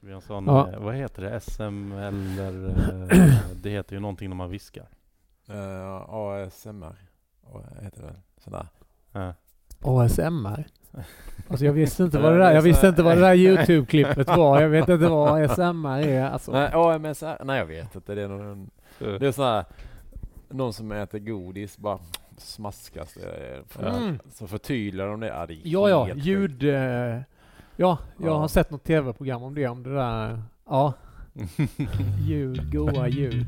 Vi har en sån, Ja. eh, vad heter det? SM eller eh, det heter ju någonting när man viskar. Uh, ASMR. Vad heter det? Sådär. Ja. ASMR. Alltså jag visste inte vad det där, jag visste inte vad det där Youtube-klippet var. Jag vet inte vad ASMR är. Alltså. Nej, AMSR? Nej jag vet inte. Det är någon, det är sån här, någon som äter godis bara smaskas det. Mm. Så förtydligar de det. Ja, det är Ja, ja, helt sjukt. Ja, jag Ja. har sett något tv-program om det, om det där. Ja, ljud, goa ljud.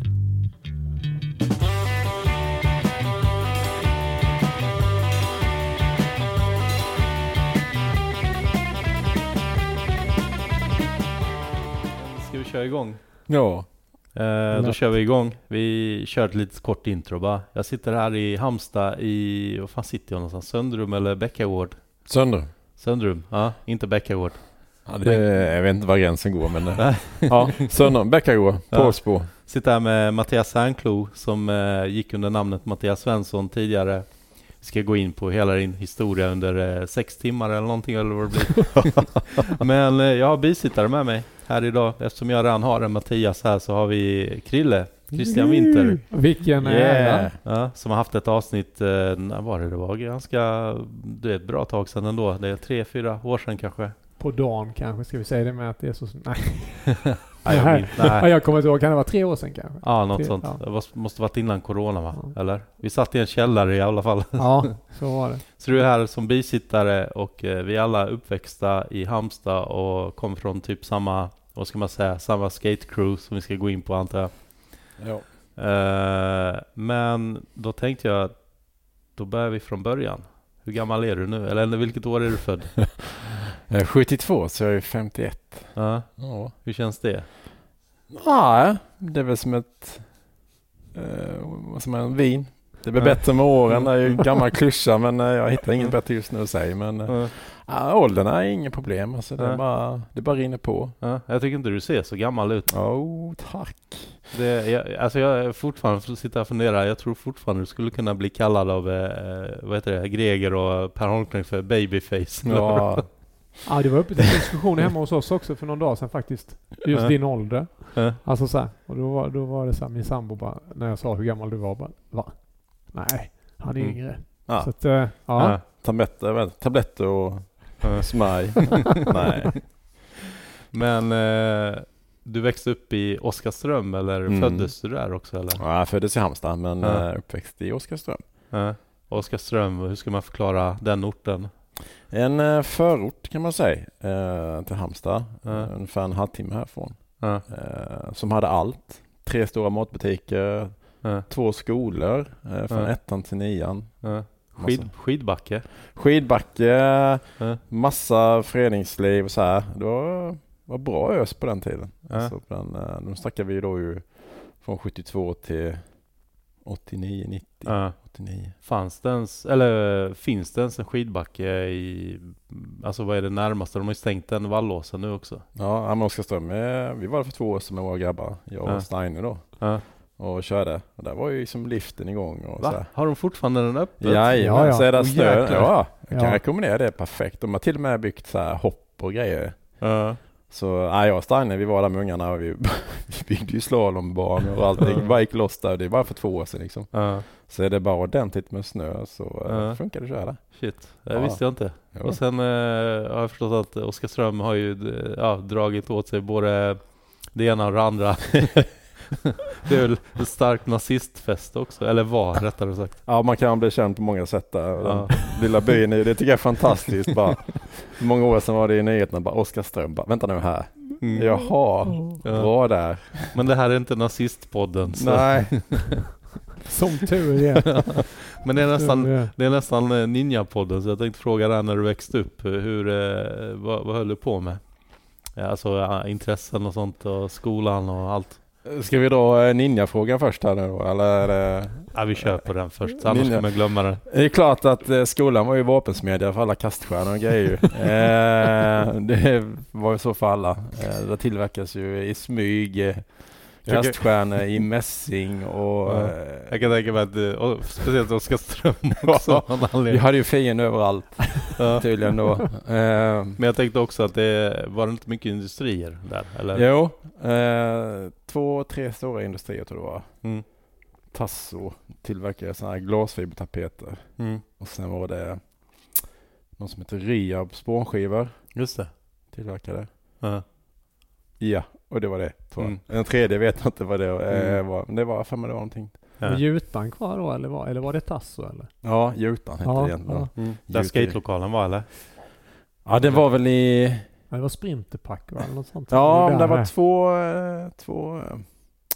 Ska vi köra igång? Ja. Eh, då kör vi igång. Vi kör ett litet kort intro bara. Jag sitter här i Halmstad i, vad fan sitter jag någonstans? Söndrum eller Bäckagård? Sönder. Söndrum, ja. Inte Bäckagård. Ja, det, jag vet inte var gränsen går men... eh, ja, Sönder. Bäckagård. Ja. Pålsbo. Sitter här med Mattias Särnklo som eh, gick under namnet Mattias Svensson tidigare. Vi ska gå in på hela din historia under eh, sex timmar eller någonting eller vad det blir. Men eh, jag har bisittare med mig här idag. Eftersom jag redan har en Mattias här så har vi Krille, Christian Winter. Vilken Yeah. Ja, som har haft ett avsnitt, eh, när var det? Det var ganska, det är ett bra tag sedan ändå. Det är tre, fyra år sedan kanske. På dagen kanske, ska vi säga det med att det är så... Nej, Nej, jag Nej. jag kommer inte ihåg. Kan det vara tre år sedan kanske? Ja, något Tre- sånt. ja. Det var- måste varit innan corona va? Ja. Eller? Vi satt i en källare i alla fall. Ja, så var det. Så du är här som bisittare och eh, vi är alla uppväxta i Halmstad och kommer från typ samma, vad ska man säga, samma skate crew som vi ska gå in på antar jag. Ja. Eh, men då tänkte jag, då börjar vi från början. Hur gammal är du nu? Eller vilket år är du född? Eh, 72 så jag är 51. Ja, Ja. hur känns det? Nej, det är väl som ett... Eh, vad som en vin. Det blir Ja. bättre med åren. Det är ju en gammal klyscha men eh, jag hittar inget bättre just nu att säga. Men eh, Ja, åldern är inget problem. Alltså, det, Ja. bara, det bara rinner på. ja, jag tycker inte du ser så gammal ut. Oh, tack. Det, jag, alltså jag är fortfarande, sitta och fundera, jag tror fortfarande du skulle kunna bli kallad av, eh, vad heter det, Greger och Per Holmgren för babyface. Ja, Ja, det var uppe till diskussion hemma hos oss också för någon dag sedan faktiskt. Just Ja. din ålder. Ja. Alltså så här, och då var, då var det så här, min sambo bara, när jag sa hur gammal du var, bara, va? Nej, han är Mm. yngre. ja. Så att, eh, ja. Ja. Tabletter, tabletter och Ja. smörj. Nej. Men eh, du växte upp i Oskarström eller Mm. föddes du där också eller? Ja, jag föddes i Halmstad men Ja. eh, uppväxt i Oskarström. Ja. Oskarström, hur ska man förklara den orten? En eh, förort kan man säga eh, till Halmstad. Ja. Eh, Ungefär en halvtimme härifrån. Ja. Eh, som hade allt. Tre stora matbutiker, två skolor eh, från ettan till nian. Skid, skidbacke? Skidbacke, massa föreningsliv och så här. Det var, var bra ös på den tiden. Ja. Alltså på den, eh, nu snackar vi då ju från 72 till 89, 90, Ja. 89. Fanns det ens, eller finns det ens en skidbacke i, alltså vad är det närmaste? De har ju stängt den Vallåsen nu också. Ja, men Oskarström, eh, vi var där för två år sedan med våra grabbar, jag och Ja. Steiner då. Ja. Och körde. Och där var ju som liften igång och så Va? här. Har de fortfarande den öppen? Jajamän, Ja, ja. så är snö. jäklar. Ja, jag kan Ja. rekommendera det perfekt. De har till och med byggt så här hopp och grejer. Ja. Så ja, jag och Steiner, vi var där med ungarna och vi, vi byggde ju slalombanor och allting. Ja. Bara gick loss där. Det är bara för två år sedan liksom. Ja. Så är det bara ordentligt med snö så ja. funkar det att köra. Shit, det Ja. visste jag inte. Ja. Och sen eh, har jag förstått att Oskarström har ju eh, ja, dragit åt sig både det ena och det andra. det är väl ett starkt nazistfest också, eller var rättare sagt. Ja, man kan bli känd på många sätt där. Ja. Lilla byn, det tycker jag är fantastiskt. bara. För många år sedan var det i nyheterna bara Oskarström, bara, vänta nu här. Mm. Jaha, Ja. bra där. Men det här är inte nazistpodden. Så. Nej, Som tur är. Men det är nästan, det är nästan eh, Ninja-podden, så jag tänkte fråga dig när du växte upp, hur, eh, vad, vad höll du på med? Ja, alltså ja, intressen och sånt och skolan och allt. Ska vi dra eh, ninjafrågan först här nu då? Eller det... Ja, vi kör på den först, annars Ninja. kommer jag glömma den. Det är klart att eh, skolan var ju vapensmedja för alla kaststjärnor och grejer. eh, det var ju så för alla. Det tillverkas ju i smyg kaststjärnor i mässing och... Ja. eh, Jag kan tänka mig att, eh, och speciellt Oskarström också. Vi hade ju fiender överallt Ja. tydligen då. Eh, Men jag tänkte också att det var det inte mycket industrier där? Eller? jo, eh, två, tre stora industrier tror jag det var. Mm. Tasso tillverkade sådana här glasfibertapeter. Mm. Och sen var det någon som heter Riab spånskivor Just det. tillverkade. Ja. Ja, och det var det. Tror jag. Mm. Den tredje vet jag inte vad det eh, Mm. var. Men det var för mig det var någonting. Ja. Gjutan kvar då eller var, eller var det Tasso eller? Ja, Gjutan hette Ja, det egentligen. ja. Mm. Där skatelokalen var eller? ja, det var väl i... Ja, det var Sprinterpack va? Eller något sånt. Ja, men det var två, eh, två eh,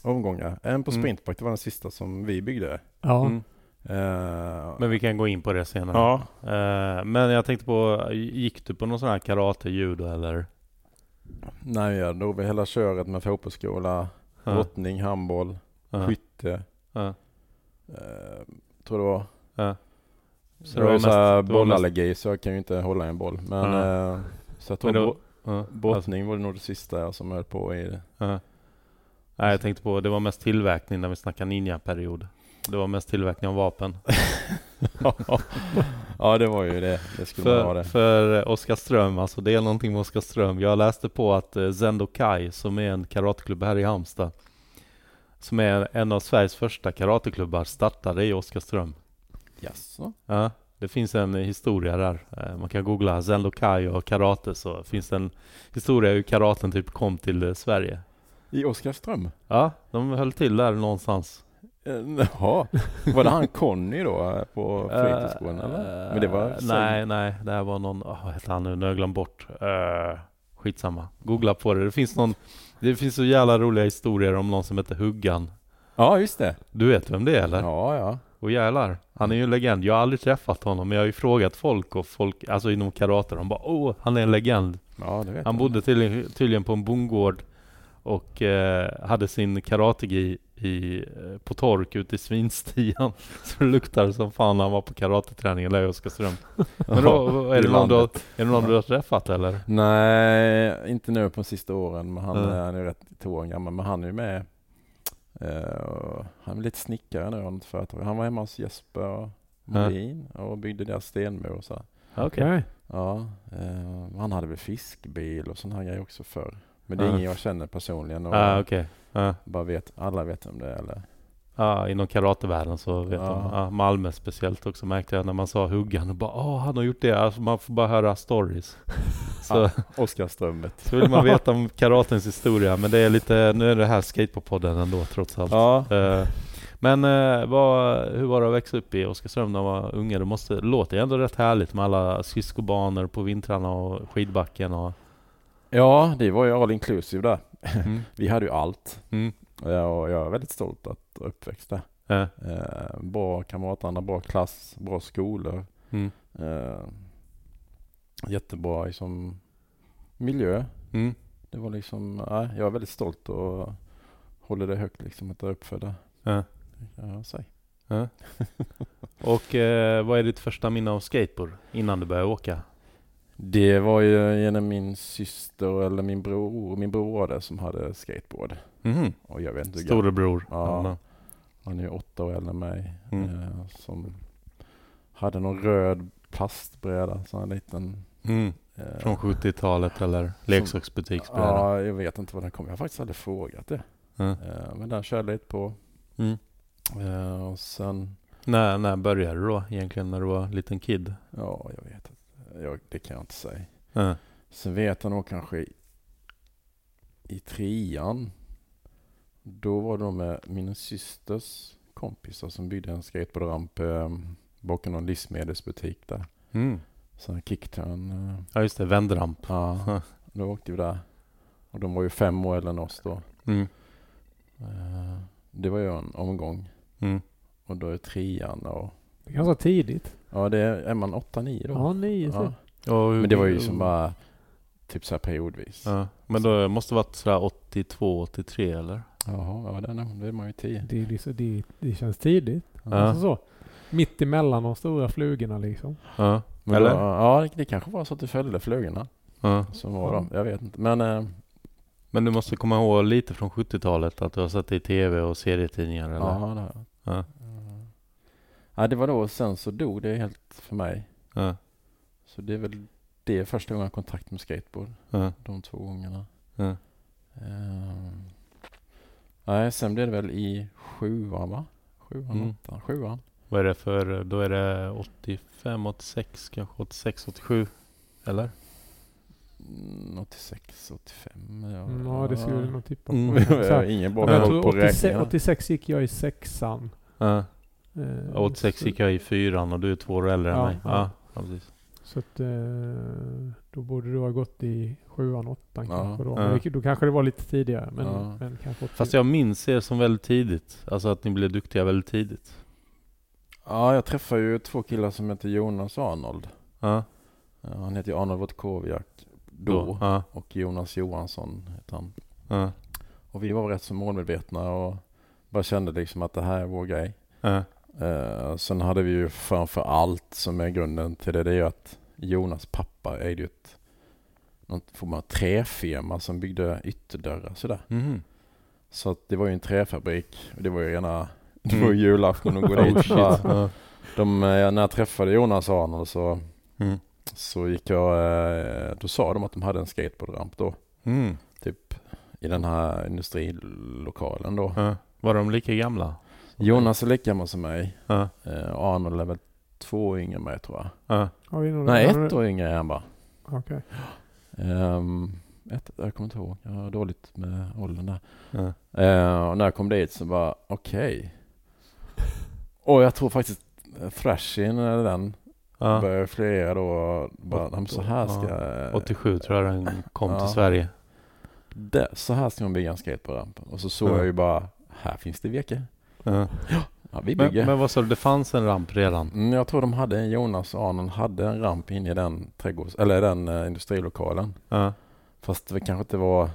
omgångar. En på Mm. Sprintback, det var den sista som vi byggde. Ja. Mm. Eh, Men vi kan gå in på det senare. ja, Eh, men jag tänkte på, gick du på någon sån här karate, judo eller? Nej, jag drog väl hela köret med fotbollsskola, Ja. brottning, handboll, Ja. skytte. Ja. Eh, tror det var. Ja. Så det var ju mest- så här det var mest- bollallergi så jag kan ju inte hålla en boll. Men eh, så jag tror då-. Alltså, brottning var det nog det sista jag som höll på i. Nej, jag tänkte på, det var mest tillverkning när vi snackar ninja-period. Det var mest tillverkning av vapen. ja det var ju det. Det skulle man ha För, det. för eh, Oskarström, alltså det är någonting med Oskarström. Jag läste på att eh, Zendo Kai, som är en karateklubb här i Halmstad, som är en av Sveriges första karateklubbar, startade i Oskarström. Jaså? Ja, det finns en historia där. Eh, Man kan googla Zendo Kai och karate så finns det en historia hur karaten typ kom till Sverige. I Oskarström? Ja, de höll till där någonstans. Eh, Jaha, var det han Conny då eh, på fritidsgården eller? Men det var Eh, Nej, nej, det här var någon, oh, vad hette han nu? Nu har jag glömt bort. Uh, skitsamma. Googla på det. Det finns någon, det finns så jävla roliga historier om någon som heter Huggan. Ja, just det. Du vet vem det är eller? Ja, ja. Och jävlar, han är ju en legend. Jag har aldrig träffat honom, men jag har ju frågat folk och folk, alltså inom karate, de bara åh, han är en legend. Ja, det vet Han jag. bodde tydligen, tydligen på en bondgård och eh, hade sin karategi i, eh, på tork ute i svinstian. Så det luktade som fan när han var på karateträningen där i Oskarström. Men då, är, det någon du, har- är det någon du har träffat eller? Nej, inte nu på sista åren. Men han, Mm. är- han är rätt två år gammal. Men han är ju med. och han är lite snickare nu. något företag. Han var hemma hos Jesper Molin och byggde deras stenmur och så. Okej. Ja, eh, han hade väl fiskbil och sådana här grejer också förr. Men det är Ja. ingen jag känner personligen och Ja, ah, okej. Ja. bara vet, alla vet om det eller? Ja, inom karatevärlden så vet de. Ja, Malmö speciellt också märkte jag när man sa Huggan och bara åh, han har gjort det. Alltså, man får bara höra stories. Så. Oskarströmmet. så vill man veta om karatens historia. Men det är lite, nu är det här skateboardpodden ändå trots allt. Ja, Eh, Men eh, vad, hur var det att växa upp i Oskarström när man var unge? Det måste, låter ju ändå rätt härligt med alla skridskobanor på vintrarna och skidbacken och... ja, det var ju all inclusive där. Mm. Vi hade ju allt. Mm. Ja, och jag är väldigt stolt att uppväxt där. Eh, Eh, bra kamratanda, bra klass, bra skolor. mm. Eh, jättebra liksom, miljö. Mm. Det var liksom, ja, jag är väldigt stolt och håller det högt liksom att jag är uppfödd där. Ja. Det kan jag säga. Ja. Och eh, vad är ditt första minne av skateboard innan du började åka? Det var ju genom min syster eller min bror, min bror var det som hade skateboard. Mhm. Och jag vet inte Storebror. Ja. Han är ju åtta år äldre än mig. Mm. Eh, som hade någon röd plastbräda, sån här liten. Mm. Eh, Från 70-talet eller leksaksbutiksbräda? Ja, jag vet inte vad den kom. Jag har faktiskt aldrig frågat det. Ja. Eh, men den körde lite på. Mm. Eh, och sen, När, när började du då egentligen? När du var liten kid? ja, jag vet inte. Jag, det kan jag inte säga. Ja. Sen vet jag nog kanske i, i trean. Då var det med min systers kompisar som byggde en skateboardramp eh, bakom någon livsmedelsbutik där. Mm. Så en kickturn. Eh, Ja just det, vändramp. ja, då åkte vi där. Och de var ju fem år äldre än oss då. Mm. Eh, det var ju en omgång. Mm. Och då är trean och Det är ganska tidigt. Ja, det är, är man åtta, nio då. Ja, nio Ja. typ. Hur- Men det var ju som bara typ så här periodvis. Ja. Men då måste det varit sådär 82, 83 eller? Jaha, ja, det är, nog- då är man ju tio. Det, är liksom, det, det känns tidigt. Ja. Alltså så. Mitt emellan de stora flugorna liksom. Ja. Men Eller? Då, ja, det, det kanske var så att det följde flugorna ja. som var de. Jag vet inte. Men eh, Men du måste komma ihåg lite från 70-talet att du har sett det i tv och serietidningar eller? Ja, det har jag. Ja. Mm. Ja, det var då. Sen så dog det helt för mig. Ja. Så det är väl det är första gången jag har kontakt med skateboard. Ja. De två gångerna. Ja. Ehm. Nej, sen blev det väl i sjuan va? Sjuan, Mm. åttan, sjuan. Vad är det för, då är det 85, 86, kanske 86, 87? Eller? Mm, 86, 85. Ja, Mm, ja, det skulle jag nog tippa på. Mm. Jag har ingen bra koll på 86, räkningar. 86 gick jag i sexan. Ja. Eh, 86 så- gick jag i fyran och du är två år äldre än Ja, mig. ja. Ja, precis. Så att, eh, då borde du ha gått i sjuan, åttan Ja. kanske då. Ja. Men då kanske det var lite tidigare. Men, Ja. men kanske 80. Fast jag minns er som väldigt tidigt. Alltså att ni blev duktiga väldigt tidigt. Ja, jag träffade ju två killar som heter Jonas och Arnold. Ja, Han heter ju Arnold Wojtkowiak då. Ja, Och Jonas Johansson heter han. ja, Och vi var rätt så målmedvetna och bara kände liksom att det här är vår grej. Eh, sen hade vi ju framför allt som är grunden till det, det är ju att Jonas pappa ägde ju ett någon form av träfirma som byggde ytterdörrar sådär. Mhm. Så att det var ju en träfabrik. Och Det var ju rena, det Mm. var ju julafton och gå dit. bara, de, eh, när jag träffade Jonas och Arnold så, Mm. så gick jag, eh, då sa de att de hade en skateboardramp då. Mm. Typ i den här industrilokalen då. Ja. Var de lika gamla? Jonas är lika gammal som mig. Ja. Eh, Arnold är väl två år yngre än mig tror jag. Ja. Har vi Nej, har du- ett år yngre är han bara. Okej. Ehm, ett, jag kommer inte ihåg. Jag har dåligt med åldern där. Ja. Eh, och när jag kom dit så bara, okej. Och jag tror faktiskt eh, Thrashin, eller den, Ja. började flera då. och Bara, Åt- "Nej, men så här ska... ja. 87 tror jag den kom Ja. till Sverige. Det, så här ska man bygga en skateboardramp. Och så såg Ja. jag ju bara, här finns det virke. Ja. Ja, vi Men, bygger. men vad sa du, det fanns en ramp redan? Mm, jag tror de hade, en Jonas och Arnold hade en ramp inne i den trädgårds, eller den uh, industrilokalen. Ja. Fast det kanske inte var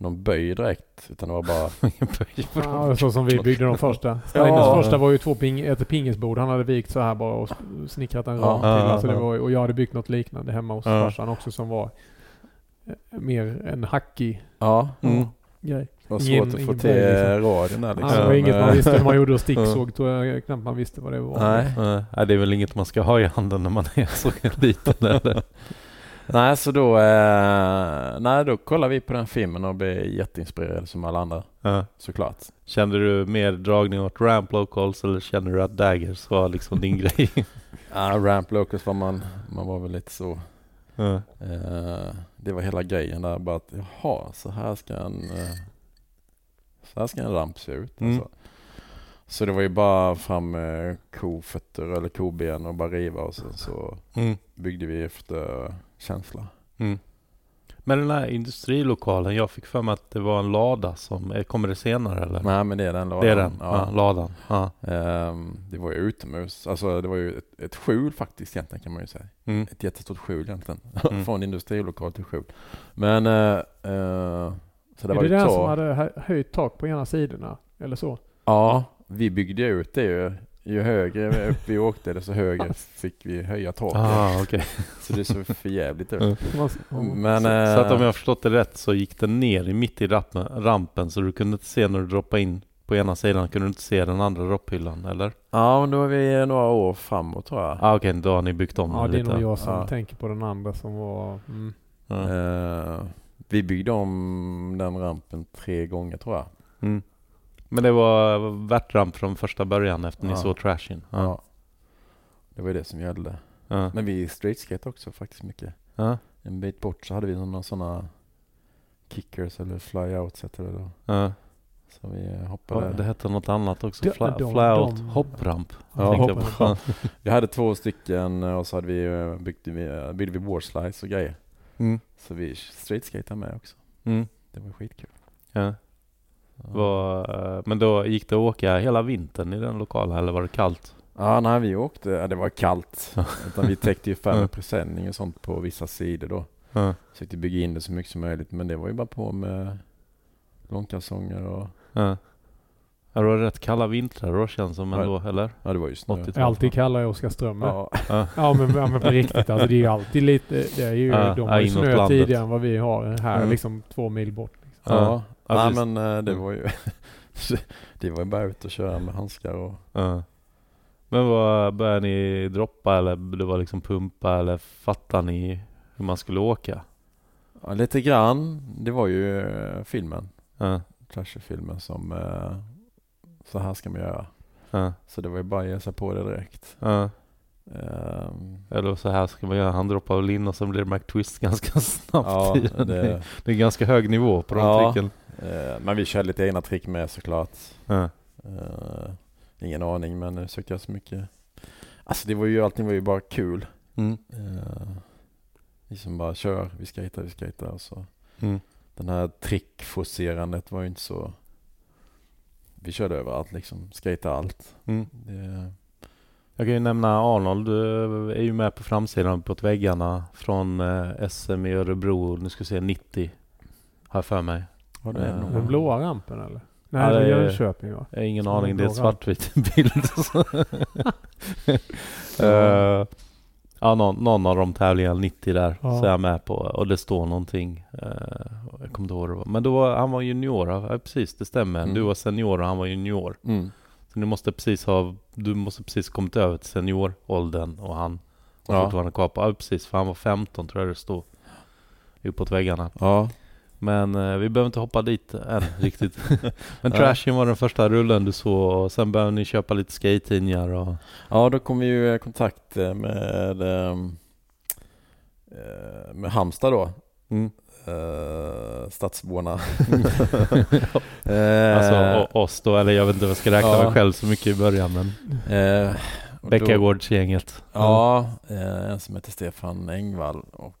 någon böj direkt, utan det var bara... Ja, så som vi byggde de första. Steiners Ja. första var ju två ping, ett pingisbord. Han hade vikt så här bara och snickrat en Ja. ram till. Ja, Alltså det var, och jag hade byggt något liknande hemma hos Ja. farsan också som var eh, mer en hackig Ja, Mm. grej. Det var Ingen- svårt att få till liksom. radion där liksom. Det var inget man visste hur man gjorde och sticksåg tror jag knappt man visste vad det var. Nej. Ja, Nej, det är väl inget man ska ha i handen när man är så liten eller? Nej, så då, eh, nej, då kollade vi på den filmen och blev jätteinspirerade som alla andra, Ja. såklart. Kände du mer dragning åt ramp locals eller kände du att daggers var liksom din grej? Ja, Ramp Locus var man, man var väl lite så. Ja. Eh, det var hela grejen där, bara att jaha, så här ska en, eh, så här ska en ramp se ut. Mm. Alltså. Så det var ju bara fram med kofötter eller koben och bara riva och sen så Mm. byggde vi efter känsla. Mm. Men den här industrilokalen, jag fick för mig att det var en lada som, eh, kommer det senare eller? Nej men det är den ladan. det är den? Ja. ladan. Ja. Ehm, det var ju utomhus, alltså det var ju ett, ett skjul faktiskt egentligen kan man ju säga. Mm. Ett jättestort skjul egentligen. Mm. Från industrilokal till skjul. Men eh, eh, så det är var det ju den som hade hö- höjt tak på ena sidorna? Eller så? Ja, vi byggde ut det ju. Ju högre upp vi åkte desto högre fick vi höja taket. Ah, okej. Så det såg för jävligt ut. Mm. Ja. Men, så, eh, så att om jag har förstått det rätt så gick den ner i mitt i rampen, rampen så du kunde inte se när du droppade in på ena sidan kunde du inte se den andra dropphyllan eller? Ja, men då är vi några år framåt tror jag. Ah, okej, då har ni byggt om Ja, den det är lite. nog jag som Ja. tänker på den andra som var... Mm. Ja. Eh, vi byggde om den rampen tre gånger tror jag. Mm. Men det var värtramp från första början efter ni Ja. såg trashin? Ja. Ja. Det var ju det som gällde. Ja. Men vi streetskate också faktiskt mycket. Ja. En bit bort så hade vi några sådana kickers eller flyouts heter det då. Ja. Så vi hoppade. Ja, Det hette något annat också. Fly, flyout, hoppramp. Ja, hoppramp. Vi hade två stycken och så hade vi, eh, byggde vi, eh, byggde vi boardslides och grejer. Mm. Så vi streetskatade med också. Mm. Det var skitkul. Ja. Var, eh, men då gick det att åka hela vintern i den lokalen eller var det kallt? Ja, när vi åkte, ja, det var kallt. Utan vi täckte ju med presenning och sånt på vissa sidor då. Ja. Försökte bygga in det så mycket som möjligt. Men det var ju bara på med långkalsonger och... Ja. Ja, det var rätt kalla vintrar då känns som Ja. ändå, eller? Ja, det var ju snö. 80-tal. Alltid kallar jag Oskarström. Ja. Ja, Ja men, ja men på riktigt alltså det är ju alltid lite, det är ju, Ja, de ja, har ju snö landet. tidigare än vad vi har här Mm. liksom två mil bort. Liksom. Ja, Ja, precis. men eh, det Mm. var ju det var ju bara ut och köra med handskar och Ja. Men vad, började ni droppa eller det var liksom pumpa eller fattar ni hur man skulle åka? ja, lite grann. Det var ju eh, filmen, Ja, Trasher-filmen som eh, så här ska man göra. ja, Så det var ju bara att ge sig på det direkt. ja. Ehm, Eller så här ska man göra, han droppar väl in och sen blir det McTwist ganska snabbt. ja, det, det, det är ganska hög nivå på de Ja. tricken. eh, men vi körde lite egna trick med såklart. Ja. Eh, ingen aning men nu sökte jag så mycket. Alltså det var ju, allting var ju bara kul. Mm. Uh, vi som bara kör, vi skejtar, vi skejtar och så. Mm. Den här trickforcerandet var ju inte så... Vi körde överallt liksom, skejtade allt. Mm. Det, Jag kan ju nämna Arnold eh, är ju med på framsidan uppåt väggarna från eh, SM i Örebro, nu ska vi se 90 har jag för mig. var det någon- Den blåa rampen eller? Nej, Ja, det är Jönköping va? Jag har ingen Som aning, det är en svartvit bild. uh, ja, någon, någon av de tävlingarna, 90 där, Ja. så är jag med på och det står någonting. Uh, jag kommer inte ihåg det var. Men då var, han var junior, ja, precis det stämmer. Mm. Du var senior och han var junior. Mm. Så du måste precis ha, du måste precis kommit över till senioråldern och han var Ja. fortfarande kvar på, ja precis, för han var 15 tror jag det stod. Uppåt väggarna. Ja, Men eh, vi behöver inte hoppa dit än riktigt. Men Ja. Trashing var den första rullen du såg och sen behöver ni köpa lite skate-tidningar och... ja, då kom vi ju i kontakt eh, med, ehm, eh, med Halmstad då. Mm. Uh, stadsborna. Alltså oss då, eller jag vet inte vad jag ska räkna Ja. mig själv så mycket i början men då- Bäckagårdsgänget. Ja, en som heter Stefan Engvall och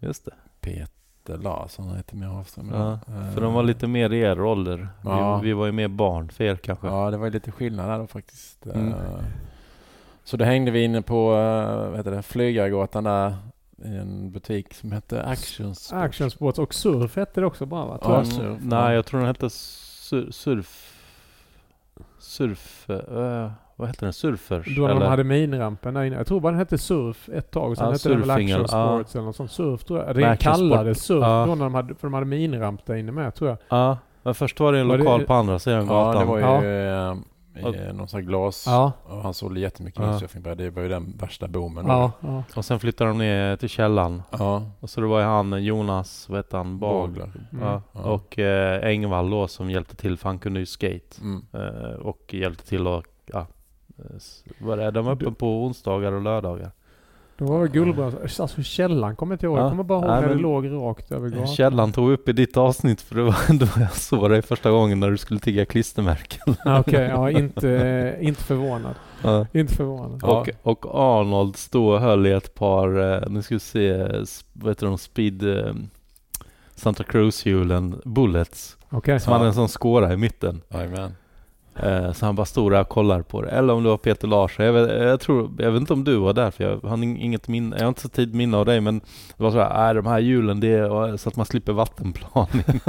Just det. Peter Larsson han heter med Hafström. Ja, För de var lite mer i er ålder. Ja. Vi, vi var ju mer barn för er kanske. Ja, det var lite skillnad där då faktiskt. Mm. Eh, Så då hängde vi inne på eh, vad heter det, Flygargatan där i en butik som hette Actions. Action Sports och Surf hette det också bara va? Ja, surf. Nej, jag tror den hette sur, Surf... Surf... eh, vad hette den? Surfers? Då när de hade minrampen där inne. Jag tror bara den hette Surf ett tag och sen Ja, hette den väl surfing, Action ja. Sports eller något sånt. Surf tror jag. Det kallades. Surf Ja. då när de hade, för de hade minramp där inne med tror jag. Ja, men först var det en Var det- lokal på andra sidan Ja, gatan. det var ju Ja. eh, i någon sån här glas. Ja. Och han sålde jättemycket Ja. windsurfingbrädor. Det var ju den värsta boomen. Ja, ja. Och sen flyttade de ner till källan. ja. Och så det var ju han, Jonas, vad hette han? Bag. Baglar. Mm. Ja. Ja. Och eh, Engvall då som hjälpte till för han kunde ju skate. Mm. Eh, och hjälpte till att, ja. Vad är det? De var öppen på onsdagar och lördagar. Då var det guldbrons. Alltså källan kommer jag inte ihåg. Ja. Jag kommer bara ihåg Nej, när det låg rakt över gatan. Källan tog upp i ditt avsnitt för det var då jag såg dig första gången när du skulle tigga klistermärken. Ah, Okej, ja inte, eh, inte förvånad. Ja. Inte förvånad. Ja. Och, och Arnold stod och höll i ett par, nu ska vi se, vad heter de, Speed eh, Santa Cruz-hjulen, Bullets. Okej. Som hade en sån skåra i mitten. Jajamän. Eh, så han bara stod där och kollade på det. Eller om det var Peter Larsson. Jag vet, jag tror, jag vet inte om du var där för jag har ing- inget minne. Jag har inte så tid minne av dig men det var så här, äh, de här hjulen det är så att man slipper vattenplaning.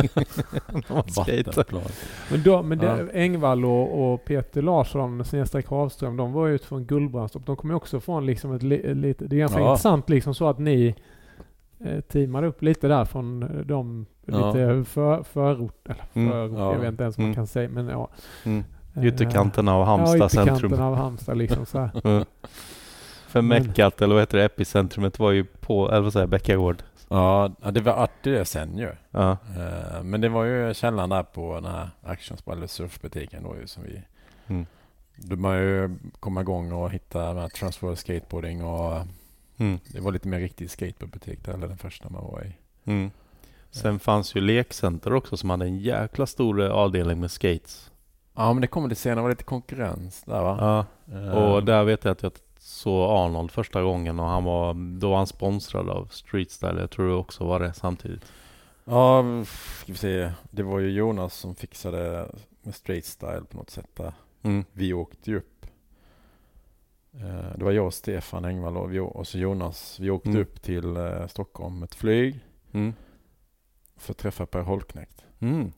Vattenplan. Men, då, men det, Ja. Engvall och, och Peter Larsson, snedstreck Havström, de var ju från Gullbrandstorp. De kom ju också från liksom ett li, lite... Det är ganska Ja. intressant liksom så att ni eh, teamade upp lite där från eh, de Ja. lite för, förort, eller Mm, förort, ja. jag vet inte ens vad man Mm. kan säga, men ja. Mm. Eh, Ytterkanterna av Halmstad ja, centrum. ytterkanten av Halmstad liksom så här. Mm. För Meckat, eller vad heter det, epicentrumet var ju på, eller vad säger jag, Bäckagård. Ja, det var artigt det sen ju. Ja. Eh, Men det var ju källan där på den här Actionsport eller surfbutiken då ju som vi... Mm. Då man ju komma igång och hitta transfer skateboarding och Mm. det var lite mer riktig skateboardbutik där, eller den första man var i. Mm. Sen fanns ju lekcenter också som hade en jäkla stor eh, avdelning med skates. Ja men det kommer lite senare, var lite konkurrens där va? Ja. Eh, Och där vet jag att jag såg Arnold första gången och han var, då var han sponsrad av Street Style. Jag tror det också var det samtidigt. Ja, ska vi se. Det var ju Jonas som fixade med straight style på något sätt där. Mm. Vi åkte ju upp. Eh, Det var jag, Stefan Engvall och, vi, och så Jonas. Vi åkte Mm. upp till eh, Stockholm med ett flyg Mm. för att träffa Per Holknekt. Mm.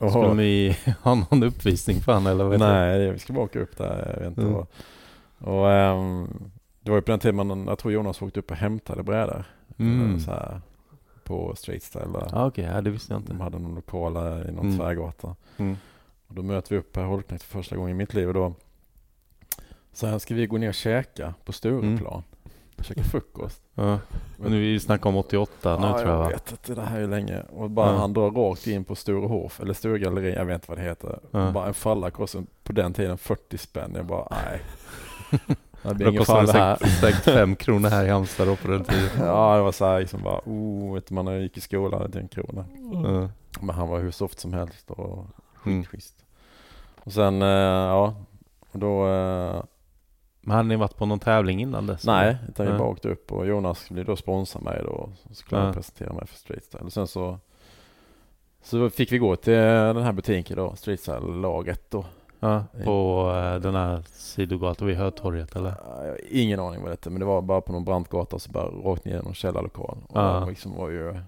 Och, Skulle ni ha någon uppvisning för han eller vad nej, det- vi ska bara åka upp där. Jag vet inte Mm. vad. Och ehm, det var ju på den tiden man, jag tror Jonas åkte upp och hämtade brädor. Mm. Eh, Så här, på Straight Style. Ah, Okej, ja, det visste jag inte. De hade någon lokal i någon Mm. tvärgata. Mm. Och då möter vi upp Per Holknekt för första gången i mitt liv och då så här ska vi gå ner och käka på Stureplan. Käka frukost. Ja. Men vi snackar om 88 nu ja, tror jag va? jag vet inte, det här är länge. Och bara Ja. han drar rakt in på Sturehof, eller Sturegalleri, jag vet inte vad det heter. Ja. Bara en fallarkost på den tiden 40 spänn. Jag bara, nej. Det blir ingen fall det här. säkert, fem kronor här i Halmstad då på den tiden. Ja, det var så här liksom bara, oh, vet man när jag gick i skolan hade jag en krona. Ja. Men han var hur soft som helst och Mm. skitschysst. Och sen, eh, ja, och då, eh, Men hade ni varit på någon tävling innan dess? nej, utan vi Ja. bara åkte upp och Jonas ville då sponsra mig då. Så skulle han Ja. presentera mig för Street Style. Och sen så, så fick vi gå till den här butiken då, Street Style laget då. Ja, på eh, den här sidogatan vid Hötorget eller? Jag ingen aning vad det hette, men det var bara på någon brant gata och så bara rakt ner i någon källarlokal. Och Ja. liksom var ju,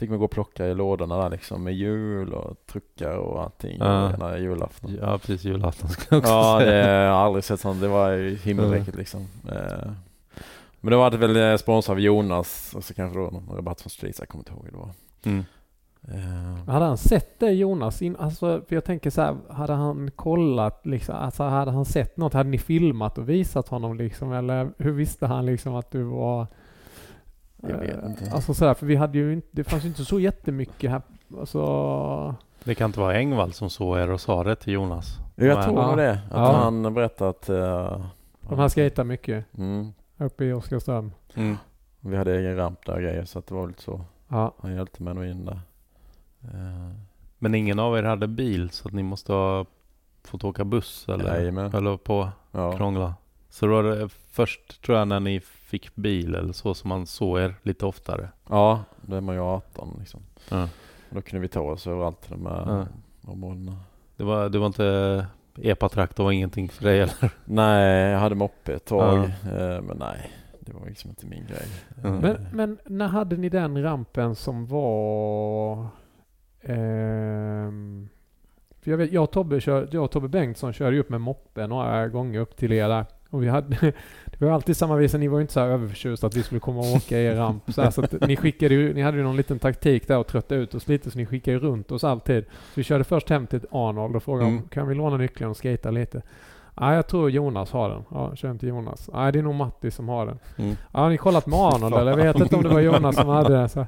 fick man gå och plocka i lådorna där liksom med hjul och truckar och allting. Ja. Här julafton. Ja precis, julafton skulle jag också Ja, säga. det, jag har aldrig sett sånt. Det var ju himmelräckligt liksom. Eh, Men det var väl eh, sponsor av Jonas och så kanske då någon rabatt från Streets. Jag kommer inte ihåg hur det var. Mm. Eh, Hade han sett det Jonas? In, alltså, för jag tänker så här, hade han kollat liksom, alltså hade han sett något? Hade ni filmat och visat honom liksom? Eller hur visste han liksom att du var... Jag vet eh, inte. Alltså sådär, för vi hade ju inte, det fanns ju inte så jättemycket här, alltså... Det kan inte vara Engvall som såg er och sa det till Jonas? jag Men- tror Ja. nog det. Att Ja. han berättade att eh, De här skejtar mycket mm, uppe i Oskarström. Mm. vi hade egen ramp där och grejer så att det var lite så. Ja. Han hjälpte mig nog in där. Eh, Men ingen av er hade bil så att ni måste ha fått åka buss eller Jajamän. höll på ja. krångla? Så då var det först tror jag när ni fick bil eller så som man såg er lite oftare? ja, då är man ju 18 liksom. Ja. Då kunde vi ta oss överallt till de här Ja. områdena. Det var, det var inte epatraktor var ingenting för dig eller? Nej, jag hade moppe ett tag. eh, Men nej, det var liksom inte min grej. Mm. Eh, Men, men när hade ni den rampen som var... ehm, för jag, vet, jag, och Tobbe kör, jag och Tobbe Bengtsson körde ju upp med moppe några gånger upp till er där. Och vi hade, det var alltid samma visa, ni var ju inte så här överförtjusta att vi skulle komma och åka i er ramp. Så, här, så att ni skickade ju, ni hade ju någon liten taktik där och trötta ut oss lite så ni skickade ju runt oss alltid. Så vi körde först hem till Arnold och frågade Mm. om kan vi låna nyckeln och skata lite. Nej, jag tror Jonas har den. Ja, kör hem till Jonas. Nej, det är nog Matti som har den. Mm. Ja, har ni kollat med Arnold eller? Jag vet inte om det var Jonas som hade det. Så.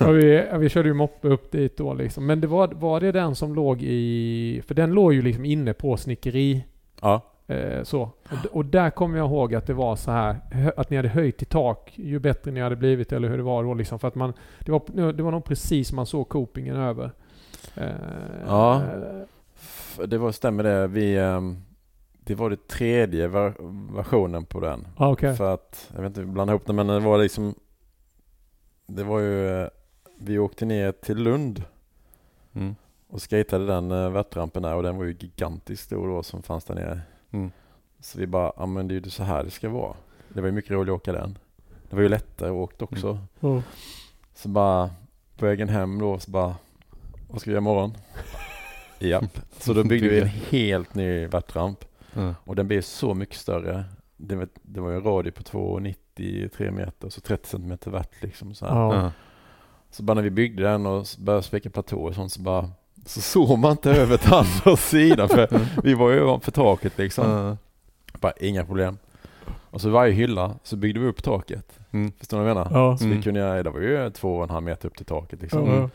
Och vi, vi körde ju moppe upp dit då liksom. Men det var, var det den som låg i... För den låg ju liksom inne på snickeri. Ja, Eh, så. Och, och där kommer jag ihåg att det var så här att ni hade höjt i tak ju bättre ni hade blivit eller hur det var då liksom. För att man... Det var, det var nog precis som man såg copingen över. Eh, Ja. eh, det var, stämmer det. Vi, ehm, det var det tredje ver- versionen på den. Ja, okej. För att, jag vet inte, blanda ihop det, men det var liksom Det var ju eh, Vi åkte ner till Lund Mm. och skatade den uh, värtrampen där och den var ju gigantiskt stor då som fanns där nere. Mm. Så vi bara, ja men det är ju så här det ska vara. Det var ju mycket roligt att åka den. Det var ju lättare att åka också. Oh. Så bara på vägen hem då så bara, vad ska vi göra imorgon? Japp. Så då byggde vi en helt ny värtramp Mm. och den blev så mycket större. Det var, det var ju en radie på 2,93 meter så 30 centimeter värt liksom. Så, här. Ja. så bara när vi byggde den och började spika platåer och sånt så bara så såg man inte över till andra sidan för vi var ju ovanför taket liksom. Ja. Bara inga problem. Och så varje hylla så byggde vi upp taket. Mm. Förstår du vad jag menar? Ja. Så Mm. vi kunde göra, det var ju två och en halv meter upp till taket liksom. Ja.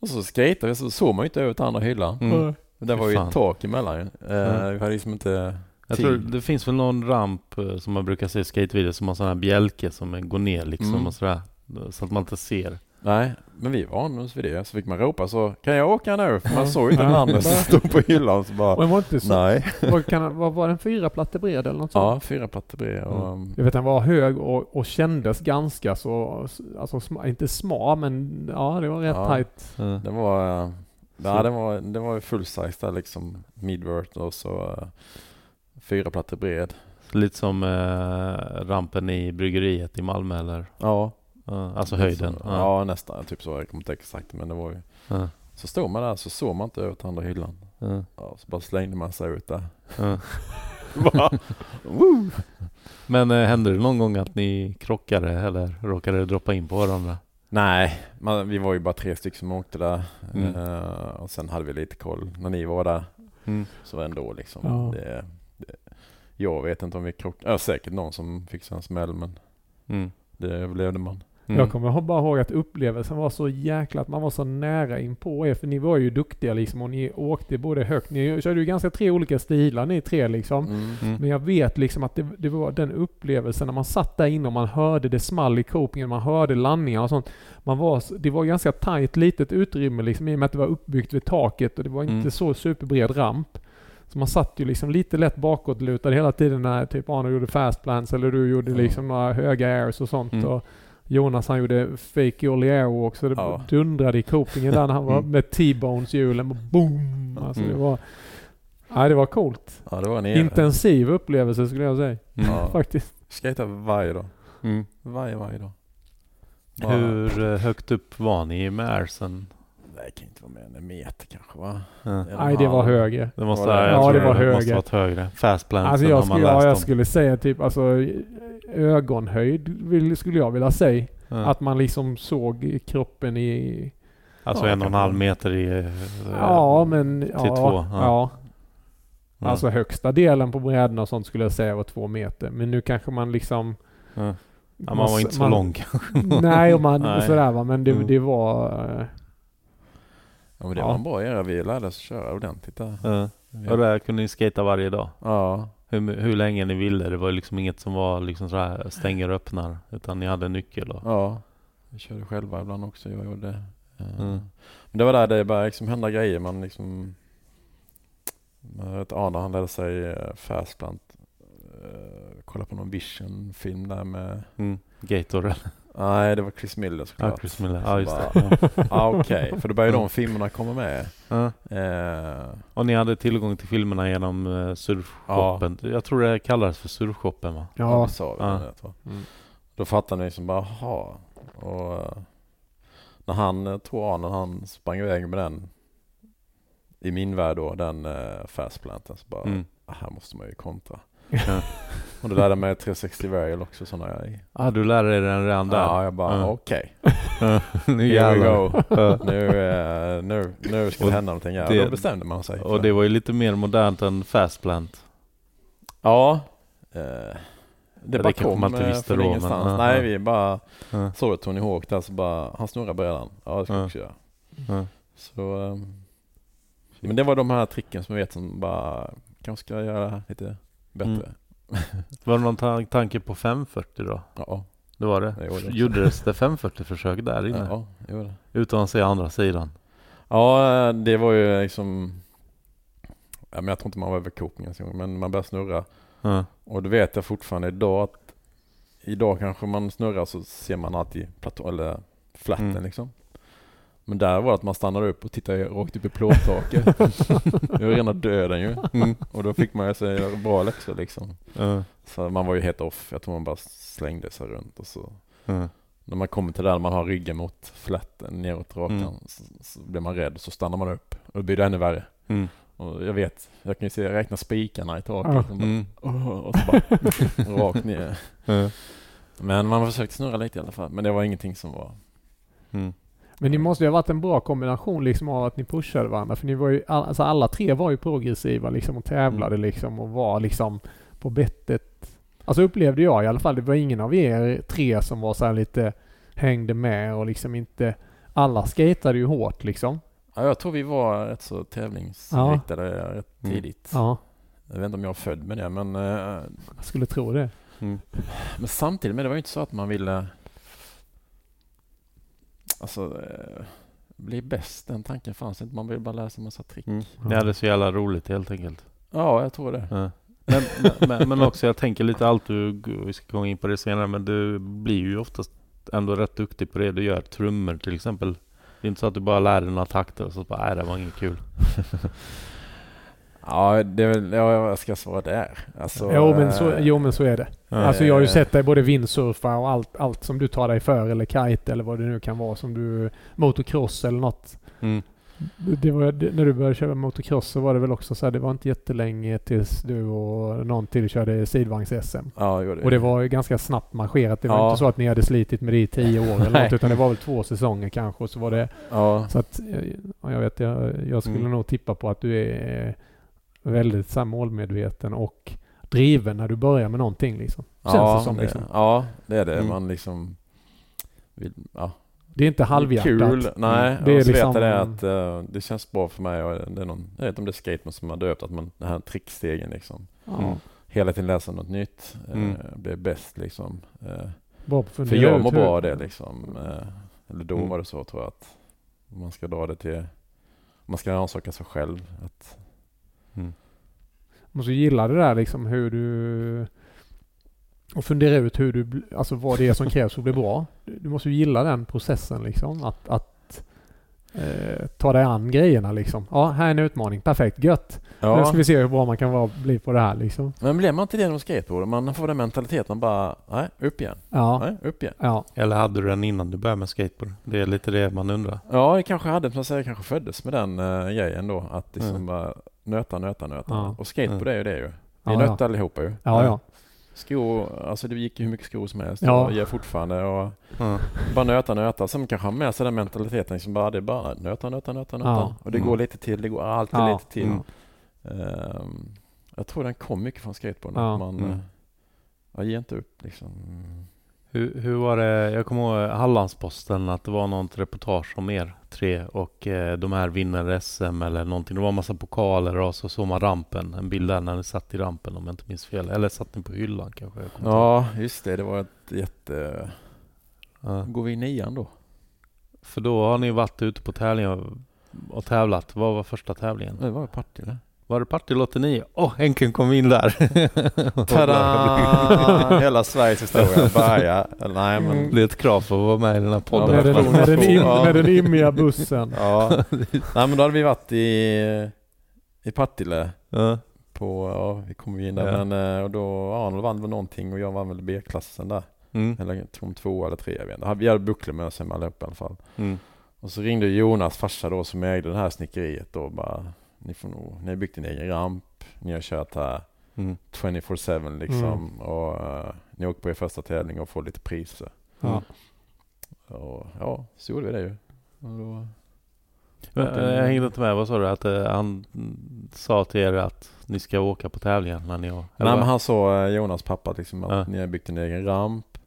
Och så skejtade vi så såg man ju inte över till andra hyllan. Mm. Det var ju fan. ett tak emellan ju. Eh. Vi hade liksom inte Jag tror det finns väl någon ramp eh, som man brukar se i skatevideos som har sån här bjälke som går ner liksom Mm. och sådär. Så att man inte ser. Nej, men vi vande oss vid det. Så fick man ropa så, kan jag åka nu? För man såg ju inte den som stod på hyllan. Så bara, Och var inte så... nej. Vad, kan, vad var den? Fyra plattor bred eller något sånt? Ja, fyra plattor bred och... um, Jag vet den var hög och, och kändes ganska så, alltså sma, inte smal men ja det var rätt Ja. tajt. Den var, eh, ja, den var, den var full size där liksom. Midvert och så uh, fyra plattor bred. Lite som eh, rampen i bryggeriet i Malmö eller? Ja. Ja, alltså höjden. Så, Ja. ja, nästan. Typ så. Jag kommer inte exakt men det var ju. Ja. Så stod man där så såg man inte över till andra hyllan. Ja. Så bara slängde man sig ut där. Men eh, hände det någon gång att ni krockade eller råkade droppa in på varandra? Nej, man, vi var ju bara tre stycken som åkte där. Mm. Eh, och sen hade vi lite koll när ni var där. Mm. Så ändå liksom. Ja. Det, det, jag vet inte om vi krockade. Ja, säkert någon som fick sig en smäll men Mm. det överlevde man. Mm. Jag kommer bara ihåg att upplevelsen var så jäkla att man var så nära in på er. För ni var ju duktiga liksom och ni åkte både högt. Ni körde ju ganska tre olika stilar ni tre liksom. Mm. Mm. Men jag vet liksom att det, det var den upplevelsen när man satt där inne och man hörde det small i copingen, man hörde landningar och sånt. Man var, det var ganska tajt litet utrymme liksom i och med att det var uppbyggt vid taket och det var inte Mm. så superbred ramp. Så man satt ju liksom lite lätt bakåtlutad hela tiden när typ Arne gjorde fast plans eller du gjorde liksom några höga airs och sånt. Mm. Och Jonas han gjorde fake ollie airwalk så det Ja. dundrade i copingen där när han var Mm. med T-bones hjulen och boom! Alltså det Mm. var... Nej det var coolt. Ja, det var nere. Intensiv upplevelse skulle jag säga. Mm. Ja. Faktiskt. Skejta varje dag. Mm. Varje, varje dag. Bara- Hur eh, högt upp var ni med airsen? Det kan inte vara mer än en meter kanske va? Ja. En Nej det var högre. Det måste, Var det? Ja, det var det måste högre. varit högre. Fastplansen Alltså jag man skulle, ja, jag skulle säga typ alltså ögonhöjd vill, skulle jag vilja säga. Ja. Att man liksom såg kroppen i... alltså Ja, en och en halv meter i... eh, Ja men... Ja, till två, Ja. ja. ja. Alltså högsta delen på brädorna och sånt skulle jag säga var två meter. Men nu kanske man liksom... Ja. Ja, man var inte så lång kanske. Nej, och man Nej. sådär va. Men det, Mm. det var... eh, Ja men det Ja. var en bra era. Vi lärde oss köra ordentligt där. Ja. Och där kunde ni skata varje dag. Ja. Hur, hur länge ni ville. Det var liksom inget som var liksom sådär stänger och öppnar. Utan ni hade nyckel och... Ja. Vi körde själva ibland också. Jag gjorde. Eh, Mm. Men det var där det började liksom hända grejer. Man liksom... Jag vet Arne han lärde sig uh, fastplant. Uh, kolla på någon vision-film där med... Mm. Gator. Nej det var Chris Miller Ja, såklart. Chris Miller. Ja, just bara, det. Ja. ah, Okej, för då började de Mm. filmerna komma med. Ja. Eh, Och ni hade tillgång till filmerna genom uh, surfshoppen. Jag tror det kallades för surfshoppen va? ja, Ja. det sa vi. Ja. det. Mm. Då fattade ni liksom bara, jaha. Och eh, när han, jag tror Arne, han sprang iväg med den i min värld då, den uh, fastplanten. Så bara, Mm. ah, här måste man ju kontra. Ja. Och då lärde jag mig 360 varial också sådana grejer. Ah, du lärde dig den redan där? Ja, jag bara Ja. okej. Ja. nu jävlar. Ja. Nu, eh, nu, nu ska det hända någonting här. det- då bestämde man sig. Och det var ju lite mer modernt än Fastplant. Ja. Eh, det det bara kanske kom man inte eh, visste från då, men- ingenstans. ja, Nej, ja. vi bara Ja. såg Tony Hawk där så bara, han snurrar brädan. Ja, det ska vi Ja. också göra. Ja. Så, ehm, men det var de här tricken som jag vet som bara, kanske ska göra lite bättre. Mm. Var det någon ta- tanke på 540 då? Ja, Det var det? Det gjorde det. Gjordes det 540-försök där inne? ja, jo det. Utan att se andra sidan? Ja, det var ju liksom, ja, men jag tror inte man var över coping ens men man började snurra. Ja. Och det vet jag fortfarande idag att idag kanske man snurrar så ser man alltid platå, eller flatten Mm. liksom. Men där var det att man stannade upp och tittade rakt upp i plåttaket. det var rena döden ju. Mm. Och då fick man ju sig bra läxor liksom. Ja. Så man var ju helt off. Jag tror man bara slängde sig runt och så. Ja. När man kommer till där man har ryggen mot flatten neråt rakan Mm. så, så blir man rädd så stannar man upp. Och då blir det ännu värre. Mm. Och jag vet, jag kan ju se, räkna spikarna i taket. Bara, Mm. Och så bara rakt ner. Men man försökte snurra lite i alla fall. Men det var ingenting som var... Mm. Men det måste ju ha varit en bra kombination liksom av att ni pushade varandra. För ni var ju, all- alltså alla tre var ju progressiva liksom och tävlade liksom och var liksom på bettet. Alltså upplevde jag i alla fall. Det var ingen av er tre som var så här lite hängde med och liksom inte... Alla skatade ju hårt liksom. Ja, jag tror vi var rätt så tävlingsinriktade rätt Mm. tidigt. Ja, Jag vet inte om jag var född med det men, eh, jag skulle tro det. Mm. men samtidigt med det var ju inte så att man ville alltså eh, bli bäst. Den tanken fanns inte. Man ville bara lära sig massa trick. Mm. Ni hade så jävla roligt helt enkelt. Ja, jag tror det. Ja. Men, men- men, också jag tänker lite allt du, vi ska gå in på det senare, men du blir ju oftast ändå rätt duktig på det du gör. Trummor till exempel. Det är inte så att du bara lär dig några takter och så bara, nej det var inget kul. Ja, det är väl, ja, jag ska svara där. Alltså, Jo men, så, eh, jo men så är det. Ja. Alltså jag har ju sett dig både vindsurfa och allt, allt som du tar dig för eller kite eller vad det nu kan vara som du... Motocross eller något. Mm. Det var, det, när du började köra motocross så var det väl också så här, det var inte jättelänge tills du och någon till körde sidvagns-SM. Ja, det. Och det var ju ganska snabbt marscherat. Det var Ja. inte så att ni hade slitit med det i tio år eller något, utan det var väl två säsonger kanske. Och så var det, Ja, så att, eh, ja, jag vet, jag, jag skulle Mm. nog tippa på att du är väldigt så här, målmedveten och driven när du börjar med någonting liksom. Känns ja, det som liksom. ja, det är det. Mm. Man liksom vill, ja, Det är inte halvhjärtat. Mm. Kul, nej. Det är och så liksom- vet jag det att eh, det känns bra för mig och det är någon, jag vet inte om det är skateman som har döpt att man, den här trickstegen liksom. Mm. Hela tiden läsa något nytt, eh, Mm. blir bäst liksom. Eh, Bra på att för fundera jag mår bra av det liksom. Eh, eller då Mm. var det så tror jag att man ska dra det till, man ska rannsaka sig själv. Att, Mm. måste gilla det där liksom hur du... Och fundera ut hur du, alltså vad det är som krävs för att bli bra. Du du måste ju gilla den processen liksom. Att, att eh, ta dig an grejerna liksom. Ja, här är en utmaning. Perfekt, gött. Nu ja, ska vi se hur bra man kan vara, bli på det här liksom. men blir man inte det genom skateboard? Man får den mentaliteten, man bara, nej, upp igen, Ja, nej, upp igen. ja, Eller hade du den innan du började med skateboard? Det är lite det man undrar. Ja, jag kanske hade, som jag säger, kanske föddes med den uh, grejen då. Att liksom Mm. bara nöta, nöta, nöta. Ja. Och skateboard Mm. är ju det ju. Vi Ja, nötte allihopa ju. ja, ja. Skor, alltså det gick ju hur mycket skor som helst. Ja. Och gör fortfarande. Och Ja. bara nöta, nöta. Sen kanske ha med sig den mentaliteten. Liksom bara, det är bara nöta, nöta, nöta, nöta. Ja. Och det Mm. går lite till. Det går alltid Ja. lite till. Mm. Ehm, jag tror den kom mycket från skateboarden. Ja. Att man, Mm. mm. jag ger inte upp liksom. Hur, hur var det? Jag kommer ihåg Hallandsposten att det var något reportage om er tre och eh, de här vinner SM eller någonting. Det var en massa pokaler och så såg man rampen. En bild där när ni satt i rampen om jag inte minns fel. Eller satt ni på hyllan kanske? Inte ihåg. Ja, just det. Det var ett jätte... Ja. Går vi i nian då? För då har ni varit ute på tävlingar och tävlat. Vad var första tävlingen? Det var Partille. Var det Partille 89? Åh, oh, äntligen kom in där! Tada! Hela Sveriges historia börjar. Eller Nej men... Det är ett krav för att vara med i den här Ja, podden. Med, men- den, med, den Ja. med den immiga bussen. Ja. Nej men då hade vi varit i, i Partille Ja. på, ja vi kom ju in där Ja. men eh, och då Arnold vann väl någonting och jag vann väl B-klassen där. Mm. Eller jag tror om två eller tre jag vet inte. Vi hade bucklemösen med allihop i alla fall. Mm. Och så ringde Jonas farsa då som ägde det här snickeriet då och bara Ni får nog, ni har byggt en egen ramp, ni har kört här Mm. 24-7 liksom och eh, ni åker på er första tävling och får lite priser. Ja. Och ja, så gjorde vi det ju. Och då, Men, eh, Jag hängde inte med. Vad sa du? Att eh, han mm, sa till er att ni ska åka på tävlingen när ni har... Nej men han sa, Jonas pappa liksom att ni har byggt en egen ramp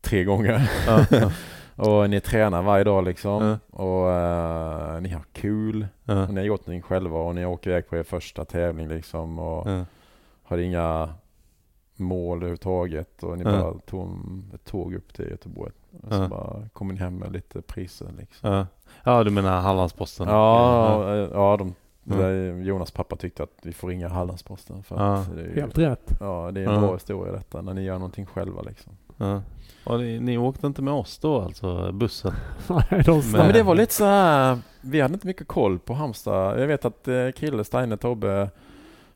tre gånger. Och ni tränar varje dag liksom. Ja. Och eh, ni har kul. ja, Och ni har gjort någonting själva och ni åker iväg på er första tävling liksom. Och ja. har inga mål överhuvudtaget. Och ni bara tog ett tåg upp till Göteborg. Och så bara kom ni hem med lite priser liksom. Ja. ja, du menar Hallandsposten? Ja, ja, ja de, där, Jonas pappa tyckte att vi får ringa Hallandsposten. För Ja. att det är ju, Helt rätt. Ja, det är en Ja. bra historia detta när ni gör någonting själva liksom. Ja. Och ni, ni åkte inte med oss då alltså, bussen? Nej, de Men- Ja, men det var lite så här. Vi hade inte mycket koll på Halmstad. Jag vet att eh, Krille, Steine, Tobbe,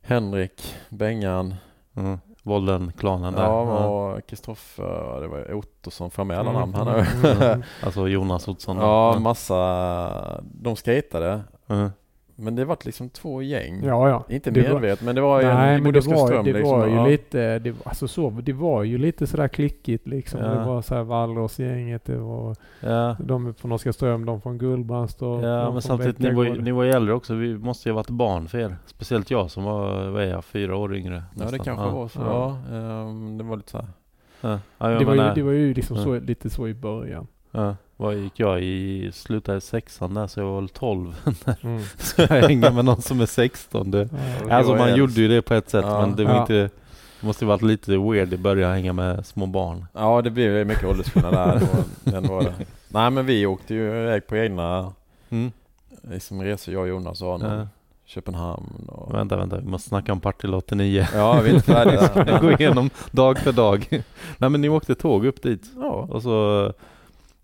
Henrik, Bengan, Mm. Volden-klanen där? ja, och Kristoffer, det var Ottosson, får jag med alla Mm, namn? Han mm, har- mm. Alltså Jonas Ottosson? ja, massa. De skatade. Ja. Men det var liksom två gäng. Ja, ja. Inte medvetet, men det var ju en, Nej, vi men det var, det liksom. var ju ja. lite, det, var- alltså så, det var ju lite sådär klickigt liksom. Ja. Det var såhär Wallås-gänget, det var Ja. de från Oskarström, de från Gullbrandst och Ja, de men från samtidigt, ni var, ni var ju äldre också. Vi måste ju ha varit barn för er. Speciellt jag som var, vad är jag, fyra år yngre. Ja, det nästan. kanske ja. var så. Ja. Ja, ehm, det var lite så här. Ja. Det, var ju, det var ju liksom Ja. så, lite så i början. Vad gick jag i? Slutade sexan där så jag var väl 12. Mm. så jag hänger med någon som är 16. Det. Ja. Alltså man helt- gjorde ju det på ett sätt Ja. men det var Ja. inte Det måste ju varit lite weird i början att hänga med små barn. Ja, det blev ju mycket åldersskillnad där. Var, den var det. Nej, men vi åkte ju iväg på egna Mm. liksom, resor, jag, Jonas och Arnold. Ja. Köpenhamn och... Vänta, vänta, vi måste snacka om Partille 89. Ja, vi är inte färdiga. Gå igenom dag för dag. Nej men ni åkte tåg upp dit. ja. Och så,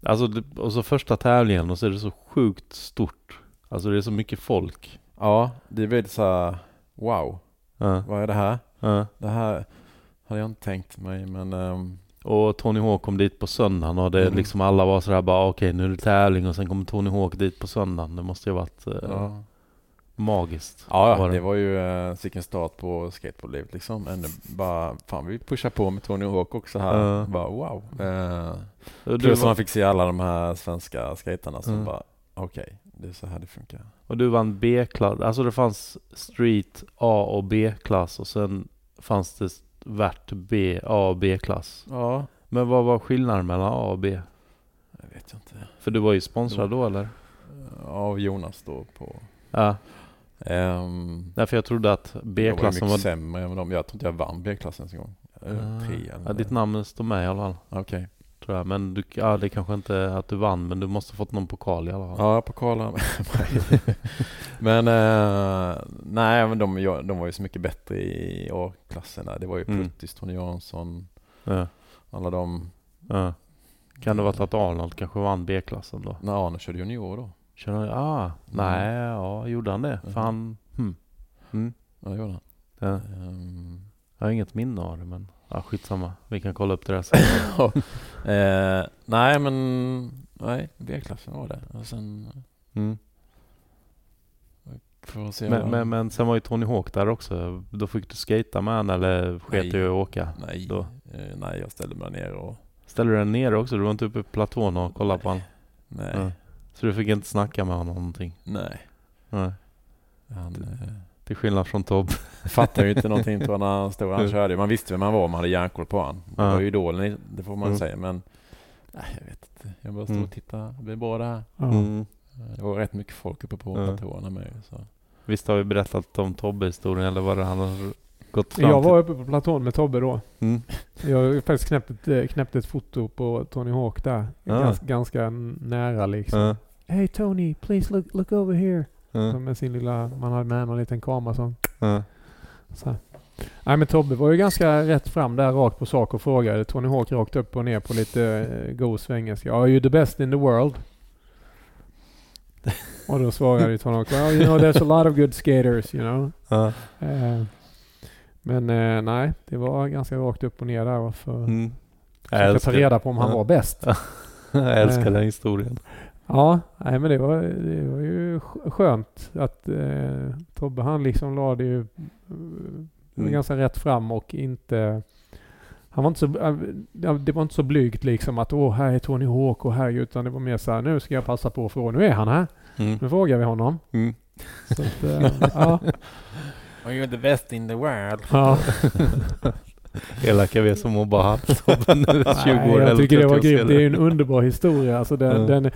alltså, det- och så första tävlingen och så är det så sjukt stort. Alltså det är så mycket folk. ja, det blev lite så här, wow, Ja, vad är det här? ja. Det här hade jag inte tänkt mig, men... ehm, och Tony Hawk kom dit på söndagen och det Mm. liksom alla var sådär bara okej nu är det tävling och sen kommer Tony Hawk dit på söndagen. Det måste ju ha varit eh, Ja. magiskt. Ja, Var det. det var ju eh, sicken start på skateboardlivet liksom. Ändå bara, fan vi pushar på med Tony Hawk också här. Ja. Bara wow. Och du, plus var, man fick se alla de här svenska skaterna som Mm. bara, okej, det är så här det funkar. och du vann B-klass. Alltså det fanns Street A och B-klass och sen fanns det värt B, A och B-klass. Ja, Men vad var skillnaden mellan A och B? jag vet jag inte. För du var ju sponsrad då eller? Av Jonas då på... Ja, Um, därför jag trodde att jag var ju B-klassen mycket var... sämre än dem. Jag tror inte jag vann B-klassen ens en gång. Uh, tre eller Ja, ditt namn står med i alla fall. Okej. Tror jag. Men du, ja, det kanske inte att du vann, men du måste ha fått någon pokal i alla fall. Ja, pokalen. men eh, nej, men de, de var ju så mycket bättre i A-klassen där. Det var ju Mm. Tony Jansson, Ja, alla de. ja. Kan det vara att Arnold kanske vann B-klassen då? När Arne körde junior då. Känner jag, ah, nej, ja, gjorde han det? För han, hmm. mm. Ja, det gjorde han. ja. Ehm, Jag har inget minne av det, men ja, skitsamma. Vi kan kolla upp det där sen. eh, nej, men nej, B-klassen var det. Och sen Mm. Men, men, men sen var ju Tony Hawk där också. Då fick du skata med han eller sket Nej. du i att åka? nej, då? eh, nej, jag ställde mig ner och Ställde du den ner också? Du var inte uppe på platån och kollade på honom? nej, Ja. Så du fick inte snacka med honom någonting? nej. Nej. Han eh, Till skillnad från Tobbe. fattade ju inte någonting jag när han stod. Han Mm. körde. Man visste vem han var, man hade järnkoll på honom. Det Ja. var ju idolen, det får man Mm. säga. Men nej, jag vet inte. Jag bara stod Mm. och tittade. Det blir bra det här. Mm. Det var rätt mycket folk uppe på Ja. platåerna med. Så. Visst har vi berättat om Tobbe-historien eller vad det han har gått fram Jag till? var uppe på platån med Tobbe då. Mm. Jag har faktiskt knäppt ett, eh, knäppt ett foto på Tony Hawk där. Ja. Gans, ganska nära liksom. Ja. Hey Tony, please look, look over here. Så Med sin lilla, man hade med någon liten kamera så. här. Nej men Tobbe var ju ganska rätt fram där rakt på sak och frågade Tony Hawk rakt upp och ner på lite eh, god svengelska. Are you the best in the world? och då svarade ju Tony Hawk, well you know there's a lot of good skaters you know. Ja. Eh, men eh, nej, det var ganska rakt upp och ner där. Varför Mm. Jag ta reda på om han var bäst. jag älskar den historien. Ja, nej men det var, det var ju sk- skönt att eh, Tobbe han liksom la det ju eh, Mm. ganska rätt fram och inte han var inte så, eh, det var inte så blygt liksom att åh här är Tony Hawk och här utan det var mer så här nu ska jag passa på att fråga, nu är han här, Mm. nu frågar vi honom. Mm. Så att, eh, ja, Are you the best in the world? ja. Elaka vi som mobbar Hattobben nu 20 Nej, år jag tycker det var grymt. Det är en underbar historia. Alltså den, Ja. den,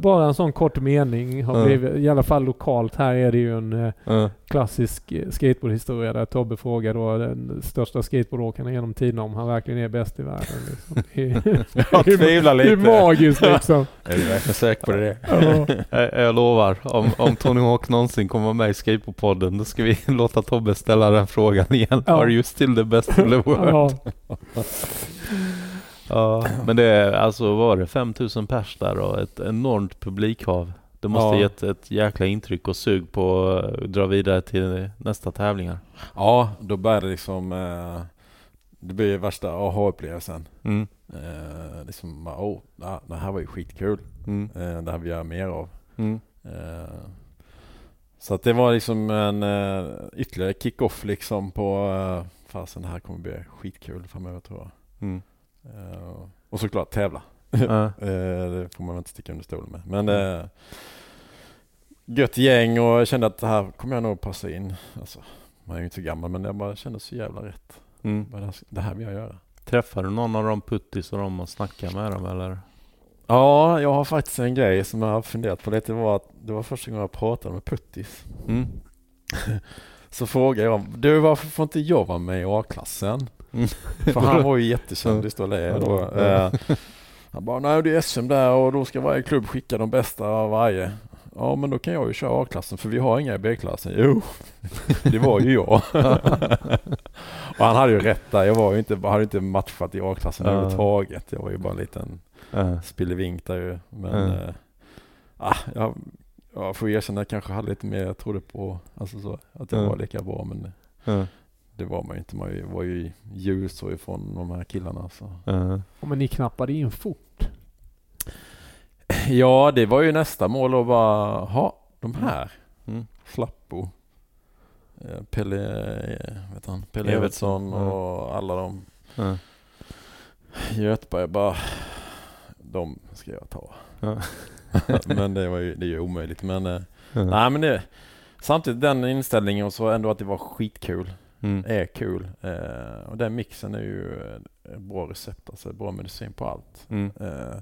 bara en sån kort mening har Ja. blivit, i alla fall lokalt här är det ju en Ja. klassisk eh, skateboardhistoria där Tobbe frågar då den största skateboardåkaren genom tiderna om han verkligen är bäst i världen. Liksom. Det Jag tvivlar är- det är lite. magiskt liksom. Är du verkligen säker på det? Ja. Jag, jag lovar, om, om Tony Hawk någonsin kommer med i Skateboardpodden då ska vi låta Tobbe ställa den frågan igen. Ja. Are you still the best in the world? Ja. Ja, men det är alltså var det 5000 pers där och ett enormt publikhav. Det måste Ja. gett ett jäkla intryck och sug på att dra vidare till nästa tävlingar. Ja, då började det liksom... Eh, det blev värsta aha-upplevelsen. Mm. Eh, liksom, oh, det här var ju skitkul. Mm. Eh, det här vill jag göra mer av. Mm. Eh, så att det var liksom en eh, ytterligare kick-off liksom på eh, fasen det här kommer bli skitkul framöver tror jag. Mm. Eh, och såklart tävla. Eh, det får man inte sticka under stolen med. Men eh, gött gäng och jag kände att det här kommer jag nog passa in. Alltså, man är ju inte så gammal men jag bara kände så jävla rätt. Mm. Det här, det här vill jag göra. Träffar du någon av de puttis och dem och snackar med dem eller? Ja, jag har faktiskt en grej som jag har funderat på lite. Det var, att det var första gången jag pratade med Puttis. Mm. Så frågade jag, du varför får inte jag vara med i A-klassen? Mm. För han var ju jättekändis då, är då. Eh, Han bara, nej det är SM där och då ska varje klubb skicka de bästa av varje. Ja men då kan jag ju köra A-klassen för vi har inga i B-klassen. Jo, det var ju jag. och han hade ju rätt där. Jag var ju inte, hade inte matchat i A-klassen Ja. överhuvudtaget. Jag var ju bara en liten Ja. spillevink där ju. Men Ja. eh, ah, jag, jag får erkänna att jag kanske hade lite mer, jag trodde på, alltså så, att jag Ja. var lika bra men Ja. det var man ju inte. Man var ju ljusår ifrån de här killarna. Så. Uh, Ja, Men ni knappade in fort. Ja, det var ju nästa mål och bara, ha, de här. mm. Flappo. eh, Pelle, eh, vet han, Pelle Evertsson, ja. och alla de. uh, Göteborg bara, de ska jag ta. Men det, var ju, det är ju omöjligt. Men, uh, nej, men det, samtidigt den inställningen och så ändå att det var skitkul. mm. Är kul. Eh, och den mixen är ju eh, bra recept, alltså bra medicin på allt. Mm. Eh,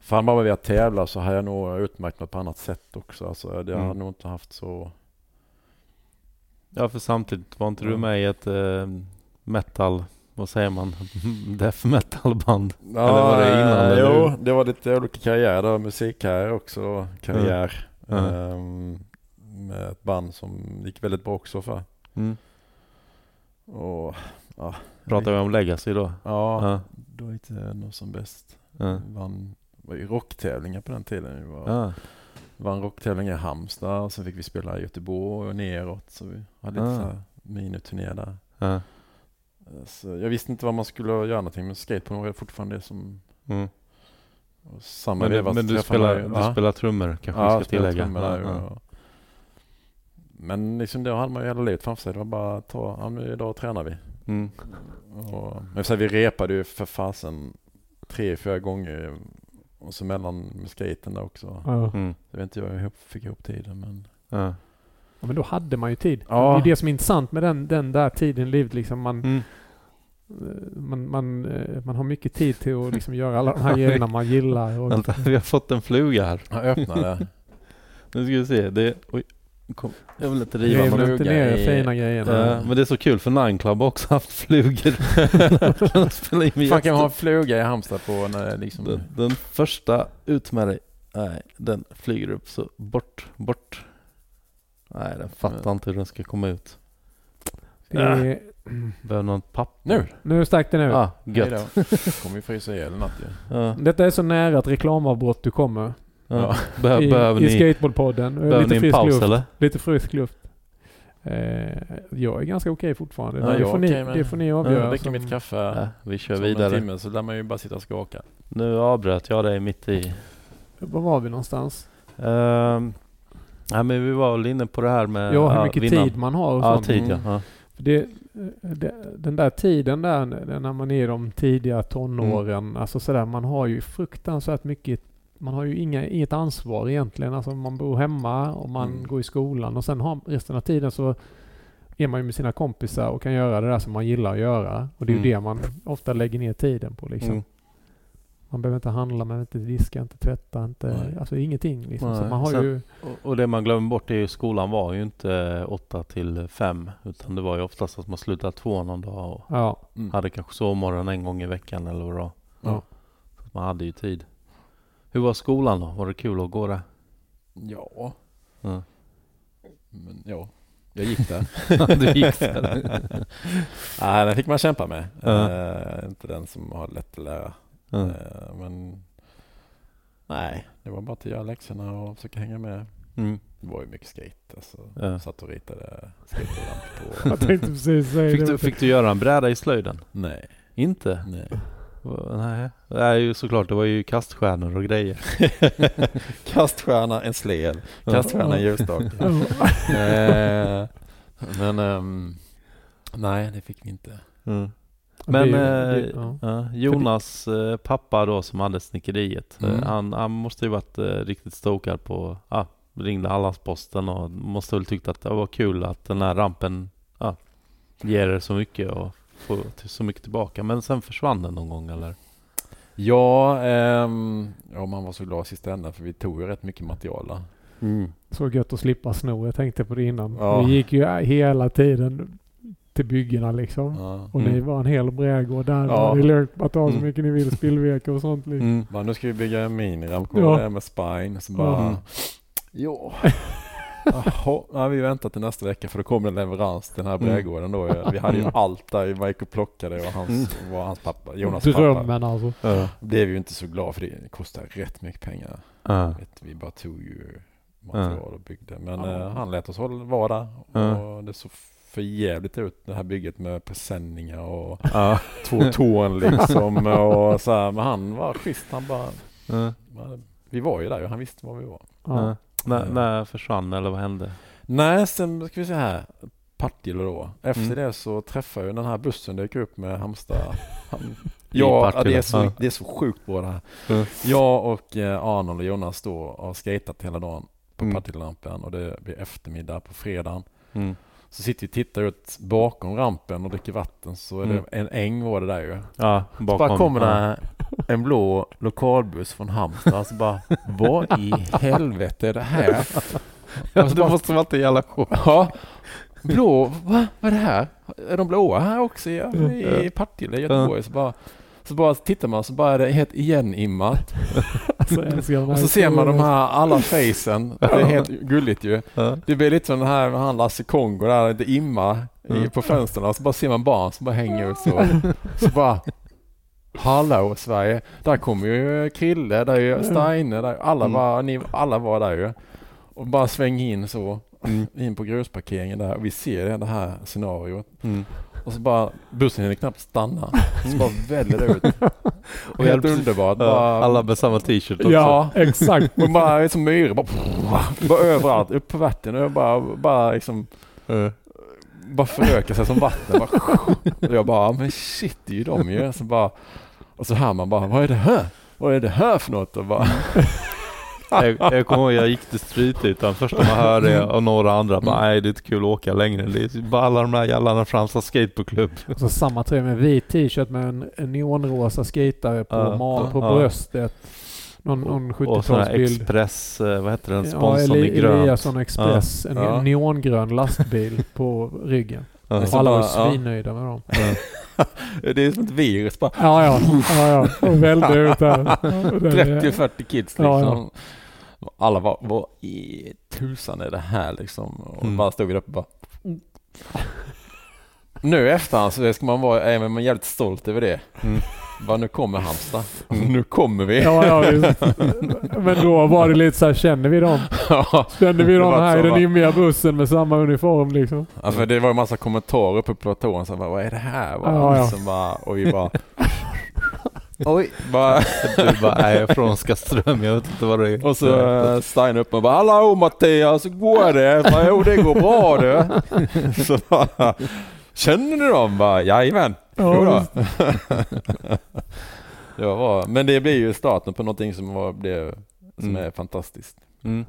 Fan bara vi att tävla så har jag nog utmärkt mig på annat sätt också. Alltså, det har Mm. jag nog inte haft så... Ja, för samtidigt var inte du med i ett eh, metal, vad säger man, death metal band? Eller var det innan, eller Jo, hur? det var lite olika karriärer. Musikkarriär också. Karriär. Ja. Ehm, med ett band som gick väldigt bra också för. Mm. Och, ja, Pratar vi om Legacy då? Ja, Ja. då gick det nog som bäst. Ja. Vann, var ju rocktävlingar på den tiden. Vi var, Ja. vann rocktävlingar i Halmstad och sen fick vi spela i Göteborg och neråt. Så vi hade lite här miniturné där. Ja. Så jag visste inte vad man skulle göra någonting men skateboard var fortfarande det som Mm. samma Men, men du, spelar, du ja. spelar trummor kanske ja, vi ska tillägga? trummor Ja, ja. och- Men liksom då hade man ju hela livet framför sig. Det var bara att ta, ja men idag tränar vi. Mm. Och, men så här, vi repade ju för fasen tre, fyra gånger. Och så mellan med skaten där också. Ja. Mm. Jag vet inte hur jag fick ihop tiden men. Ja. Ja, men då hade man ju tid. Ja. Det är det som är intressant med den, den där tiden i livet. Liksom man, Mm. Eh, man, man, eh, man har mycket tid till att liksom göra alla de här grejerna man gillar. Och, Vänta, vi har fått en fluga här. Jag öppnade. Nu ska vi se. Det, oj, kom, jag vill inte Riva någon. inte fluga ner i- fina grejerna. Ja, men det är så kul för Nine Club har också haft flugor. Fan kan man ha en fluga i Halmstad på när det liksom. den, den första ut med dig. Nej, den flyger upp så bort, bort. Nej, den fattar Ja. inte hur den ska komma ut. Det är, Behöver någon papper? Nu! nu stack det nu. Ah, gött. Kommer ju frysa ihjäl natt. Ja, Detta är så nära ett reklamavbrott du kommer. ja. Behö, I, behöver i ni, Skateboardpodden. behöver Lite ni en frisk paus luft. eller? Lite frisk luft. Eh, jag är ganska okej fortfarande. Ja, det, jag får ni, med. det får ni Jag avgöra. dricker som- mitt kaffe. Ja, vi kör som En vidare. timme så lär man ju bara sitta och skaka. Nu avbröt jag dig mitt i. Var var vi någonstans? Um, ja, men vi var väl inne på det här med Ja, hur mycket vinna. tid man har och Ja, sånt. tid ja. Mm. det, den där tiden där när man är i de tidiga tonåren, alltså sådär, man har ju fruktansvärt mycket man har ju inga, inget ansvar egentligen. Alltså man bor hemma och man Mm. går i skolan och sen har resten av tiden så är man ju med sina kompisar och kan göra det där som man gillar att göra. Och det är ju Mm. det man ofta lägger ner tiden på liksom. Man behöver inte handla, man behöver inte diska, inte tvätta, inte, Nej. alltså ingenting liksom. Så man har Sen- ju, Och, det man glömmer bort är ju skolan var ju inte åtta till fem utan det var ju oftast att man slutade två någon dag och ja. Mm. hade kanske sovmorgon en gång i veckan eller vad det var. Ja. Så att man hade ju tid. Hur var skolan då? Var det kul att gå där? Ja, Ja. men ja. Jag gick där. du gick där. Nej, den fick man kämpa med. Ja. Eh, inte den som har lätt att lära. Ja. Eh, men nej, det var bara att göra läxorna och försöka hänga med. Mm. Det var ju mycket skate. Alltså. Ja. Satt och ritade skateramp på. Jag tänkte precis säga Fick, du, fick du göra en bräda i slöjden? nej, Inte? nej. Nej, det är ju såklart. Det var ju kaststjärnor och grejer. Kaststjärna, en sled. Kaststjärna, en ljusstake. Eh, men ehm, nej, det fick vi inte. Mm. Det Men ju- eh, det- ja. ja, Jonas eh, pappa då som hade snickeriet. eh, Mm. Han, han måste ju varit eh, riktigt stokad på, ja, ringde Hallandsposten och måste väl tyckt att det var kul att den här rampen ja, ger er så mycket och får så mycket tillbaka. Men sen försvann den någon gång eller? Ja, ehm, ja, man var så glad sist ända för vi tog ju rätt mycket material där. Så gött att slippa sno. Jag tänkte på det innan. Ja. Vi gick ju hela tiden till byggena liksom. Ja. Och Mm. det var en hel brädgård där. Ja. Det är. Bara ta så Mm. mycket ni vill. Spillvirke och sånt. Liksom. Mm. Bara, nu ska vi bygga en miniramp Ja. ja. med spine. Så bara, Mm. ja. Jaha, ja, vi väntar till nästa vecka för då kommer en leverans till den här Mm. brädgården då. Vi hade ju Mm. allt där. Man gick och plockade och hans, var hans pappa, Jonas pappa. Drömmen alltså. Ja. Blev ju inte så glad för det kostar rätt mycket pengar. Ja. Vi bara tog ju material och byggde. Men eh, han lät oss hålla, vara där Ja. och det såg för jävligt ut det här bygget med presenningar och Ja. två torn liksom och så här. Men han var schysst. Han bara, Ja. vi var ju där och han visste var vi var. Ja. När, när försvann eller vad hände? Nej, sen ska vi se här. Partille då. Efter Mm. det så träffade jag den här bussen dök upp med Halmstad. Ja, det är, så, det är så sjukt bra det här. Mm. Jag och eh, Arnold och Jonas då har skatat hela dagen på Mm. Partillerampen och det blir eftermiddag på fredagen. Mm. Så sitter vi och tittar ut bakom rampen och dricker vatten så är det Mm. en äng var det där ju. Ja, Så bakom. bara kommer det en blå lokalbuss från Halmstad. Alltså bara, vad i helvete är det här? Ja, det måste vara en jävla chock. Ja, blå, va? Vad är det här? Är de blåa här också i, i Partille, Göteborg? Så bara, så bara tittar man så bara är det helt igenimmat. Och så ser man de här alla facen. Det är helt gulligt ju. Det blir lite som den här med han Lasse Kongo där, det imma i, på fönstren. Och så bara ser man barn som bara hänger ut så. Så bara Hallå Sverige! Där kommer ju Krille, där är ju Steine, där alla, Mm. var, ni, alla var där ju. Och bara sväng in så, Mm. in på grusparkeringen där. Och vi ser det, det här scenariot. Mm. Och så bara, bussen hinner knappt stanna. Så bara väller det ut. Och helt underbart. Bara, alla med samma t-shirt också. Ja, exakt. och bara som myror, bara, bara överallt, upp på vatten och jag bara, bara liksom bara förökar sig som vatten. Bara, och jag bara, men shit det är ju de ju. Så bara, och så hör man bara, vad är det här? Vad är det här för något? Och bara, jag, jag kommer ihåg jag gick till street utan första man hör det och några andra bara nej det är inte kul att åka längre. Det är bara alla de här jävlarna Fransa skateboardklubb. Och så samma tröja med vit t-shirt med en, en neonrosa skatare på, Ja, ma- på ja. bröstet. Någon, någon Och sån här 70-talsbild. Express, eh, vad heter den, Ja, sponsorn Eli- i grönt. Eliasson Express. En Ja. neongrön lastbil på ryggen. Ja. Och alla var ja. svinnöjda med dem. det är som ett virus bara. Ja, ja. ja, ja. Och välde ut där. Och den är- 30-40 kids Ja, liksom. Alla var, vad i tusan är det här liksom? Och Mm. bara stod vi där uppe och bara. Nu i efterhand så ska man vara, är man jävligt stolt över det. Mm. Bara nu kommer Halmstad. Mm. Nu kommer vi. Ja, ja. Men då var det lite så här, känner vi dem? Ja. Kände vi dem här i den immiga bussen med samma uniform liksom? Ja, för det var ju massa kommentarer uppe på platån. Så bara, vad är det här? Bara, Ja, ja. Liksom bara, och vi bara... Oj! Bara, Du bara nej jag är från Skaström, jag vet inte vad det är. och så uh, Stein upp och bara Hallå Mattias, hur går det? Bara, jo det går bra du. Så bara, Känner ni dem? Bara, Jajamän. Ja, Jo då. visst. det var bra. Men det blir ju starten på någonting som, var, blev, som Mm. är fantastiskt. Mm.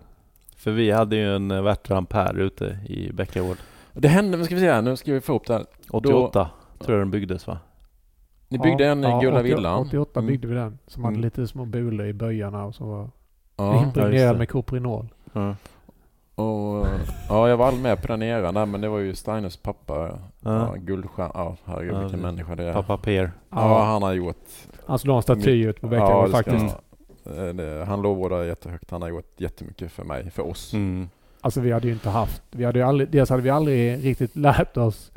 För vi hade ju en eh, värtramp här ute i Bäckagård. Det hände, nu ska vi se här, nu ska vi få upp det här. 88 tror jag den byggdes va? Ni byggde en i Gula 80 Villan. 88 Mm. byggde vi den. Som hade Mm. lite små bulor i böjarna och som var Ja. impregnerad med Coprinol. Ja. Och, ja, jag var aldrig med på den eran där, men det var ju Steiners pappa. Ja. Ja. Guldstjärna. Ja, herregud Ja, vilken människa det är. Pappa Per. Ja, han har gjort... Han slog en staty ut på Ja, ska faktiskt. han. Eh, det- Han lovordar jättehögt. Han har gjort jättemycket för mig, för oss. Mm. Alltså vi hade ju inte haft, vi hade ju aldrig, dels hade vi aldrig riktigt lärt oss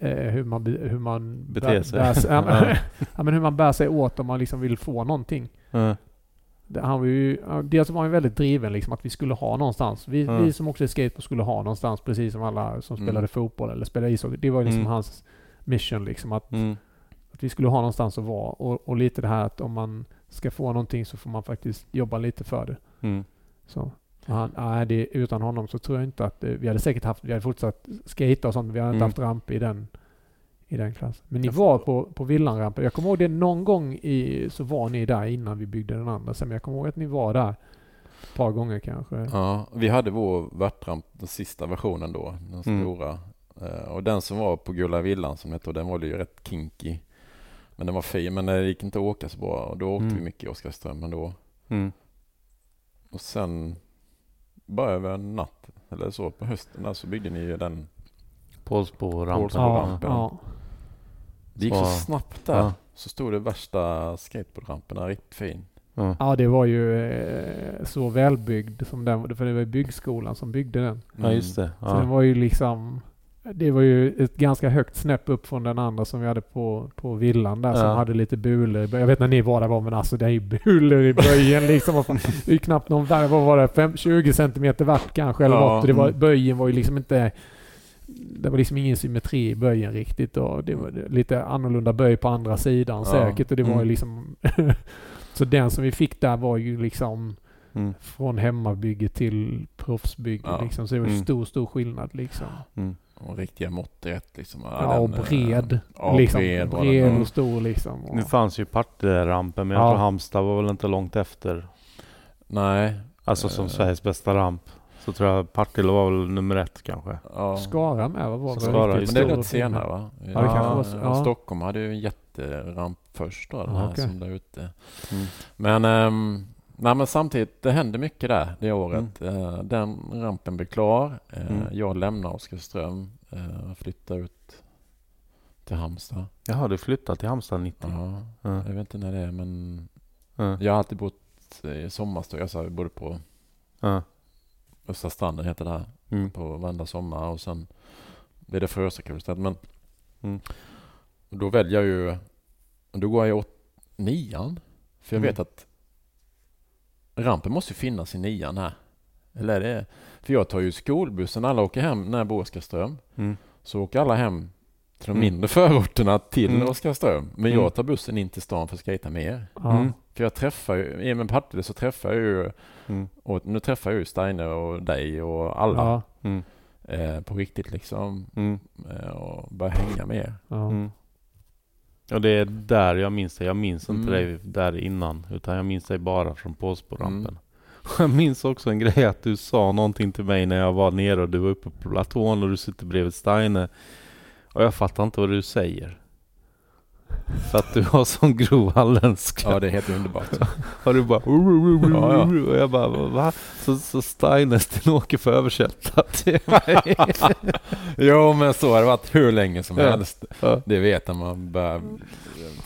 eh, hur man, hur man Beter sig. Bär, sig ja, men, Ja. men hur man bär sig åt om man liksom vill få någonting. Det, han var ju, dels var han väldigt driven liksom att vi skulle ha någonstans. Vi, Ja. vi som också är skateboard skulle ha någonstans precis som alla som Mm. spelade fotboll eller spelade ishockey. Det var liksom Mm. hans mission liksom att, Mm. att vi skulle ha någonstans att vara. Och, och lite det här att om man ska få någonting så får man faktiskt jobba lite för det. Mm. Så. Han, nej, det, utan honom så tror jag inte att eh, vi hade säkert haft, vi hade fortsatt skata och sånt, men vi hade inte Mm. haft ramp i den, i den klassen. Men ni var på, på villanrampen. Jag kommer ihåg det någon gång i, så var ni där innan vi byggde den andra sen, men jag kommer ihåg att ni var där ett par gånger kanske. Ja, vi hade vår värtramp, den sista versionen då, den Mm. stora. Eh, Och den som var på Gula Villan som hette, den var ju rätt kinky. Men den var fin, men det gick inte att åka så bra. Och då åkte Mm. vi mycket i Oskarström ändå. Mm. Och sen, bara över en natt, eller så, på hösten där så byggde ni ju den. Pålsbo-rampen. Pålsbo- Ja, ja. Det gick så Så- snabbt där. Ja. Så stod det värsta skateboardrampen där, riktigt fin. Ja. ja, det var ju eh, så välbyggd som den, för det var ju byggskolan som byggde den. ja, just det. Så den Ja. var ju liksom det var ju ett ganska högt snäpp upp från den andra som vi hade på, på villan där som Ja. hade lite bulor. Jag vet när ni var där var men alltså det är ju bulor i böjen liksom. Det är ju knappt någon värme. Vad var det? Fem, 20 centimeter vart kanske eller Ja, något. Det var, mm. böjen var ju liksom inte det var liksom ingen symmetri i böjen riktigt och det var lite annorlunda böj på andra sidan Ja. säkert och det var ju Mm. liksom Så den som vi fick där var ju liksom Mm. från hemmabygge till proffsbygge liksom. Så det var Mm. stor, stor skillnad liksom. Mm. Och riktiga mått rätt liksom. Ja, och den, eh, bred. Ja, liksom, bred bred Mm. och stor liksom. Och, Nu fanns ju Partille-rampen, men jag Ja. tror Halmstad var väl inte långt efter. Nej. Alltså som Eh. Sveriges bästa ramp. Så tror jag Partille var väl nummer ett kanske. Ja. Skara med vad var väl Skara, riktigt Men det är fin. senare va? Ja, det kanske var så. Eh, Ja. Stockholm hade ju en jätteramp först då, den Ja, här okej. som där ute. Mm. Men, ehm, nej, men samtidigt, det hände mycket där det året. Mm. Eh, den rampen blev klar. Eh, Mm. Jag lämnar Oskarström eh, och flyttar ut till Halmstad. Jaha, du flyttade till Halmstad 90? Ja, Ja. jag vet inte när det är men Ja. jag har alltid bott i sommarstuga. Alltså, jag bodde på Ja. Östra stranden heter det här. Mm. på varenda sommar och sen blir det Frösökulstedt. Men Mm. då väljer jag ju, då går jag åt, nian. För jag Mm. vet att rampen måste ju finnas i nian här. Eller är det, för jag tar ju skolbussen, alla åker hem när jag bor i Oskarström. Mm. Så åker alla hem till de Mm. mindre förorterna till Mm. Oskarström. Men Mm. jag tar bussen in till stan för att skejta med er. Mm. För jag träffar ju, i och med Partille så träffar jag ju, Mm. och nu träffar jag ju Steiner och dig och alla. Ja. Mm. Eh, på riktigt liksom. Mm. eh, och börja hänga med er. Ja. Mm. Och det är där jag minns dig. Jag minns inte Mm. dig där innan. Utan jag minns dig bara från påsborampen. Jag minns också en grej att du sa någonting till mig när jag var nere och du var uppe på platån och du sitter bredvid Steine. Och jag fattar inte vad du säger. För att du har sån grov halländska. Ja, det är helt underbart. Och du bara... Ja, ja. Och jag bara, va? Så, så Steine Sten-Åke får översätta till mig. jo, men så har det varit hur länge som Ja. helst. Ja. Det vet när man börjar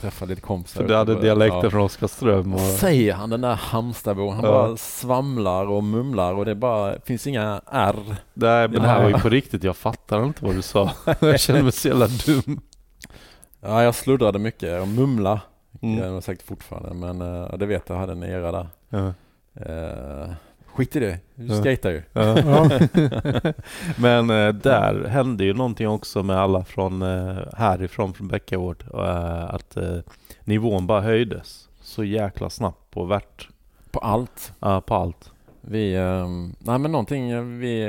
träffa lite kompisar. För du hade dialekter Ja. från Oskarström. Och, Säger han den där Halmstadbon, han Ja. bara svamlar och mumlar och det bara finns inga R. Nej, men det här var ju på riktigt. Jag fattar inte vad du sa. Jag känner mig så jävla dum. Ja, jag sluddrade mycket och mumla. Mm. Jag har sagt fortfarande, men eh, det vet jag hade en era där. Ja. Uh, skit i det, du Ja. skejtar ju. Ja. Men eh, där hände ju någonting också med alla från härifrån, från Bäckagård. Att nivån bara höjdes så jäkla snabbt på värt, På allt. ja, på allt. Vi, nej men någonting vi,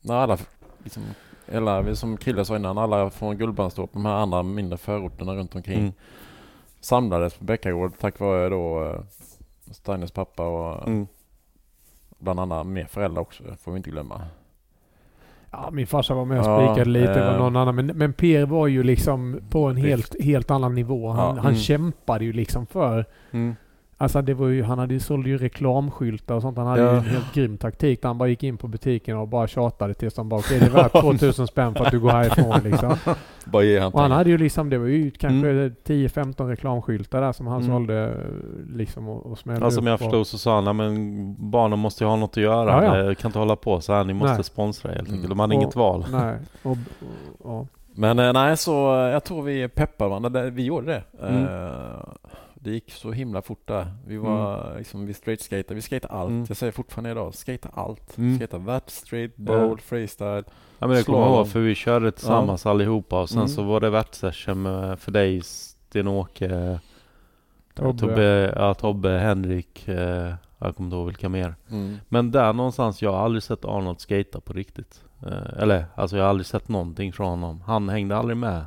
när alla, liksom, eller vi som Krille sa innan, alla från Gullbrandstorp, de här andra mindre förorterna runt omkring Mm. samlades på Bäckagård tack vare då eh, Steiners pappa och Mm. bland annat mer föräldrar också, får vi inte glömma. Ja, min farsa var med och Ja, spikade lite eh. någon annan. Men, men Per var ju liksom på en helt, helt annan nivå. Han, Ja, han mm. kämpade ju liksom för... Mm. Alltså det var ju, han hade ju, sålde ju reklamskyltar och sånt. Han hade Ja. ju en helt grym taktik där han bara gick in på butiken och bara tjatade tills de bara okej det är värt 2000 spänn för att du går härifrån liksom. Bara ge han Och han hade ju liksom, det var ju kanske Mm. 10-15 reklamskyltar där som han Mm. sålde eh, liksom och, och smällde Ja, som jag förstod så sa han, "Nej, men barnen måste ju ha något att göra. Ja, ja. Det kan inte hålla på så här. Ni måste Nej. sponsra helt enkelt. Mm. De hade Och- inget val. Nej. Och, och, Men eh, nej, så eh, jag tror vi peppar varandra. Vi gjorde det. Mm. Eh, Det gick så himla fort där. Vi var liksom, vi straight skate Vi skate allt. Mm. Jag säger fortfarande idag, skata allt. Mm. Skata vert, straight, bowl, freestyle. Ja, men det kommer jag Slalom. ihåg för vi körde tillsammans allihopa och sen Mm. så var det värtssession med för dig, Sten-Åke, Tobbe. Tobbe, ja, Tobbe, Henrik, eh, jag kommer inte ihåg vilka mer. Mm. Men där någonstans, jag har aldrig sett Arnold skata på riktigt. Eh, eller, alltså jag har aldrig sett någonting från honom. Han hängde aldrig med.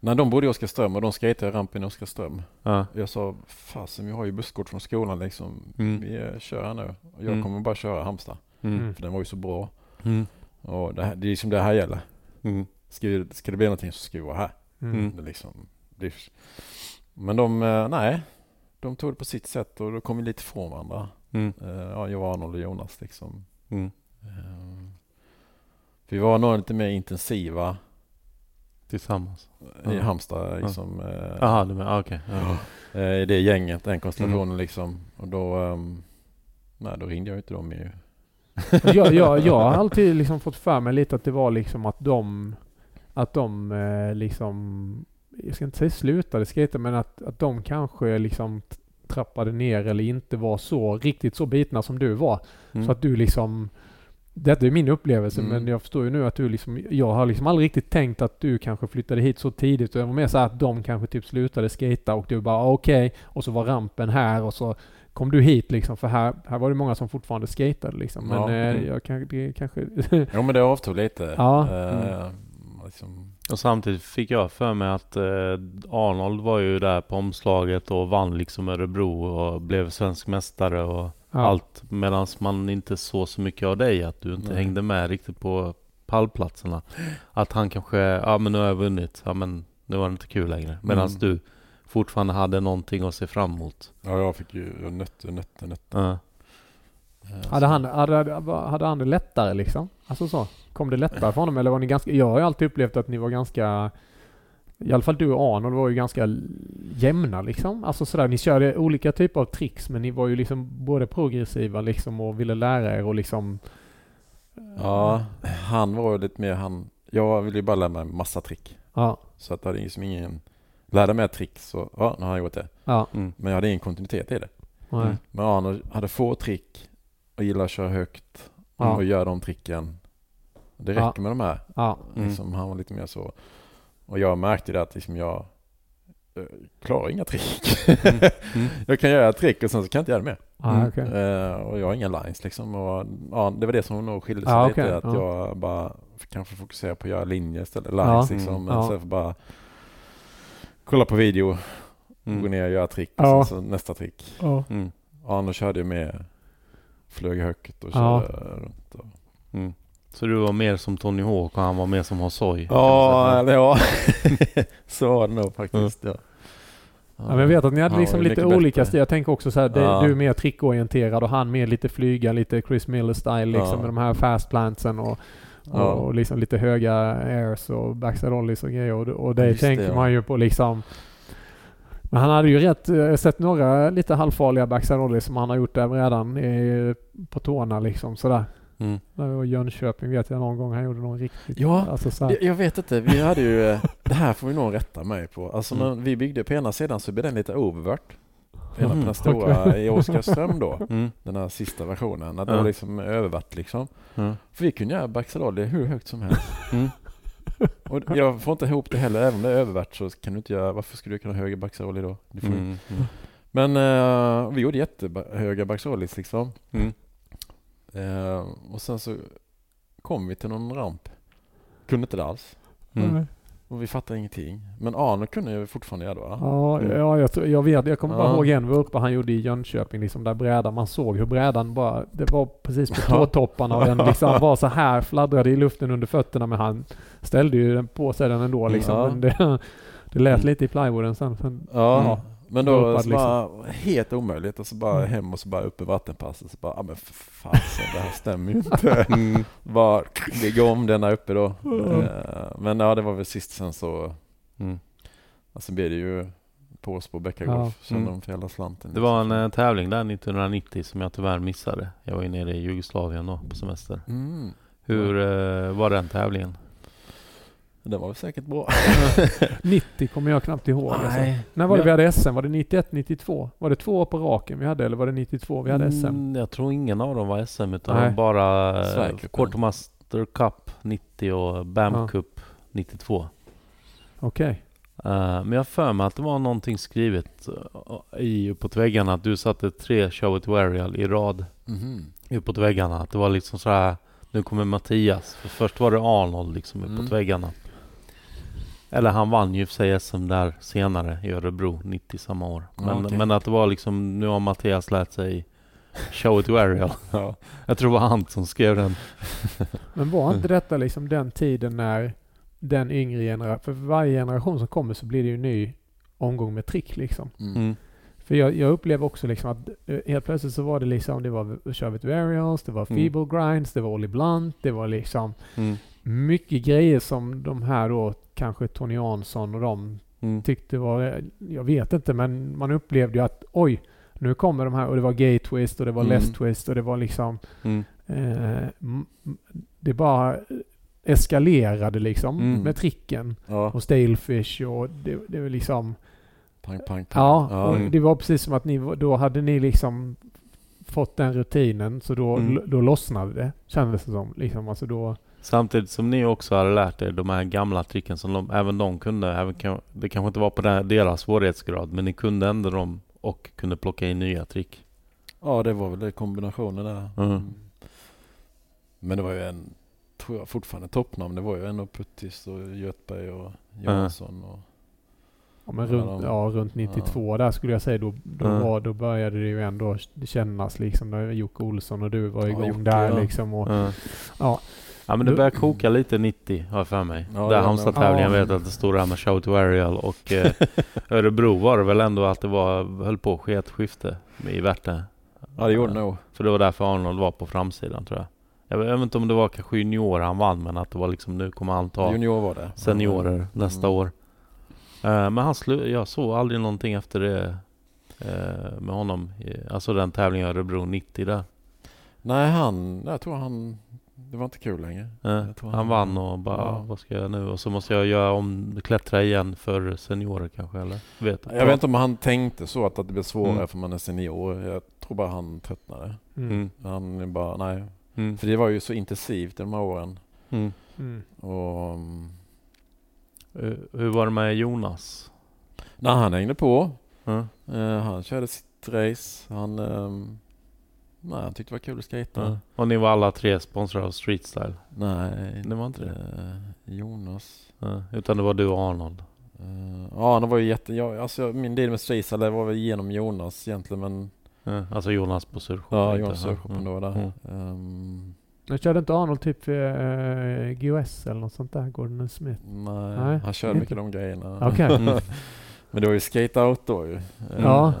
När de bodde i Oskarström och de skatade rampen i Oskarström. Ja. Jag sa, fasen vi har ju busskort från skolan liksom. Mm. Vi eh, kör här nu. Jag Mm. kommer bara köra Halmstad. Mm. Mm. För den var ju så bra. Mm. Och det, här, det är liksom det här gäller. Mm. Ska, ska det bli någonting så ska vi vara här. mm. Det liksom, det är, men de, eh, nej. De tog det på sitt sätt och då kom vi lite ifrån varandra. Mm. Eh, Ja, jag, Arnold och Jonas liksom. Vi var nog lite mer intensiva Tillsammans. i Ja. Halmstad liksom. eh, Jaha, du menar, okej. Ja. eh, I det gänget, den konstellationen Mm. liksom. Och då, ehm, nej då ringde jag inte dem ju. jag, jag, jag har alltid liksom fått för mig lite att det var liksom att de, att de eh, liksom, jag ska inte säga slutade skata, men att, att de kanske liksom trappade ner eller inte var så riktigt så bitna som du var. Mm. Så att du liksom detta är min upplevelse Mm. men jag förstår ju nu att du liksom, jag har liksom aldrig riktigt tänkt att du kanske flyttade hit så tidigt. Det var mer så att de kanske typ slutade skata och du bara okej, och så var rampen här och så kom du hit liksom för här, här var det många som fortfarande skatade liksom. Men Ja. eh, Mm. jag kan, det kanske... Jo men det avtog lite. Ja. Eh, liksom, Och samtidigt fick jag för mig att eh, Arnold var ju där på omslaget och vann liksom Örebro och blev svensk mästare och ja. allt. Medan man inte såg så mycket av dig, att du inte Nej. hängde med riktigt på pallplatserna. Att han kanske, ja men nu har jag vunnit, ja men nu var det inte kul längre. Medan Mm. du fortfarande hade någonting att se fram emot. ja jag fick ju jag nötte, nötte, nötte. Ja. Eh, Hade han, hade, hade han det lättare liksom? Alltså så? Kom det lättare för honom eller var ni ganska... Jag har ju alltid upplevt att ni var ganska... I alla fall du och Arnold var ju ganska jämna liksom. Alltså sådär, ni körde olika typer av tricks men ni var ju liksom både progressiva liksom och ville lära er och liksom... Ja, han var ju lite mer han. Jag ville ju bara lära mig massa trick. Ja. Så att det hade liksom ingen... Lärde mig ett trick så, ja nu har jag gjort det. Ja. Mm. Men jag hade ingen kontinuitet i det. Nej. Mm. Men Arnold hade få trick och gillar att köra högt Ja. och göra de tricken. Det Ja. räcker med de här. Ja. Mm. Liksom, han var lite mer så. Och jag märkte det att liksom jag eh, klarar inga trick. Mm. Mm. jag kan göra ett trick och sen så kan jag inte göra det mer. Ja, Mm. okej. Eh, och jag har inga lines liksom. Och, ja, det var det som nog skilde sig Ja, lite. Att Ja. jag bara kanske fokuserar på att göra linjer istället. Ja. Lines liksom. Mm. Men Ja. Istället för bara kolla på video, gå Mm. ner och göra trick. Och Ja. sen så nästa trick. Ja. Mm. Arno körde ju med flög högt och Ja. körde runt. Och... Så du var mer som Tony Hawk och han var mer som Hosoi? Ja, ja. så var det nog faktiskt. Ja. Ja, men jag vet att ni hade liksom lite olika stil. Jag tänker också så här, det, Ja. du är mer trickorienterad och han mer lite flyga, lite Chris Miller-style liksom Ja. med de här fast plantsen och, och, Ja. och liksom lite höga airs och backside ollies och grejer. Och, och det Just tänker det, ja. man ju på liksom. Men han hade ju rätt, jag har sett några lite halvfarliga backside ollies som han har gjort där redan eh, på tårna liksom sådär. Mm. Där var Jönköping vet jag någon gång han gjorde någon riktigt, Ja, alltså så. Jag, vet inte, vi hade ju, eh, det här får vi nog rätta mig på. Alltså Mm. när vi byggde på ena sidan så blev den lite oververt. Ena på Mhm, den stora i Oskarström då, Mm. den här sista versionen. Att det Ja. var liksom öververt liksom. Ja. För vi kunde göra Baxadolly hur högt som helst. Mm. Och jag får inte ihop det heller, även om det är övervärt så kan du inte göra, varför skulle du kunna ha högre Baxadolly då? Mm. Mm. Men eh, vi gjorde jättehöga Baxadollys liksom. Mm. Eh, och sen så kom vi till någon ramp. Kunde inte det alls. Mm. Och vi fattade ingenting. Men Arno kunde ju fortfarande göra det va? Ja, Mm. ja jag, tror- jag vet. Jag kommer bara Ja. ihåg en vi var uppe han gjorde i Jönköping, liksom där brädan, man såg hur brädan bara, det var precis på tåtopparna och den liksom var så här, fladdrade i luften under fötterna men han ställde ju den på sig den ändå liksom. Ja. Men det, det lät Mm. lite i plywooden sen. sen Ja, Ja. Men då uppad, så bara helt omöjligt och så bara Mm. hem och så bara upp i vattenpasset så bara, ja men för fasen det här stämmer ju inte. Mm. bara ligga om den där uppe då. Mm. Eh, men ja det var väl sist sen så, Mm. alltså blev det ju på oss på Bäckagolf. Ja. Kände Mm. de för hela slanten. Det var en eh, tävling där 1990 som jag tyvärr missade. Jag var ju nere i Jugoslavien då på semester. Mm. Hur eh, var den tävlingen? Den var väl säkert bra. 90 kommer jag knappt ihåg. Alltså. Nej. När var det vi hade SM? Var det 91, 92? Var det två år på raken vi hade eller var det 92 vi hade SM? Mm, jag tror ingen av dem var SM utan Nej. bara eh, Sverigecupen. Quartermaster Cup 90 och BAM Ja. Cup 92. Okej. Eh, men jag har för mig att det var någonting skrivet eh, i uppåt väggarna att du satte tre show it aerial i rad Mhm. uppåt väggarna. Att det var liksom så här nu kommer Mattias. För först var det Arnold liksom uppåt Mm. väggarna. Eller han vann ju för sig SM där senare i Örebro 90 samma år. Ja, Men, okej. men att det var liksom, nu har Mattias lärt sig show it aerial. Ja. Jag tror det var han som skrev den. Men var inte detta liksom den tiden när den yngre generationen, för varje generation som kommer så blir det ju en ny omgång med trick liksom. Mm. Mm. För jag, jag upplever också liksom att eh, helt plötsligt så var det liksom, det var kör with varials, det var Mm. feeble grinds, det var Ollie Blunt, det var liksom Mm. Mycket grejer som de här då, kanske Tony Jansson och de Mm. tyckte var, jag vet inte men man upplevde ju att oj, nu kommer de här och det var gay twist och det var Mm. twist och det var liksom Mm. eh, det bara eskalerade liksom Mm. med tricken Ja, och stalefish och det, det var liksom pang, pang, pang. Ja, Ja. och Mm. det var precis som att ni, då hade ni liksom fått den rutinen så då, Mm. då lossnade det. Kändes det som. Liksom, alltså då, Samtidigt som ni också hade lärt er de här gamla tricken som de, även de kunde. Även, det kanske inte var på den- deras svårighetsgrad men ni kunde ändå dem och kunde plocka in nya trick. Ja, det var väl det kombinationen där. Mm. Men det var ju en, tror jag fortfarande toppnamn. Det var ju ändå Puttis och Göthberg och Jansson. Och, ja, men Ja, runt, de- ja, runt 92 där skulle jag säga. Då, då, Ja. var, då började det ju ändå kännas liksom. Jocke Olsson och du var igång Jocke, där ja. liksom. Och, Ja. ja. Ja men det började koka lite 90 har jag för mig. Ja, Där det- Halmstad-tävlingen ja. vet att det stod där med Shout to Ariel och eh, Örebro var det väl ändå att det var, höll på att ske ett skifte i Värte. ja, det gjorde det nog. För det var därför Arnold var på framsidan tror jag. Jag vet, inte om det var kanske juniorer han vann men att det var liksom nu kommer han ta Junior var det. seniorer nästa Mm. år. Eh, men han slu- jag såg aldrig någonting efter det eh, med honom. Alltså den tävlingen i Örebro 90 där. Nej, han, jag tror han, det var inte kul längre. Tror han han- vann och bara, Ja. vad ska jag göra nu? Och så måste jag göra om, klättra igen för seniorer kanske eller? Vet Jag vet inte om han tänkte så att, att det blev svårare Mm. för man är senior. Jag tror bara han tröttnade. Mm. Mm. Han är bara, nej. Mm. För det var ju så intensivt de här åren. Mm. Mm. Och Eh, hur var det med Jonas? när han hängde på. Eh, han körde sitt race. Han, ehm, nej, han tyckte det var kul att skejta. Ja. Och ni var alla tre sponsrade av Street Style? Nej, Det var inte det? eh, Jonas. Ja. Utan det var du och Arnold? Eh, ja, han var ju jätte... Ja, alltså, min deal med Streisand var väl genom Jonas egentligen, men... Ja. Alltså Jonas på Surshop? Ja? Jonas Sörshopen Mm. då där. Mm. Ehm, Jag körde inte Arnold typ eh, GOS eller något sånt där? Gordon Smith? nej, Nej, han körde mycket de grejerna. Okej. Mm. men det var ju skate out då ju. Ja.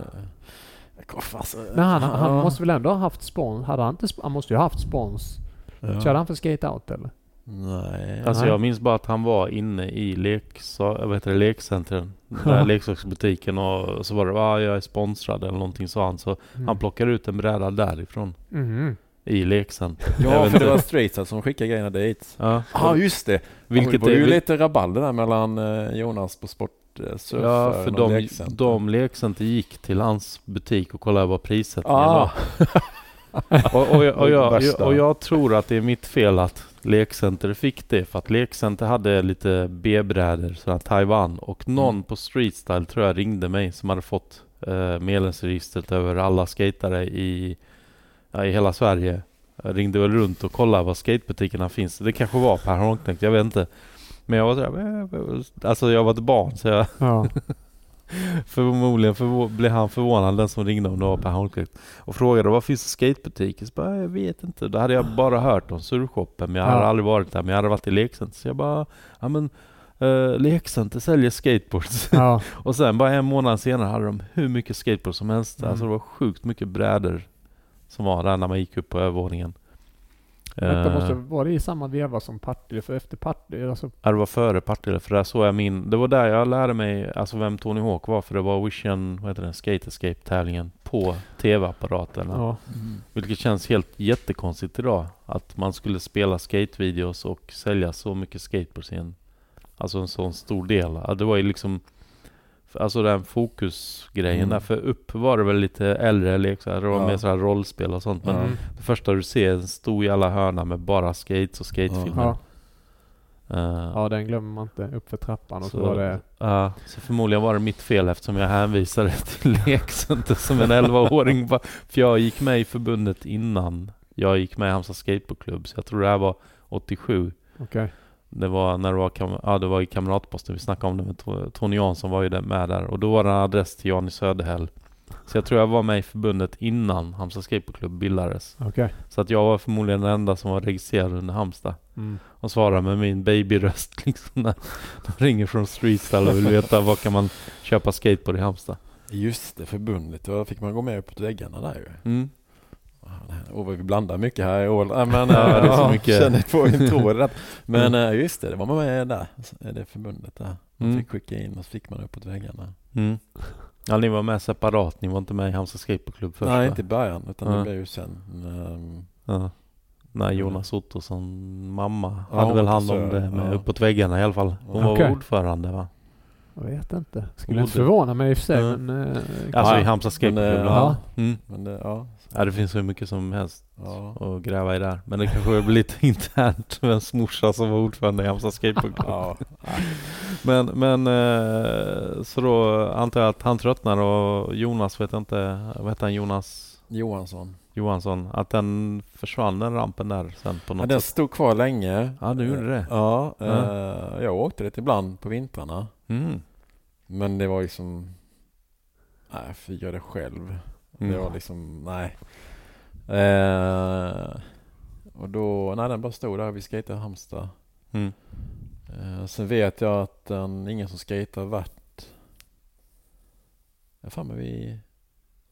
Eh, Alltså, Men han, han ja. måste väl ändå ha haft spons? Hade han inte Han måste ju ha haft spons. Ja. Körde han för Skate Out eller? Nej. Alltså Nej. jag minns bara att han var inne i leksa, vad heter det, lekcentren, där leksaksbutiken och så var det ah, jag är sponsrad eller någonting sa han. Så Mm. han plockade ut en bräda därifrån Mhm. i lekcentret. Ja, för det var Streisand som skickade grejerna dit. Ja, Ja, just det. vilket det var ju är, lite rabalder där mellan eh, Jonas på Sportsurf Ja, för de, lekcenter. de lekcenter gick till hans butik och kollade vad prissättningen Ah. var. Och, och, jag, och, jag, och jag tror att det är mitt fel att Lekcenter fick det. För att Lekcenter hade lite B-brädor, sådana Taiwan. Och någon Mm. på Streetstyle tror jag ringde mig som hade fått eh, medlemsregistret över alla skatare i, ja, i hela Sverige. Jag ringde väl runt och kollade var skatebutikerna finns. Det kanske var Per Holmknekt, jag vet inte. Men jag var sådär, eh, alltså jag var ett barn så jag Ja. Förmodligen förvå- blev han förvånad den som ringde om det var Per Holmqvist och frågade vad finns det skatebutiker? Så bara, jag vet inte. Då hade jag bara hört om surfshoppen men jag hade Ja. aldrig varit där. Men jag hade varit i lekcenter. Så jag bara, ja men uh, lekcenter säljer skateboards. ja. och sen bara en månad senare hade de hur mycket skateboards som helst. Mm. Alltså det var sjukt mycket brädor som var där när man gick upp på övervåningen. Detta Eh, måste vara det i samma veva som Partille, för efter Partille, alltså, Ja, det var före Partille, för där såg jag min... Det var där jag lärde mig alltså vem Tony Hawk var, för det var Vision, vad heter den, Skate Escape-tävlingen på TV-apparaterna. ja. Mm. Vilket känns helt jättekonstigt idag. Att man skulle spela skatevideos och sälja så mycket skateboards i en... Alltså en sån stor del. Det var ju liksom... Alltså den fokusgrejen Mm. där. För upp var det väl lite äldre leksaker. Det var Ja. mer sådär rollspel och sånt. Men. Mm. det första du ser är en stor jävla hörna med bara skates och skatefilmer. Ja. Eh, ja, den glömmer man inte. Upp för trappan och så, Så- var det... Ja, så förmodligen var det mitt fel eftersom jag hänvisade till lekcenter som en 11-åring. bara- För jag gick med i förbundet innan jag gick med i Halmstad Skateboardklubb. Så jag tror det här var 87. Okej. Det var när det var, kam- ja, det var i Kamratposten. Vi snackade om det med To- Tony Jansson var ju där med där. Och då var det en adress till Jan i Söderhäll. Så jag tror jag var med i förbundet innan Halmstad Skateboardklubb bildades. Okej. Så att jag var förmodligen den enda som var registrerad under Halmstad. Mm. Och svarar med min babyröst liksom när de ringer från Streetstyle och vill veta var kan man köpa skateboard i Halmstad. Just det, förbundet. Då fick man gå med uppåt väggarna där ju. Mm. Vi blandar mycket här i år. Men, Ja, det är så mycket. Känner på rätt. Men Mm. eh, just det, det var man med där. Är det förbundet där. Man Mm. fick skicka in och så fick man uppåt väggarna. Mm. Ja, ni var med separat. Ni var inte med i Halmstad Skateboardklubb först Nej, va? inte i början utan Ja. det blev ju sen. ehm, Ja. Nej, Jonas Ottosson mamma Ja, hade väl var hand om det med ja. uppåt väggarna i alla fall. Hon var Okej. ordförande va? Jag vet inte. Skulle inte förvåna mig i och för sig, Ja. men... eh, Alltså Ja, i Halmstad eh, Skateboardklubb. ja. Mm. Men det, ja, Ja, det finns hur mycket som helst Ja. att gräva i där. Men det kanske blir lite internt. Vems morsa som var ordförande i Halmstad Skatepunkklubb. Ja. Men, men eh, så då antar jag att han tröttnar och Jonas vet jag inte, vad heter han Jonas Johansson. Johansson, att den försvann den rampen där sen på Ja, något den sätt. stod kvar länge. Ja, du gjorde det. Ja, Ja. eh, jag åkte det ibland på vintrarna. Mm. Men det var liksom... Nej, jag fick göra det själv. Mm. Det var liksom, nej. Eh, och då, nej den bara stod där. Vi skejtade i Halmstad. Mm. Eh, sen vet jag att den, ingen som skejtar vart... Jag fan men vi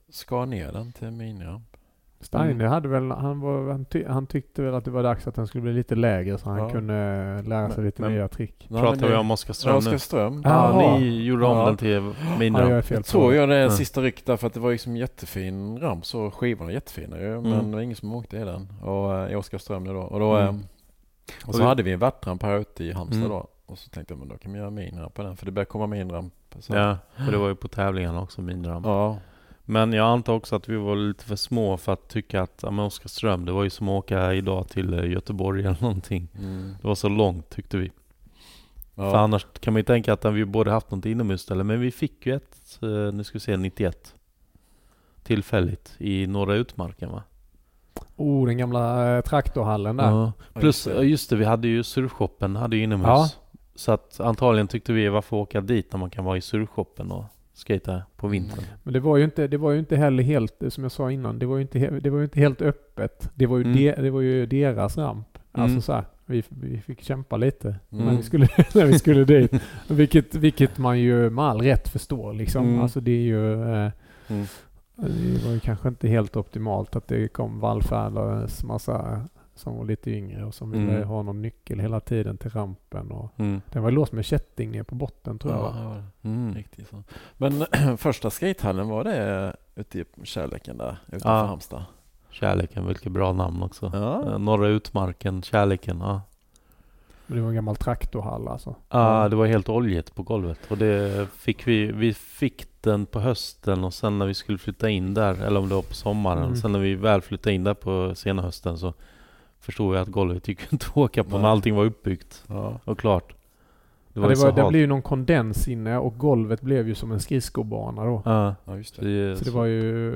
skar ner den till miniramp. Steiner Mm. hade väl, han, var, han, ty, han tyckte väl att det var dags att den skulle bli lite lägre så han Ja. kunde lära sig Men- lite men- nya trick. Pratar vi om Oskarström nu? Oskarström. Ja. Ja, Jaha. ni gjorde om Ja. den till Ja, jag fel Jag på tror jag det är Ja. sista ryck därför att det var liksom jättefin ramp så skivorna är jättefina ju. Men Mm. det var ingen som åkte i den. Och eh, i Oskarström nu då. Och, då, Mm. eh, och Och så vi- hade vi en vattramp här ute i Halmstad Mm. då. Och så tänkte jag men då kan vi göra minramp på den. För det börjar komma minramp. Så. Ja, för det var ju på tävlingarna också minramp. ja. Men jag antar också att vi var lite för små för att tycka att ja, men Oskarström, det var ju som att åka idag till eh, Göteborg eller någonting. Mm. Det var så långt tyckte vi. ja. För annars kan man ju tänka att vi borde haft något inomhusställe. Men vi fick ju ett, nu ska vi se, 91. Tillfälligt i Norra Utmarken va? Oh, den gamla eh, traktorhallen där. Ja. Plus, just det. just det, vi hade ju surfshoppen, hade ju inomhus. Ja. Så att antagligen tyckte vi varför åka dit när man kan vara i surfshoppen och skata på vintern. Men det var ju inte, det var ju inte heller helt, som jag sa innan, det var ju inte, det var ju inte helt öppet. Det var ju, Mm. de, det var ju deras ramp. Alltså Mm. så här, vi, vi fick kämpa lite Mm. när, vi skulle, när vi skulle dit. Vilket, vilket man ju med all rätt förstår liksom. Mm. Alltså det är ju... Eh, Mm. det var ju kanske inte helt optimalt att det kom vallfärdades massa som var lite yngre och som ville Mm. ha någon nyckel hela tiden till rampen. Och Mm. den var låst med kätting ner på botten tror jag. Ja, var det. Mm. Riktigt så. Men första skatehallen var det ute i kärleken där utanför Ja. Halmstad? Kärleken, vilket bra namn också. Ja. Eh, Norra Utmarken, Kärleken. Ja. Men det var en gammal traktorhall alltså. Ja, det var helt oljigt på golvet. Och det fick vi, vi fick den på hösten och sen när vi skulle flytta in där, eller om det var på sommaren. Mm. Sen när vi väl flyttade in där på sena hösten så förstod jag att golvet gick inte att åka på Nej. när allting var uppbyggt Ja. och klart. Det, ju ja, det, så var, det blev ju någon kondens inne och golvet blev ju som en skridskobana då. Ja, ja, just det. det, Så det var ju...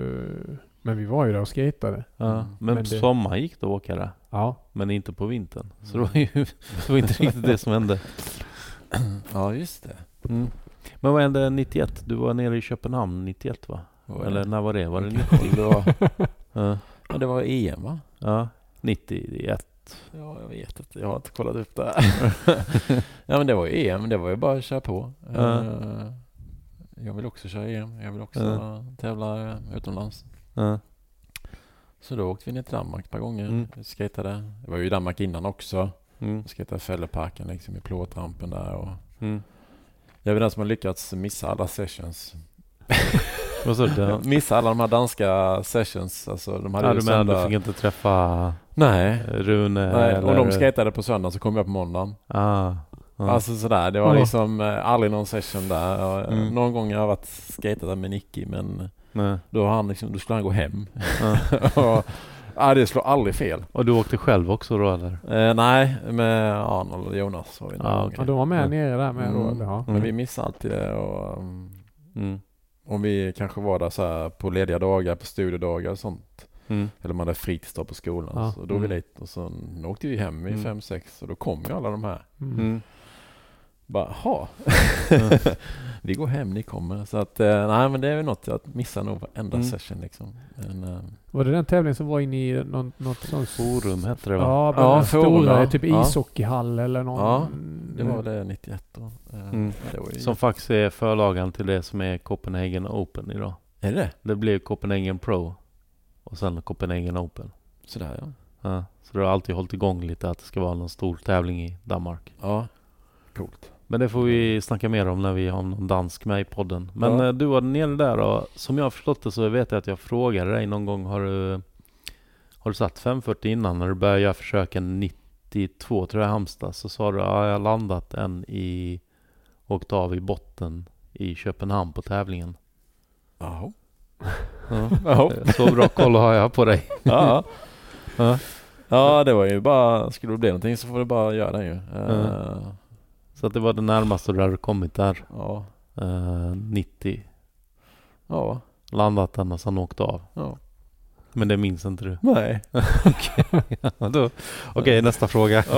Men vi var ju där och skejtade. ja. Mm. Men, Men på det- sommaren gick det att åka där. Ja. Men inte på vintern. Så det var ju det var inte riktigt det som hände. Ja, just det. Mm. Men vad hände 91? Du var nere i Köpenhamn 91 va? Eller när var det? Var det 90? det var, Ja, ja, det var EM va? ja 91. Ja, jag vet inte. Jag har inte kollat upp det. ja, men det var ju EM. Det var ju bara att köra på. Eh, Jag vill också köra EM. Jag vill också Ja. tävla utomlands. Ja. Så då åkte vi ner till Danmark ett par gånger. Mm. Skatade. Det var ju i Danmark innan också. Mm. Vi skatade Fälleparken liksom i plåtrampen där. Och Mm. jag är den som har lyckats missa alla sessions. Missa alla de här danska sessions. Alltså, de hade ja, ju du menar du fick inte träffa Nej. Rune? Nej, eller... och de skatade på söndag så kom jag på måndagen. Ah, ja. Alltså sådär, det var liksom eh, aldrig någon session där. Eh, Mm. Någon gång har jag varit skatat där med Nicky men Nej. då, har han liksom, då skulle han gå hem. Ja. och, ja, det slår aldrig fel. Och du åkte själv också då eller? Eh, nej, med Arnold och Jonas var vi Ah, okej. ja, de var med Ja. nere där med då Mm. eller? Ja. Men Mm. vi missade alltid det och um, Mm. Om vi kanske var där så här på lediga dagar, på studiedagar och sånt. Mm. Eller man hade fritidsdag på skolan. Ja. Så då vi Mm. dit och så åkte vi hem vid Mm. fem, sex och då kom ju alla de här. Mm. Mm. Bara, ha. Ja. vi går hem, ni kommer. Så att, eh, nej men det är väl något jag missar nog varenda Mm. session liksom. Men, eh, Var det den tävlingen som var inne i något, något sånt? Forum hette det va? Ja, Ja, forum, stora, ja. typ Ja. ishockeyhall eller någon. Ja, det var det 91 då. Eh, Mm. Det var ju... Som faktiskt är förlagan till det som är Copenhagen Open idag. Är det Det blev Copenhagen Pro och sen Copenhagen Open. Sådär ja. Ja, så det har alltid hållit igång lite att det ska vara någon stor tävling i Danmark. Ja, coolt. Men det får vi snacka mer om när vi har någon dansk med i podden. Men Ja. eh, du var nere där och som jag har förstått det så vet jag att jag frågade dig någon gång. Har du, har du satt 540 innan när du började göra försöken 92 tror jag i Halmstad? Så sa du ja, jag har landat en i, åkt av i botten i Köpenhamn på tävlingen. Jaha. Ja. Ja. Så bra koll har jag på dig. Ja. Ja. ja, det var ju bara, skulle det bli någonting så får du bara göra det ju. Eh, Så att det var det närmaste du hade kommit där. Ja, Eh, 90. ja, Landat den och sen åkt av. ja. Men det minns inte du? Nej. Ja, då- Okej, nästa fråga.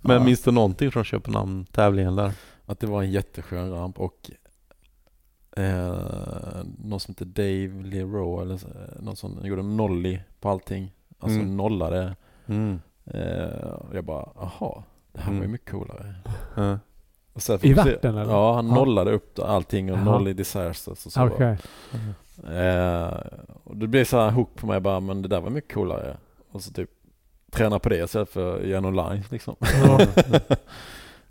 Men minns du någonting från Köpenhamn-tävlingen där? Att det var en jätteskön ramp och eh, någon som heter Dave Leroy eller så- någon som gjorde en nollie på allting. Alltså Mm. nollade. Mm. Eh, och jag bara, aha, det här var ju Mm. mycket coolare. Ja. Och sen I vi se- vatten, eller? Ja, han Ja. nollade upp allting och Jaha. noll i disasters och så. Okej. Eh, och det blev så här hook på mig bara, men det där var mycket coolare. Och så typ träna på det istället för att göra någon line liksom. Ja.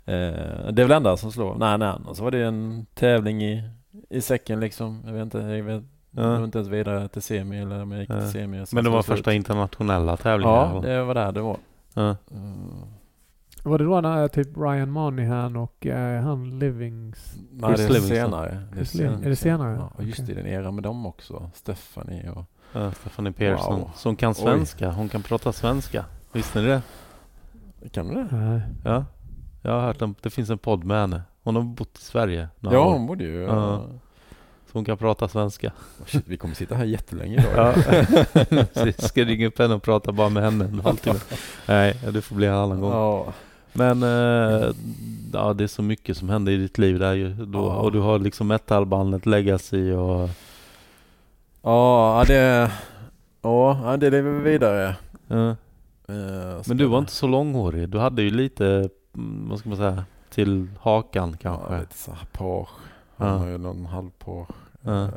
Eh, det är väl enda som slår. Nej, nej. Och så var det en tävling i, i säcken liksom. Jag vet inte, jag vet Ja. jag var inte ens vidare till semi eller om jag gick till semi. Men det var första internationella tävlingen? Ja, det var där det var. Mm. Var det då när typ Ryan Monahan och eh, han Livings... Nej, det är Livingston. senare. Chris Livingston. Är det senare? Ja, och just Okej. i den eran med dem också. Stephanie och... Ja, Stephanie Pearson. Wow. Som kan Oj. svenska. Hon kan prata svenska. Visste ni det? Kan du det? Nej. Ja. Jag har hört att det finns en podd med henne. Hon har bott i Sverige några Ja, år. hon borde ju... Ja. Så hon kan prata svenska. Oh, shit, vi kommer sitta här jättelänge idag. Ja. Precis. Ska ringa upp henne och prata bara med henne en halvtimme. Nej, det får bli en annan gång. Ja. Men eh, ja, det är så mycket som händer i ditt liv där ju. Då, Ja. Och du har liksom metalbandet Legacy och... Ja, det... Ja, det lever vidare. Ja. Eh, Men du var inte så långhårig. Du hade ju lite, mm, vad ska man säga, till hakan kanske. Ja, lite så här page. Ja. Har ju någon halv page. Ja.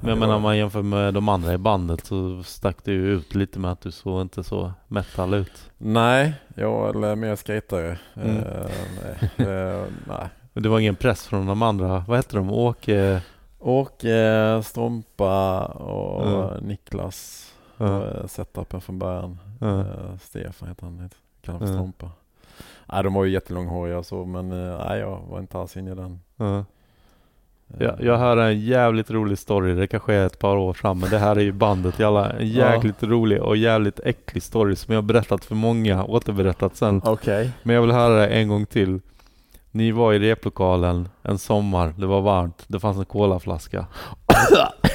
Men jag menar om man jämför med de andra i bandet så stack du ju ut lite med att du såg inte så metal ut. Nej, jag är mer skejtare. Mm. Eh, nej. Eh, nej. Det var ingen press från de andra. Vad heter de? Åke? Åke, Strompa och Ja. Niklas. Ja. Setupen från början. Ja. Eh, Stefan heter han. Kallar för. Strompa. Nej, de var ju jättelånghåriga och så men nej, jag var inte alls inne i den. Ja. Jag, jag hör en jävligt rolig story. Det kanske är ett par år fram. Men det här är ju bandet alla. En jäkligt rolig och jävligt äcklig story som jag har berättat för många. Återberättat sen. Okej. Men jag vill höra det en gång till. Ni var i replokalen en sommar. Det var varmt. Det fanns en colaflaska.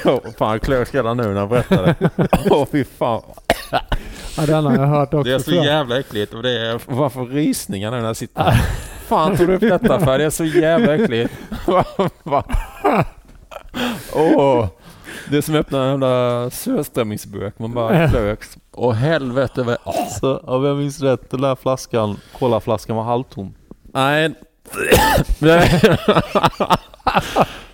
Oh, fan, jag klös redan nu när jag berättade. Åh fy fan. Ja, den har jag hört också. Det är så jävla äckligt och det är varför rysningar nu när jag sitter här. Fan tog du upp detta för? Det är så jävla äckligt. Åh. Det är som att öppna en jävla surströmmingsburk. Man bara klöks. Åh helvete. vad- Så om jag minns rätt, den där flaskan, colaflaskan var halvtom. Nej.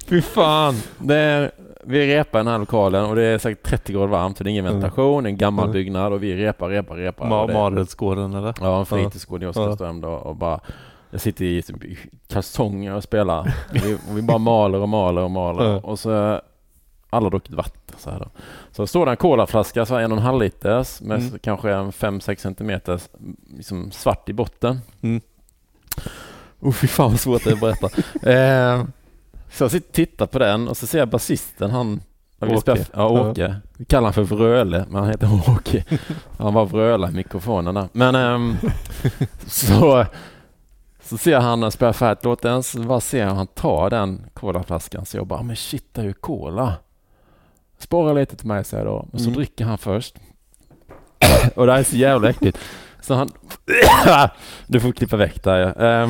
Fy fan. Det är, vi repar i den här lokalen och det är säkert 30 grader varmt. och Det är ingen Mm. ventilation, en gammal Mm. byggnad och vi repar, repar, repar. Ma- och det- eller? Ja, en fritidsgård i Ja. Oskarström då och bara jag sitter i typ kalsonger och spelar. Vi, och vi bara maler och maler och maler. Ja. Och så alla har druckit vatten så här då. Så står det en colaflaska, så en och en halv liters med Mm. kanske en 5-6 centimeters liksom svart i botten. Mm. Oh, fy fan vad svårt det är att berätta. eh, så jag sitter och tittar på den och så ser jag basisten, han Åke. Ja, Åke. Vi kallar han för Vröle, men han heter Åke. Han var vröla i mikrofonen där. Men ehm, så, så ser han när spelar färdigt låten, så bara ser jag han tar den colaflaskan. Så jag bara, men shit det är ju cola. Spara lite till mig säger jag då. Men så Mm. dricker han först. Och det här är så jävla äckligt. Så han... Du får klippa väck där ja.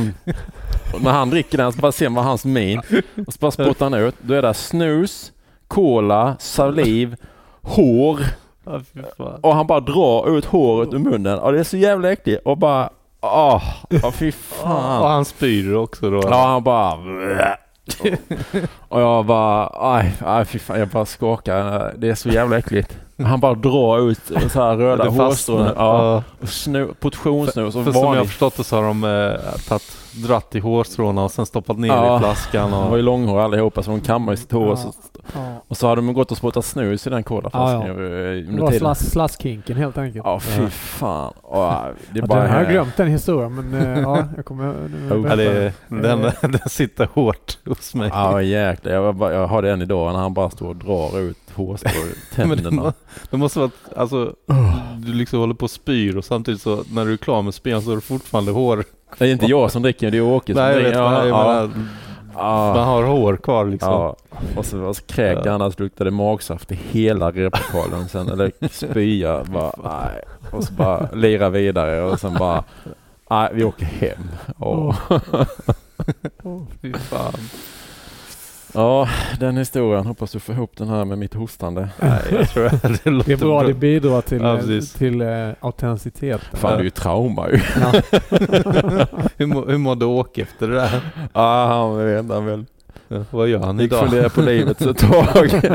Och när han dricker den så bara ser man hans min. Och så bara spottar han ut. Då är det snus, cola, saliv, hår. Och han bara drar ut håret ur munnen. Och det är så jävla äckligt. Och bara... Åh, oh, fy Och fan. han spyr också då? Ja, han bara... Och jag bara... Aj, aj fy fan. Jag bara skakar. Det är så jävla äckligt. Han bara drar ut så här röda hårstrån. Ja. Och snu, portionssnus och För som jag förstått det så har de eh, tagit, dratt i hårstråna och sen stoppat ner Ja. i flaskan. De var Och, ju långhåriga allihopa så de kammar i sitt hår. Ja. Så, Ja. Och så hade de gått och spottat snus i den colaflaskan. Ja, Ja, Det under var slaskhinken helt enkelt. Ja, fy fan. Ja, det är bara den har jag glömt den historien men eh, ja, jag kommer... Oh. Ja, det, Eh, den, den sitter hårt hos mig. Ja jäklar, jag, bara, jag har det än idag när han bara står och drar ut hårstrå ur Men det, tänderna. det måste vara, alltså, du liksom håller på och spyr och samtidigt så när du är klar med spyan så har du fortfarande hår. Det är inte jag som dricker, det är Åke som dricker. ja, ja, ja, man har hår kvar liksom. ja. Och så, och så kräkte Ja. han att luktade magsaft i hela replokalen sen, eller spya. Bara, nej. Och så bara lira vidare och sen bara, nej vi åker hem. Åh. Åh, fy fan. Ja, den historien. Hoppas du får ihop den här med mitt hostande. Nej, jag tror att det låter Det är bra, det bidrar till, Ja, eh, till uh, autenticitet. Fan det är ju trauma ju. Ja. hur, hur mådde Åke efter det där? Ja, han vet han väl. Ja, vad gör han Gick idag? fundera på livet så ett tag.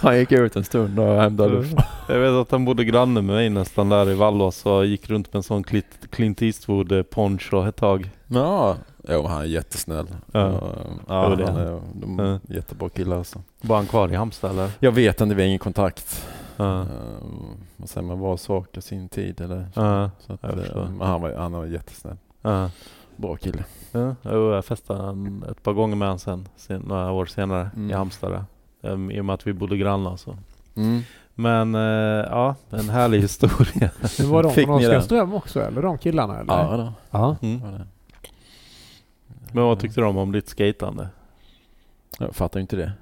han gick ut en stund och hämtade luft. Jag vet att han bodde granne med mig nästan där i Vallås och gick runt med en sån Clint, Clint Eastwood eh, ett tag. Ja, jo, han är jättesnäll. Ja. Ja, ja det är han är, de är Ja. jättebra killar alltså. Var han kvar i Halmstad eller? Jag vet inte, vi har ingen kontakt. Ja. Uh, vad säger man, var sak i sin tid eller Ja. så. Att, eh, han, var, han var jättesnäll. Ja. Bra kille. Ja, jo, jag festade ett par gånger med honom sen, sen några år senare Mm. i Halmstad. Ehm, I och med att vi bodde grannar så. Mm. Men eh, ja, en härlig historia. Det var de från? Oskarström också eller? De killarna eller? Ja, då. Ja. Mm. var det. Men vad tyckte de om ditt skatande? Jag fattar inte det.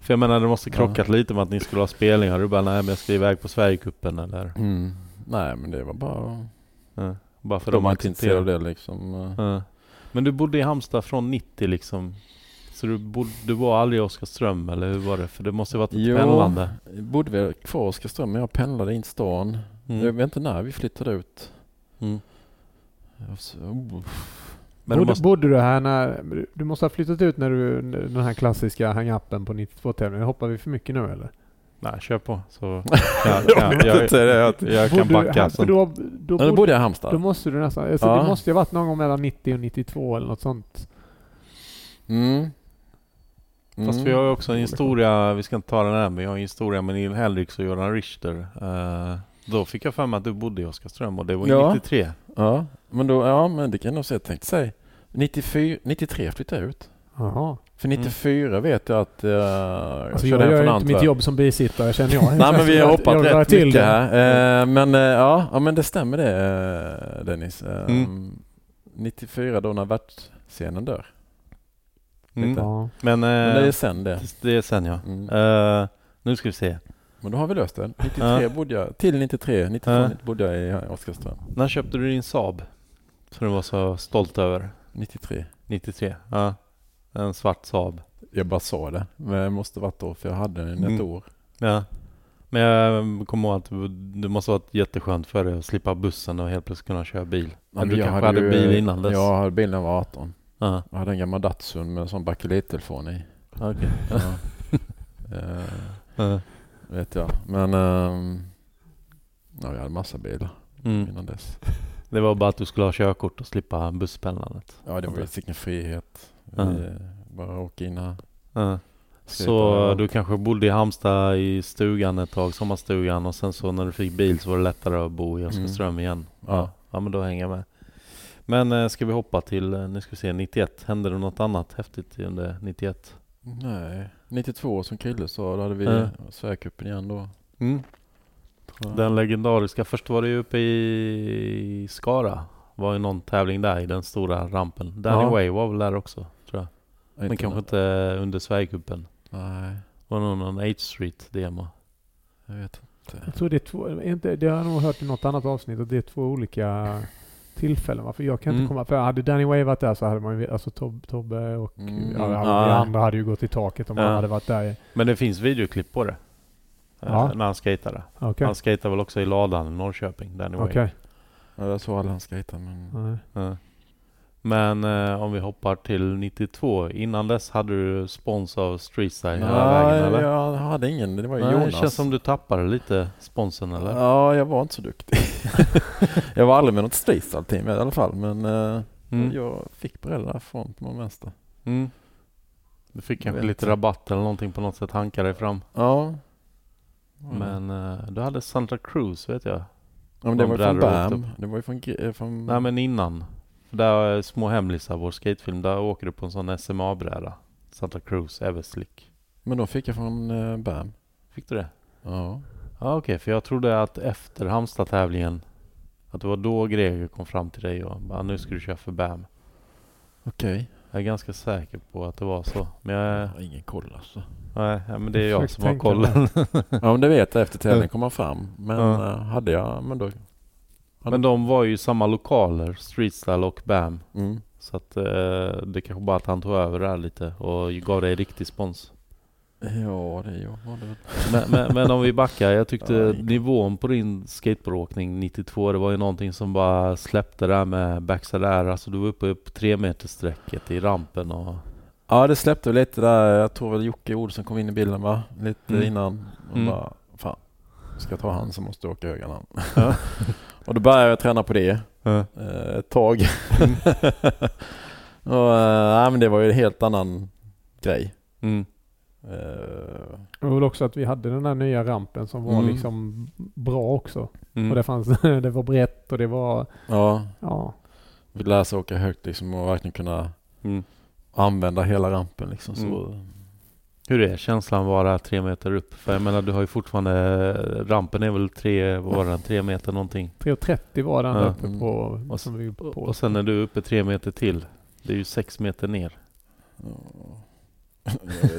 För jag menar det måste krockat lite med att ni skulle ha spelningar. Du bara nej men jag ska iväg på Sverigecupen eller? Mm. Nej, men det var bara... eh, bara för de de var inte det liksom. Eh, Men du bodde i Halmstad från 90 liksom? Så du, bod, du var aldrig i Oskarström eller hur var det? För det måste ju varit ett Jo. pendlande. Jag bodde väl kvar i Oskarström, men jag pendlade in stan. Jag Mm. vet inte när vi flyttade ut. Mm. Jag så- oh. Men du bodde, måste, bodde du här när... Du måste ha flyttat ut när du... Den här klassiska hang-upen på 92-tävlingen. Hoppar vi för mycket nu eller? nej kör på. Så, ja, ja, jag, inte det, att- jag kan du backa. sen. då, då, bodde, bodde jag i Halmstad. då måste du nästan... Alltså Ja. Det måste ju ha varit någon gång mellan 90 och 92 eller något sånt. Mm. Fast vi har ju också en historia, vi ska inte ta den här, men vi har en historia med Neil Hendricks och Göran Richter. Eh, då fick jag för mig att du bodde i Oskarström och det var Ja. 93. Ja, men då, ja, men det kan jag nog säga. Tänkte säga 94, 93 flyttade jag ut. Jaha. För 94 vet jag att uh, jag Alltså körde jag hem gör inte mitt jobb som bisittare känner jag. Nej men vi har hoppat Jag rätt till mycket det. här. Eh, men eh, ja, ja, men det stämmer det eh, Dennis. Eh, Mm. 94 då när världsscenen dör. Mm. Ja. Men, Men det är eh, sen det. det är sen ja. Mm. Eh, nu ska vi se. Men då har vi löst det. 93 Ja. bodde jag, till 93, 92 Ja. bodde jag i Oskarström. När köpte du din Saab? Som du var så stolt över? 93. 93? Ja. En svart Saab. Jag bara sa det, men det måste varit då för jag hade den Mm. ett år. Ja. Men jag kommer ihåg att det måste varit jätteskönt för dig att slippa bussen och helt plötsligt kunna köra bil. Men du jag kanske hade ju- bil innan dess? Jag hade bil när jag var 18. Ja. Jag hade en gammal Datsun med en sån bakelittelefon i. Okej. Ja. Eh, Ja. vet jag. Men ehm, ja, jag hade massa bilar Mm. innan dess. Det var bara att du skulle ha körkort och slippa busspendlandet. Ja, det var ju vilken frihet. Ja. Vi, bara åka in här. Skriva Så du kanske bodde i Halmstad i stugan ett tag, sommarstugan och sen så när du fick bil så var det lättare att bo i Oskarström igen. Ja. Ja. men då hänger jag med. Men eh, ska vi hoppa till, eh, nu ska vi se, 91. Hände det något annat häftigt under 91? Nej, 92 som Krille sa, då hade vi Ja. Sverigecupen igen då. Mm. Den legendariska, först var det ju uppe i Skara. Var ju någon tävling där i den stora rampen. Danny Ja. Way var väl där också, tror jag. Men vet kanske inte. inte under Sverigecupen. Nej, Var nog någon 8 Street demo. jag vet inte. Jag tror det är två, inte, det har jag nog hört i något annat avsnitt att det är två olika tillfällen. För jag kan Mm. inte komma... För hade Danny Way varit där så hade man ju... Alltså Tob, Tobbe och Mm. ja, alla Ja. andra hade ju gått i taket om Ja. han hade varit där. Men det finns videoklipp på det. Eh, Ja. När han skejtade. Okej. Han skejtade väl också i ladan i Norrköping, Danny Way. Okej. Ja, jag såg aldrig han skejta men... Ja. Men eh, om vi hoppar till 92. Innan dess hade du spons av Streetside hela vägen eller? jag hade ingen. Det var Nej, Jonas. det känns som du tappade lite sponsen eller? Ja, jag var inte så duktig. jag var aldrig med något streetstyle-team i alla fall. Men eh, Mm. jag fick bredda därifrån på någon vänster. Mm. Du fick kanske lite rabatt eller någonting på något sätt, hanka dig fram. Ja. Men eh, du hade Santa Cruz vet jag. ja, men det de var ju från BAM. Det var ju från... Gre- eh, från Nej men innan. För Där är Små hemlisar, vår skatefilm, där åker du på en sån SMA-bräda. Santa Cruz, Everslick. Men då fick jag från eh, BAM. Fick du det? Ja. Ja okej, för jag trodde att efter Halmstad-tävlingen att det var då Greger kom fram till dig och bara nu ska du köra för BAM. Okej. Jag är ganska säker på att det var så. Men jag, Jag har ingen koll alltså. nej, men det är jag Försök som har kollen. Ja men det vet jag efter tävlingen kom han fram. Men Ja. eh, hade jag, men då... Men de var ju i samma lokaler, Streetstyle och BAM. Mm. Så att eh, det kanske bara att han tog över där lite och gav dig riktig spons. Ja det gör det väl. Men, men, men om vi backar, jag tyckte ingen- nivån på din skateboardåkning 92, det var ju någonting som bara släppte där med backside air. Alltså du var uppe på tre meter sträcket i rampen och... Ja det släppte lite där. Jag tror väl Jocke Olsson kom in i bilden va? Lite Mm. innan. Och Mm. bara, fan. Ska jag ta han så måste jag åka höger han. Ja. och då började jag träna på det Ja. eh, ett tag. och, eh, nej, men det var ju en helt annan grej. Mm. Det var väl också att vi hade den där nya rampen som var Mm. liksom bra också. Mm. Och det fanns, det var brett och det var, ja, ja. vi lärde sig åka högt liksom och verkligen kunna Mm. använda hela rampen liksom. Så, Mm. Hur är känslan att vara tre meter upp? För jag menar du har ju fortfarande, rampen är väl tre, var den, tre meter någonting? 3,30 var den Ja. uppe Mm. på, Och som vi på. Och sen är du uppe tre meter till. Det är ju sex meter ner. ja.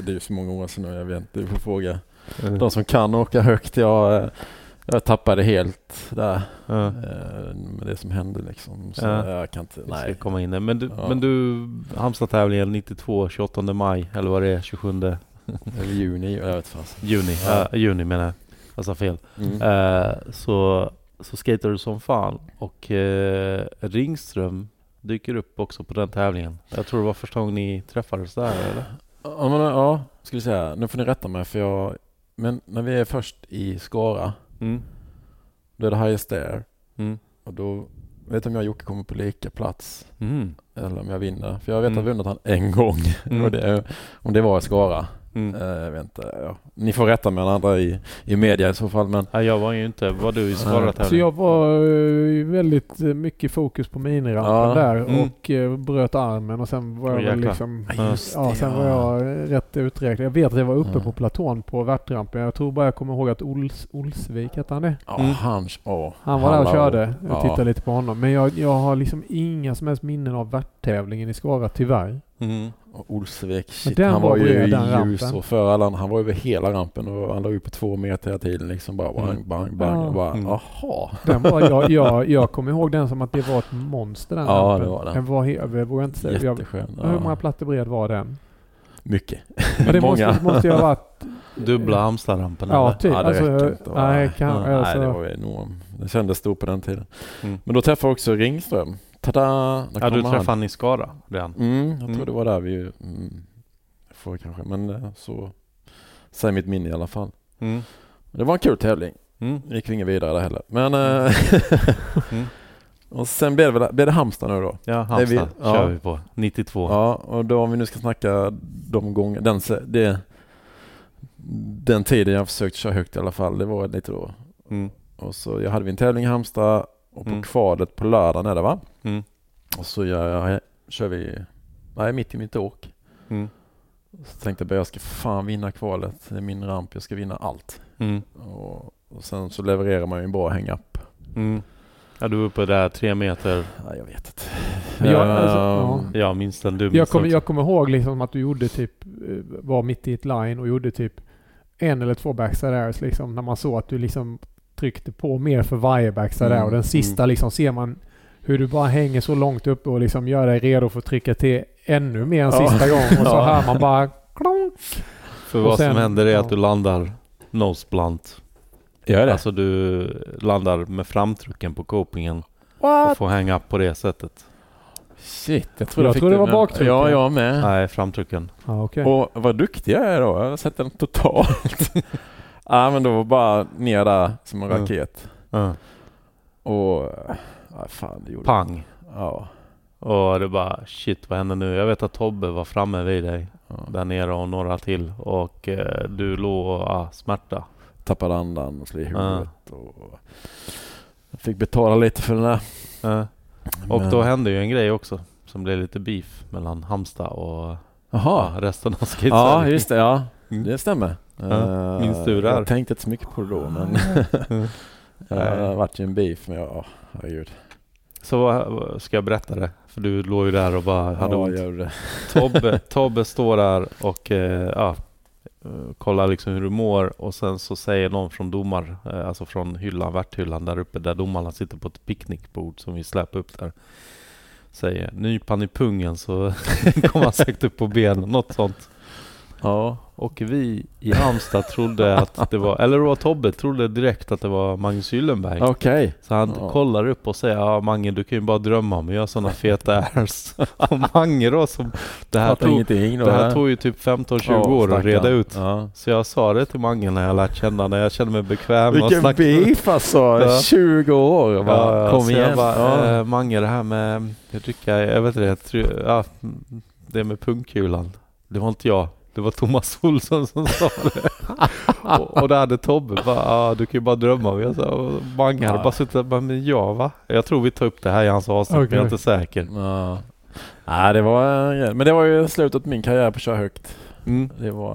Det är ju så många år sedan nu, jag vet inte. Du får fråga de som kan åka högt. Jag, jag tappade helt där eh, med det som hände liksom. Så Ja. jag kan inte, nej. komma in där. Men du, Ja. men du Halmstad-tävlingen 92, 28 maj, eller vad det är, 27 Eller juni, jag vet fast. juni. Ja. Ja. juni menar jag. Jag sa fel. Mm. Eh, så, så skater du som fan. Och eh, Ringström dyker upp också på den tävlingen. Jag tror det var första gången ni träffades där eller? Ja, men, ja, skulle säga. Nu får ni rätta mig för jag... Men när vi är först i Skara, Mm. då är det highest there. Mm. Och då vet jag om jag och Jocke kommer på lika plats Mm. eller om jag vinner. För jag vet att Mm. jag vunnit han en gång. Mm. och det, om det var i Skara. Mm. Eh, jag vet inte. Ja. Ni får rätta mig andra i, i media i så fall. Men Ja, jag var ju inte, var du i Nej. Skara Så jag var eh, väldigt eh, mycket fokus på minirampen Ja. där Mm. och eh, bröt armen och sen var jag väl liksom Ja, just Ja, det, sen var jag rätt uträknad. Jag vet att jag var uppe på platån på värtrampen. Jag tror bara jag kommer ihåg att Ols, Olsvik hette han det? ja, Mm. han... åh, Han var där och körde. Jag Ja. tittade lite på honom. Men jag, jag har liksom inga som helst minnen av värttävlingen i Skara, tyvärr. Mm. Och Olsvik, Men shit, den han var var ju ljus rampen. och för alla. Han var över hela rampen och han låg ju på två meter hela tiden liksom bara bang, Mm. bang, bang. Ja. Och bara, Mm. jaha. Den var, jag, jag, jag kommer ihåg den som att det var ett monster den Ja, rampen. det var den. Den var helt, jag vågar inte säga. Jag, Jätteskön. hur många Ja. plattor bred var den? Mycket. Men det Många. måste, måste ju ha varit... Dubbla Halmstadrampen Ja, typ. Ja, det alltså, inte. nej, kan, Ja, alltså, Nej, det var enormt. Det kändes stort på den tiden. Mm. Men då träffade jag också Ringström. Tada! Ja, du träffade han i Skara redan? Mm, jag tror Mm. det var där vi... Mm, får kanske, men eh, så säger mitt minne i alla fall. Mm. Det var en kul tävling. Mm. gick vi inget vidare där heller. Men... eh, Mm. och sen blev det, blev det Halmstad nu då. Ja, är vi- Halmstad kör ja. vi på. 92. Ja, och då om vi nu ska snacka de gånger, den, det, den tiden jag försökt köra högt i alla fall, det var lite då. Mm. Och så jag hade vi en tävling i Halmstad och på Mm. kvalet på lördagen är det va? Mm. Och så gör jag, kör vi, nej mitt i mitt åk. Mm. Så tänkte jag bara jag ska fan vinna kvalet, det är min ramp, jag ska vinna allt. Mm. Och, och sen så levererar man ju en bra hang-up. Mm. Ja, du var uppe där tre meter. Ja, jag vet inte. Men jag- alltså, Ehm, Ja, minst den du minns Jag kommer, jag kommer ihåg liksom att du gjorde typ, eh, var mitt i ett line och gjorde typ en eller två backside airs liksom. När man såg att du liksom tryckte på mer för varje backside air. Mm, Och den sista liksom ser man hur du bara hänger så långt uppe och liksom gör dig redo för att trycka till ännu mer en Ja. sista gång. Och så Ja. hör man bara klonk. För och vad sen- som händer är ja. att du landar nose blunt. Gör det? Alltså du landar med framtrucken på copingen och What? får hänga upp på det sättet. Shit, jag Jag trodde trodde det var baktrucken. Ja, jag med. Nej, framtrucken. Ja, okej. Och vad duktig jag är då. Jag har sett den totalt. ja, men då var bara ner där som en Mm. raket. Ja. Och... Ja, fan, det gjorde Pang. Ja. Och det bara shit vad händer nu? Jag vet att Tobbe var framme vid dig Ja. där nere och några till och eh, du låg och ah, smärta. Tappade andan och slog i Ja. huvudet. Och jag fick betala lite för den där. Eh, och Men- då hände ju en grej också som blev lite beef mellan Halmstad och Jaha. ja, resten av Ja, skate just det. Ja, Mm. det stämmer. Ja, Eh, du det här? Jag tänkte inte så mycket på det då, men det vart ju en beef. Men ja, herregud. Så ska jag berätta det? För du låg ju där och bara hade ja, ont. gör det. Tobbe, Tobbe står där och eh, ja, eh, kollar liksom hur du mår och sen så säger någon från domar, eh, alltså från hyllan, värthyllan där uppe där domarna sitter på ett picknickbord som vi släpar upp där. Säger nypan i pungen så kommer han säkert upp på benen, något sånt. Ja. Och vi i Halmstad trodde att det var, eller det var Tobbe, trodde direkt att det var Magnus Gyllenberg. Okej. Så han Ja. kollar upp och säger ja Mange du kan ju bara drömma om att göra sådana feta airs. och Mange då som, det här, tog, ingenting det här tog ju typ 15-20 Ja, år att reda ut. Ja. Så jag sa det till Mange när jag lärt känna, när jag kände mig bekväm Vilken snacka. beef alltså! Ja. 20 år! Jag bara, kom igen! Jag bara, ja. eh, Mange det här med att dricka, jag vet inte, jag tror, ja, det med pungkulan. Det var inte jag. Det var Thomas Olsson som sa det. och, och där hade Tobbe bara, ah, du kan ju bara drömma. Och jag sa, Mange hade Ja. bara suttit där, bara, men jag va? Jag tror vi tar upp det här i hans avsnitt, men jag är inte säker. Ja. Nej, det var grej. Men det var ju slutet på min karriär på att köra högt. Mm. Det var...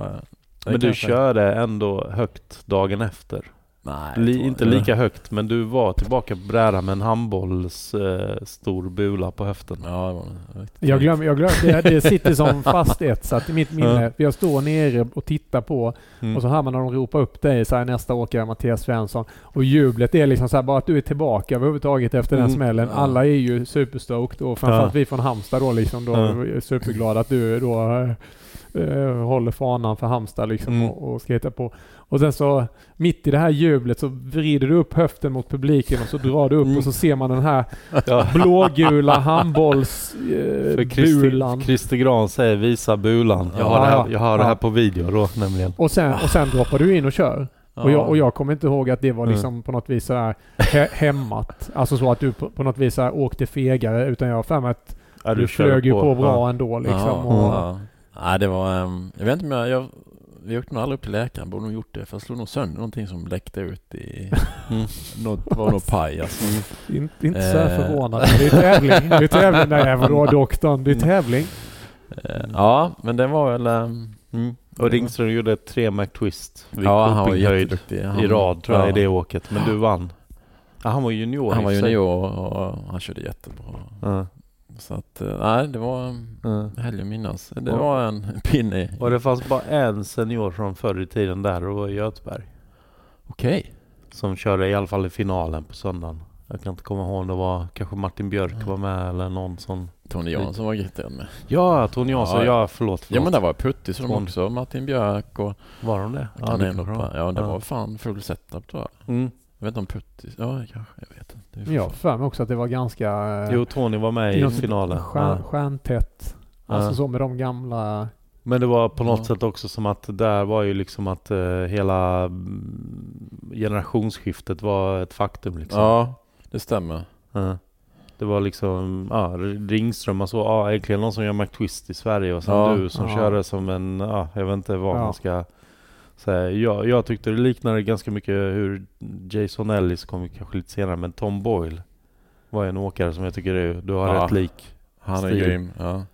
det Men du körde ändå högt dagen efter. Nej, Li, inte lika högt, men du var tillbaka på brädan med en handbolls eh, stor bula på höften. Ja, det var riktigt Jag glömmer, jag glömmer det, det sitter som fast etsat i mitt minne. För jag står nere och tittar på Mm. och så hör man när de ropar upp dig så här, nästa åkare Mattias Svensson. Och jublet är liksom så här, bara att du är tillbaka överhuvudtaget efter den Mm. smällen. Ja. Alla är ju superstoked och framförallt Ja. vi från Halmstad då liksom då Ja. är superglada att du då eh, håller fanan för Halmstad liksom Mm. och, och skater på. Och sen så mitt i det här jublet så vrider du upp höften mot publiken och så drar du upp Mm. och så ser man den här Ja. blågula handbolls eh, Christer, Gran säger visa bulan. Jag har, Ja, det, här, jag har det Ja. här på video då nämligen. Och sen, och sen droppar du in och kör. Och, jag, och jag kommer inte ihåg att det var Mm. liksom på något vis sådär he, hämmat. Alltså så att du på, på något vis åkte fegare. Utan jag har för mig att Ja, du, körde flög ju på bra Ja. ändå liksom. Ja, Och. Nej, det var... ehm, jag vet inte om jag... jag vi åkte nog aldrig upp till läkaren, borde nog gjort det. För jag slog nog sönder någonting som läckte ut i... Mm. något, var nog paj alltså. Inte, inte så här Eh. förvånad. Det är tävling. Det är tävling. Nej, vadå doktorn? Det är tävling. Eh, Ja, men det var väl... ehm, Mm. Och Ringström gjorde ett tre McTwist vid Ja, han var jätteduktig. Han, i rad tror jag i ja. det åket. Men du vann. Ja, han var junior Han i var och junior och han körde jättebra. Ja. Så att, eh, nej, det var en Ja. helg att minnas. Det Ja. var en pinne. Och det fanns bara en senior från förr i tiden där och det var Göteberg. Okej. Som körde i alla fall i finalen på söndagen. Jag kan inte komma ihåg om det var kanske Martin Björk var med eller någon sån. Tony Jansson var irriterad med. Ja, Tony Jansson. Ja, Ja, förlåt. förlåt. Ja men där var Putti som Tony. också. Martin Björk och... Var de det? Ja, det det ja det Ja. var fan full setup tror jag. Mm. Jag vet inte om Putti... Ja kanske. Jag vet inte. Det är Men jag har för mig också att det var ganska eh, Jo, Tony var med i finalen. stjärn, Ja. stjärntätt. Alltså Ja. så med de gamla... Men det var på något Ja. sätt också som att det där var ju liksom att eh, hela mm, generationsskiftet var ett faktum liksom. Ja, det stämmer. Ja. Det var liksom, ja, Ringström, man såg, ja, äntligen någon som gör McTwist i Sverige och sen Ja. du som Ja. körde som en, ja, jag vet inte vad Ja. man ska säga. Jag, jag tyckte det liknade ganska mycket hur Jason Ellis kom kanske lite senare, men Tom Boyle var en åkare som jag tycker är, du har Ja. rätt lik. Han är Stil. grym. Ja.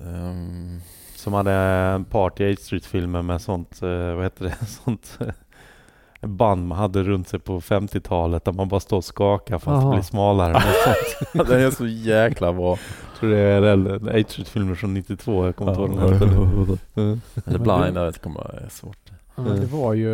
Ehm, Som hade en part i 8 Street-filmen med sånt, eh, vad heter det, sånt band man hade runt sig på 50-talet där man bara står och skakar för att det Aha. blir smalare. Den är så jäkla bra. Jag tror det är en 8 Street-filmer från 92, jag kommer inte ihåg den. Mm. Eller blind, jag vet inte, det är svårt. Ja, Mm. Det var ju,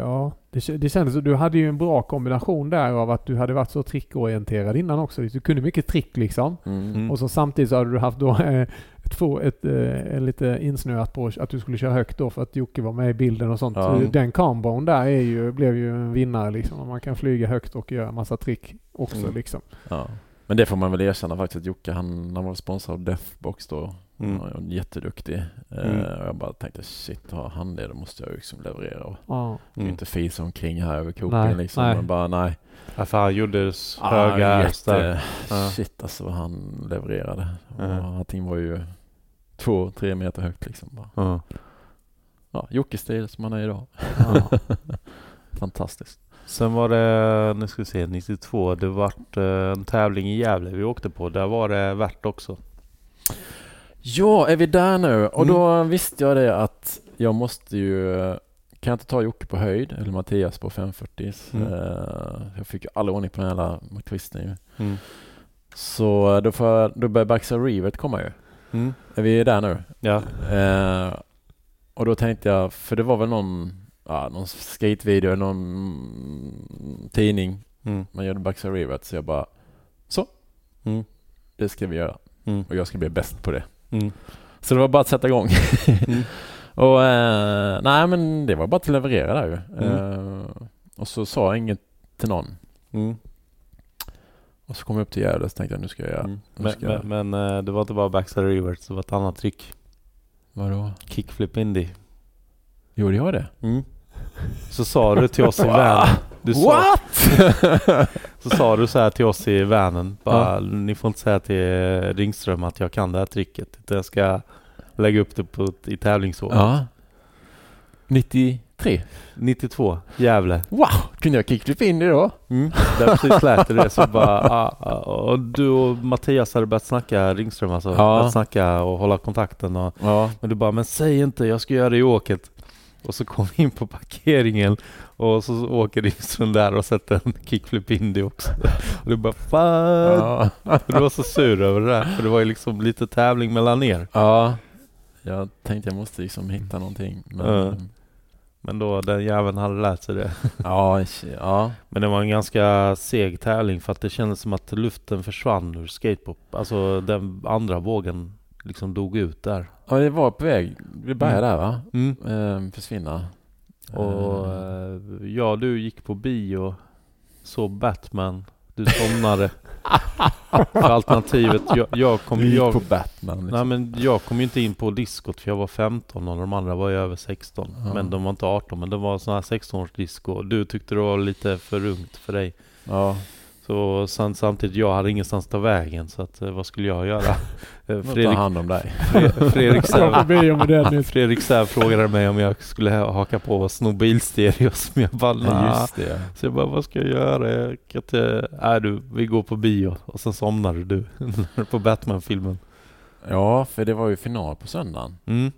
ja, det, det kändes Du hade ju en bra kombination där av att du hade varit så trickorienterad innan också. Du kunde mycket trick liksom. Mm. Mm. Och så samtidigt så hade du haft då eh, få- ett, eh, lite insnöat på att du skulle köra högt då för att Jocke var med i bilden och sånt. Ja. Den kombon där är ju, blev ju en vinnare liksom. Man kan flyga högt och göra massa trick också Mm. liksom. Ja. Men det får man väl erkänna faktiskt att Jocke han, han var sponsrad av Deathbox då. Mm. Var jätteduktig. Mm. Eh, och jag bara tänkte shit, har han det då måste jag ju liksom leverera. Och Ja. Mm. Inte fisa omkring här över koken Nej, liksom. nej. Men bara nej. Ja, för han gjorde s- Ah, höga jätte. Ja. Shit alltså vad han levererade. Och Mm. allting var ju två, tre meter högt liksom. Bara. Ja. Ja, Jocke-stil som han är idag. Ja. Fantastiskt. Sen var det, nu ska vi se, 92. Det vart eh, en tävling i Gävle vi åkte på. Där var det värt också. Ja, är vi där nu? Och Mm. då visste jag det att jag måste ju... Kan jag inte ta Jocke på höjd eller Mattias på 540? Mm. Eh, jag fick ju aldrig ordning på den hela twisten ju. Mm. Så då, får jag, då börjar Baxa Revet komma ju. Mm. Är vi där nu? Ja. Eh, och då tänkte jag, för det var väl någon, ja, någon skatevideo eller någon tidning Mm. man gjorde Baxa Revet så jag bara, så, Mm. det ska vi göra. Mm. Och jag ska bli bäst på det. Mm. Så det var bara att sätta igång. Mm. och eh, nej men det var bara att leverera där ju. Mm. Eh, och så sa jag inget till någon. Och så kom jag upp till Gävle och tänkte jag nu ska jag. Mm. Nu Men, ska jag- men, men eh, det var inte bara backside reverse, det var ett annat trick. Vadå? Kickflip indie. Gjorde jag det? Mm. Så sa du till oss i vanen. Du sa, What? så sa du så här till oss i vanen. Bara, Ni får inte säga till Ringström att jag kan det här tricket. Jag ska lägga upp det på, i tävlingsår. ja. 93? 92, Gävle. Wow! Kunde jag kickflip in det då? Mm. Där precis lät det så bara, ah, ah, och du och Mattias hade börjat snacka, Ringström alltså, Ja. börjat snacka och hålla kontakten och Ja. Men du bara, men säg inte, jag ska göra det i åket. Och så kom vi in på parkeringen och så åker Ringström där och sätter en kickflip indie också. Och du bara, fan! Ja. Du var så sur över det där, för det var ju liksom lite tävling mellan er. ja. Jag tänkte jag måste liksom hitta någonting. Men, Ja. Men då, den jäveln hade lärt sig det. ja, ja. Men det var en ganska seg tävling för att det kändes som att luften försvann ur skatepop. Alltså den andra vågen liksom dog ut där. ja, det var på väg. Det började där va? Mm. Ehm, försvinna. Och eh, ja, du gick på bio, såg Batman, du somnade. för alternativet, jag, jag kom gick jag, på Batman. Liksom. nej, men jag kom ju inte in på diskot för jag var 15 och de andra var ju över 16. Ja. Men de var inte 18, men det var sån här 16-års disco. Du tyckte det var lite för ungt för dig. ja. Så sen, samtidigt, jag hade ingenstans att ta vägen så att, eh, vad skulle jag göra? Eh, Fredrik. Ta hand om dig. Fre- Fredrik, nu. Fredrik Säv frågade mig om jag skulle ha- haka på och sno bilstereos, men jag bara nah. det. Så jag bara, vad ska jag göra? Jag kan inte... Nej du, vi går på bio. Och sen somnade du på Batman-filmen. Ja, för det var ju final på söndagen. Mm.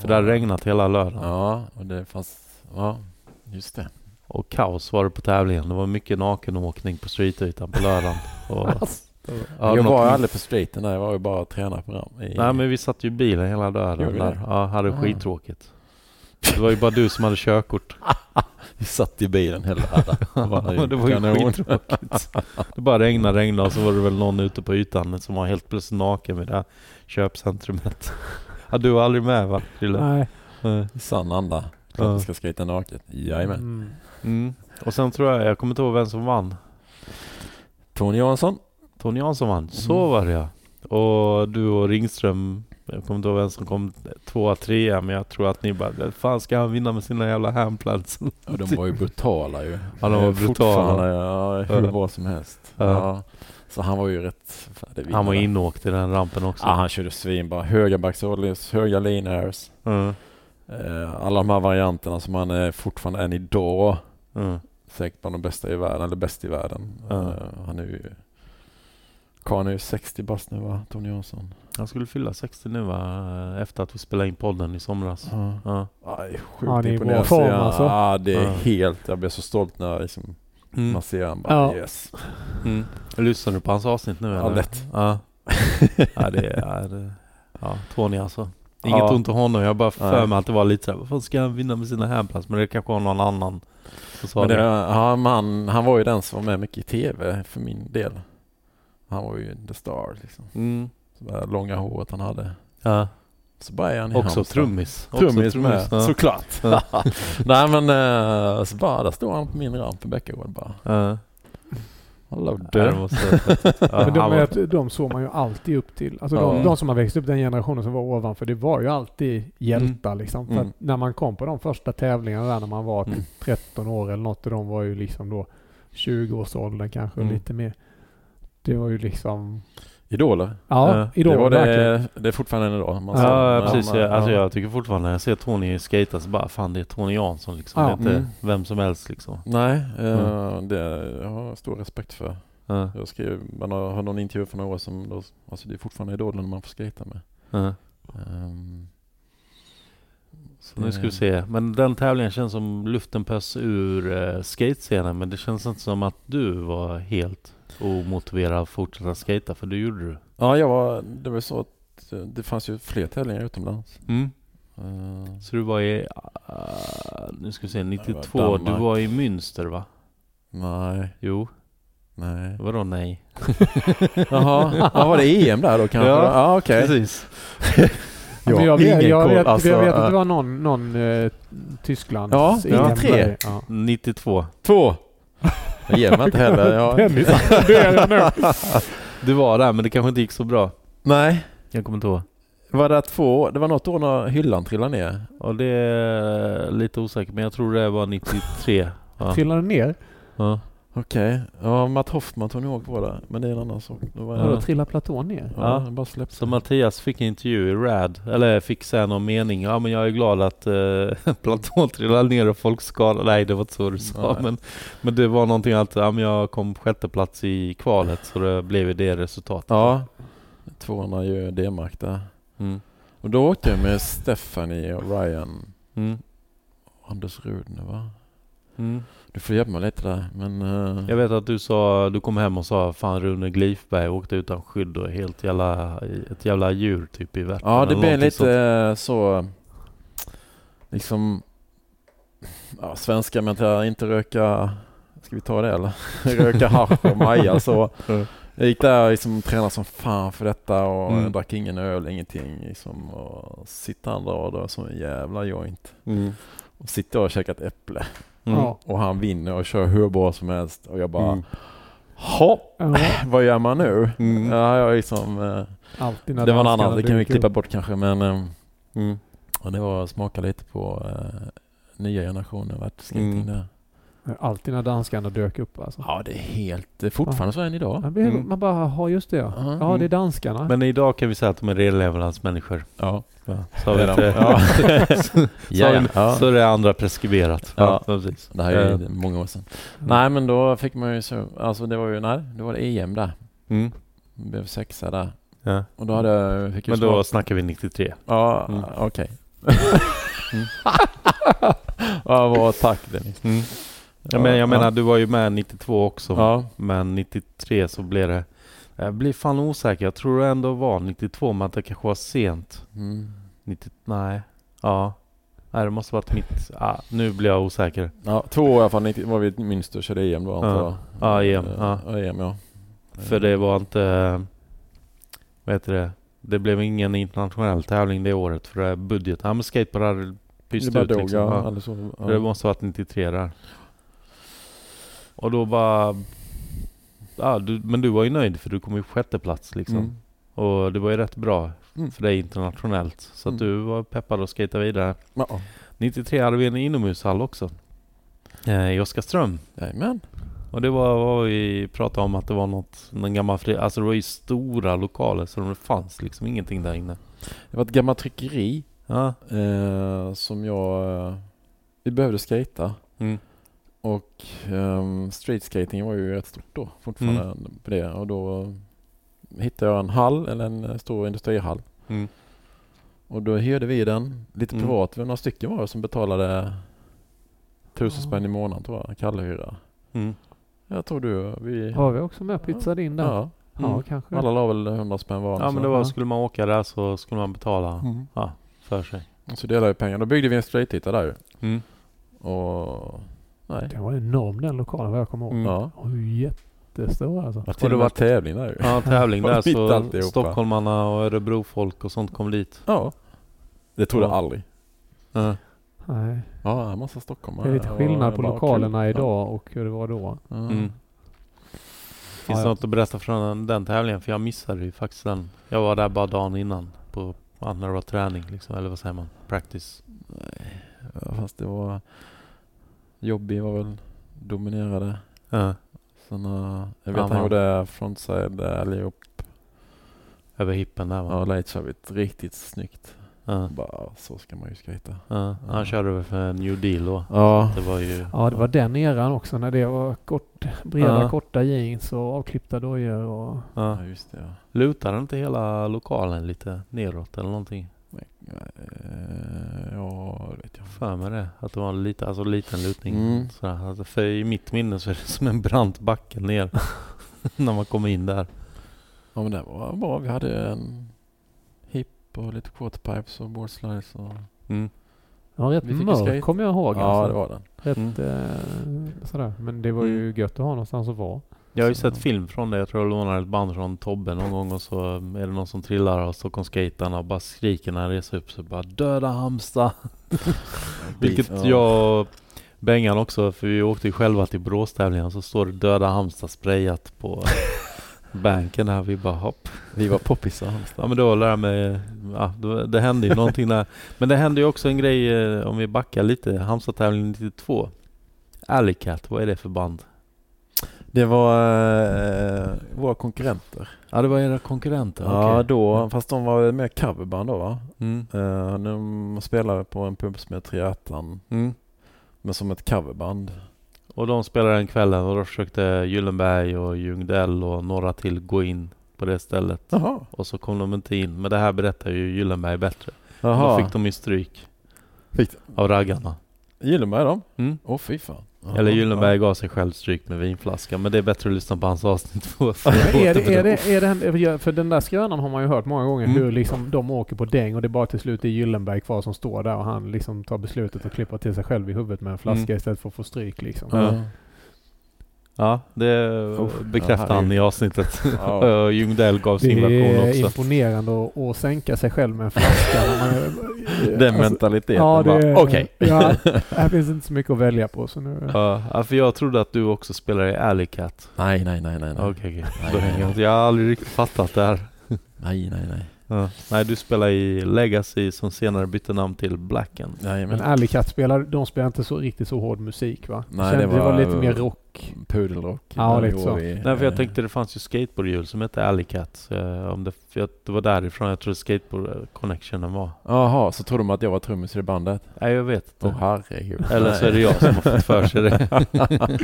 För det hade regnat hela lördagen. Ja, och det fanns... Ja, just det. Och kaos var det på tävlingen. Det var mycket nakenåkning på streetytan på lördagen. Och, ja, jag något- var ju aldrig på streeten där. Jag var ju bara tränarprogram. I... Nej men vi satt ju i bilen hela lördagen där. det? Ja, hade Ah. skittråkigt. Det var ju bara du som hade körkort. Vi satt i bilen hela dagen. det var ju kanon. skittråkigt. Det bara regnade, regnade och så var det väl någon ute på ytan som var helt plötsligt naken vid det här köpcentrumet. Ja, du var aldrig med va, Krille? Nej. I sann anda. Klart vi ska skejta naket. Jajamän. Mm. Mm. Och sen tror jag, jag kommer inte ihåg vem som vann. Tony Jansson. Tony Jansson vann. Så Mm. var det ja. Och du och Ringström, jag kommer inte ihåg vem som kom tvåa, trea, men jag tror att ni bara, fan ska han vinna med sina jävla handplants? Och de var ju brutala ju. Ja, de var Eh, brutala. Ja, hur Ja. bra som helst. Ja. Ja. Så han var ju rätt färdig Han var inåkt i den rampen också. Ja, han körde svinbra. Höga backsollies, höga lean airs. Mm. Eh, alla de här varianterna som han är fortfarande än idag Mm. säkert bland de bästa i världen, eller bäst i världen. Ja. Eh, han är ju... Karln är ju 60 bast nu va, Tony Jansson? Han skulle fylla 60 nu va? Efter att vi spelade in podden i somras. Ja. Ja. Aj, sjukt Ja, det är bra imponerande. form, Så jag- alltså. Ja, det är Ja. helt... Jag blev så stolt när liksom, Mm. man ser han bara Ja. yes. Mm. Lyssnar du på hans avsnitt nu Ja, eller? lätt. Ja. ja, det är... Ja, det, ja Tony alltså. Inget Ja. ont om honom, jag bara för mig att det var lite såhär, vad fan ska han vinna med sina handplats? Men det kanske var någon annan Men det, ja, han, var ju den som var med mycket i TV för min del. Han var ju the star liksom. Mm. Så det långa håret han hade. Ja. Så bara är han i Också Halmstad. trummis. Också Trummis med, ja. såklart. Ja. Nej men eh, så bara, där står han på min ramp i Bäckagård bara. Ja, måste. Ja, Men de, är- de såg man ju alltid upp till. Alltså de, de som har växt upp den generationen som var ovanför, det var ju alltid hjältar liksom. För Mm. att när man kom på de första tävlingarna där när man var Mm. typ 13 år eller något och de var ju liksom då 20-årsåldern kanske och Mm. lite mer. Det var ju liksom... Idoler. Ja, Ja. Idol det, var verkligen. det, det är fortfarande idag. Man Ja, precis. man- alltså, ja. jag tycker fortfarande när jag ser Tony skata så bara fan det är Tony Jansson liksom. Ja. Det är inte Mm. vem som helst liksom. Nej, Mm. det jag har jag stor respekt för. Ja, Jag skrev, man har, har någon intervju för några år sedan. Då, alltså det är fortfarande idolen man får skata med. Ehm, Så nu ska vi se. Men den tävlingen känns som luften pös ur uh, skatescenen. Men det känns inte som att du var helt omotiverad att fortsätta skata för det gjorde du. Ja, jag var, det var så att eh, det fanns ju fler tävlingar utomlands. Mm. Eh, Så du var i, uh, nu ska vi se, 92, du Danmark. var i Münster va? nej, Jo, nej. vadå nej? Jaha, ja, var det EM där då kanske? Ja, ja okej. Precis. Ja, men Ja, jag, vet, jag, vet, Alltså, jag vet att det var någon, någon eh, Tysklands Ja, EM 93. där. Ja. 92. Två! Jag ger mig inte heller. Ja. Dennis, det är jag nu. Du var där men det kanske inte gick så bra. Nej, Jag kommer inte ihåg. var det två? Det var något år när hyllan trillade ner. Och det är lite osäkert men jag tror det var 93. Ja. Trillade ner? Ja. Okej, ja Matt Hoffman tog nog på det. Men det är en annan sak. Då var Ja. Jag, trillade platån ner? ja, Ja. jag bara släppte. Så Mattias fick en intervju i RAD, eller fick säga någon mening. Ja men jag är glad att eh, platån trillade ner och folk skadade. Nej det var inte så du sa. Nej. Men, men det var någonting att ja, men jag kom på sjätte plats i kvalet så det blev ju det resultatet. Ja, tvåorna gör D-mark där. Mm. Och då åkte jag med Stephanie och Ryan. Mm. Anders Rudner va? Mm. Du får hjälpa mig lite där. Men, eh, Jag vet att du sa, du kom hem och sa fan Rune Glifberg åkte utan skydd och helt jävla, ett jävla djur typ i Vättern. Ja, det blev lite sånt. så liksom ja, svenska men inte röka, ska vi ta det eller? röka hasch och maja så. Jag gick där och liksom tränade som fan för detta och Mm. drack ingen öl, ingenting liksom. Och där och drar som en jävla joint. Mm. Och sitter och käkar ett äpple. Mm. Ja. Och han vinner och kör hur bra som helst. Och jag bara, Mm. hopp, Ja, vad gör man nu? Mm. Ja, jag liksom, eh, det var en annan, det kan vi klippa bort kanske men eh, Mm. Och det var att smaka lite på eh, nya generationer världsskating Mm. där. Alltid när danskarna dök upp alltså. Ja, det är helt... Är fortfarande så än idag. Man, Mm. man bara, har just det ja. Ja. Ja, det är danskarna. Men idag kan vi säga att de är renlevnadsmänniskor. Ja. Ja. Så, vi Det. Ja. så, Ja, ja. så är det andra preskriberat. Ja. precis. Det här är Eh, ju många år sedan. Mm. Nej, men då fick man ju så... Alltså det var ju... Nej, då var det EM där. Mm. Blev sexa där. Ja. Och då hade jag... Fick Men då smaka- snackar vi 93. Ja, Mm. okej. Mm. ja, vad tack Dennis. Ja, men jag menar, du var ju med 92 också. Ja. Men 93 så blev det... Jag blir fan osäker. Jag tror det ändå var 92, men att det kanske var sent. Mm. 90, nej. Ja. Nej, det måste varit mitt... Ah, nu blir jag osäker. Ja, två år i alla fall 90, var vi i Münster och körde EM då antar jag. Ja, EM, Eh, ja. ja, EM ja. För det var inte... Vad heter det? Det blev ingen internationell tävling det året för det budget. Ja men skateboard hade Det pyst ut dog, liksom. ja. Ja. Så, ja. Det måste ha varit 93 där. Och då bara... Ja, du, men du var ju nöjd för du kom ju sjätte plats liksom. Mm. Och det var ju rätt bra Mm. för dig internationellt. Så att Mm. du var peppad att skata vidare. Ja. 93 hade vi en inomhushall också. Eh, I Oskarström. Jajamän. Och det var vad vi pratade om att det var något, någon gammal fri, Alltså det var ju stora lokaler så det fanns liksom ingenting där inne. Det var ett gammalt tryckeri Ja. eh, som jag... Eh, vi behövde skata Mm. Och um, streetskating var ju rätt stort då fortfarande Mm. på det och då hittade jag en hall, eller en stor industrihall Mm. och då hyrde vi den lite Mm. privat. Vi var några stycken var som betalade tusen Ja. spänn i månaden tror jag, kallhyra. Mm. Jag tror du, vi... Har vi också med pizzad in där? Ja, Ja, Mm. kanske. alla la väl 100 spänn var. Ja men det var, Ja. skulle man åka där så skulle man betala Mm. för sig. Och Så delade vi pengar. Då byggde vi en straight där ju. Mm. Och... Nej. Den var enorm den lokalen vad jag kommer ihåg. Mm. Ja. Jättestor alltså. Det var Och det var- tävling där ju. Ja, tävling där så stockholmarna och Örebrofolk och sånt kom dit. Ja. Det trodde jag Ja. aldrig. Ja. Nej. Ja, en massa stockholmare. Det är lite skillnad på lokalerna kul. idag och hur det var då. Mm. Finns det ja. något att berätta från den tävlingen? För jag missade ju faktiskt den. Jag var där bara dagen innan på när det var träning liksom, eller vad säger man? Practice. Nej, fast det var... Jobby var väl dominerade. Ja, Sen, uh, jag vet Ja, han gjorde frontside allihop. över hippen där va? Ja, lightshovet riktigt snyggt. Ja, Bara, så ska man ju skata. ja. Han körde väl för New Deal då. Ja, Det var ju... Ja, det var den eran också när det var kort, breda korta jeans och avklippta dojor och... Ja. ja just det. Ja. Lutade inte hela lokalen lite neråt eller någonting? Eh, ja, det vet jag. För mig det. Att det var en lite, alltså liten lutning. Mm. Sådär. Alltså för i mitt minne så är det som en brant backe ner. när man kommer in där. Ja men det var bra. Vi hade en hip och lite quarterpipes och board slides och... Mm. Ja, rätt mörk kommer jag ihåg. Ja alltså. det var den. Rätt Mm. eh, sådär. Men det var ju gött att ha någonstans att vara. Jag har ju sett film från det. Jag tror jag lånade ett band från Tobbe någon gång och så är det någon som trillar av Stockholmsskaterna och bara skriker när han reser upp sig. Bara döda Halmstad! Vilket Ja. jag och Bengan också, för vi åkte ju själva till Boråstävlingen så står det döda Halmstad sprayat på banken där. Vi bara hopp. Vi var poppisar Halmstad. Ja men då lär jag mig, ja, då, det hände ju någonting där. Men det hände ju också en grej eh, om vi backar lite. Halmstad-tävlingen 92. Alley Cat, vad är det för band? Det var eh, våra konkurrenter. Ja det var era konkurrenter, Ja okej. då, fast de var mer coverband då va? Mm. De spelade på en pub som heter Triathlon. Mm. Men som ett coverband. Och de spelade den kvällen och då försökte Gyllenberg och Ljungdell och några till gå in på det stället. Jaha. Och så kom de inte in. Men det här berättar ju Gyllenberg bättre. Jaha. Då fick de ju stryk Fick av raggarna. Gyllenberg de? Mm. Åh fy fan. Jaha, Eller Gyllenberg gav sig själv stryk med vinflaska. Men det är bättre att lyssna på hans avsnitt. För är det, är det, är det, en- för den där skrönan har man ju hört många gånger Mm. hur liksom de åker på däng och det är bara till slut är Gyllenberg kvar som står där och han liksom tar beslutet att klippa till sig själv i huvudet med en flaska Mm. istället för att få stryk liksom. Ja. Ja. Det Uff, bekräftar ja, han i avsnittet. Ja. Ljungdell gav Det sin version är också. imponerande att, att sänka sig själv med en flaska. man, Den alltså, mentaliteten. Ja, det Okej. Ja, här finns inte så mycket att välja på så nu... Ja, för jag trodde att du också spelar i Alley Cat. Nej, nej, nej, nej. Okej, Nej. okej. Nej. inte. Jag har aldrig riktigt fattat det här. Nej, nej, nej. Ja. Nej, du spelar i Legacy som senare bytte namn till Blacken. Men Alley Cat spelar, de spelar inte så riktigt så hård musik va? Nej, det det var var- lite mer rock. pudelrock. Ja, lite så. Nej, för jag eh, tänkte det fanns ju skateboardhjul som hette Alley Cat. Jag, om det, för jag, det var därifrån jag tror skateboard connectionen var. Jaha, så trodde de att jag var trummis i det bandet? Nej, jag vet inte. Åh herregud. Eller så är det jag som har fått för sig det.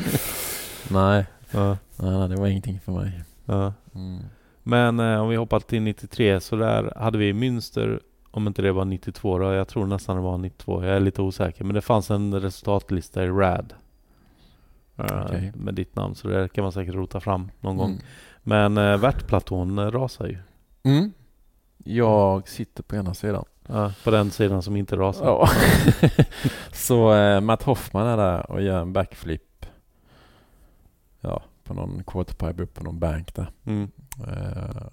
nej. Ja, nej, nej, det var ingenting för mig. ja. Mm. Men eh, om vi hoppar till 93 så där hade vi Münster, om inte det var 92 då, jag tror nästan det var 92, jag är lite osäker. Men det fanns en resultatlista i RAD. eh, Okej. Med ditt namn, så det kan man säkert rota fram någon gång. Mm. Men uh, värtplatån eh, rasar ju. Mm. Jag sitter på ena sidan. Ja, på den sidan som inte rasar. Ja. så eh, Matt Hoffman är där och gör en backflip. Ja, på någon quarterpipe upp på någon bank där. Mm, Eh,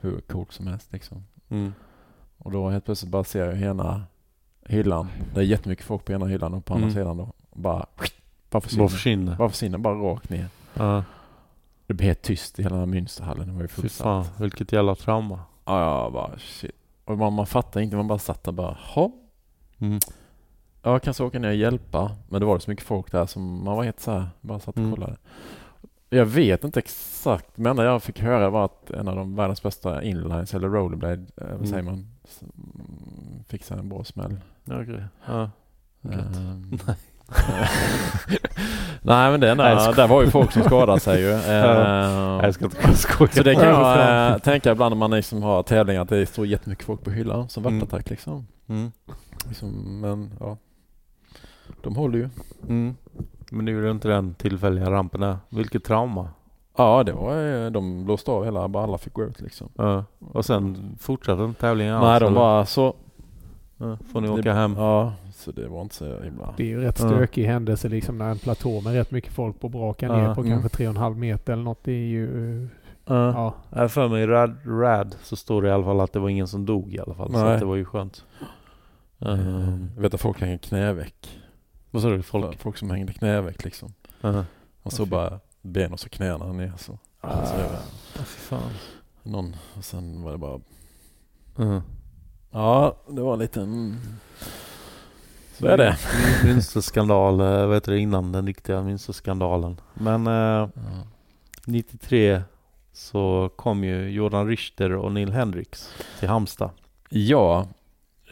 hur coolt som helst liksom. mm, Och då helt plötsligt bara ser jag ena hyllan. Det är jättemycket folk på ena hyllan och på andra Mm. sidan då. Bara, bara Bara försvinner. försvinner. Bara försvinner, bara rakt ner. Ja, Det blev helt tyst i hela Münsterhallen. Det var ju fullsatt. fan, vilket jävla trauma. Ja, jag bara shit. Och man, man fattar inte, man bara satt där bara, hopp. Mm. Ja, jag kanske åka ner och hjälpa. Men det var så mycket folk där som man var helt så här, bara satt och Mm. Jag vet inte exakt, men enda jag fick höra var att en av de världens bästa inlines, eller rollerblade, eh, vad Mm. säger man, mm, fick sig en bra smäll. Ja, okej. Ja. Gött. Ehm, Nej men det Nej, skojar. där var ju folk som skadade sig ju. Nej, Ehm, jag ska inte skoja. så det kan Ja, jag äh, tänka ibland när man liksom har tävlingar att det står jättemycket folk på hyllan som Mm. värtattack liksom. Mm. liksom. Men ja, de håller ju. Mm. Men nu är det inte den tillfälliga rampen där. Vilket trauma. Ja, det var eh, de blåste av hela, bara alla fick gå ut liksom. Ja. Och sen fortsatte inte tävlingen Nej, alls, de eller? bara så. Ja, får ni det- åka hem. Ja, så det var inte så himla... Det är ju rätt Ja. stökig händelse liksom när en platå med rätt mycket folk på brakar Ja, ner på mm. kanske tre och en halv meter eller något. Det är ju... Ja. Ja. För mig i rad, rad så står det i alla fall att det var ingen som dog i alla fall. Så Nej. att det var ju skönt. Um, Jag vet att folk hänger knäveck. Vad sa du? Folk, Folk? som hängde knäveck liksom. Ja. Och så Okej. bara ben och så knäna ner så. Alltså, det var Åh, fy fan. någon, och sen var det bara... Mm. Ja, det var en liten... Så är det. Münsterskandal, eh, vad heter det innan den riktiga Münsterskandalen. Men eh, Ja. 93 så kom ju Jordan Richter och Neil Hendricks till Halmstad. Ja.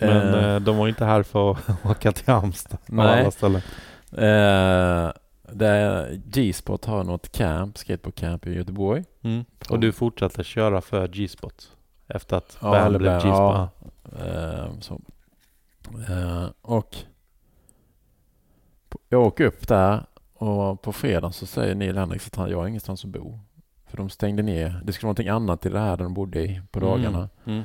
Men eh, eh, de var inte här för att åka till Halmstad. av Nej. alla ställen. eh, G-spot har något camp, skateboardcamp i Göteborg. Mm. Och du fortsatte köra för G-spot? Efter att Ja, Bam blev G-spot? ja. Eh, så. Eh, och jag åker upp där och på fredag så säger Neil Henriks att han, jag har ingenstans att bo. För de stängde ner. Det skulle vara någonting annat i det här där de bodde i på dagarna. Mm. Mm.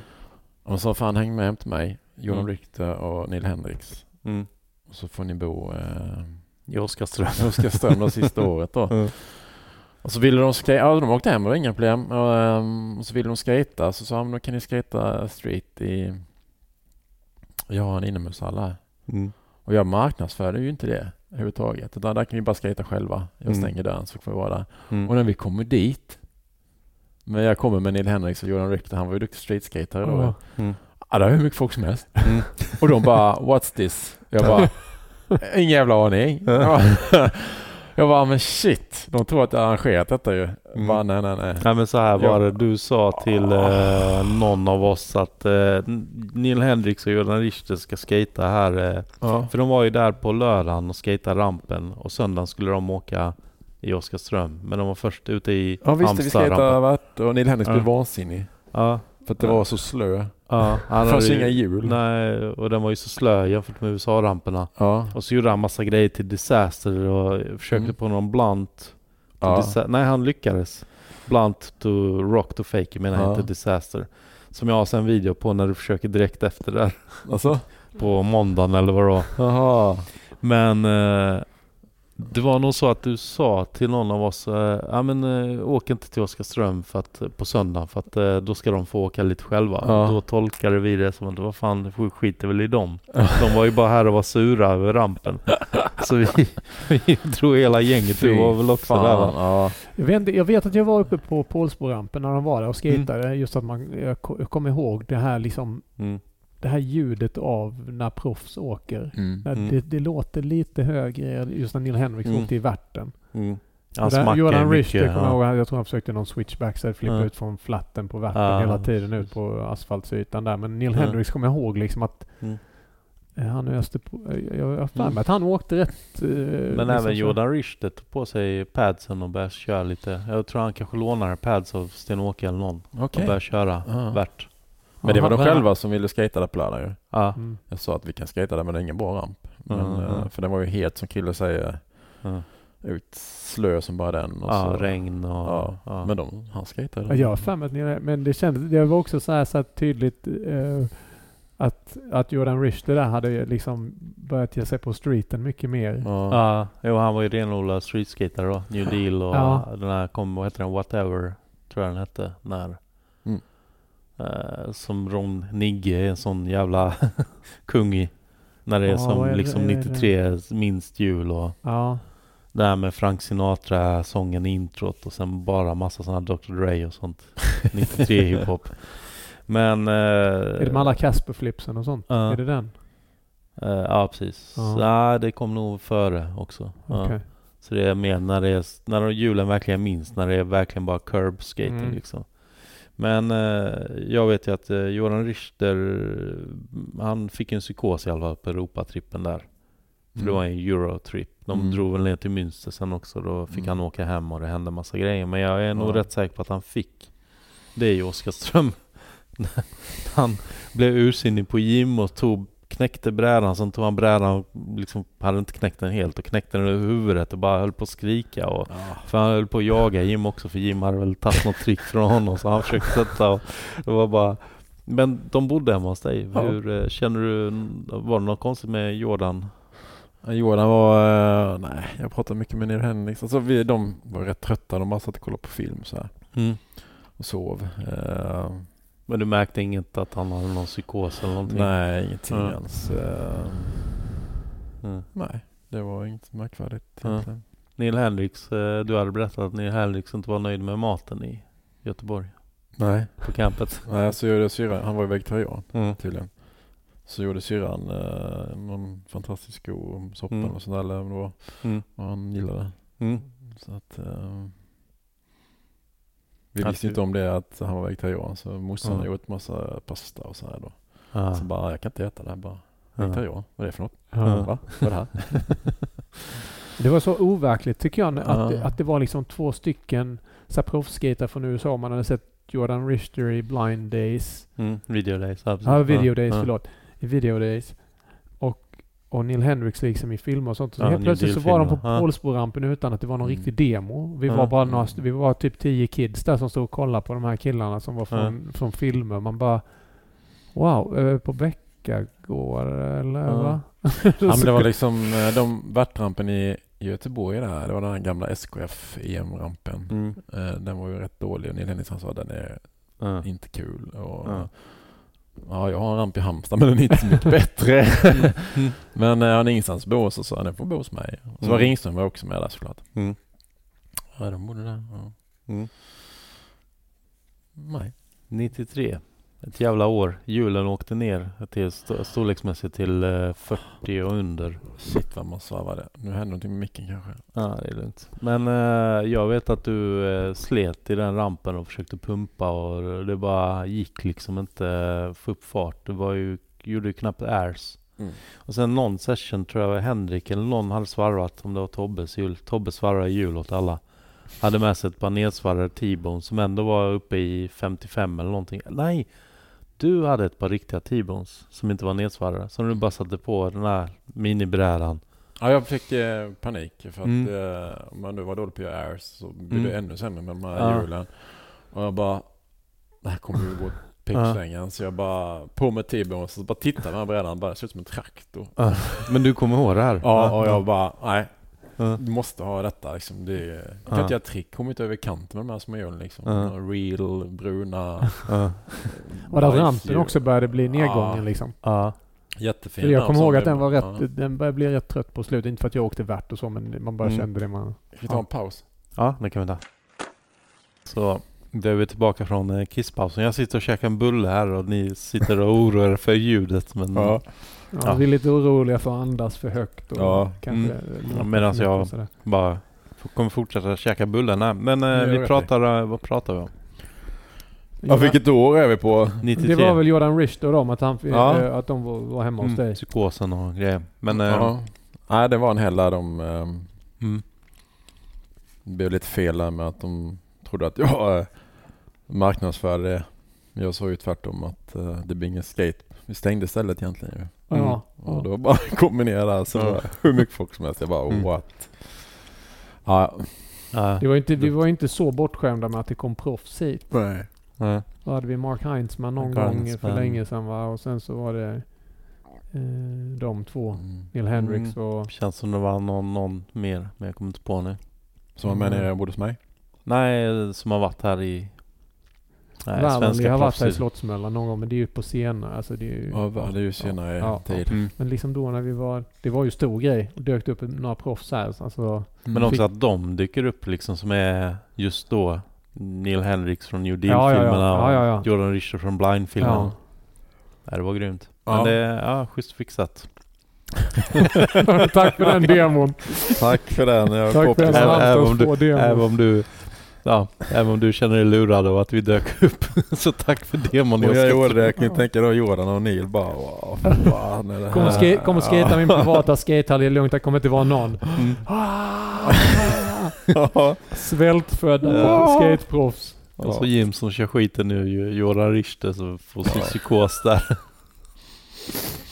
Och sa fan häng med hem till mig. Johan Mm. Richter och Neil Henriks. Mm. Och så får ni bo eh, I Oskarström. i Oskarström det sista året då. Mm. Och så ville de skate, ja de åkte hem, det var inga problem. Och, ehm, och så ville de skata så sa de, då kan ni skata street i... Jag har en inomhushall här. Mm. Och jag marknadsförde ju inte det överhuvudtaget. Utan där kan vi bara skata själva. Jag Mm. stänger dörren så får vi vara där. Mm. Och när vi kommer dit. Men jag kommer med Neil Henriks och Jordan Richter, han var ju duktig streetskatare då. Mm. Ja, det var hur mycket folk som helst. Mm. Och de bara, what's this? Jag bara, ingen jävla aning. Ja. Jag bara, men shit. De tror att jag arrangerat detta ju. Mm. Bara, nej, nej, nej. Nej men så här var det. Du sa till eh, någon av oss att eh, Neil Hendricks och Jordan Richter ska skata här. Eh, Ja. för de var ju där på lördagen och skata rampen och söndagen skulle de åka i Oskarström. Men de var först ute i Ja visst, vi skejtade vart och Neil Henriks Ja. blev vansinnig. Ja, För att det var så slö. Ja. Han Det fanns ju- inga hjul. Nej, och den var ju så slö jämfört med USA-ramperna. Ja. Och så gjorde han massa grejer till Disaster och försökte Mm. på någon blunt. Ja. Nej, han lyckades. Blunt to rock to fake menar jag Ja. inte Disaster. Som jag har sen en video på när du försöker direkt efter där. Alltså? På måndagen eller vad var. Jaha. Men eh, det var nog så att du sa till någon av oss, eh, ja men eh, åk inte till Oskarström för att, på söndag för att eh, då ska de få åka lite själva. Ja. Då tolkade vi det som att vad fan, skiter väl i dem. De var ju bara här och var sura över rampen. Så vi, vi drog hela gänget, du var väl också fan. där va? Ja. Jag vet, jag vet att jag var uppe på Pålsborampen när de var där och skejtade. Just att man, jag kommer ihåg det här liksom, Mm. Det här ljudet av när proffs åker. Mm. När Mm. Det, det låter lite högre just när Neil Henriks Mm. åkte i värten. Mm. Och Han där- smackade ju Jordan mycket. Richter, kommer jag ja. ihåg, jag tror han försökte någon switchback så flippa Ja. ut från flatten på värten Ja. hela tiden ut på asfaltsytan där. Men Neil Ja. Hendricks kommer jag ihåg liksom att Mm. han öste på, jag har för Mm. mig att han åkte rätt... eh, Men liksom även Jordan Richter tog på sig padsen och började köra lite. Jag tror han kanske lånade pads av Sten-Åke eller någon. Och Okej. började köra Ja. värt. Men det var de själva som ville skata där på lördag ju. Ja. Mm. Jag sa att vi kan skata där men det är ingen bra ramp. Men, Mm, eh, mm. För den var ju helt som Krille säger Ja. ut slö som bara den. Och Ja, så. regn och... Ja. Ja. Men de, han skejtade. Ja, jag har för mig att men det kändes, det var också så här, så här tydligt eh, att, att Jordan Richter där hade liksom börjat ge sig på streeten mycket mer. Ja. Ja, jo, han var ju renodlad streetskater då. New Deal och Ja. den här kom, vad heter den, Whatever, tror jag den hette, när. Eh, som Ron Nigge är en sån jävla kung i. När det är Ja, som är liksom är det? 93 minst jul och Ja, det här med Frank Sinatra, sången i introt och sen bara massa sådana Dr. Dre och sånt. 93 hiphop. Men... Eh, är det med alla Casper-flipsen och sånt? Ja. Är det den? eh, ja, precis. Ja. Ja. det kom nog före också. Okej. Så det är mer när det är, när julen verkligen minst, när det är verkligen bara curb skating Mm. liksom. Men eh, jag vet ju att eh, Joran Richter, han fick en psykos i alla fall på Europatrippen där. För det Mm. var en Eurotrip. De Mm. drog väl ner till Münster sen också. Då fick Mm. han åka hem och det hände massa grejer. Men jag är nog Ja. rätt säker på att han fick det i Oskarström. han blev ursinnig på gym och tog, knäckte brädan. Sen tog han brädan och liksom hade inte knäckt den helt och knäckte den över huvudet och bara höll på att skrika. Och, för han höll på att jaga Jim också för Jim hade väl tagit något trick från honom så han försökte sätta och det var bara Men de bodde hemma hos dig. Ja. Hur eh, känner du? Var det något konstigt med Jordan? Ja, Jordan var, eh, nej jag pratade mycket med Neil Henriks. Alltså vi, de var rätt trötta, de bara satt och kollade på film så här Mm. och sov. Men du märkte inget att han hade någon psykos eller någonting? nej, ingenting Ja. alls. Eh, Mm. nej, det var inget märkvärdigt egentligen. Neil Hendrix, eh, du hade berättat att Neil Hendrix inte var nöjd med maten i Göteborg Nej. på campet. Nej, så gjorde syrran, han var ju vegetarian Mm. tydligen. Så gjorde syrran eh, någon fantastisk god soppa Mm. och sånt där, eller vad det var. Mm. Och han gillade. Mm. Så att... Eh, vi Att visste du- inte om det att han var vegetarian så morsan Mm. gjort massa pasta och så här då. Ja. Så bara, jag kan inte äta det här bara. Vegetarian, vad är det för något? Ja. Va? Vad är det här? Det var så overkligt tycker jag att, Ja. det, att det var liksom två stycken proffsskatare från USA. Man hade sett Jordan Richter i Blind Days. Mm. Video days. Precis. Ja, Video Days, ja. förlåt. I Video Days. Och, Neil Hendrix liksom i filmer och sånt. Så Ja, helt plötsligt så var de på. Ja. Polsborampen utan att det var någon Mm. riktig demo. Vi Ja. var bara några, vi var typ tio kids där som stod och kollade på de här killarna som var Ja. från, från filmer. Man bara Wow, på Bäckagård eller Ja. va? Ja, men det var liksom eh, de värtrampen i Göteborg där. Det var den här gamla SKF EM-rampen. Mm. Eh, Den var ju rätt dålig och Neil Henriksson sa den är Ja. inte kul. Och, Ja. ja. jag har en ramp i Halmstad men den är inte så mycket bättre. Mm. men eh, han är ingenstans att bo så sa han den får bo hos mig. Och så var Mm. Ringström var också med där såklart. Mm. Ja, de bodde där. Ja. Mm. Nej. 93. Ett jävla år. Hjulen åkte ner till st- storleksmässigt till eh, 40 och under. Shit vad man svarvade. Nu händer någonting med micken kanske. Ja, det är lugnt. Men eh, jag vet att du eh, slet i den rampen och försökte pumpa och det bara gick liksom inte att få upp fart. Du var ju, gjorde ju knappt airs. Mm. Och sen någon session tror jag var Henrik eller någon hade svarvat, om det var Tobbes hjul. Tobbe svarvade hjul åt alla. Hade med sig ett par nedsvarvade T-bone som ändå var uppe i 55 eller någonting. Nej! Du hade ett par riktiga T-bones som inte var nedsvarvade. Som du bara satte på den här minibrädan. Ja, jag fick eh, panik för att Mm. eh, om man nu var dålig på att göra airs så blir Mm. det ännu sämre med de här Ja. hjulen. Och jag bara, det här kommer ju gå åt pippsvängen. Så jag bara, på med T-bone så bara tittade den här brädan bara, det ser ut som en traktor. Men du kommer ihåg det här? Ja, och jag bara, nej. Du måste ha detta liksom. Det, är- jag kan Ja. inte göra trick, kommer inte över kanten med de här små hjulen liksom. Ja. Real, bruna. Ja. Och där rampen också började bli nedgången Ja. liksom. Ja. Jättefin. Jag kommer ihåg att den var rätt, Ja. den började bli rätt trött på slutet. Inte för att jag åkte värt och så men man bara Mm. kände det man... Ska vi ta en paus? Ja, det kan vi ta. Så då är vi tillbaka från eh, kisspausen. Jag sitter och käkar en bulle här och ni sitter och oroar er för ljudet. Men Ja. Ja, Ja. Vi är lite oroliga för att andas för högt och Ja. kanske... Mm. Ja, medan jag- bara kommer fortsätta käka bullen här. Men eh, Det vi pratar, eh, vad pratar vi om? Ja, vilket år är vi på? 93? Det var väl Jordan Richter då, att, han, Ja. eh, att de var, var hemma hos mm, dig. psykosen och grejer. Men eh, ja. Nej, det var en hel där de ehm, mm, Det blev lite fel där med att de trodde att jag eh, marknadsförde det. Jag sa ju tvärtom att eh, det blir ingen skate. Vi stängde stället egentligen ju. Ja. Och då bara kom vi ner där så Ja. var det hur mycket folk som helst. Jag bara Mm. what? Ja, ja, Det var inte, vi var inte så bortskämda med att det kom proffs hit. nej. ja, Då hade vi Mark Heinzman någon Mark gång för Heinzman. länge sedan va? Och sen så var det eh, de två. Mm. Neil Hendrix och... Känns som det var någon, någon mer, men jag kommer inte på nu. Som var med Mm. nere bodde hos mig? Nej, som har varit här i... Nej, Värmland, vi har varit här i. Slottsmöllan någon gång men det är ju på scener. Alltså det är ju, Ja, det är ju senare Ja. tid. Mm. Men liksom då när vi var... Det var ju stor grej. Och dök upp några proffs här. Alltså, Men också att de dyker upp liksom som är just då Neil Hendrix från New Ja, ja, ja. Deal-filmerna Ja, ja, ja. och Jordan Richter från Blind-filmerna. ja. Nej, det var grymt. Men Ja. det, ja, schysst fixat. Tack för den demon. Tack för den. Jag Tack för den Även- även om du-. Även om du Ja, även om du känner dig lurad av att vi dök upp. Så tack för demon. Och jag gjorde det. Jag kan ju tänka då Jordan och Neil bara wow, fan är det Kommer här? ska, kommer skata min privata skatehall, det är lugnt, det kommer inte vara någon. Mm. Svältfödda Ja. skateproffs. Och så Jim som kör skiten nu, Jordan Richter som får sin psykos där.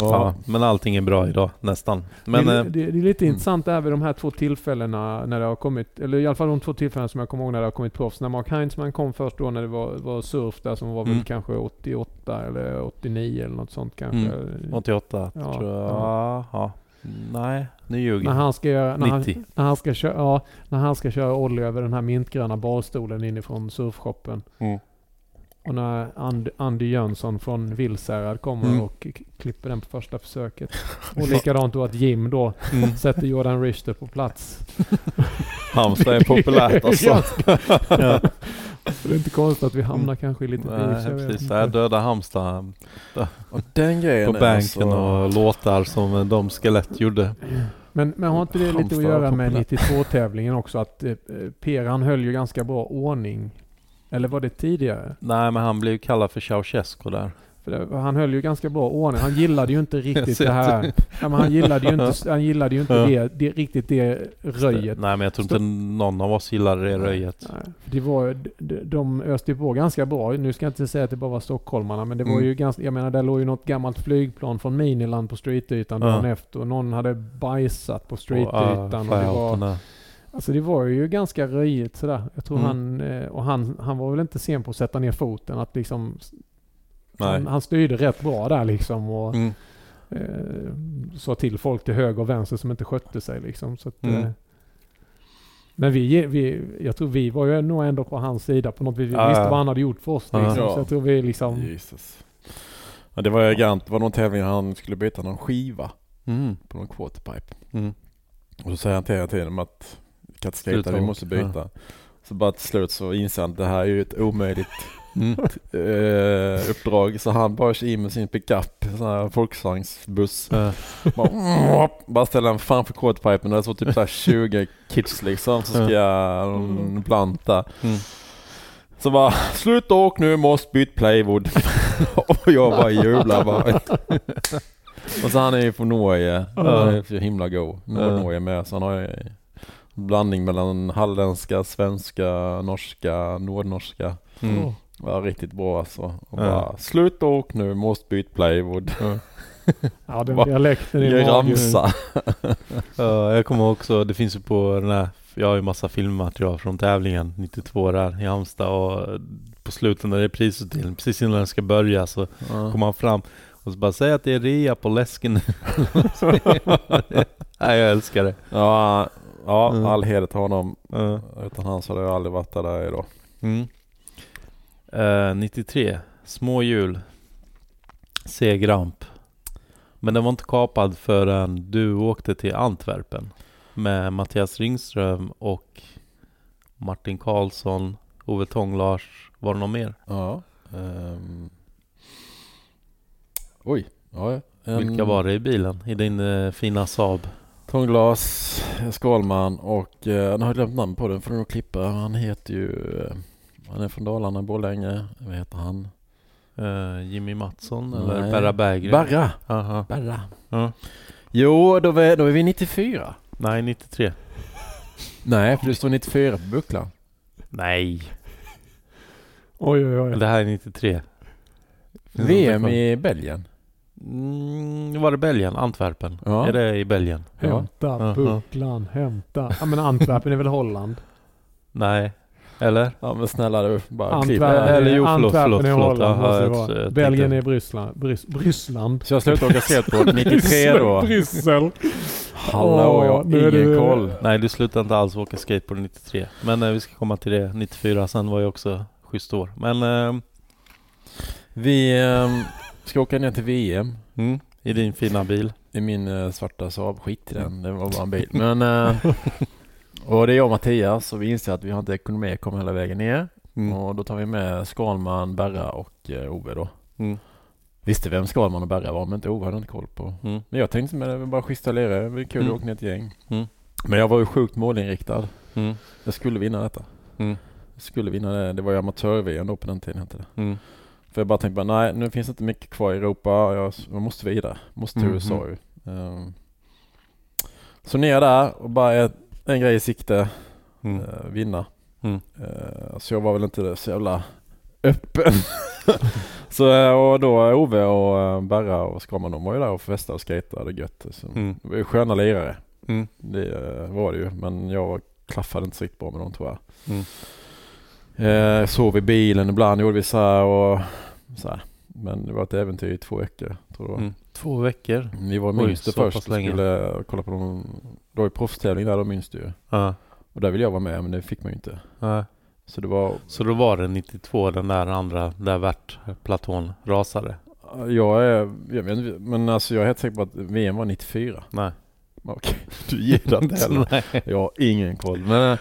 Ja. Men allting är bra idag, nästan. Men det, eh, är- det, det är lite mm. intressant där vid de här två tillfällena när det har kommit, eller i alla fall de två tillfällena som jag kommer ihåg när det har kommit proffs. När Mark Heinzman kom först då när det var, var surf där som var väl Mm. kanske 88 eller 89 eller något sånt kanske. Mm. 88 Ja, tror jag. ja. Ja. Nej, nu ljuger När han ska göra, när han, 90. när han ska köra, ja, när han ska köra ollie över den här mintgröna barstolen inifrån surfshoppen. Mm. Och när And, Andy Jönsson från Vilsärad kommer Mm. och klipper den på första försöket. Och likadant då att Jim då Mm. sätter Jordan Richter på plats. Halmstad är populärt alltså. Ja. Det är inte konstigt att vi hamnar kanske i lite Nej, jag precis. Där döda Halmstad Och den grejen på banken alltså, och låtar som de skelett gjorde. Men, men har inte det lite att göra med populärt. 92-tävlingen också? Att eh, Per han höll ju ganska bra ordning. Eller var det tidigare? Nej, men han blev ju kallad för Ceausescu där. För det, han höll ju ganska bra ordning. Han gillade ju inte riktigt det här. Ja, men han gillade ju inte, han gillade ju inte Ja. det, det, riktigt det röjet. Nej, men jag tror inte någon av oss gillade det röjet. Nej, det var, de, de öste ju på ganska bra. Nu ska jag inte säga att det bara var stockholmarna, men det var Mm. ju ganska, jag menar där låg ju något gammalt flygplan från Miniland på streetytan Ja. dagen efter och någon hade bajsat på Och, streetytan. ah, Och, det var. Alltså det var ju ganska röjigt sådär. Jag tror Mm. han, eh, och han, han var väl inte sen på att sätta ner foten. Att liksom, Nej. han, han styrde rätt bra där liksom. Och, Mm. eh, sa till folk till höger och vänster som inte skötte sig liksom. Så att, Mm. eh, men vi, vi, jag tror vi var ju nog ändå på hans sida på något vis. Vi Ja, visste vad han hade gjort för oss liksom. Ja. Så jag tror vi liksom... Jesus. Ja, det var ju grant. Det var någon tävling han skulle byta någon skiva Mm. på någon quarterpipe. Mm. Och så säger han till hela tiden att kan inte skejta, vi måste byta. Så bara till slut så inser han att det här är ju ett omöjligt Mm. eh, uppdrag. Så han bara kör in med sin pickup, sån här folkvagnsbuss. Ja. Bara, bara ställer den framför quarterpipen och det står typ så här 20 kids liksom. Så ska jag mm, planta. Mm. Så bara, sluta åk nu, måste byta plywood. och jag bara jublar bara. och så han är ju från Norge. Han är så himla god. Nordnorge med. Så han har blandning mellan halländska, svenska, norska, nordnorska. Mm. Åh. Var riktigt bra alltså. Och Ja. bara, sluta åk nu, måste byta plywood. Ja, den Va? dialekten är ramsa. Ja, jag kommer också, det finns ju på den här, jag har ju massa filmmaterial från tävlingen 92 där i Halmstad och på slutet när det är prisutdelning, precis innan den ska börja så Ja. kommer han fram och så bara säger att det är rea på läsken. Nej, jag älskar det. Ja, ja Mm. all heder till honom. Ja. Utan han så hade jag aldrig varit där idag. Mm. Eh, 93, små hjul. C-Gramp. Men den var inte kapad förrän du åkte till Antwerpen. Med Mattias Ringström och Martin Karlsson, Ove Tånglars. Var det någon mer? Ja. ehm. Oj. Ja, ja. En Vilka var det i bilen? I din eh, fina Saab? Tångglas, Skalman och eh, jag har glömt namn på den får du nog klippa. Han heter ju, eh, han är från Dalarna, Borlänge. Vad heter han? Eh, Jimmy Mattsson Nej. eller Berra Berggren? Berra. Aha. Berra. Ja. Jo, då är, då är vi 94. Nej, 93. Nej, för det står 94 på bucklan. Nej, Oj, oj, oj. det här är 93. Finns VM i Belgien. Mm, var det Belgien? Antwerpen? Ja. Är det i Belgien? Ja. Hämta Aha. bucklan, hämta. Ja men Antwerpen är väl Holland? Nej. Eller? Ja men snälla du, bara klipp. Antwerpen, Eller jo, förlåt, Antwerpen förlåt, är förlåt. Holland. Det jag- jag tänkte- Belgien är Bryssland. Brys, Bryssland. Så jag slutar åka skateboard 93 då. Bryssel. Hallå, jag har ingen koll. Nej, du slutade inte alls åka skateboard 93. Men eh, vi ska komma till det. 94 sen var ju också schysst år. Men eh, Vi ehm, ska åka ner till VM mm, i din fina bil. i min eh, svarta Saab. Skit i den, det var bara en bil. Men, eh, och det är jag och Mattias och vi inser att vi har inte ekonomi att komma hela vägen ner. Mm. Och då tar vi med Skalman, Berra och eh, Ove då. Mm. Visste vem Skalman och Berra var men inte Ove hade inte koll på. Mm. Men jag tänkte med det var bara schyssta lirare, det var kul Mm. att åka ner ett gäng. Mm. Men jag var ju sjukt målinriktad. Mm. Jag skulle vinna detta. Mm. Jag skulle vinna det. Det var ju amatör-VM då på den tiden hette det. Mm. För jag bara tänkte bara, nej nu finns det inte mycket kvar i Europa. Jag, jag måste vidare. Måste till Mm, USA mm. ju. Ehm, så ner där och bara ett, en grej i sikte. Mm. eh, vinna. Mm. Eh, så jag var väl inte så jävla öppen. så eh, och då Ove och uh, Berra och Skalman de var ju där och festade och skejtade gött. Så Mm. Var ju sköna lirare. Mm. Det var det ju. Men jag klaffade inte så riktigt bra med dem tror jag. Eh, sov i bilen ibland gjorde vi så här och så här. Men det var ett äventyr i två veckor tror jag. Mm. Två veckor. Vi var minst så först och länge. skulle kolla på någon, det var ju proffstävling där, då minns du ju. Ja. Och där ville jag vara med men det fick man ju inte. Ja. Så det var, Så då var det 92 den där andra, där värtplatån rasade? jag är, jag vet inte, men alltså jag är helt säker på att VM var 94. Nej. Okej, du ger den inte heller. Jag har ingen koll. Men,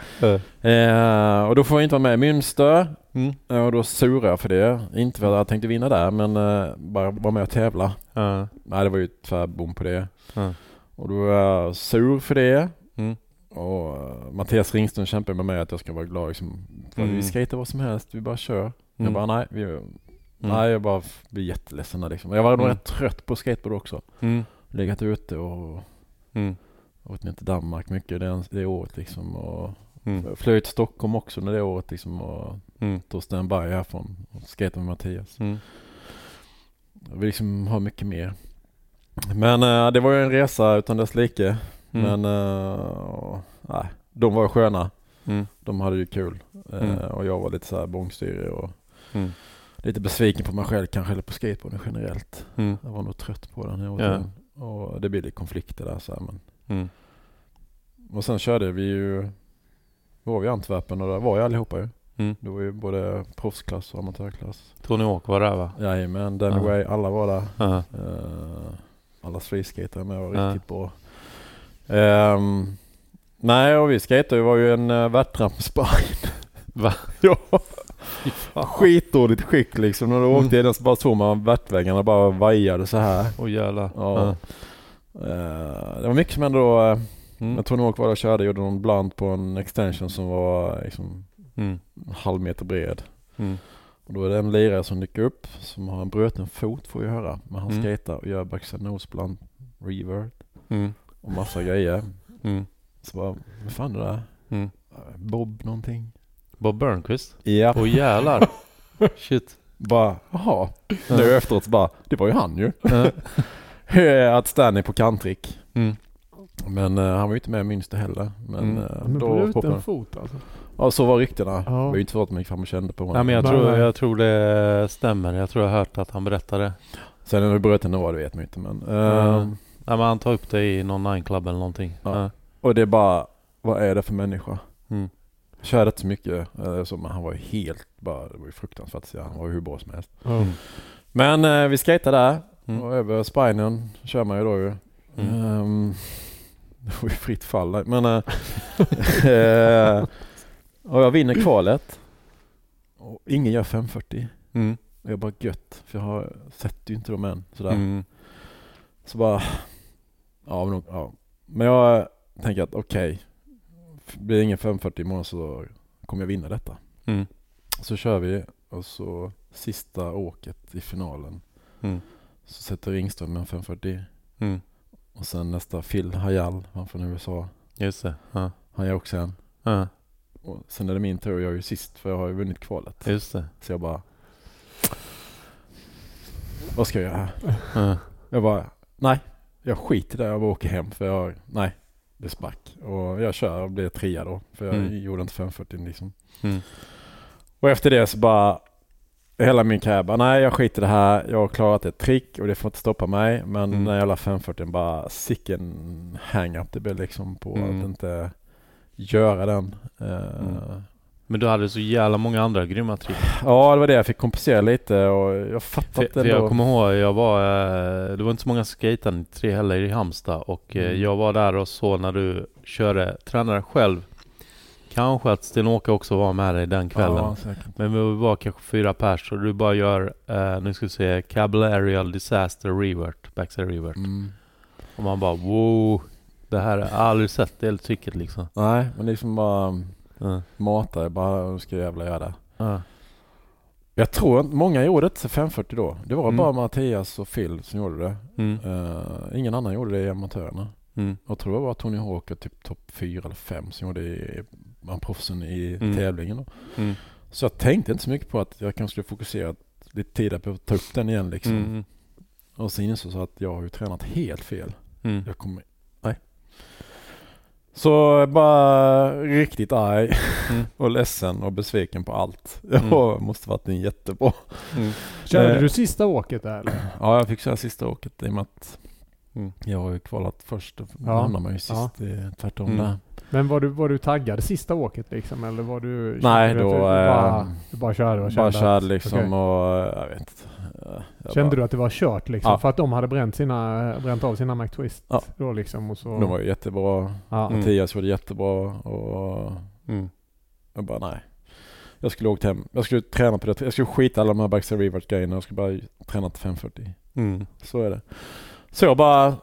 eh, och då får jag inte vara med i Münster. Mm. Eh, Och då surar jag för det. Inte för att jag tänkte vinna där men eh, bara vara med och tävla. Ja. Nej det var ju tvärbom på det. Ja. Och då är jag sur för det. Mm. Och uh, Mattias Ringström kämpar med mig att jag ska vara glad liksom. För Mm. Vi skejtar vad som helst, vi bara kör. Jag Mm. bara nej, vi, nej jag bara blir jätteledsen liksom. Jag var nog Mm. rätt trött på skateboard också. Mm. Legat ute och Mm. åkt ner till Danmark mycket det, det året liksom. Och Mm. flög till Stockholm också under det året liksom. Och Mm. tog standby härifrån och skejtade med Mattias. Mm. Jag vill liksom ha mycket mer. Men eh, det var ju en resa utan dess like. Mm. Men uh, nej, de var sköna. Mm. De hade ju kul. Mm. och jag var lite så här bångstyrig och Mm. lite besviken på mig själv kanske, eller på skateboarden generellt. Mm. Jag var nog trött på den här Ja. Och det blev lite konflikter där så här, men. Mm. Och sen körde vi ju, var vi i Antwerpen och där var ju allihopa ju. Mm. Det var ju både proffsklass och amatörklass. Tony Hawk var där va? Jajamän, Danny Ja. Way, alla var där. Ja. Eh, alla streetskatare med var Ja. riktigt bra. Ehm, nej, och vi skatade var ju en uh, värtrampspine. Va? ja. Skitdåligt skick liksom. När du Mm. åkte in så bara såg man värtväggarna bara vajade så här. Åh jävlar. Ja. Eh, det var mycket som ändå, uh, Mm. när Tony Hawk var och körde, gjorde någon blunt på en extension som var liksom Mm. en halv meter bred. Mm. Och då är det en lirare som dyker upp som har en bruten fot får vi höra. Men han Mm. och gör backside nose blunt, revert Mm. och massa grejer. Mm. Så bara, vad fan är det där? Mm. Bob någonting? Bob Burnquist? Ja. Åh jävlar. Shit. Bara, jaha. Nu efteråt så bara, det var ju han ju. Att Stanley på kantrick. Mm. Men eh, han var ju inte med i Münster heller. Men Mm. eh, Men då bruten fot alltså. Ja så var ryktena. Ja. Det var ju inte så att man gick fram och kände på honom. Nej men jag tror, jag tror det stämmer. Jag tror jag har hört att han berättade. Sen hur bruten det var det vet man ju inte men. Mm. ehm, Nej men han tar upp det i någon nine club eller någonting. Ja. Ja. Och det är bara, vad är det för människa? Mm. Körde inte så mycket, eh, så, men han var ju helt bara, det var ju fruktansvärt att. Han var ju hur bra som helst. Ja. Men eh, vi skejtade där Mm. och över spinen kör man ju då ju. Mm. Ehm, det var ju fritt fall där. Men eh, eh, och jag vinner kvalet. Och ingen gör 540. Mm. Och jag bara gött, för jag har sett ju inte dem än. Sådär. Mm. Så bara, ja men, ja. men jag tänker att okej, blir det ingen 540 imorgon så kommer jag vinna detta. Mm. Så kör vi och så sista åket i finalen Mm. så sätter Ringström en 540 Mm. och sen nästa Phil Hayal, han från USA, Just det. Ja. han gör också en. Ja. Och sen är det min tur, jag är ju sist för jag har ju vunnit kvalet. Just det. Så jag bara, vad ska jag göra här? Ja. Jag bara, nej, jag skiter i det. Jag bara åker hem för jag, nej, det sprack. Och jag kör och blir trea då. För jag Mm. gjorde inte 540 liksom. Mm. Och efter det så bara, hela min karriär bara, nej jag skiter i det här. Jag har klarat ett trick och det får inte stoppa mig. Men Mm. när jävla 540 bara, sicken hang-up det blev liksom på Mm. att inte göra den. Mm. Men du hade så jävla många andra grymma trick. Ja, det var det. Jag fick kompensera lite och jag fattat för ändå. jag kommer ihåg, jag var, eh, det var inte så många skejtare tre heller i Halmstad och eh, Mm. jag var där och så när du körde, tränade själv. Kanske att Sten-Åke också var med dig den kvällen. Ja. Men vi var kanske fyra pers och du bara gör, eh, nu ska vi se, Cable Aerial Disaster Revert, Backside Revert. Mm. Och man bara wow, det här har jag aldrig sett det tricket liksom. Nej, men liksom bara Ja. mata det bara, nu ska jag jävla göra det. Ja. Jag tror att många gjorde inte 540 då. Det var Mm. bara Mattias och Phil som gjorde det. Mm. Eh, ingen annan gjorde det i amatörerna. Mm. Jag tror det var Tony Hawk och typ topp 4 eller 5 som gjorde det, bland proffsen i Mm. tävlingen. Då. Mm. Så jag tänkte inte så mycket på att jag kanske skulle fokusera lite tidigare på att ta upp den igen liksom. Mm. Och sen insåg jag att jag har ju tränat helt fel. Mm. Jag kommer. Så bara riktigt arg Mm. och ledsen och besviken på allt. Mm. Jag måste varit en jättebra. Mm. Körde Eh. du sista åket där eller? Ja, jag fick köra sista åket i och med att Mm. Jag har ju kvalat först och Ja. hamnar man ju sist. Det är tvärtom Mm. där. Men var du, var du taggad sista åket liksom? Eller var du... Nej, du då, att Du bara, eh, du bara körde och Bara kände körde att- liksom okej. och eh, jag vet inte. Jag Kände bara, du att det var kört liksom? Ja. För att de hade bränt, sina, bränt av sina McTwist Ja. då liksom och så... De var jättebra. ja. Mm. Mattias gjorde jättebra och Mm. jag bara nej. Jag skulle åkt hem. Jag skulle träna på det. Jag skulle skita alla de här backside revert grejerna. Jag skulle bara träna till 540. Mm. Så är det. Så jag bara,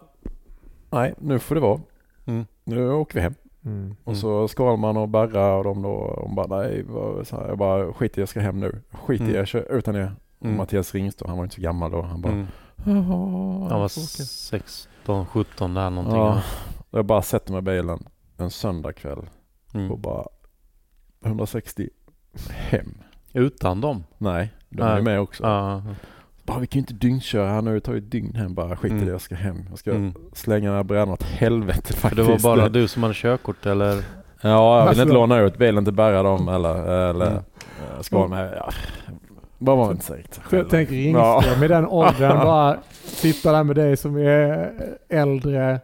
nej nu får det vara. Mm. Nu åker vi hem. Mm. Och så Skalman och Berra och de då, de bara nej, vad- så här, jag bara skit i jag ska hem nu. Skit i Mm. jag kör utan er. Mm. Mattias Ringstad, han var inte så gammal då. Han bara, Mm. "Jaha, Han var jag får åka." 16, 17 där någonting. Ja. Jag bara sätter mig i bilen en söndagkväll Mm. och bara 160 hem. Utan dem? Nej, de Nej. är med också. Ja. Bara vi kan ju inte dygnköra här nu, det tar ju ett dygn hem bara. Skit i Mm. det, jag ska hem. Jag ska Mm. slänga den här brädan åt helvete För faktiskt. det var bara du som hade körkort eller? Ja, jag vill Alltså- inte låna ut bilen till Berra dem eller, eller Mm. ska med. Ja. Bara var inte jag tänker Ringström med den åldern bara sitta där med dig som är äldre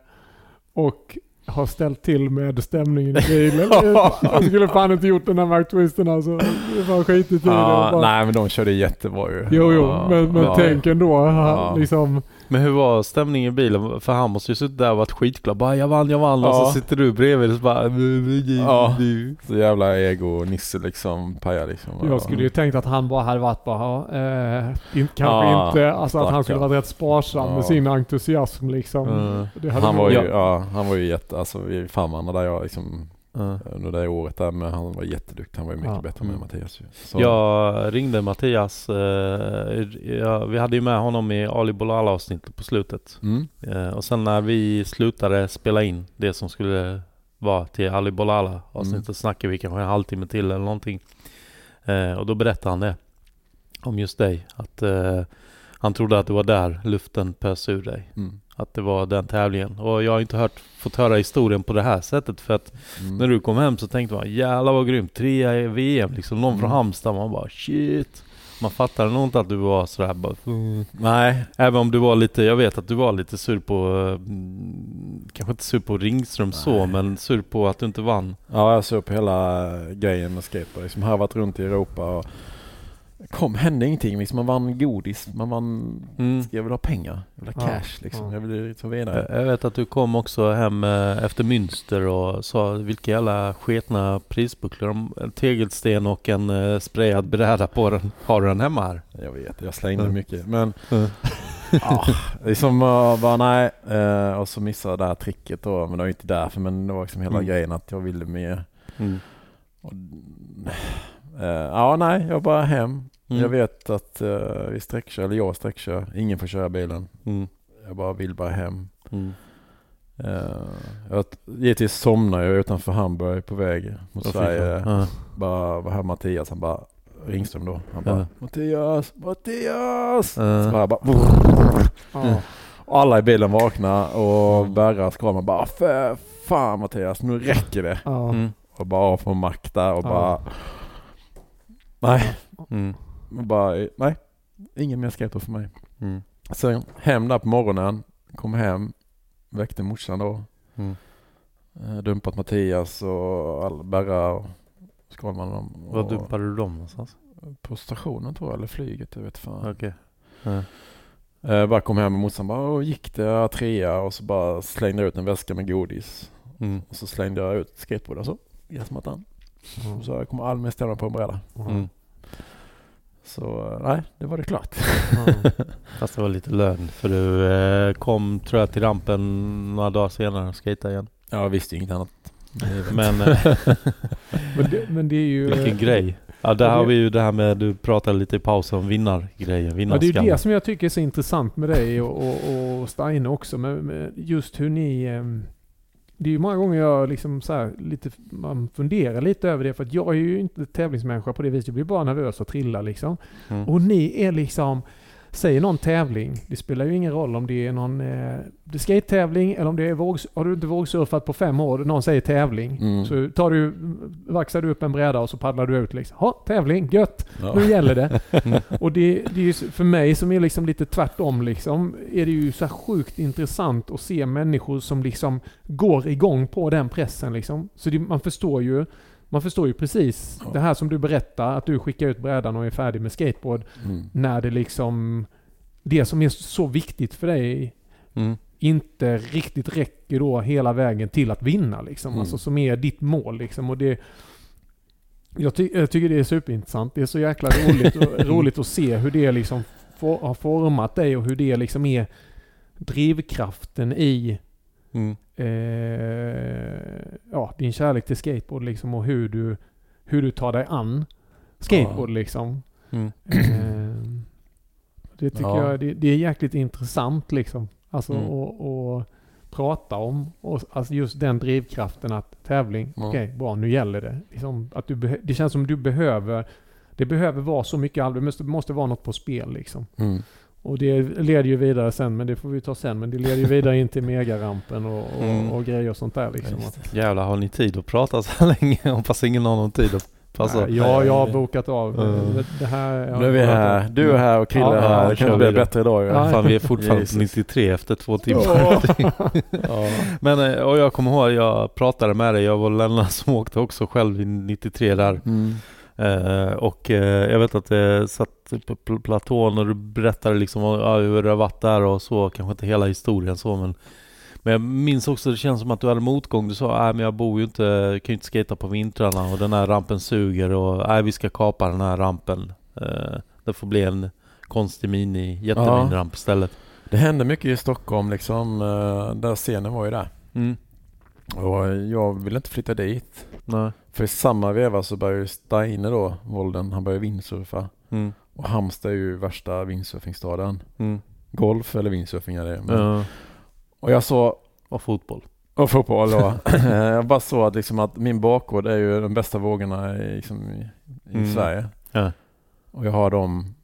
och har ställt till med stämningen i bilen. Jag skulle fan inte gjort den här McTwisten alltså. Det var skitigt i det. Ja, Bara- nej men de körde jättebra ju. Jo, jo, Ja, men, men ja. tänk ändå. Ja. Liksom, Men hur var stämningen i bilen? För han måste ju suttit där och varit skitglad. Bara jag vann, jag vann. Och Ja. så sitter du bredvid och så bara... Ja. Du. Så jävla ego Nisse liksom pajar liksom. jag skulle ju tänkt att han bara hade varit bara, ja, eh, in, kanske Ja, inte, alltså att han skulle varit rätt sparsam Ja. med sin entusiasm liksom. Mm. Det hade Han var ju, ja, han var ju jätte, alltså vi farmarna där jag liksom Ja. under det året där men han var jätteduktig. Han var ju mycket Ja. bättre med Mm. Mattias. Så, Jag ringde Mattias. Eh, vi hade ju med honom i Ali Bolala avsnittet på slutet. Mm. Eh, och sen när vi slutade spela in det som skulle vara till Ali Bolala avsnittet Mm. snackade vi kanske en halvtimme till eller någonting. Eh, och då berättade han det. Om just dig. Att eh, han trodde att det var där luften pös ur dig. Mm. Att det var den tävlingen. Och jag har inte hört, fått höra historien på det här sättet. För att Mm. när du kom hem så tänkte man jävlar vad grymt. Trea i VM liksom. Någon från Mm. Halmstad. Man bara shit. Man fattade nog inte att du var sådär bara mm. Nej, Även om du var lite, jag vet att du var lite sur på, mm, kanske inte sur på Ringström så, Nej. men sur på att du inte vann. ja jag såg på hela grejen med skateboard. Liksom harvat runt i Europa och kom, hände ingenting. Liksom man vann godis, man vann, Mm. jag vill ha pengar, jag vill ha Ja, cash liksom. ja. Jag vill Jag vidare. jag vet att du kom också hem eh, efter Münster och sa vilka jävla sketna prisbucklor. om En tegelsten och en eh, sprayad bräda på den. Har du den hemma här? Jag vet, jag slängde Mm. mycket. Men Mm. ja, liksom uh, bara nej. Eh, och så missade jag det här tricket då. Men det var ju inte därför. Men det var liksom hela Mm. grejen att jag ville mer. Mm. Och, eh, ja, nej, jag bara hem. Mm. Jag vet att uh, vi sträckkör, eller jag sträckkör. Ingen får köra bilen. Mm. Jag bara vill bara hem. Mm. Uh, jag, givetvis somnade jag utanför Hamburg på väg mot fy Sverige. Ja. Bara var här Mattias, han bara Ringström då. Han bara Ja. Mattias, Mattias! Ja. Så bara, bara. Och alla i bilen vakna och. Berra skramar bara för fan Mattias, nu räcker det. Mm. Och bara av på mack där och bara nej, Mm. Och bara nej, ingen mer skateboard för mig. Mm. Sen hem där på morgonen, kom hem, väckte morsan då. Mm. Eh, Dumpat Mattias och all, Berra och Skalman och dem. Var och- dumpade du dem någonstans? På stationen tror jag, eller flyget, jag vet fan. Okej. Ja. Eh, bara kom hem och morsan bara, gick det? Trea och så bara slängde jag ut en väska med godis. Mm. Och så slängde jag ut skateboarden så, gräsmattan. Ja. Och så jag kommer aldrig mer ställa mig på en bräda. Mm. Så eh, nej, det var det klart. Ja. Fast det var lite lögn för du eh, kom tror jag till rampen några dagar senare och skejtade igen. Jag visste ju inget annat. Men eh, Men, det, men det är ju... vilken grej. Ja där Ja, har vi ju det här med, du pratade lite i pausen om vinnargrejen, Ja, det är ju det som jag tycker är så intressant med dig och, och, och Steine också. Med just hur ni... ehm, Det är ju många gånger jag liksom så lite, man funderar lite över det. För att jag är ju inte tävlingsmänniska på det viset. Jag blir bara nervös och trillar liksom. Mm. Och ni är liksom säger någon tävling, det spelar ju ingen roll om det är någon eh, skate-tävling eller om det är våg, har du inte vågsurfat på fem år någon säger tävling. Mm. Så tar du, vaxar du upp en bräda och så paddlar du ut liksom. Ha, tävling, gött! Ja. Nu gäller det. Och det, det är för mig som är liksom lite tvärtom liksom, är det ju så sjukt intressant att se människor som liksom går igång på den pressen liksom. Så det, man förstår ju man förstår ju precis Ja. det här som du berättar, att du skickar ut brädan och är färdig med skateboard. Mm. När det liksom, det som är så viktigt för dig Mm. inte riktigt räcker då hela vägen till att vinna liksom. Mm. Alltså som är ditt mål liksom. Och det, jag, ty, jag tycker det är superintressant. Det är så jäkla roligt, roligt att se hur det liksom for, har format dig och hur det liksom är drivkraften i Mm. Eh, ja, din kärlek till skateboard liksom och hur du, hur du tar dig an skateboard liksom. Mm. Eh, det tycker Ja. jag det, det är jäkligt intressant liksom. Alltså Mm. och, och prata om. Och, alltså just den drivkraften att tävling, Ja. okej bra nu gäller det. Liksom att du det känns som du behöver, det behöver vara så mycket allvar, det måste, måste vara något på spel liksom. Mm. Och det leder ju vidare sen, men det får vi ta sen. Men det leder ju vidare in till megarampen och, och, Mm. och grejer och sånt där liksom. Att, Jävlar, har ni tid att prata så här länge? Hoppas ingen har någon tid att passa. Nej, ja, jag har bokat av. Mm. Det, här, Nu är vi bokat av. här. Du är här och Krille Ja, är ja, här. Det kanske blir bättre idag ju. Ja. Fan, vi är fortfarande på 93 efter två timmar. Ja. Men eh, och jag kommer ihåg, jag pratade med dig, jag var den som åkte också själv i 93 där. Mm. Eh, och eh, jag vet att det satt på pl- platån och du berättade liksom om, ja, hur det har varit där och så, kanske inte hela historien så men men jag minns också, det känns som att du hade motgång. Du sa, nej men jag bor ju inte, kan ju inte skata på vintrarna och den här rampen suger och nej vi ska kapa den här rampen. Eh, det får bli en konstig mini, jätteminramp istället. Det hände mycket i Stockholm liksom. Där scenen var ju där. Mm. Och jag ville inte flytta dit. Nej. För i samma veva så började Steine då, Volden, han började windsurfa. Mm. Och Halmstad är ju värsta windsurfingstaden. Mm. Golf eller windsurfing är det. Men, Ja. Och jag såg, Och fotboll. och fotboll då. jag bara såg att, liksom att min bakgård är ju de bästa vågorna i, liksom, i, i Mm. Sverige. Ja. Och jag har dem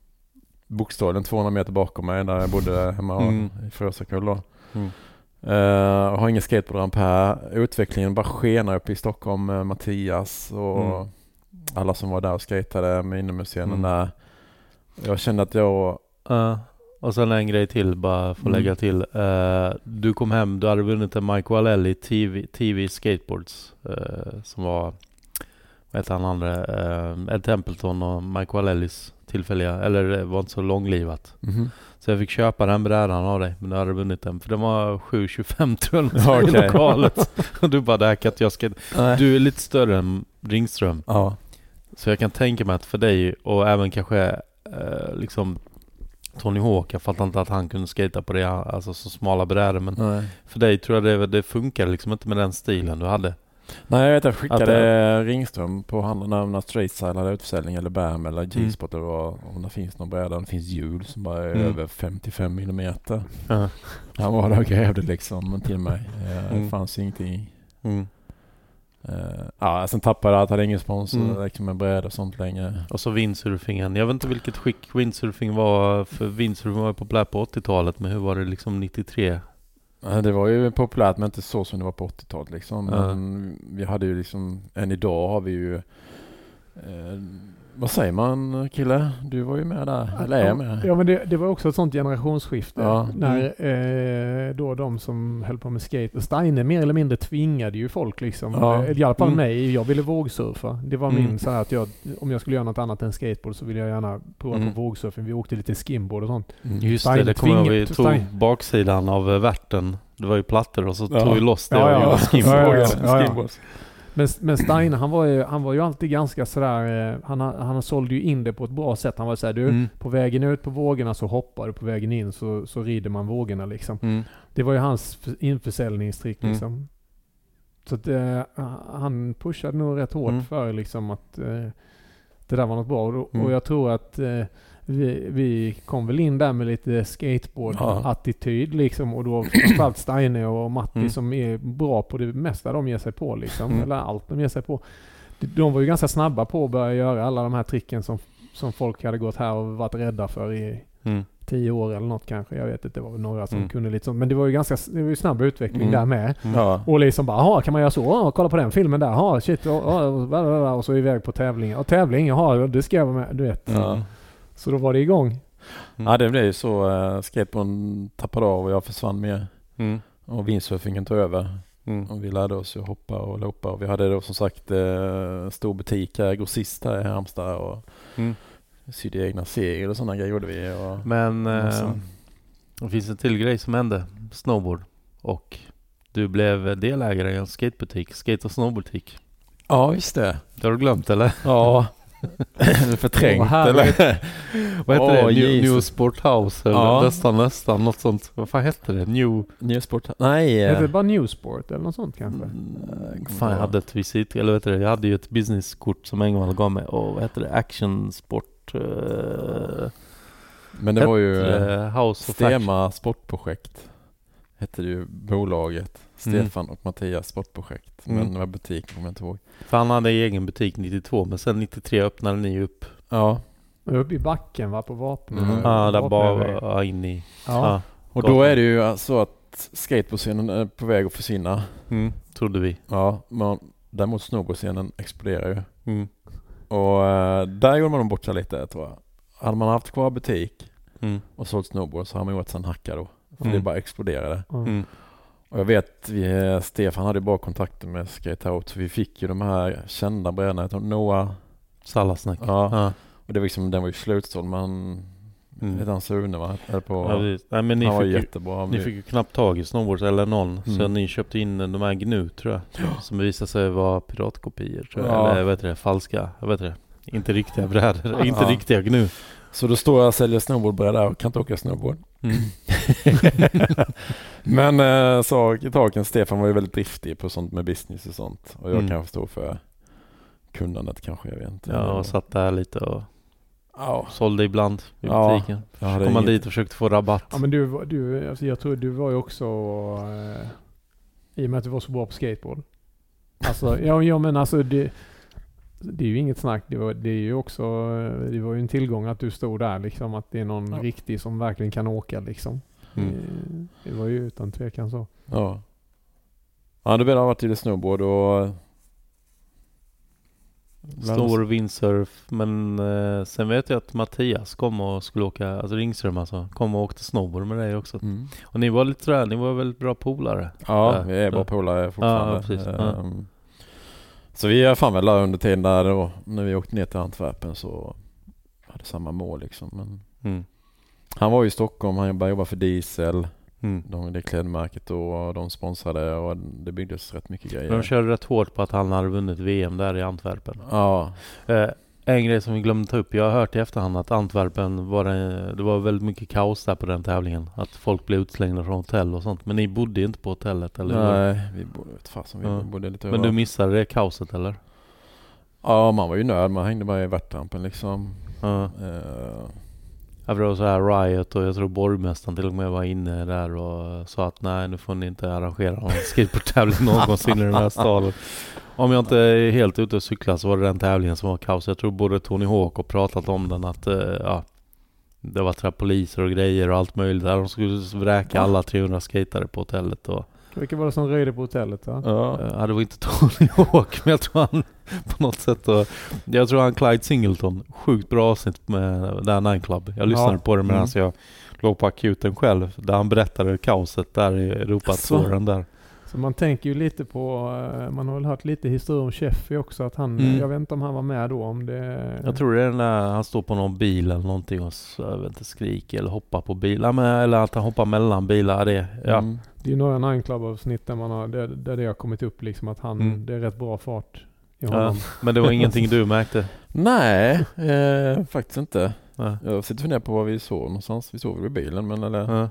bokstavligen 200 meter bakom mig där jag bodde hemma Mm. i Frösökull då. Mm. Uh, jag har ingen skateboardramp här. Utvecklingen bara skenar upp i Stockholm med Mattias och Mm. alla som var där och skatade med inomhusscenen Mm. där. Jag kände att jag... Ja. och sen en grej till bara för att Mm. lägga till. Eh, du kom hem, du hade vunnit en Mike Wallelli TV, TV Skateboards eh, som var, vad heter han andra, uh, Ed Templeton och Mike Wallellis tillfälliga, eller det var inte så långlivat. Mhm. Så jag fick köpa den brädan av dig, men du hade vunnit den. För den var 7,25 tror jag i lokalet. och du bara, det här kan jag skate. Du är lite större än Ringström. Ja. Så jag kan tänka mig att för dig och även kanske eh, liksom Tony Hawk, jag fattar inte att han kunde skata på det, alltså så smala brädor. Men Nej. för dig tror jag det, det funkar liksom inte med den stilen du hade. Nej jag vet jag skickade det- Ringström på han när, när Style hade utförsäljning eller Bam eller G-spot eller vad, om det finns någon bräda. Det finns hjul som bara är Mm. över 55 millimeter. Ja. Han var där och grävde liksom till mig. Eh, Det Mm. fanns ingenting. Mm. Uh, ja, sen tappade jag jag hade ingen sponsor Mm. liksom med brädor och sånt längre. Och så windsurfingen. Jag vet inte vilket skick windsurfing var, för windsurfing var ju populär på 80-talet, men hur var det liksom 93? Det var ju populärt men inte så som det var på 80-talet liksom. Men vi hade ju liksom, än idag har vi ju, eh, vad säger man kille? Du var ju med där, eller är med? Ja men det, det var också ett sånt generationsskifte. Ja. När eh, då de som höll på med skate, och Steine mer eller mindre tvingade ju folk liksom. Ja. Eh, I alla fall Mm. mig, jag ville vågsurfa. Det var Mm. min så här att jag, om jag skulle göra något annat än skateboard så ville jag gärna prova Mm. på vågsurfing. Vi åkte lite skimboard och sånt. Mm. Just Stein det, det kommer jag ihåg. Vi tog baksidan av eh, värten. Det var ju plattor och så Ja. tog vi loss det Ja, och ja. gjorde skimboard. Ja, ja, ja. Skimboards. Men, men Steine han var ju, han var ju alltid ganska sådär, eh, han, han sålde ju in det på ett bra sätt. Han var såhär, du, Mm. på vägen ut på vågorna så hoppar du, på vägen in så, så rider man vågorna liksom. Mm. Det var ju hans införsäljningstrick Mm. liksom. Så att, eh, han pushade nog rätt hårt Mm. för liksom att eh, det där var något bra. Och, då- Mm. och jag tror att eh, vi, vi kom väl in där med lite skateboard-attityd liksom. Och då framförallt Steine och Matti Mm. som är bra på det mesta de ger sig på liksom. Mm. Eller allt de ger sig på. De, var ju ganska snabba på att börja göra alla de här tricken som, som folk hade gått här och varit rädda för i, Mm. tio år eller något kanske. Jag vet inte, det var väl några som Mm. kunde lite sånt. Men det var ju ganska det var ju snabb utveckling Mm. där med. Ja. Och liksom bara, jaha, kan man göra så? Ja, kolla på den filmen där. Ja, shit. Och, och, och så iväg på tävling. Och tävling, jaha, det ska jag vara med. Du vet. Ja. Så då var det igång. Mm. ja, det blev ju så. Uh, skateboarden tappade av och jag försvann med. Mm. Och windsurfingen tog över. Mm. Och vi lärde oss att hoppa och loppa. Och vi hade då som sagt eh, stor butik här, grossist här i Halmstad. Och Mm. sydde egna segel och sådana grejer gjorde vi. Och, Men eh, Massa. det finns en till grej som hände. Snowboard. Och du blev delägare i en skatebutik. Skate och snowboardbutik. ja, just det. Det har du glömt eller? Ja. Förträngt Åh, härligt. eller? Vad heter Åh, det? New. New Sport House eller Ja. nästan nästan något sånt. Vad fan hette det? New... Nysport? Nej. Hette eh, det bara Newsport eller något sånt kanske? mm, Fan jag hade ett visit, eller vet du, jag hade ju ett businesskort som Engvall gav mig. Och vad heter det? Action Sport... Uh, Men det var ju eh, House. Stema Sportprojekt. Hette det ju bolaget. Mm. Stefan och Mattias Sportprojekt. Mm. Men det var butik kommer jag inte ihåg. För han hade egen butik 92 men sen 93 öppnade ni upp. Ja. Uppe i backen va, på vapen. Mm. Ja, där bara ja, in i... Ja. Och Gatan. då är det ju så att skateboardscenen är på väg att försvinna. Mm, trodde vi. Ja, men däremot snowboardscenen exploderar ju. Mm. Och eh, där gjorde man nog bort sig lite tror jag. Hade man haft kvar butik Mm. och sålt snowboard så hade man gjort sig en hacka då. För Mm. det bara exploderade. Och jag vet, vi, eh, Stefan hade bra kontakter med Skate Out så vi fick ju de här kända brädorna. Noah, Sallasnack. Ja. Ja. och det var liksom, den var ju slutsåld men Mm. Han Sune va? Eller på, Ja, precis. Nej, men ni han var fick, ju, jättebra. ni fick ju knappt tag i snowboards eller någon. Så Mm. ni köpte in de här Gnu tror jag. Som visade sig vara piratkopior tror jag. Ja. Eller vad heter det? Falska. Jag vet det. Inte riktiga brädor. Inte riktiga Gnu. Så då står jag och säljer snowboardbräda och kan inte åka snowboard. Mm. Men eh, sa taken Stefan var ju väldigt driftig på sånt med business och sånt. Och jag Mm. kanske står för kunnandet kanske, jag vet inte. Ja, och satt där lite och Ja, sålde ibland i Ja, butiken. jag hade Kom man inget- dit och försökte få rabatt. Ja men du, du alltså jag tror du var ju också, eh, i och med att du var så bra på skateboard. Alltså, ja, ja men alltså det, det är ju inget snack. Det, var, det är ju också, eh, det var ju en tillgång att du stod där liksom. Att det är någon Ja. riktig som verkligen kan åka liksom. Mm. Det, var ju utan tvekan så. ja. Ja, det har varit lite snowboard och... Stor windsurf. Men eh, sen vet jag att Mattias kom och skulle åka, alltså Ringström alltså, kom och åkte snowboard med dig också. Mm. Och ni var lite sådär, ni var väldigt bra polare. Ja, vi är bra polare fortfarande. Ja, precis. Ja. Ehm, Så vi är fan väl där under tiden där då, när vi åkte ner till Antwerpen så hade samma mål liksom. Men Mm. han var ju i Stockholm, han började jobba för Diesel, Mm. de, det klädmärket då, och de sponsrade och det byggdes rätt mycket grejer. De körde rätt hårt på att han hade vunnit VM där i Antwerpen. Ja, Eh, en grej som vi glömde ta upp. Jag har hört i efterhand att Antwerpen var det, det var väldigt mycket kaos där på den tävlingen. Att folk blev utslängda från hotell och sånt. Men ni bodde inte på hotellet eller hur? nej, vi bodde, vet fasen, vi Ja. bodde lite Men du missade det kaoset eller? Ja, man var ju nöjd, man hängde bara i värtrampen liksom. Ja. Eh, Ja, för det var så här riot och jag tror borgmästaren till och med var inne där och sa att nej nu får ni inte arrangera någon skateboardtävling någonsin i den här staden. Om jag inte är helt ute och cyklar så var det den tävlingen som var kaos. Jag tror både Tony Hawk har pratat om den att eh, ja, det var poliser och grejer och allt möjligt. Där de skulle vräka alla 300 skatare på hotellet. Och, Vilka var det som röjde på hotellet? Va? ja. ja, det var inte Tony Hawk men jag tror han på något sätt och, Jag tror han Clyde Singleton, sjukt bra avsnitt med där Nine Club. Jag lyssnade Ja. på det medan Mm. jag låg på akuten själv. Där han berättade kaoset där i? Europatouren där. Så man tänker ju lite på, eh, man har väl hört lite historia om Sheffy också. Att han, Mm. jag vet inte om han var med då om det... Jag tror det är när han står på någon bil eller någonting och så, jag vet inte, skriker eller hoppar på bilar. Men, eller att han hoppar mellan bilar. Det, ja. Mm. Det är ju några Nine där, man har, där, där det har kommit upp liksom att han, Mm. det är rätt bra fart i Ja. honom. Men det var ingenting du märkte? Nej, eh, faktiskt inte. Ja. Jag sitter och funderar på var vi sov någonstans. Vi sov väl i bilen men eller Ja.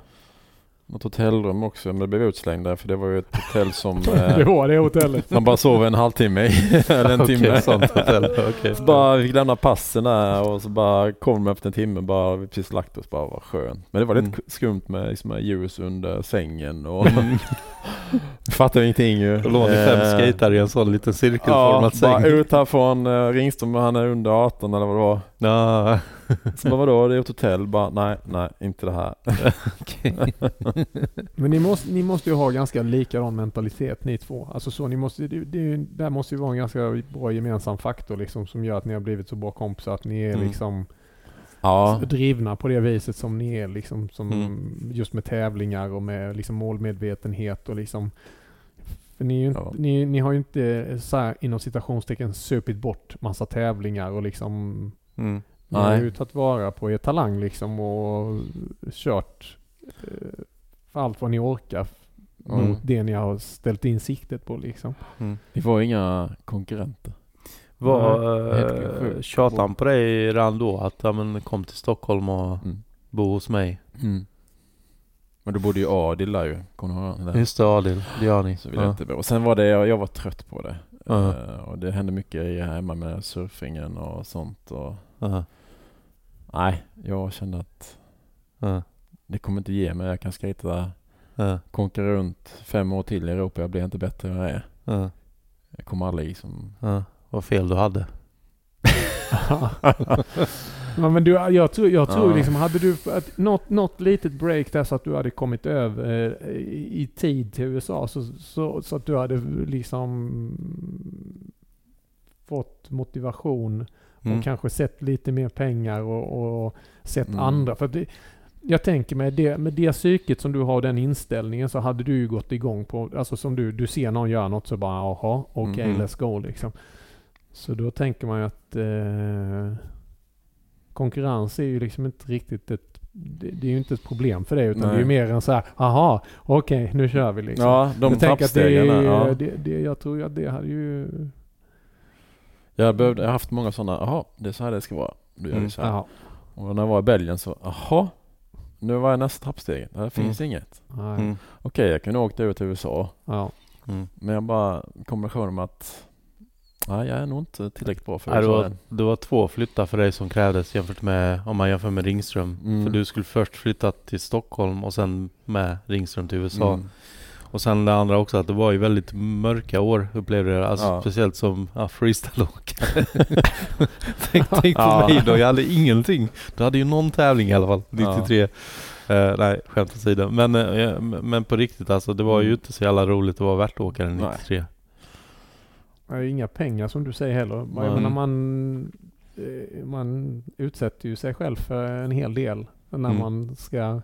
Något hotellrum också. Men det blev utslängda för det var ju ett hotell som det eh, var det hotellet. man bara sov en halvtimme i. eller en timme. sånt hotell. Okej. Så bara fick lämna passen där och så bara kom de efter en timme bara vi precis lagt oss bara var skönt. Men det var lite Mm. skumt med liksom ljus under sängen och vi fattade ingenting ju. Då låg ni fem Eh, skejtare i en sån liten Ja, cirkelformad bara säng. ut här från uh, Ringström han är under 18 eller vad det var. Ja. Så bara vadå, det är ett hotell? Bara nej, nej, inte det här. Men ni måste, ni måste ju ha ganska likadan mentalitet ni två. Alltså så, ni måste, det, det, där måste ju vara en ganska bra gemensam faktor liksom som gör att ni har blivit så bra kompisar. Att ni är Mm. liksom Ja, drivna på det viset som ni är liksom. Som Mm. Just med tävlingar och med liksom målmedvetenhet och liksom för ni, inte, Ja. ni, ni har ju inte så här, inom citationstecken supit bort massa tävlingar och liksom Mm. Ni har ju tagit vara på er talang liksom och kört eh, för allt vad ni orkar Mm. mot det ni har ställt in siktet på liksom. Mm. ni var inga konkurrenter. Var, äh, tjatade han på dig redan då att ja, men kom till Stockholm och Mm. bo hos mig? Mm. Men då bodde ju Adil där ju, kommer du ihåg det? Just det, Adil. Det gör ni. Så vill jag inte bo. Och sen var det, jag, jag var trött på det. Ja. Eh, och det hände mycket i hemma med surfingen och sånt. Och, Ja, nej, jag kände att ja, det kommer inte ge mig. Jag kan skejta, ja, konka runt fem år till i Europa. Jag blir inte bättre än jag är. ja, Jag kommer aldrig liksom... ja. Vad fel du hade. ja, men du, jag tror, jag tror Ja. liksom, hade du att något, något litet break där så att du hade kommit över eh, i, i tid till USA så, så, så att du hade liksom fått motivation Mm. och kanske sett lite mer pengar och, och sett Mm. andra. För det, jag tänker med det, med det psyket som du har, den inställningen, så hade du ju gått igång på, alltså som du, du ser någon göra något så bara jaha, okej, Mhm. let's go liksom. Så då tänker man ju att eh, konkurrens är ju liksom inte riktigt ett, det, det är ju inte ett problem för det utan det är ju Nej. mer en så här, aha, okej, nu kör vi liksom. Ja, de jag att det, Ja. det, det, jag tror ju att det hade ju, Jag, behövde, jag har haft många sådana, jaha, det är så här det ska vara. Du gör Mm. det så här. Och när jag var i Belgien så, jaha, nu var jag nästa trappsteg. Där finns inget. nej, Mm. Okej, jag kunde åkt över till USA. ja. Mm. Men jag bara, kombinationen med att, nej jag är nog inte tillräckligt bra för Nej, det, USA var, än. det var två flyttar för dig som krävdes jämfört med om man jämför med Ringström. Mm. För du skulle först flytta till Stockholm och sen med Ringström till USA. Och sen det andra också att det var ju väldigt mörka år upplevde jag. Alltså Ja. speciellt som ja, freestyleåkare. tänk, tänk på Ja. mig då, jag hade ingenting. Du hade ju någon tävling i alla fall, 93. Eh, nej, skämt åsido. Men, ja, men på riktigt alltså, det var ju Mm. inte så jävla roligt att vara värtåkare 93. Det är inga pengar som du säger heller. Jag Mm. menar, man, eh, man utsätter ju sig själv för en hel del när Mm. man ska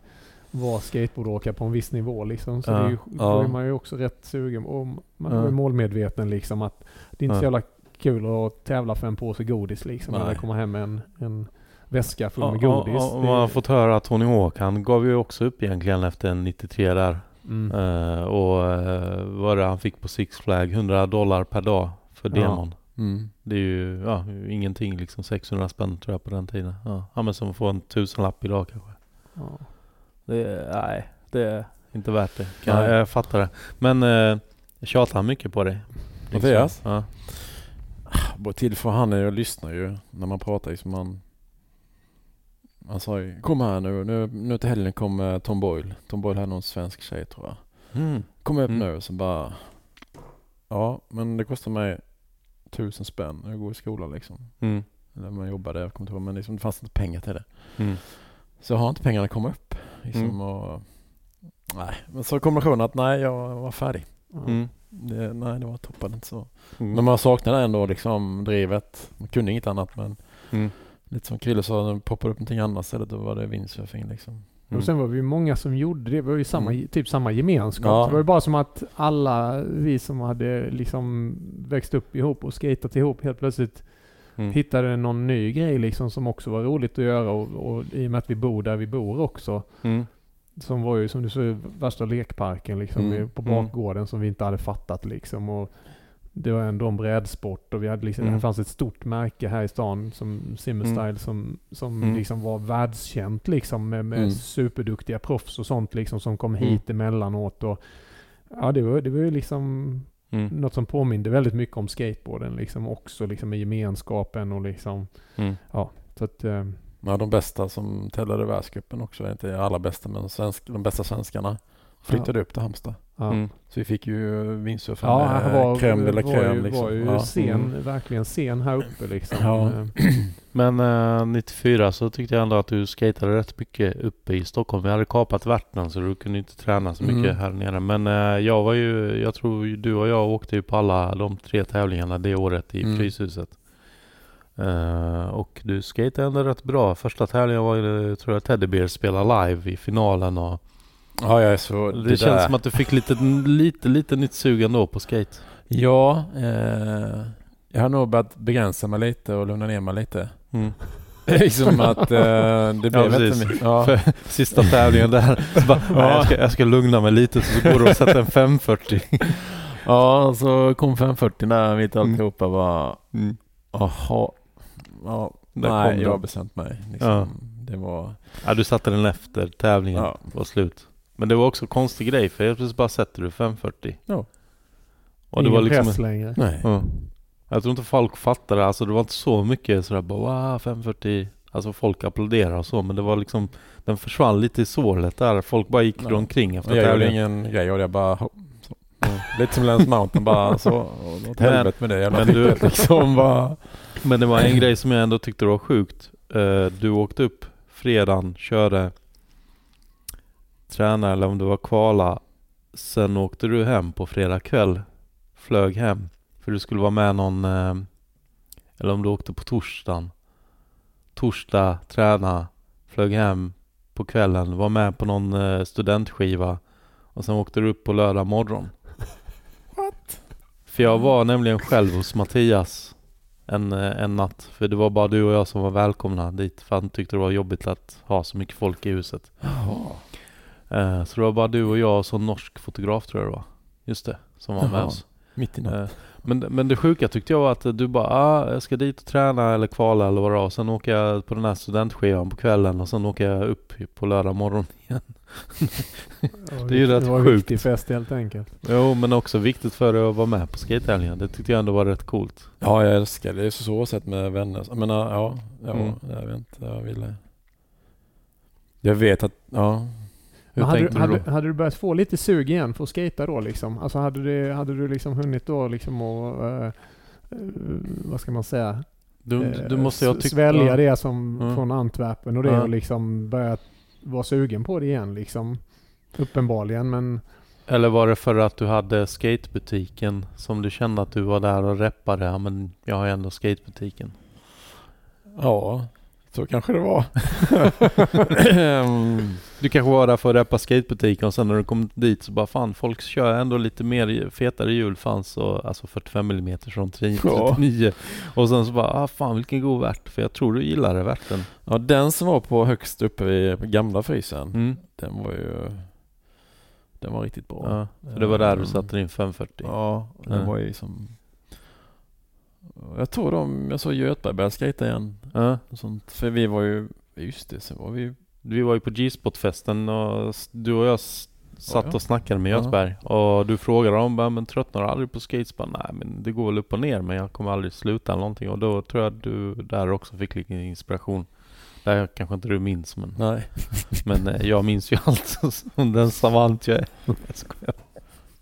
vara skateboardåkare på en viss nivå liksom. Så Ja, det är ju, då är man ju också rätt sugen och man Ja. är målmedveten liksom att det är inte så Ja. jävla kul att tävla för en påse godis liksom. Eller komma hem med en, en väska full Ja, med godis. ja, man har fått höra att Tony Hawk, han gav ju också upp egentligen efter en 93 där. mm. Eh, och uh, vad det han fick på Six Flag, 100 dollar per dag för Ja. demon. Mm. Det är ju ja, ingenting liksom 600 spänn tror jag på den tiden. Ja, ja men som att få en tusenlapp idag kanske. ja. Det nej, det är inte värt det. Kan, Nej. jag, jag fattar det. Men uh, tjatar han mycket på dig? Mattias? Ja. Bara till för han är jag lyssnar ju när man pratar liksom man Han sa ju Kom här nu, nu, nu till helgen kommer Tom Boyle Tom Boyle hade någon svensk tjej tror jag Mm. Kom upp Mm. nu så bara Ja men det kostar mig tusen spänn när jag går i skolan liksom Mm. Eller man jobbade, jag kommer inte ihåg men liksom, det fanns inte pengar till det Mm. Så har inte pengarna kommit upp liksom Mm. och Nej men så kombinationen att nej jag var färdig. Mm. det, Nej det var toppen inte så Mm. Men man saknade ändå liksom drivet Man kunde inget annat men Mm. Lite som Krille sa, när det poppade upp någonting annat istället då var det windsurfing liksom. Mm. Och sen var vi ju många som gjorde det. Det var ju samma, Mm. typ samma gemenskap. Ja. Det var ju bara som att alla vi som hade liksom växt upp ihop och skatat ihop helt plötsligt Mm. hittade någon ny grej liksom som också var roligt att göra och, och i och med att vi bor där vi bor också. Mm. Som var ju som du sa värsta lekparken liksom Mm. på Mm. bakgården som vi inte hade fattat liksom. Och det var ändå en brädsport och vi hade liksom, Mm. det fanns ett stort märke här i stan som Simmerstyle som, som Mm. liksom var världskänt liksom med, med Mm. superduktiga proffs och sånt liksom som kom Mm. hit emellanåt och ja det var, det var ju liksom Mm. något som påminde väldigt mycket om skateboarden liksom också liksom med gemenskapen och liksom Mm. så att eh, Ja, de bästa som tävlade i världscupen också, inte alla bästa men svensk, de bästa svenskarna. Flyttade upp till Halmstad. Ja. Mm. Så vi fick ju windsurfa Ja, med han var, crème de la crème. ju, liksom. var ju ja. sen, Mm. verkligen sen här uppe liksom. Ja. Eh, Men eh, 94 så tyckte jag ändå att du skatade rätt mycket uppe i Stockholm. Vi hade kapat Värtan så du kunde inte träna så mycket Mm. här nere. Men eh, jag var ju, jag tror du och jag åkte ju på alla de tre tävlingarna det året i Mm. Fryshuset. Eh, och du skatade ändå rätt bra. Första tävlingen var ju, tror jag Teddy Bear spelade live i finalen och ja, jag är så... det, Det, känns där. som att du fick lite, lite, lite nytt sug ändå på skate. Ja, eh, jag har nog börjat begränsa mig lite och lugna ner mig lite. Mm. liksom att eh, det blev Ja, inte mycket. Ja. För sista tävlingen där, så bara, Ja. "Nej, jag, ska, jag ska lugna mig lite så går du och sätter en 540. ja, så kom 540 där mitt i Mm. alltihopa bara, Mm. jaha. Ja, Där nej, kom jag har bestämt mig. Liksom. Ja. Det var... Ja, du satte den efter tävlingen Ja. var slut. Men det var också en konstig grej för helt plötsligt bara sätter du 540. Ja. Och det ingen var liksom... press längre. Nej. Ja. Jag tror inte folk fattade, alltså det var inte så mycket sådär bara wow 540. Alltså folk applåderade och så men det var liksom Den försvann lite i sålet där. Folk bara gick Ja. omkring efter Och jag gjorde tävlingen. ingen grej och jag bara... Så. Lite som Lance Mountain bara så. Åt Men- helvete med det jävla men du- liksom bara... Men det var en grej som jag ändå tyckte var sjukt. Eh, Du åkte upp fredagen, körde träna eller om det var kvala. Sen åkte du hem på fredag kväll. Flög hem. För du skulle vara med någon, eh, eller om du åkte på torsdagen. Torsdag, träna, flög hem på kvällen, var med på någon eh, studentskiva. Och sen åkte du upp på lördag morgon. What? För jag var nämligen själv hos Mattias en, eh, en natt. För det var bara du och jag som var välkomna dit. För han tyckte det var jobbigt att ha så mycket folk i huset. Jaha. Eh, så det var bara du och jag och så en norsk fotograf tror jag det var. Just det, som var med Jaha. oss. Mitt i natten. Eh, men, men det sjuka tyckte jag var att du bara ah, jag ska dit och träna eller kvala eller vad det var. Sen åker jag på den här studentskivan på kvällen och sen åker jag upp på lördag morgon igen. Det är ju rätt Det var en sjukt. riktig fest helt enkelt. Jo men också viktigt för dig att vara med på skatetävlingen. Det tyckte jag ändå var rätt coolt. Ja, jag älskar det. Det är så så sätt med vänner. Jag menar, ja, ja Mm. jag vet inte. Jag ville... Jag vet att, ja. Hur Men hade, du, hade, hade du börjat få lite sug igen för att skata då liksom? Alltså hade du, hade du liksom hunnit då liksom och, eh, eh, vad ska man säga? Du, Eh, du måste s- tyckt... Svälja ja. det som Mm. från Antwerpen och det Ja. och liksom börja vara sugen på det igen liksom. Uppenbarligen men Eller var det för att du hade skatebutiken som du kände att du var där och reppade? Ja men jag har ju ändå skatebutiken. Ja, så kanske det var. Du kanske var där för att reppa skatebutiken och sen när du kom dit så bara fan folk kör ändå lite mer fetare hjul fanns och alltså 45 mm från 39 och sen så bara ah fan vilken god värt för jag tror du gillar det värten. ja, den som var på högst uppe vid gamla frysen, Mm. den var ju... Den var riktigt bra. Ja, så det var där du Mm. satte din 540. Ja, den Ja. var ju som... Jag tror de, jag såg Göthberg börja skejta igen. Ja. Och sånt. För vi var ju, just det, så var vi Vi var ju på G-spot-festen och du och jag satt Ja, ja. och snackade med Ja. Göthberg och du frågade om men tröttnar du aldrig på skates? Bara, Nej men det går väl upp och ner men jag kommer aldrig sluta eller någonting och då tror jag du där också fick lite inspiration. Det här kanske inte du minns men, Nej. men eh, jag minns ju allt som den savant jag är. Jag.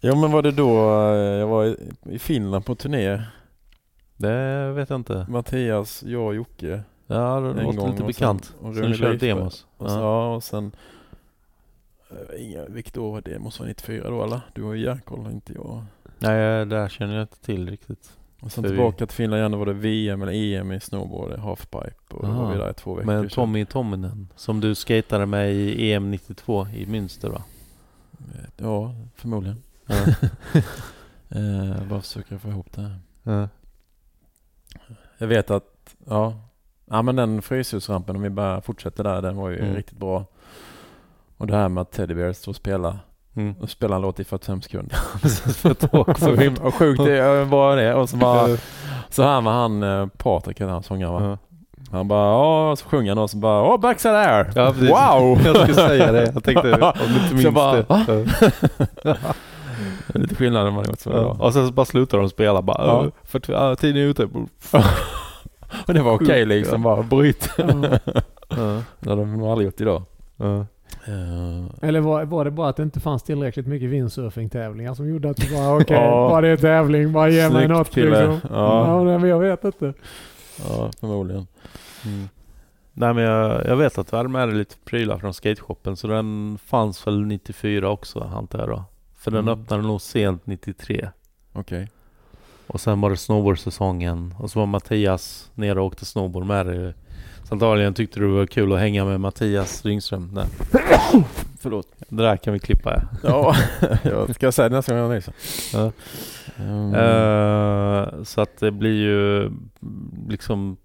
Ja men var det då eh, jag var i Finland på turné? Det vet jag inte. Mattias, jag och Jocke. Ja det En låter lite och bekant. sen- och Så Rune ni kör Leifberg. demos? Och så, Ja. och sen eh, Inga, vilket år var det? Måste vara 94 då eller? Du har ju järnkoll, inte jag. Nej det där känner jag inte till riktigt. Och sen För vi- tillbaka till Finland igen, då var det VM eller EM i snowboard, halfpipe. Och då Aha. var vi där i två veckor. Men Tommy Tomminen som du skatade med i EM 92 i Münster va? Ja, förmodligen. Ja. Eh, bara försöker få ihop det. här. Ja. Jag vet att, ja. Ja men den Fryshusrampen, om vi bara fortsätter där, den var ju Mm. riktigt bra. Och det här med att Teddy Bear står och spelar. Mm. Och spelar en låt i 45 sekunder. Så och sjukt det var det. Och så bara, så här med han eh, Patrik, han sångaren va? Ja. Han bara, ja, så sjunger han och så bara, åh backside air! Ja, wow! Jag skulle säga det. Jag tänkte om du inte minns jag bara, det. Det är lite skillnad än man gjort så Ja. Och sen så bara slutar de spela bara. Ja. För ja, tiden är ute. Och det var okej liksom, bara bryt. Ja. Det hade de nog aldrig gjort idag. Ja. Eh, Eller var, var det bara att det inte fanns tillräckligt mycket windsurfing-tävlingar som gjorde att du bara okej, Ja. bara det är tävling, bara ge mig något kille. liksom. Ja. Ja, nej, men jag vet inte. ja, förmodligen. Mm. Nej men jag, jag vet att du hade med dig lite prylar från skateshoppen så den fanns väl 94 också antar jag då. För den Mm. öppnade nog sent 93. Okej. Och sen var det snowboardsäsongen och så var Mattias nere och åkte snowboard med dig. Så antagligen tyckte du det var kul att hänga med Mattias Ringström. Nej, Förlåt. det där kan vi klippa ja. Ja, jag ska säga det nästa gång jag reser. Ja. Mm. Eh, så att det blir ju liksom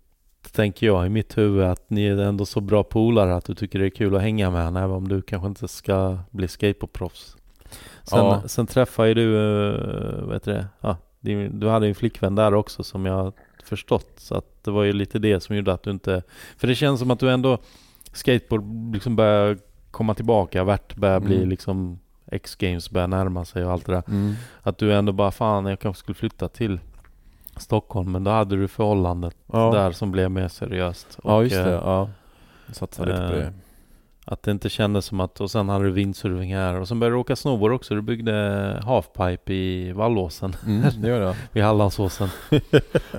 tänker jag i mitt huvud att ni är ändå så bra polare att du tycker det är kul att hänga med även om du kanske inte ska bli skateboardproffs. Sen, Ja. sen träffade ju du, uh, vad heter det, ja, du hade ju en flickvän där också som jag förstått. Så att det var ju lite det som gjorde att du inte, för det känns som att du ändå skateboard liksom börjar komma tillbaka, vart börjar bli Mm. liksom X-games börjar närma sig och allt det där. Mm. Att du ändå bara fan jag kanske skulle flytta till Stockholm men då hade du förhållandet Ja. där som blev mer seriöst. ja, just eh, det. Ja. Satsa lite på eh, det. Att det inte kändes som att, och sen hade du windsurfing här och sen började du åka snowboard också. Du byggde halfpipe i Vallåsen Mm, det gör det. vid Hallandsåsen.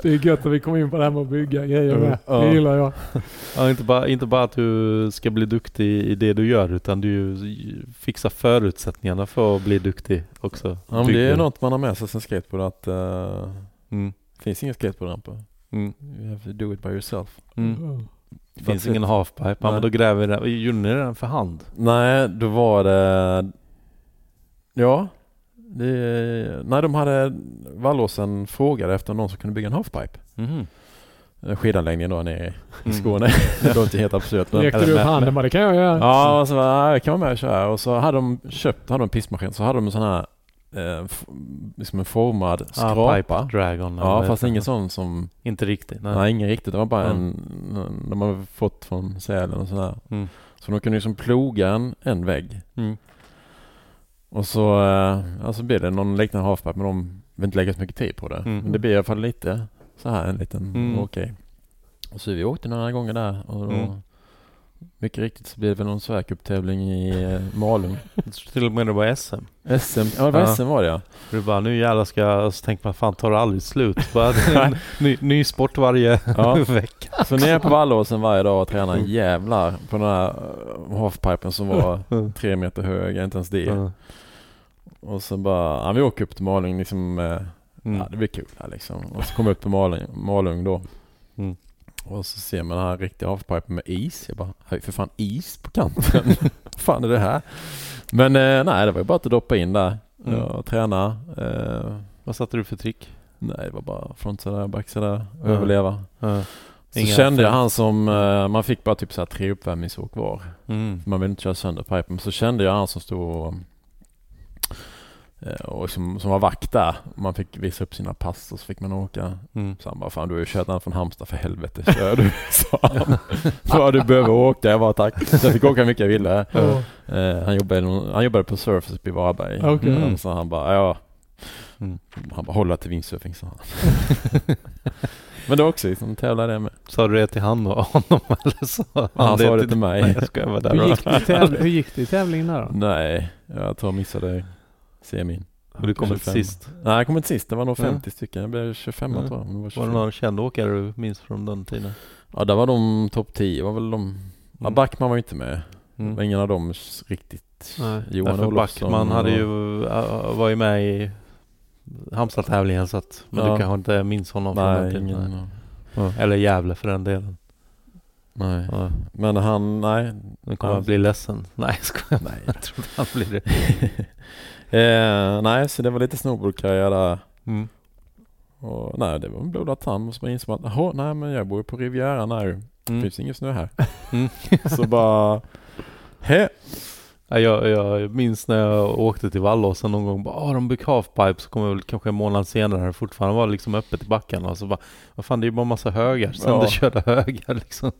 Det är gött att vi kommer in på det här med att bygga grejer med. Ja. Det gillar jag. Ja, inte, bara, inte bara att du ska bli duktig i det du gör utan du fixar förutsättningarna för att bli duktig också. Ja, men det är något man har med sig sen skateboard att uh, Mm. det finns inga skateboardramper. Mm. You have to do it by yourself. Mm. Det finns That's ingen it. halfpipe. Ja, men då gräver vi den. Gjorde ni den för hand? Nej, då var det... Ja. Det, nej, de hade... Vallåsen frågade efter någon som kunde bygga en halfpipe. Eh, Skidanläggningen då nere i Mm. Skåne. det låter helt absurt. Men, Lekte du upp handen bara, det kan jag göra. ja, och så jag kan vara med och köra. Och så hade de köpt, hade de en pissmaskin, så hade de en sån här eh, liksom en formad Ah, skrapa. pipe Dragon. Ja, fast ingen sån som... Inte riktigt. Nej. Nej, ingen riktigt. Det var bara Mm. en... De har fått från Sälen och sådär. Mm. Så de kunde liksom ploga en, en vägg. Mm. Och så eh, alltså blev det någon liknande halfpipe men de vill inte lägga så mycket tid på det. Mm. Men det blir i alla fall lite så här en liten Mm. okej. Och så vi åkte några gånger där och då, Mm. Mycket riktigt så blev det väl någon Sverigecuptävling i eh, Malung. Jag tror till och med det var SM. SM, ja det var Ja. SM var det ja. Du bara nu jävlar ska jag... Så tänkte man fan tar det aldrig slut? Bara, ny, ny sport varje Ja. vecka. Så ner på Vallåsen varje dag och träna Mm. jävlar på den här eh, halfpipen som var Mm. tre meter hög, inte ens det. Ja. Och så bara, ja, vi åker upp till Malung liksom eh, Mm. Ja, det blir kul här liksom. Och så kom jag upp till Malung, Malung då. Mm. Och så ser man den här riktiga halfpipen med is. Jag bara, "Har vi för fan is på kanten? Vad fan är det här? Men eh, nej, det var ju bara att doppa in där Mm. och träna. Eh, Vad satte du för trick? nej, det var bara frontsida, backsida, Ja. överleva. Ja. Så Inga kände jag han som, eh, man fick bara typ så här tre uppvärmningsår kvar. Mm. Man vill inte köra sönder pipen. Så kände jag han som stod och, och som, som var vakt där. Man fick visa upp sina pass och så fick man åka. Mm. Så han bara, fan du har ju kört den från Halmstad för helvete, kör du? Sa han. För du behöver åka. Jag bara tack. Så jag fick åka hur mycket jag ville. Ja. Eh, han, jobbade, han jobbade på Surface uppe i Varberg. Okej. Mm. Så han bara, ja. Mm. Han bara, hålla till windsurfing sa han. Men det var också liksom, tävlade jag med. Sa du det till han och honom eller så? Han sa det till Nej mig. jag skojar bara där. Hur då. gick, det tävling, hur gick det i tävlingen där då? Nej, jag tror jag missade semin. Och du kom inte 25. sist. Nej, jag kom inte sist. Det var nog Ja. 50 stycken. Jag blev 25 Ja. tror jag. Men det var Var 25. det någon känd åkare du minns från den tiden? Ja, där var de topp 10. var väl de... Ja, Mm. Backman var ju inte med. Mm. ingen av dem riktigt. Nej. Johan Därför Olofsson. Backman hade ju, var ju med i Halmstad-tävlingen så att, men Ja. du kanske inte minns honom från den Nej, tiden. ingen. Nej. Eller Gävle för den delen. Nej. Ja. Men han, nej. Nu kommer Ja. jag bli ledsen. Nej jag skojar. Nej. Jag tror inte han blir det. eh, nej, så det var lite snowboardkarriär där. Mm. Och, nej, det var en blodad tand. Och så insåg man att, nej men jag bor ju på Rivieran här. Det Mm. finns ingen snö här. Mm. så bara, he. Ja, jag, jag minns när jag åkte till Vallåsen någon gång. Bara, Åh, de bygger halfpipe. Så kom jag väl kanske en månad senare. Det fortfarande var liksom öppet i backarna. Och så bara, vad fan det är ju bara massa högar. Sönderkörda högar liksom.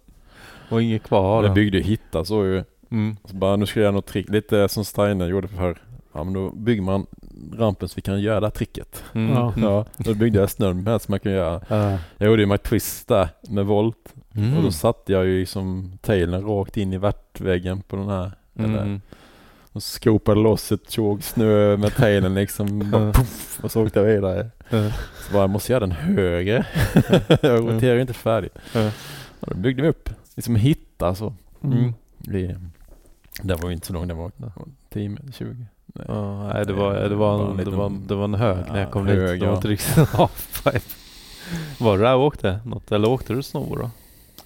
Och inget kvar det. byggde hitta så ju. Mm. Så bara, nu ska jag göra något trick. Lite som Steiner gjorde för Ja men då bygger man rampen så vi kan göra det här tricket. Mm. Ja. Mm. Ja, då byggde jag snön med som man kan göra. Ja. Jag gjorde ju my twist där med volt. Mm. Och då satte jag ju som tailen rakt in i värtväggen på den här Mm. och skopade loss ett tjog snö med tailen liksom. bara puff, och så åkte jag vidare. Mm. Så bara, jag måste göra den högre. jag roterar ju inte färdigt. Mm. Och då byggde vi upp, liksom hitta så. Mm. Vi, det var ju inte så långt, det var 10, 20. Nej. Ja, nej, det var, det var, en en, det var, det var en hög när jag Ja, kom hög, dit. Det var inte riktigt halfpipe. Var du där och åkte något? Eller åkte du snowboard då?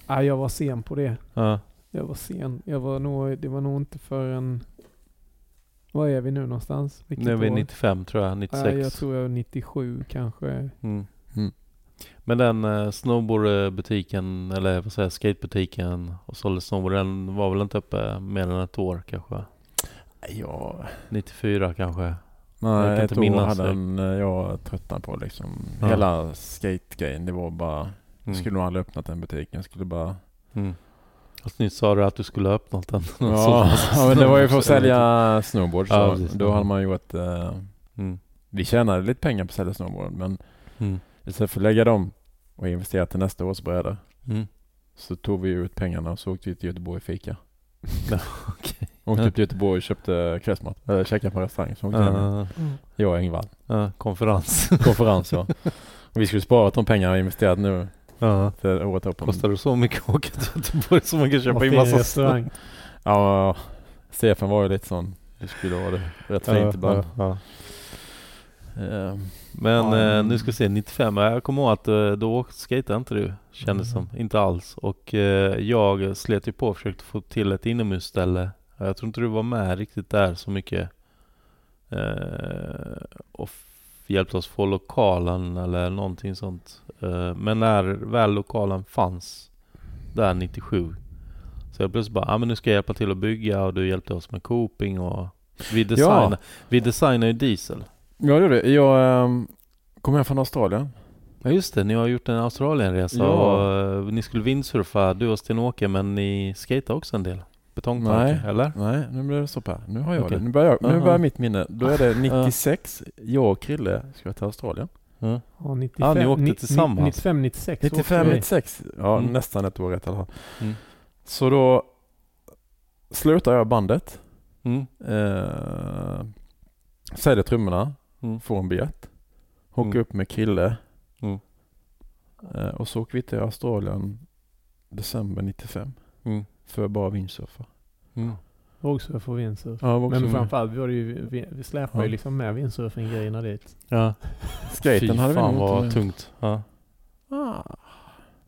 Ja, jag var sen på det. Ja. Jag var sen. Jag var nog, det var nog inte förrän... Var är vi nu någonstans? Vilket Det var år? 95 tror jag, 96. Ja, jag tror jag var 97 kanske. Mm. Mm. Men den eh, snowboardbutiken, eller vad säger jag, skatebutiken och sålde snowboard, den var väl inte uppe mer än ett år kanske? Ja, 94 kanske? Jag nej, kan ett inte år minnas hade det. den, eh, jag tröttnat på liksom. Ja. Hela skate-grejen, det var bara, jag Mm. skulle nog aldrig öppnat den butiken. Jag skulle bara Mm. Fast nyss sa du att du skulle ha öppnat den. Ja, ja men det var ju för att sälja snowboard så Ja, då hade man gjort, eh, Mm. vi tjänade lite pengar på att sälja snowboard men Mm. istället för att lägga dem och investera till nästa års bräda Mm. så tog vi ut pengarna och så åkte vi till Göteborg och fika. Ja. Åkte upp till Göteborg och köpte kvällsmat, eller käkade på restaurang. Så vi hem. Ja, Jag och Engvall. ja, konferens. Konferens ja. Och vi skulle spara de pengarna och investerat nu Ja. till året upp. Kostar det så mycket att åka till Göteborg som man kan köpa in massa restaurang. Ja, Stefan var ju lite sån. Det skulle vara det rätt fint ibland. Ja, ja. Eh, Men Ja, eh, nu ska vi se, 95, jag kommer ihåg att eh, då skejtade inte du, kändes Mm. som. Inte alls. Och eh, jag slet ju på och försökte få till ett inomhusställe. Jag tror inte du var med riktigt där så mycket. Eh, och hjälpte oss få lokalen eller någonting sånt. Eh, men när väl lokalen fanns där 97 så jag plötsligt bara, ah, men nu ska jag hjälpa till att bygga och du hjälpte oss med coping och vi designar, vi designar ju diesel. Ja, det gjorde det. Jag um, kom hem från Australien. Ja just det, ni har gjort en Australienresa Ja. och eh, ni skulle windsurfa du och Sten-Åke men ni skater också en del? Betongparker, Nej. eller? Nej, nu blir det stopp här. Nu har jag Okej. det. Nu börjar, jag, nu börjar mitt minne. Då är det 96. Jag och Krille ska till Australien. Ja. Ja, 95, Ja, ni åkte tillsammans. 95, 96 åkte 95, vi. 96. Ja, Mm. nästan ett år rätt i alla fall. Mm. Så då slutar jag bandet. Mm. Eh, säljer trummorna. Mm. Får en biljett. Åker Mm. upp med Krille. Mm. Eh, och så åker vi till Australien december 95. Mm. För bara windsurfa. Mm. Vågsurf och windsurf. Ja, Men framförallt var det ju, vi, vi släpade Ja. ju liksom med windsurfing-grejerna dit. Ja. Skaten hade vi fan vad med. tungt. Ja. Ah.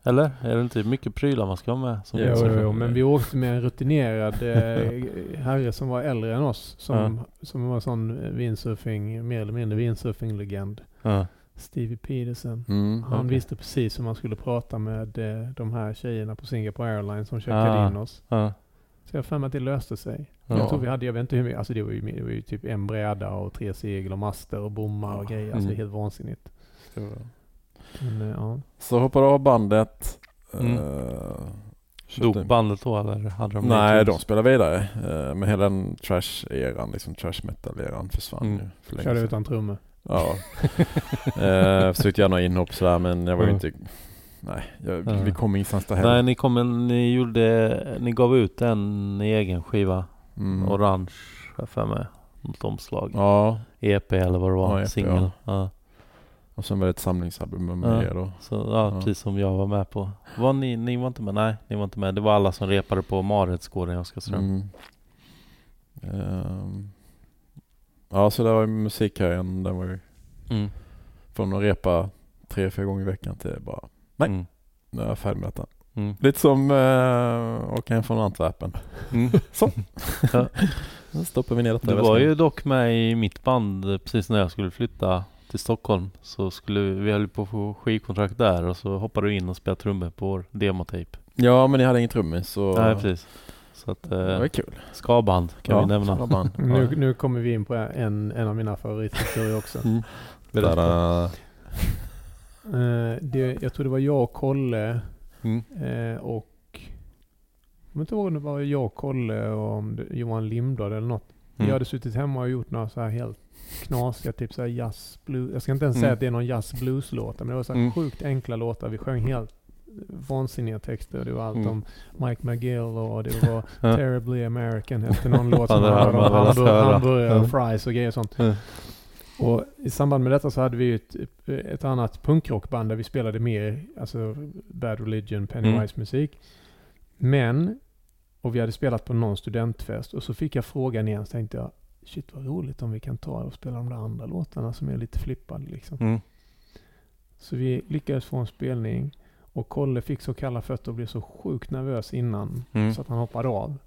Eller? Är det inte mycket prylar man ska ha med? Som Jo, Jo, men vi åkte med en rutinerad eh, herre som var äldre än oss. Som, som var sån windsurfing, mer eller mindre windsurfing-legend. Ja. Stevie Peterson. Mm. Han Okej. visste precis hur man skulle prata med eh, de här tjejerna på Singapore Airlines som checkade Ah. in oss. Ja. Så jag har att det löste sig. Ja. Jag tror vi hade, jag vet inte hur mycket, alltså det var ju, det var ju typ en bräda och tre segel och master och bommar och grejer. Alltså Mm. det är helt vansinnigt. Men, eh, ja. Så hoppade av bandet. Mm. eh, köpte- Dog bandet då eller hade de Nej, de spelade vidare. Uh, men hela den trash-eran, liksom trash metal-eran försvann Mm. ju för länge Körde utan trummor. Ja. uh, försökte några inhopp sådär men jag var ju Mm. inte... Nej, jag, Ja. vi kom ingenstans där Nej, heller. ni kom ni gjorde, ni gav ut en egen skiva. Mm. Orange, har för mig. Något omslag. Ja, EP eller vad det var. Ja, EP, Singel. ja. Ja. och sen var det ett samlingsalbum med er då. Så, ja, precis som jag var med på. Var ni, ni var inte med? Nej, ni var inte med. Det var alla som repade på Marhetsgården i Oskarström. Mm. Ehm, ja, så det var ju musikkarriären. Den var ju Mm. från att repa tre, fyra gånger i veckan till bara, Nej. Mm. nu är jag färdig med detta. Mm. Lite som uh, åka hem från Antwerpen. Mm. Då stoppar vi ner detta Du var ju dock med i mitt band eh, precis när jag skulle flytta till Stockholm. Så skulle vi höll på att få skivkontrakt där och så hoppade du in och spelade trummor på vår demotejp. Ja, men ni hade ingen trummis så Nej, precis. Så att, det eh, var kul. skaband kan vi nämna. sådana band. Nu, nu kommer vi in på en, en av mina favorithistorier också. Mm. Berätta. Där, Eh, det, jag tror det var jag och Kolle Mm. eh, och jag kommer inte ihåg om det var jag och Kolle och om det, Johan Lindblad eller något. Mm. hade suttit hemma och gjort några så här helt knasiga, typ så här jazz, blues. Jag ska inte ens Mm. säga att det är någon jazz blues låtar men det var så här Mm. sjukt enkla låtar. Vi sjöng helt vansinniga texter. Det var allt Mm. om Mike McGill och det var. Terribly American hette någon låt som handlade om velat hamburg- hamburgare och fries och grejer och sånt. Och i samband med detta så hade vi ett, ett annat punkrockband där vi spelade mer alltså Bad Religion, Pennywise-musik. Men, och vi hade spelat på någon studentfest och så fick jag frågan igen så tänkte jag shit vad roligt om vi kan ta och spela de där andra låtarna som är lite flippade liksom. Mm. Så vi lyckades få en spelning och Kolle fick så kalla fötter och blev så sjukt nervös innan Mm. så att han hoppade av.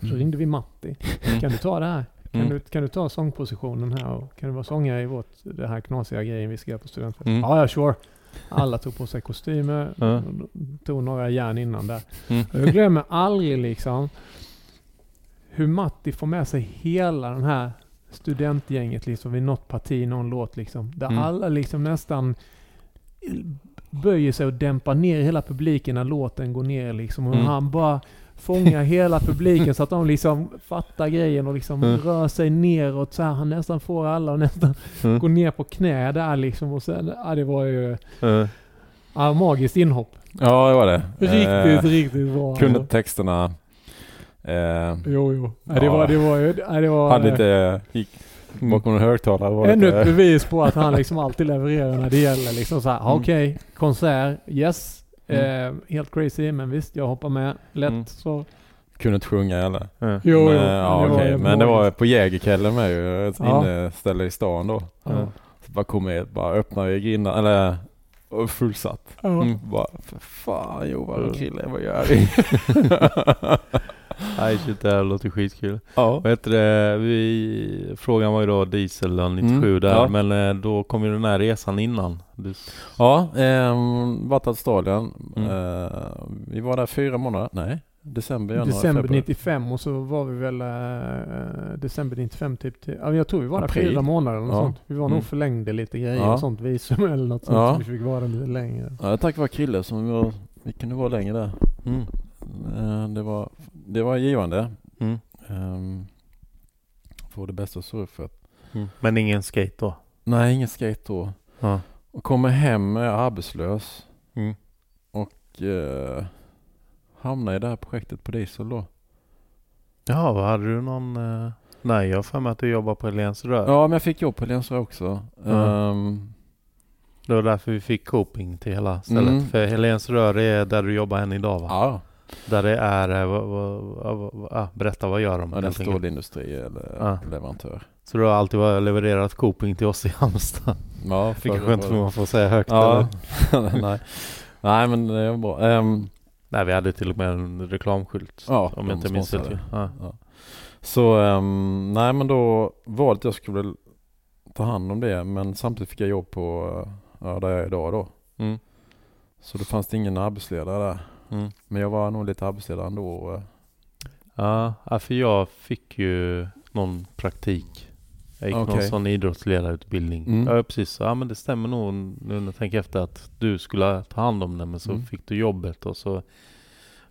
Så Mm. ringde vi Matti. Mm. Kan du ta det här? Kan, Mm. du, kan du ta sångpositionen här och kan du vara sångare i vårt, det här knasiga grejen vi ska göra på studentfesten? Mm. Ja, ja, sure. Alla tog på sig kostymer, Ja. tog några järn innan där. Mm. Jag glömmer aldrig liksom hur Matti får med sig hela den här studentgänget liksom vid något parti, någon låt liksom. Där Mm. alla liksom nästan böjer sig och dämpar ner hela publiken när låten går ner liksom. Och Mm. han bara fångar hela publiken så att de liksom fattar grejen och liksom Mm. rör sig neråt så här. Han nästan får alla att nästan Mm. gå ner på knä där liksom. Och sen, ja det var ju Eh, ja, magiskt inhopp. Ja, det var det. Riktigt, Eh, riktigt bra. kunde texterna. Eh, Jo, jo. Ja, det, var, det var ju... Det var, hade lite, gick bakom en högtalare. Ännu ett bevis på att han liksom alltid levererar när det gäller liksom så här. Mm. Okej, konsert, yes. Mm. Eh, helt crazy, men visst, jag hoppar med. Lätt Mm. så. Kunde inte sjunga eller? eh. Jo, men, jo. ja, det ju men det var på Jägerkällen med ju. Ett Ja. inneställe i stan då. Ja. Så bara kom med, bara öppnade grindarna, eller och fullsatt. Ja. Mm. Bara, för fan Johan Mm. Krille, vad gör vi? Nej shit, det här låter skitkul. ja. Vad heter det? Vi, frågan var ju då diesel 97 Mm, där, ja. men eh, då kom ju den här resan innan. Du, Ja, varit i Australien. Mm. Eh, vi var där fyra månader. Nej, december, januari, December februari. 95 och så var vi väl eh, december 95 typ till, ja, jag tror vi var där April. fyra månader eller Ja. sånt. Vi var Mm. nog förlängde lite grejer Ja. och sånt visum eller något sånt Ja. så vi fick vara där lite längre. Ja, tack vare Krille som vi, var, vi kunde vara längre där. mm. Eh, det, var, det var givande. Mm. Um, få det bästa surfet. Mm. Men ingen skate då? Nej, ingen skate då. Ja. Och kommer hem är arbetslös Mm. och uh, hamnar i det här projektet på Diesel då. Jaha, vad hade du någon... Eh... Nej, jag har för mig att du jobbar på Helens Rör. Ja, men jag fick jobb på Lensrö också. Ja. Ehm, Det var därför vi fick coping till hela stället. Mm. För Helens Rör är där du jobbar än idag va? ja, Där det är... eh, vad, vad, ah, berätta, vad gör de? ja det är enkelt? stålindustri eller Ja. leverantör. Så du har alltid levererat coping till oss i Halmstad? Ja, Vilket skönt för man får säga högt Ja, eller? nej. nej men det var bra. Ehm, Nej, vi hade till och med en reklamskylt. ja, om jag inte minns helt. Ja. Ja. Så ehm, nej men då var det att jag skulle ta hand om det men samtidigt fick jag jobb på ja, där jag är idag då. Mm. Så då fanns det ingen arbetsledare där. Mm. Men jag var nog lite arbetsledare ändå. eh. Ja, för jag fick ju någon praktik. Jag gick någon Okej. sån idrottsledarutbildning. Mm. Ja, precis. Ja, men det stämmer nog nu när jag tänker efter att du skulle ta hand om det. Men så Mm. fick du jobbet och så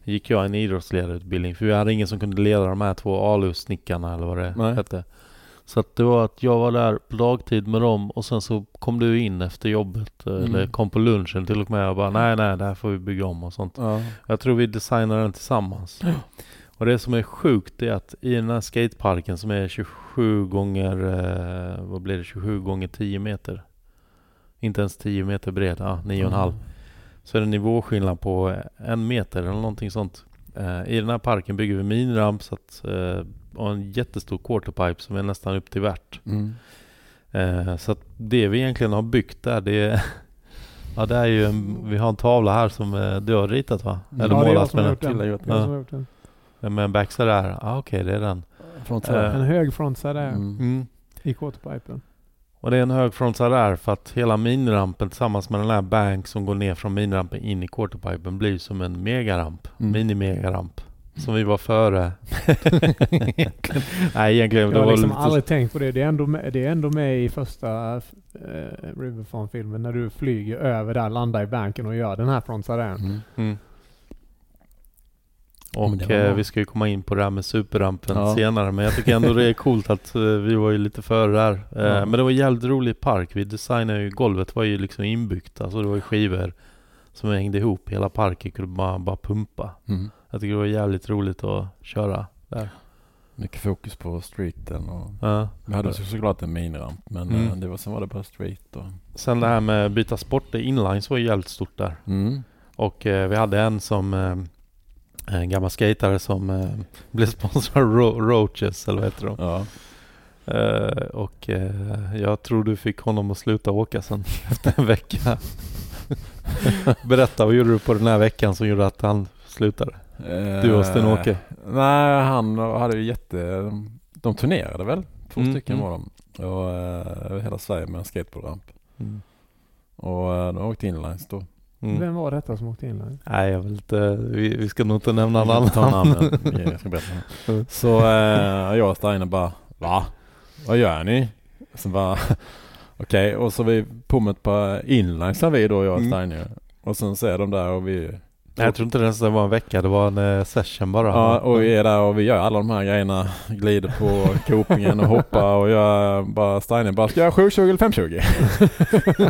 gick jag en idrottsledarutbildning. För vi hade ingen som kunde leda de här två ALU-snickarna eller vad det Nej. hette. Så att det var att jag var där på dagtid med dem och sen så kom du in efter jobbet. Mm. Eller kom på lunchen till och med och bara nej nej det här får vi bygga om och sånt. Ja. Jag tror vi designade den tillsammans. Och det som är sjukt är att i den här skateparken som är 27 gånger, eh, vad blir det, 27 gånger 10 meter. Inte ens 10 meter bred, ja 9,5. Så är det nivåskillnad på en meter eller någonting sånt. Eh, I den här parken bygger vi miniramp så att, eh, och en jättestor quarterpipe som är nästan upp till värt. Mm. Eh, så att det vi egentligen har byggt där det är Ja det är ju en, vi har en tavla här som eh, du har ritat va? Mm. Eller Ja, det är jag målat med den. Killar gjort Jag Ja. som har gjort den. Med en backside där, ah, okej det är den. Från Eh, En hög frontside där Mm. Mm. i quarterpipen. Och det är en hög frontside där för att hela minirampen tillsammans med den här bank som går ner från minirampen in i quarterpipen blir som en megaramp. Mm. Mini-megaramp. Som vi var före. Nej egentligen. Jag det har liksom lite... aldrig tänkt på det. Det är ändå med, det är ändå med i första uh, Riverfront-filmen när du flyger över där, landar i banken och gör den här frontside. Mm. Mm. Och eh, vi ska ju komma in på det här med superrampen Ja. senare. Men jag tycker ändå det är coolt att eh, vi var ju lite före där. Eh, Ja. Men det var jävligt rolig park. Vi designade ju golvet var ju liksom inbyggt. Alltså det var ju skivor som hängde ihop hela parken kunde man bara pumpa. Mm. Jag tycker det var jävligt roligt att köra där. Mycket fokus på streeten och Ja. vi hade så såklart en miniramp men Mm. det var, sen var det bara street och... Sen det här med byta sporter, inlines var ju jävligt stort där. Mm. Och vi hade en som en gammal skatare som eh, blev sponsrad av Ro- Roaches eller vad heter de? Ja. Eh, och eh, jag tror du fick honom att sluta åka sen efter en vecka. Berätta, vad gjorde du på den här veckan som gjorde att han slutade? Du och Sten-Åke? Eh, Nej, han hade ju jätte... De turnerade väl? Två Mm, stycken mm. var de. Och eh, över hela Sverige med en skateboardramp. Mm. Och eh, de åkte inlines då. Mm. Vem var detta som åkte in? Nej, jag vill inte, vi, vi ska nog inte nämna annan. namnen. Jag ska berätta. Mm. Så eh, jag och Steiner bara Va? Vad gör ni? Så bara Okej, och så vi på med ett par inlines har vi då jag och Mm. Steiner. Och sen så är de där och vi Nej, jag tror inte ens det var en vecka, det var en eh, session bara. Ja, och vi är där och vi gör alla de här grejerna. Glider på copingen och hoppar och jag bara Steiner bara Ska jag göra 720 eller 520?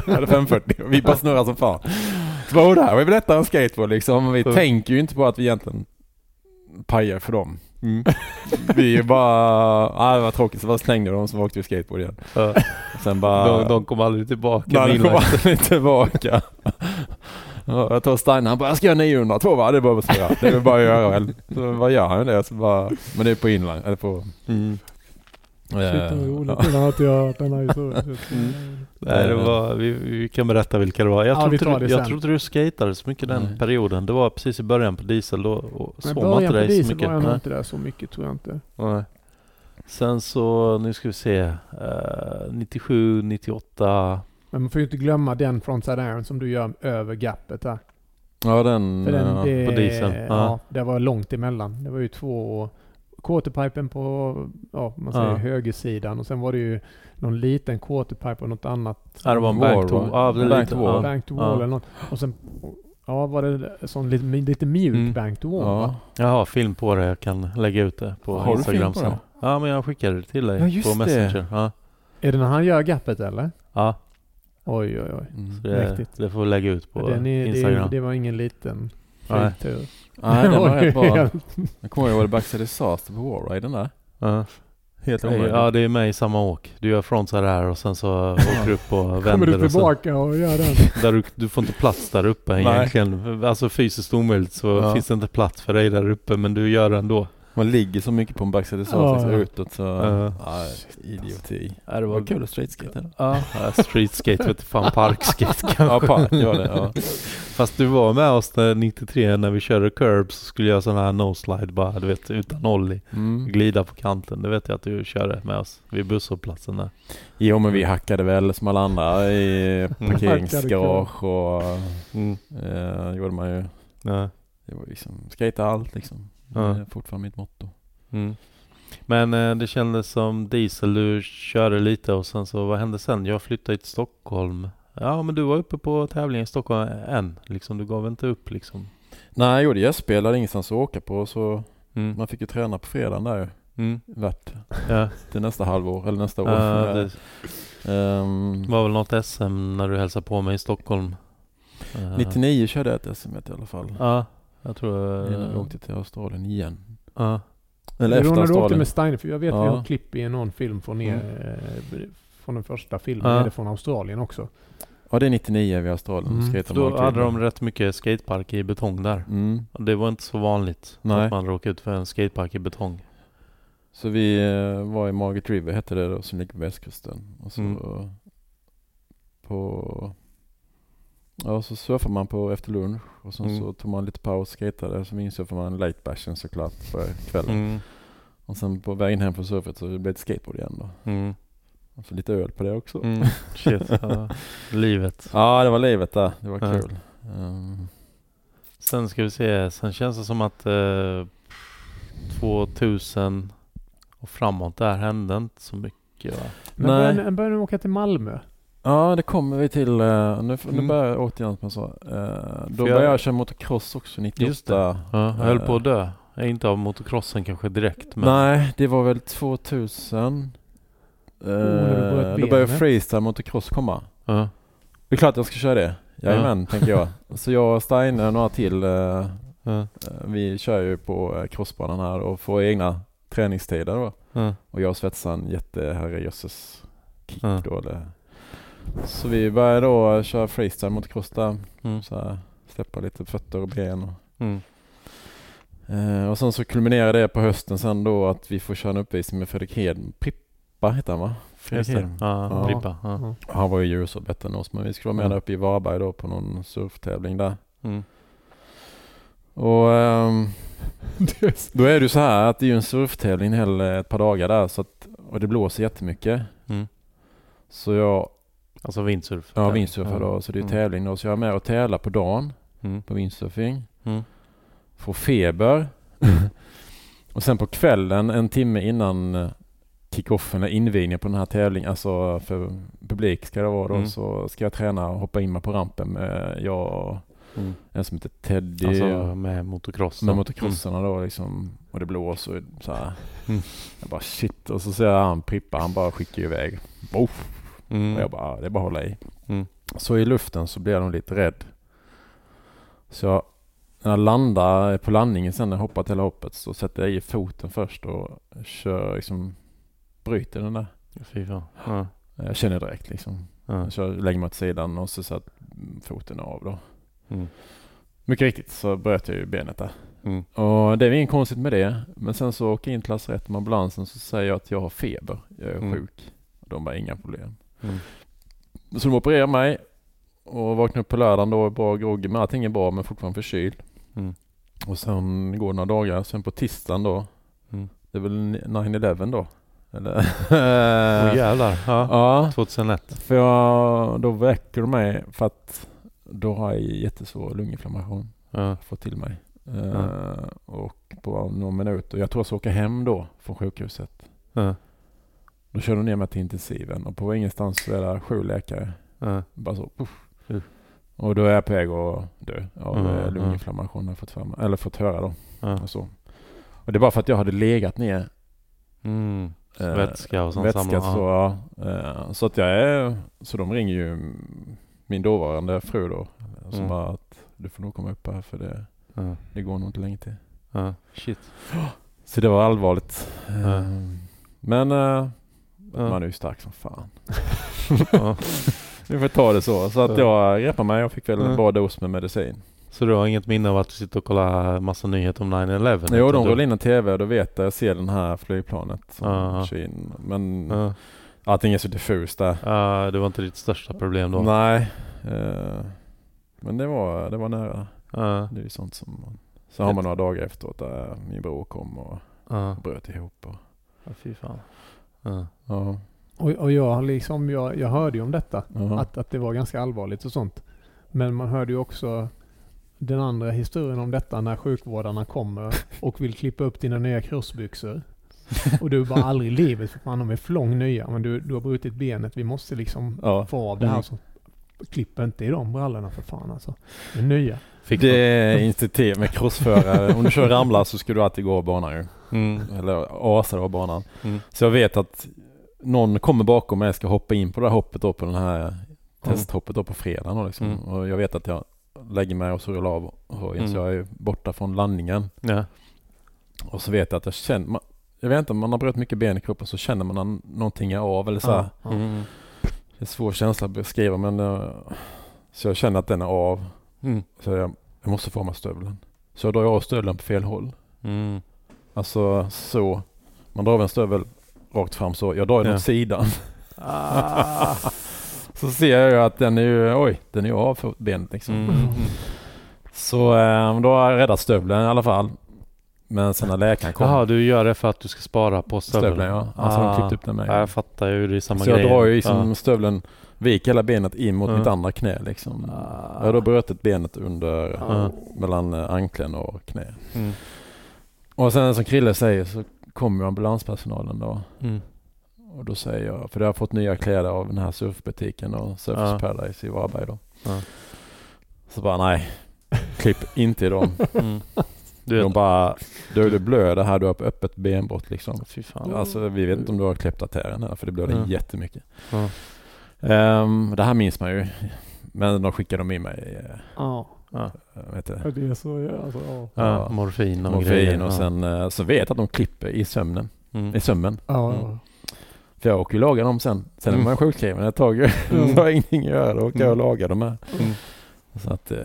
eller 540. Och vi bara snurrar som fan. Så bara, "Åh, det här var ju lättare än skateboard liksom. Vi Mm. tänker ju inte på att vi egentligen pajar för dem. Mm. Vi är ju bara, ah, det var tråkigt så bara slängde vi dem så åkte vi skateboard igen. Ja. Sen bara, De, de kom aldrig tillbaka. Nej, de kom aldrig tillbaka. Ja, Jag tar Steiner, han bara jag ska göra 900, två va? Det är bara att. Det är bara att göra väl. Så vad gör han det? Så bara, men det är på inline, eller på... Mm. Shit, det var eh, roligt. ja. Den har inte jag hört den här historien. Nej, det var, vi, vi kan berätta vilka det var. Jag, Ja, tror, inte, du- jag sen. tror inte du skatade så mycket den Nej. perioden. Det var precis i början på diesel. Då och Men såg man början inte på dig så diesel mycket. var jag nog Nej. inte där så mycket tror jag inte. Nej. Sen så, nu ska vi se. eh, 97, 98. Men man får ju inte glömma den frontside iron som du gör över gapet där. Ja den... Den, det, på diesel, Ja, ja. det var långt emellan. Det var ju två quarterpipen på ja, man säger Ja. högersidan och sen var det ju någon liten quarterpipe och något annat. Ja, det var en Wall, bank to, det är Bank to wall. ja. Bank to Ja. wall eller något. Och sen ja, var det sån lite, lite mjuk Mm. bank to wall Ja. Jag har film på det. Jag kan lägga ut det på Har du Instagram film på sen. Ja, men jag skickade det till dig Ja, just på det. Messenger. Ja. Är det när han gör gapet eller? ja, Oj oj oj. Mm. det, det får vi lägga ut på Den är, det, Instagram. det var ingen liten Nej. Nej den var rätt bra. Jag kommer ihåg, var det Backside Disaster på Warriden där? Ja. Helt Nej, omöjligt. Ja, det är med i samma åk. Du gör frontside här och sen så åker du upp och Kommer vänder. du och så, tillbaka och gör den? där du, du får inte plats där uppe egentligen. Alltså fysiskt omöjligt så Ja. finns det inte plats för dig där uppe men du gör det ändå. Man ligger så mycket på en Backside Disaster Ja. utåt så... Ja. Ja, idioti. Ja, det var kul att streetskate? Ja, ja, street skate vet du fan, parkskate kanske. Ja, park var det. Ja. Fast du var med oss där 93 när vi körde curbs så skulle jag sån här no-slide bara, du vet utan ollie. Mm. Glida på kanten. Det vet jag att du körde med oss vid busshållplatsen där. Jo men vi hackade väl som alla andra i parkeringsgarage och Mm. eh, gjorde man ju. Ja. Det var liksom, skata allt liksom. Det Ja. är fortfarande mitt motto. Mm. Men eh, det kändes som diesel, du körde lite och sen så vad hände sen? Jag flyttade till Stockholm. Ja men du var uppe på tävlingen i Stockholm än liksom, du gav inte upp liksom. Nej jag gjorde gästspel, hade ingenstans att åka på så Mm. man fick ju träna på fredagen där ju. Mm. Värt Ja, till nästa halvår eller nästa år. ja, det Ehm, var väl något SM när du hälsade på mig i Stockholm. Eh, 99 körde jag ett SM i alla fall. Ja, jag tror... Innan vi åkte till Australien igen. Ja. Eller efter när du åkte Australien. med Steiner, för jag vet att Ja. jag har klipp i någon film från, er, eh, från den första filmen, Ja. är det från Australien också? Ja det är 99 vid Australien. Mm. Då hade de rätt mycket skatepark i betong där. Mm. Och Det var inte så vanligt Nej. att man råkade ut för en skatepark i betong. Så vi eh, var i Margaret River hette det då som ligger på västkusten. Och så Mm. på Ja så surfade man på efter lunch och sen Mm. så tog man lite paus, skatade, så insurfade man late bashen såklart på kvällen. Mm. Och sen på vägen hem från surfet så blev det skateboard igen då. Mm. Och så lite öl på det också. Mm. Shit. Ja. Livet. Ja det var livet där, det var Ja. kul. Ehm, Sen ska vi se. Sen känns det som att eh, 2000 och framåt där hände inte så mycket va? Men Nej. började, började åka till Malmö? Ja det kommer vi till, eh, nu, nu Mm. börjar jag återigen som jag sa. Eh, då började jag köra motocross också 98. Just det. Ja, jag höll på att dö. Inte av motocrossen kanske direkt men... Nej, det var väl 2000. Eh, när du bröt då började freestyle motocross komma. Ja. Det är klart jag ska köra det. Jajamän, tänker jag. Så jag och Steine och några till, eh, eh, vi kör ju på eh, crossbanan här och får egna träningstider då. Och jag och Svetsan jätteherrejösses kick då. Eller. Så vi började då köra freestyle mot där. Mm. Så här, släppa lite fötter och ben. Och, Mm. eh, och sen så kulminerar det på hösten sen då att vi får köra en uppvisning med Fredrik Hed. Prippa heter han va? Just det. Ja, Ja. Prippa. Ja. Ja. Han var ju djursår bättre än oss men vi skulle vara med Ja. där uppe i Varberg då på någon surftävling där. Mm. Och ehm, då är det ju så här att det är ju en surftävling hel, ett par dagar där så att, och det blåser jättemycket. Mm. Så jag, Alltså windsurf. ja windsurfar då, så det är Mm. tävling då. Så jag är med och tävlar på dagen Mm. på windsurfing. Mm. Får feber. och sen på kvällen en timme innan eh, kickoffen, eller invigningen på den här tävlingen, alltså för publik ska det vara då, Mm. så ska jag träna och hoppa in mig på rampen med jag och Mm. en som heter Teddy. Alltså med motocross. då. med motocrossarna då liksom och det blåser och så här. Mm. Jag bara shit och så ser jag han Prippa, han bara skickar iväg. Boff. Mm. Och jag bara, det är bara att hålla i. Mm. Så i luften så blir nog lite rädd. Så jag, när jag landar på landningen sen när jag hoppat hela hoppet så sätter jag i foten först och kör liksom, bryter den där. Fy fan. Ja. Jag känner direkt liksom. Ja. Jag kör, lägger mig åt sidan och så satt foten av då. Mm. Mycket riktigt så bröt jag ju benet där. Mm. Och det är inget konstigt med det. Men sen så åker jag in till lasarettet med ambulansen så säger jag att jag har feber. Jag är Mm. sjuk. De bara inga problem. Mm. Så de opererar mig och vaknar upp på lördagen då, bra groggy, men allting är bra men fortfarande förkyld. Mm. Och sen går det några dagar, sen på tisdagen då, Mm. det är väl 9-11 då? Eller? Åh jävlar. Ja. ja, 2001. för jag, då väcker de mig för att då har jag jättesvår lunginflammation. Ja. fått till mig. Eh, och på någon minut, och jag tror jag ska åka hem då från sjukhuset. Ja. Då kör de ner mig till intensiven och på ingenstans så är det sju läkare. Ja. Bara så, puff. Och då är jag på väg att dö av Mm, mm, mm. lunginflammation har jag fått, mig, eller fått höra då. Och, så. och det är bara för att jag hade legat ner. Mm. eh, Vätska och sånt vätska samlar. så, ja. Eh, så att jag är, så de ringer ju min dåvarande fru då. Som Mm. bara att du får nog komma upp här för det, det går nog inte länge till. Shit. Så det var allvarligt. Eh, Men eh, Ja. man är ju stark som fan. Ja. Vi får ta det så. Så att Ja. jag repade mig och fick väl en bra dos med medicin. Så du har inget minne av att du sitter och kollar massa nyheter om 9-11? Jo, de rullar in en TV och då vet jag, jag ser den här flygplanet som kör in. Men Ja. allting är så diffust där. Ja, det var inte ditt största problem då? Nej. eh, men det var, det var nära. Ja. Det är ju sånt som man... Så har man några dagar efteråt där min bror kom och bröt ihop. Och, Ja, fy fan. Ja. ja, Och, och jag, liksom, jag, jag hörde ju om detta. ja. Att, att det var ganska allvarligt och sånt. Men man hörde ju också den andra historien om detta när sjukvårdarna kommer och vill klippa upp dina nya crossbyxor. Och du bara aldrig i livet, för fan de är flång nya, men du, du har brutit benet, vi måste liksom ja. få av det här. Mm. Så klipp inte i de brallorna för fan alltså. De är nya. Fick Det är instinktivt med crossförare. Om du kör ramlar så ska du alltid gå av banan ju. Mm. Eller asa av banan. Mm. Så jag vet att någon kommer bakom mig och ska hoppa in på det här hoppet då på den här testhoppet då på fredagen då liksom. Mm. Och jag vet att jag lägger mig och så rullar av hojen så Mm. jag är borta från landningen. Ja. Och så vet jag att jag känner, man, jag vet inte om man har brutit mycket ben i kroppen så känner man någonting är av eller så här. Mm. Det är en svår känsla att beskriva men eh, så jag känner att den är av. Mm. Så jag, jag måste få av stövlen. Så jag drar av stövlen på fel håll. Mm. Alltså så. Man drar av en stövel rakt fram så. Jag drar den Ja. åt sidan. Ah. Så ser jag att den är ju, oj, den är ju av för benet liksom. Mm. Så eh, då har jag räddat stövlen i alla fall. Men sen när läkaren kom. Jaha, du gör det för att du ska spara på stövlen? stövlen ja. Alltså de klippt upp den med. Ja, jag fattar ju, det är samma så jag grej. drar ju liksom stövlen, viker hela benet in mot mitt andra knä liksom. Ah. Jag har då brutit benet under, Ja. mellan eh, anklen och knä. Mm. Och sen som Krille säger så kommer ambulanspersonalen då. Mm. Och då säger jag, för jag har fått nya kläder av den här surfbutiken och Surfers. Paradise i Varberg då. Så bara nej, klipp inte i dem. Mm. Du De bara, du, du blöder här, du har öppet benbrott liksom. fy fan. Alltså vi vet inte om du har kläppt artären här för det blöder Ja. jättemycket. Ja. Ehm, det här minns man ju. Men de skickade de i mig, eh, Ja, Ja, Ja, det? det är så, alltså, ja. ja, Ja. morfin och Morfin grejer. och ja. sen eh, så vet jag att de klipper i sömnen. Mm. I sömmen. Ja, Mm. För jag åker ju och lagar dem sen. Sen är Mm. man sjukskriven ett tag. Mm. så har jag ingenting att göra. Då åker jag och Mm. lagar dem här. Mm. Så att, eh,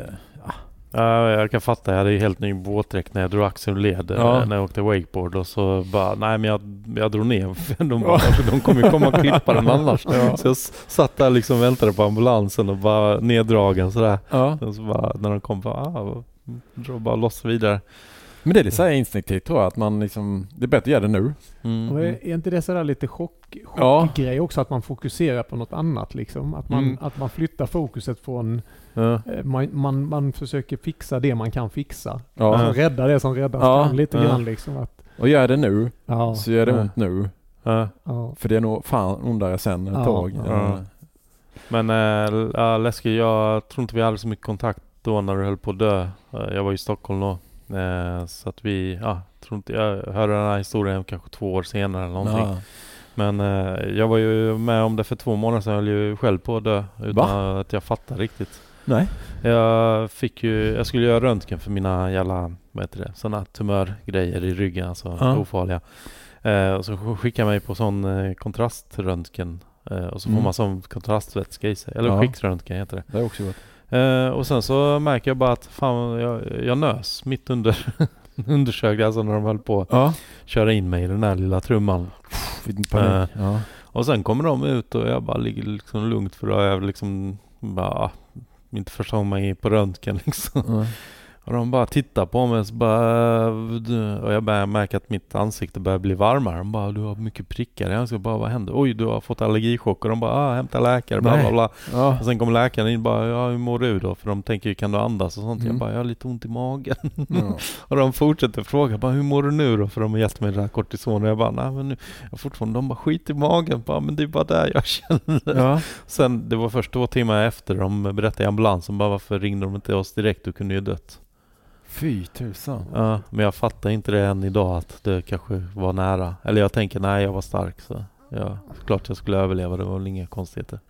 Ja, jag kan fatta. Jag hade ju helt ny våtdräkt när jag drog axel och led Ja. eh, när jag åkte wakeboard och så bara, nej men jag, jag drog ner. För de, bara, de kommer ju komma och klippa den annars. Ja. Så jag satt där liksom och väntade på ambulansen och bara neddragen sådär. ja. Och så bara, när de kom, bara, ah, dra bara loss vidare. Men det är lite så här instinktivt tror jag. Att man liksom, det är bättre att göra det nu. Mm. Och är inte det sådär lite chock, Ja. chockgrej också? Att man fokuserar på något annat liksom? Att man, Mm. att man flyttar fokuset från... Ja. eh, Man, man, man försöker fixa det man kan fixa. Ja. Alltså rädda det som räddas Ja. kan lite Ja. grann liksom. Att, Och gör det nu ja, så gör det Ja. ont nu. Ja. ja. För det är nog fan ondare sen ett Ja, tag. ja. Men äh, ja, läskigt, jag tror inte vi hade så mycket kontakt då när du höll på att dö. Eh, Jag var i Stockholm då. Eh, så att vi, ja, tror inte, jag hörde den här historien kanske två år senare eller någonting. Ja. Men eh, jag var ju med om det för två månader sedan. Jag höll ju själv på att dö utan att jag fattade riktigt. Nej. Jag fick ju, jag skulle göra röntgen för mina jävla, vad heter det, sådana tumörgrejer i ryggen, alltså Ja. ofarliga. Eh, och så skickade jag mig på sån kontraströntgen. Och så får Mm. man sån kontrastvätska i sig. Eller Ja. skiktröntgen heter det. Det har också gått. Eh, och sen så märker jag bara att fan, jag, jag nös mitt under undersökningen, alltså när de höll på att Ja. köra in mig i den här lilla trumman. Panik. Ja. Och sen kommer de ut och jag bara ligger liksom lugnt för då har jag liksom bara inte förstått mig på röntgen liksom. Ja. Och de bara tittar på mig så bara, och jag börjar märka att mitt ansikte börjar bli varmare. De bara, du har mycket prickar i ansiktet. Bara, vad händer? Oj, du har fått allergichock. Och de bara, ah, hämta läkare, bla bla bla. Ja. Och sen kommer läkaren in och bara, ja hur mår du då? För de tänker ju, kan du andas och sånt? Mm. Jag bara, jag har lite ont i magen. Ja. och de fortsätter fråga, bara, hur mår du nu då? För de har gett mig det här kortison. Och jag bara, nej men nu, jag fortfarande, de bara, skit i magen. Bara, men det är bara där jag känner. Ja. Sen, det var först två timmar efter de berättade i ambulansen, bara varför ringde de inte oss direkt? Du kunde ju dött. Fy tusan. Ja, men jag fattar inte det än idag att det kanske var nära. Eller jag tänker, nej jag var stark så ja, klart jag skulle överleva. Det var väl inga konstigheter.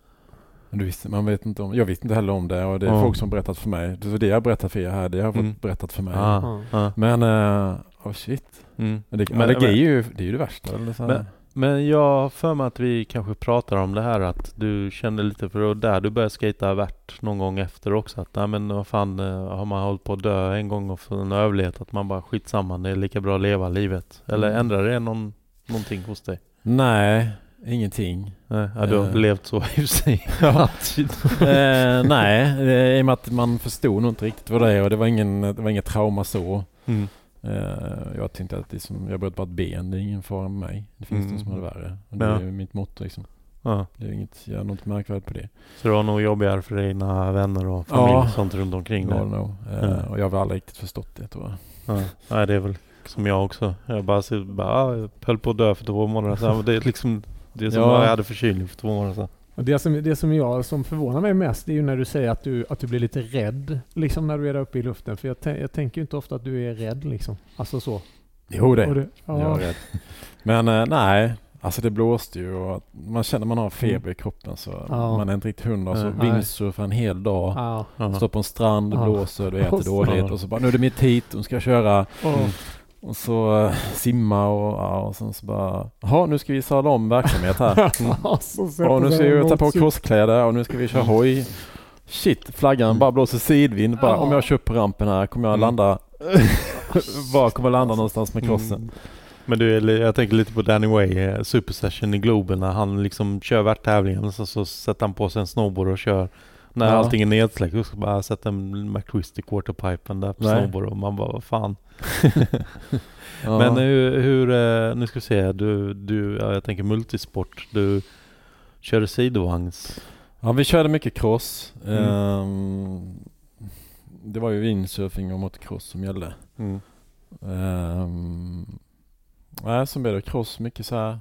Men du visste, man vet inte om, jag visste inte heller om det och det är Ja. folk som har berättat för mig. Det är det jag har berättat för er här, det har jag fått Mm. berättat för mig. Ah, ja. Men, uh, oh shit. Mm. Men det, Men- allergi men- är ju, det är ju det värsta. Eller så. Men- Men jag har för mig att vi kanske pratar om det här att du kände lite för var där du började skata värt någon gång efter också. Att nej men vad fan eh, har man hållit på att dö en gång och för en överlevt att man bara skitsamma det är lika bra att leva livet. Eller Mm. ändrar det någon, någonting hos dig? Nej, ingenting. Nej, ja, du har Eh. levt så i sig. Alltid. eh, nej, i och med att man förstod nog inte riktigt vad det är och det var, ingen, det var inget trauma så. Mm. Eh, jag tänkte att det är som, jag bröt bara ett ben, det är ingen fara med mig. Det finns Mm. de som har det värre. Och det Ja. är mitt motto liksom. Ja. Det är inget, jag har något märkvärdigt på det. Så det var nog jobbigare för dina vänner och familj Ja. och sånt runt omkring Det nog. Eh, Ja. Och jag har väl aldrig riktigt förstått det tror jag. Ja. Nej, det är väl som jag också. Jag bara, ser, bara ah, höll på att dö för två månader sedan. Det är liksom det är som Ja. jag hade förkylning för två månader sedan. Det, som, det som jag som förvånar mig mest det är ju när du säger att du, att du blir lite rädd. Liksom när du är där uppe i luften. För jag, jag tänker ju inte ofta att du är rädd liksom. Alltså så. Jo det. Det Jag ja. är rädd. Men eh, nej, alltså det blåste ju och man känner man har feber i kroppen så Ja. man är inte riktigt hundra. Så Nej. vindsurfar en hel dag. Ja. Står på en strand, det blåser, du äter Och så- dåligt och så bara nu är det mitt hit, nu ska jag köra. Mm. Och så eh, simma och, ja, och sen så bara, jaha nu ska vi sadla om verksamhet här. och nu ska vi ta på oss. crosskläder och nu ska vi köra hoj. Shit, flaggan bara blåser sidvind. Bara. Om jag kör upp på rampen här, kommer jag Mm. landa... Var kommer jag landa någonstans med crossen? Mm. Men du, jag tänker lite på Danny Way, eh, Super Session i Globen när han liksom kör värttävlingen så, så sätter han på sig en snowboard och kör när Ja. allting är nedsläckt och så bara sätta en McTwist i quarterpipen där på Nej. snowboard och man bara vad fan. Ja. Men hur, hur, eh, nu ska vi se, du, du, ja, jag tänker multisport, du körde sidovagns. Ja, vi körde mycket cross. Mm. Ehm, det var ju windsurfing och motocross som gällde. Mm. Um, nej, så blev det cross mycket så här.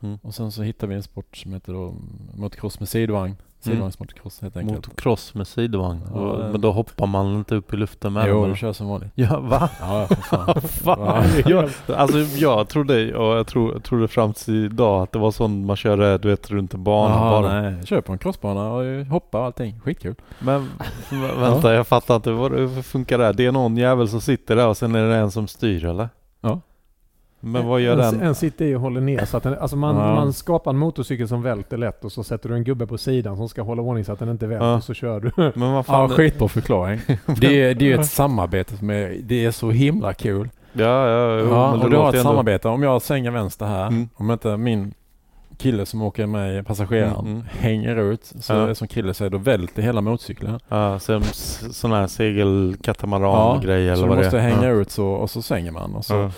Mm. Och sen så hittade vi en sport som heter då motocross med sidovagn. Sidovagnsmotocross helt enkelt. Motocross med sidovagn. Ja, Men då hoppar man inte upp i luften med Jo, du kör som vanligt. Ja, va? Ja, fan. Fan. jag, alltså jag trodde, och jag tro, trodde fram till idag att det var sånt man körde du vet runt en bana Jaha, bara. nej. Kör på en crossbana och hoppar och allting. Skitkul. Men vänta, jag fattar inte. Hur funkar det? Det är någon jävel som sitter där och sen är det en som styr eller? Ja. Men vad gör en, den? En sitter i och håller ner så att den, alltså man, Ja. man skapar en motorcykel som välter lätt och så sätter du en gubbe på sidan som ska hålla ordning så att den inte välter Ja. och så kör du. Men vad Ja, fan? skitbra förklaring. Det är, är ju ett samarbete med, det är så himla kul. Ja, ja, jo, Ja, men och du har ett ändå- samarbete. Om jag svänger vänster här, Mm. om inte min kille som åker med passageraren Mm, mm. hänger ut, så Ja. är som kille säger, då välter hela motorcykeln. Ja, som s- sån här segelkatamaran Ja, grej eller så vad du det måste är. hänga ja. ut så, och så svänger man. Och så, Ja,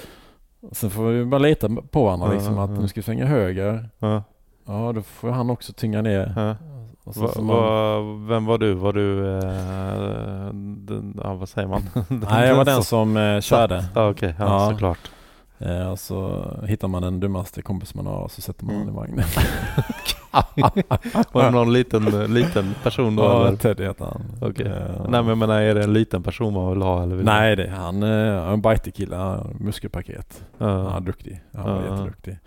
Sen får vi bara lita på varandra liksom, att nu ska vi svänga höger. ja, då får han också tynga ner. så, Va, man, va, vem var du? Var du... Eh, den, ja, vad säger man? nej, jag var den som eh, körde. Ja, okej. ja, Ja. såklart. Eh, och så hittar man den dummaste kompis man har och så sätter man Mm. honom i vagnen. Var det någon liten, liten person då? Ja, eller? Ted heter han. Okej. Eh, Nej men jag menar, är det en liten person man vill ha? Eller vill Nej, det, han eh, är en bajtig kille. Han muskelpaket. Ja. Han är duktig. Han var Ja. jätteduktig.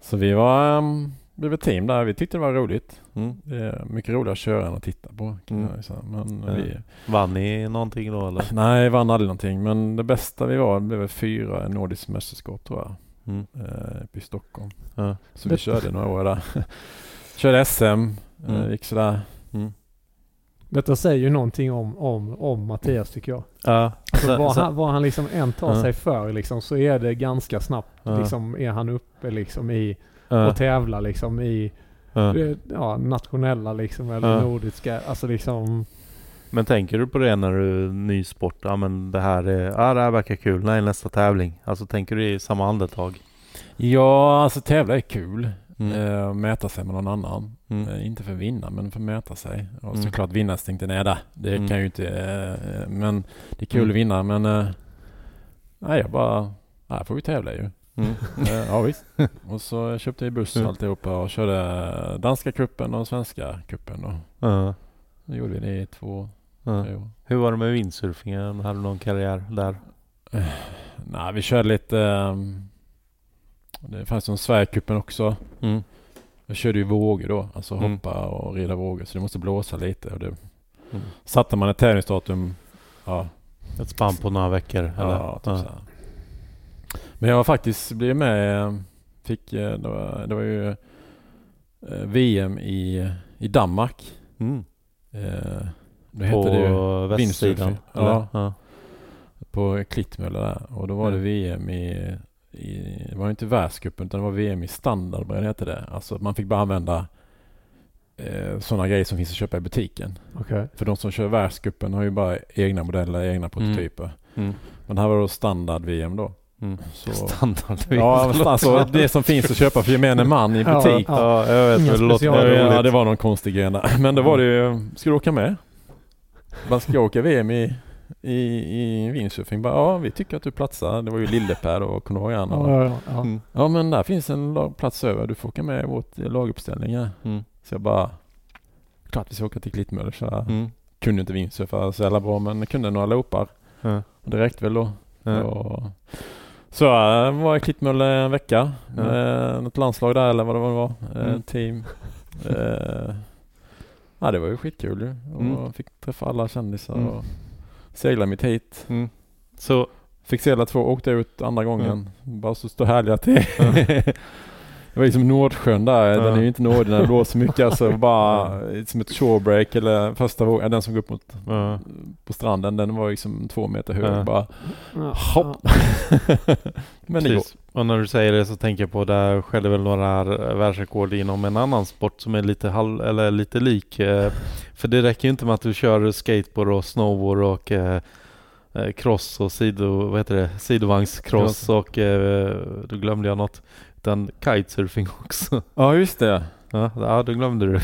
Så vi var, um, vi var team där. Vi tyckte det var roligt. Mm. Det är mycket roligare att köra än att titta på. Mm. Men Ja. vi, Vann ni någonting då eller? nej, vann aldrig någonting. Men det bästa vi var, det blev fyra i nordiskt mästerskap tror jag. Mm. Eh, uppe i Stockholm. Ja. Så vi körde några år där. körde SM. Mm. Eh, gick sådär. Mm. Detta säger ju någonting om, om, om Mattias tycker jag. Ja. Alltså, vad, han, vad han liksom än tar Ja. sig för liksom, så är det ganska snabbt Ja. liksom, är han uppe liksom i ja. och tävlar liksom i Ja. eh, ja, nationella liksom eller Ja. nordiska. Alltså liksom Men tänker du på det när du ny sport? Ja men det här är, ja det här verkar kul. Nej nästa tävling. Alltså tänker du i samma andetag? Ja, alltså tävla är kul. Mm. Eh, mäta sig med någon annan. Mm. Eh, inte för att vinna, men för att mäta sig. Och Mm. såklart vinnarinstinkten är där. Det Mm. kan ju inte... Eh, men det är kul Mm. att vinna, men... Nej, jag bara... Här får vi tävla ju. Mm. Ja, visst. Och så köpte jag buss och Mm. alltihopa och körde danska kuppen och svenska kuppen. Och Ja. då gjorde vi det i två, Ja. Hur var det med windsurfingen? Hade du någon karriär där? Nej, vi körde lite... ehm, det fanns en Sverigecupen också. Mm. Jag körde ju vågor då, alltså Mm. hoppa och rida vågor. Så det måste blåsa lite. Och det, Mm. satte man ett tävlingsdatum, ja, Ett spann på några veckor? Eller? ja, typ så här. Men jag har faktiskt blivit med, eh, fick, eh, det var, det var ju eh, VM i, i Danmark. Mm. Eh, då På hette det ju västsidan? Ja. ja. på Klittmöller där. Och då var det Mm. VM i, i, det var inte världscupen utan det var VM i standardbredd hette det. Alltså man fick bara använda eh, sådana grejer som finns att köpa i butiken. okej. För de som kör världscupen har ju bara egna modeller, egna prototyper. Mm. Men det här var då standard-VM då. Mm. Så, Standard. ja, men alltså det som finns att köpa för gemene man i Ja, butik. ja. Ja, jag vet. Men Det låter Ja, ja, det var någon konstig grej. Men då var det ju, ska du åka med? Man ska jag åka VM i, i, i windsurfing? Bara, ja, vi tycker att du platsar. Det var ju Lille-Per och Konoyan. Ja, och- ja, ja, ja. Mm. Ja, men där finns en plats över. Du får åka med i vårt eh, laguppställning. här." Mm. Så jag bara, klart vi ska åka till Klittmöller. Så Mm. kunde inte windsurfa så jävla bra, men jag kunde några loopar. Och det räckte väl då. Och, så jag var i Klittmöller en vecka. Ja. Med något landslag där eller vad det var. Eh, Mm. Team. Eh, ja, det var ju skitkul ju. Och Mm. fick träffa alla kändisar Mm. och segla mitt hit. Mm. Så, Fick segla två, åkte ut andra gången. Bara så stå härliga till. Det var liksom Nordsjön där. Ja. Den är ju inte nådig när det blåser mycket. Alltså bara som ett shorebreak eller första vågen. Den som går upp mot ja. på stranden. Den var liksom två meter hög. Ja. Bara. Hopp. Men det går. Och när du säger det så tänker jag på där skedde väl några världsrekord inom en annan sport som är lite, halv, eller lite lik. eh, För det räcker ju inte med att du kör skateboard och snowboard och eh, eh, cross och sido, vad heter det? sidovagnscross och då glömde jag något. Utan kitesurfing också. Ja just det. Ja, ja då glömde du.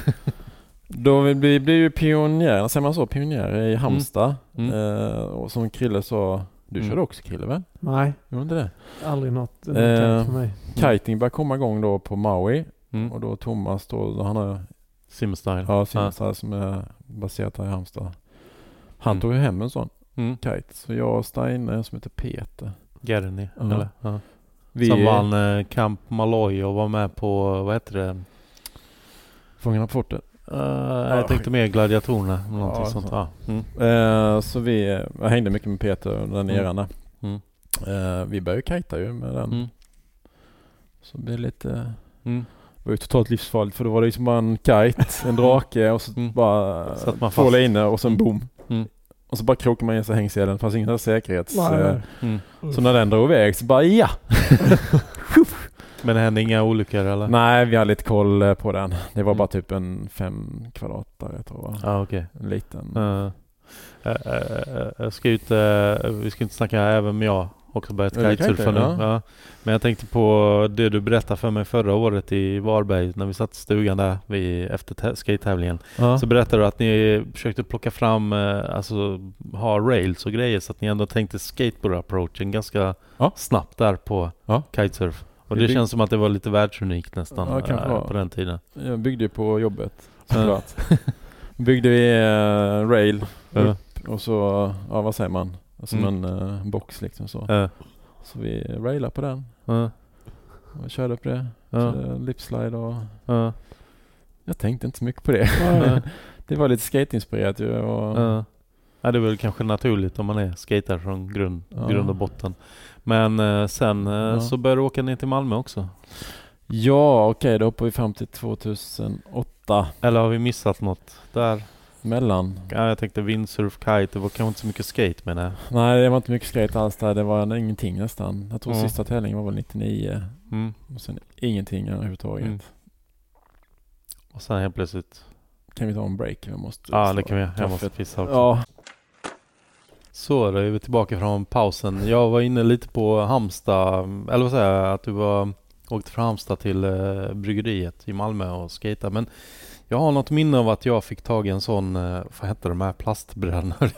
Då vi blir, blir ju pionjärer, säger man så? Pionjärer i Halmstad. Mm. Eh, och som Krille sa, Du Mm. körde också Krille väl? Nej, Gjorde inte det? aldrig något Eh, för mig. Kiting började komma igång då på Maui Mm. och då Thomas då, han har Simstyle. ja, Simstar som är baserat här i Halmstad. Han Mm. tog ju hem en sån Mm. kite. Så jag och Steine som heter Peter. Gerni, Ja. eller? Ja. Vi Som vann eh, Camp Malloy och var med på, vad heter det? Fångarna på fortet. Uh, jag tänkte mer gladiatorerna, någonting Ja, sånt. så. Ja. Mm. Eh, så vi, jag hängde mycket med Peter under den Mm. eran. Mm. Eh, vi började kita ju med den. Mm. Så det blev lite, Mm. det var ju totalt livsfarligt för då var det liksom bara en kite, en drake och så Mm. bara Satt man två fast. inne och sen boom. Mm. Och så bara krokade man in sig i hängsedeln, det fanns ingen säkerhets... Nej. Mm. Så när den drog iväg så bara ja! Men det hände inga olyckor eller? Nej, vi hade lite koll eh, på den. Det var Mm. bara typ en fem kvadratare tror jag. Ja, okej. En liten. Uh, jag ska ut, eh, vi ska inte snacka, även jag också börjat kitesurfa nu. ja. Ja. Men jag tänkte på det du berättade för mig förra året i Varberg när vi satt i stugan där vid, efter tä- skate-tävlingen. Ja. Så berättade du att ni försökte plocka fram, eh, alltså ha rails och grejer så att ni ändå tänkte skateboard-approachen ganska snabbt där på kitesurf. Och det känns som att det var lite världsunikt nästan Ja, kanske eh, på den tiden. Jag byggde ju på jobbet såklart. byggde vi eh, rail Ja. och så, ja vad säger man? Som Mm. en eh, box liksom så. Ja. Så vi railade på den Ja. och körde på det. Ja. Lipslide och Ja. jag tänkte inte så mycket på det. Det var lite skateinspirerat ju och Ja. Det är väl kanske naturligt om man är skater från grund, grund och botten. Men eh, sen eh, Ja. så började du åka ner till Malmö också. Ja, okej, då hoppar vi fram till 2008 Eller har vi missat något där? mellan. Ja, jag tänkte windsurf, kite, det var kanske inte så mycket skate menar jag. Nej, det var inte mycket skate alls där. Det var ingenting nästan. Jag tror Ja. sista tävlingen var väl 99 Mm. och sen ingenting överhuvudtaget. Mm. Och sen helt plötsligt. Kan vi ta en break? Jag måste Ja, det kan vi. Jag måste pissa också. Ja, Så, då är vi tillbaka från pausen. Jag var inne lite på Halmstad, eller vad säger jag, att du var, åkte från Halmstad till eh, bryggeriet i Malmö och skejtade. Men jag har något minne av att jag fick tag i en sån, eh, vad hette de här plastbrädorna.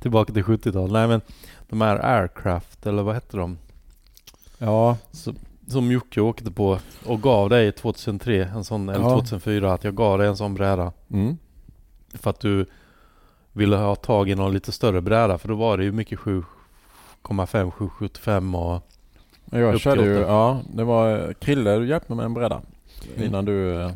Tillbaka till 70-talet. Nej men de här Aircraft, eller vad hette de? ja, Så, som Jocke åkte på och gav dig 2003, en sån, eller Ja. 2004, att jag gav dig en sån bräda. mm. För att du ville ha tag i någon lite större bräda för då var det ju mycket 7,5, 7,75 och Jag körde ju, ja, det var Krille du hjälpte mig med en bräda. Mm. Innan du eh,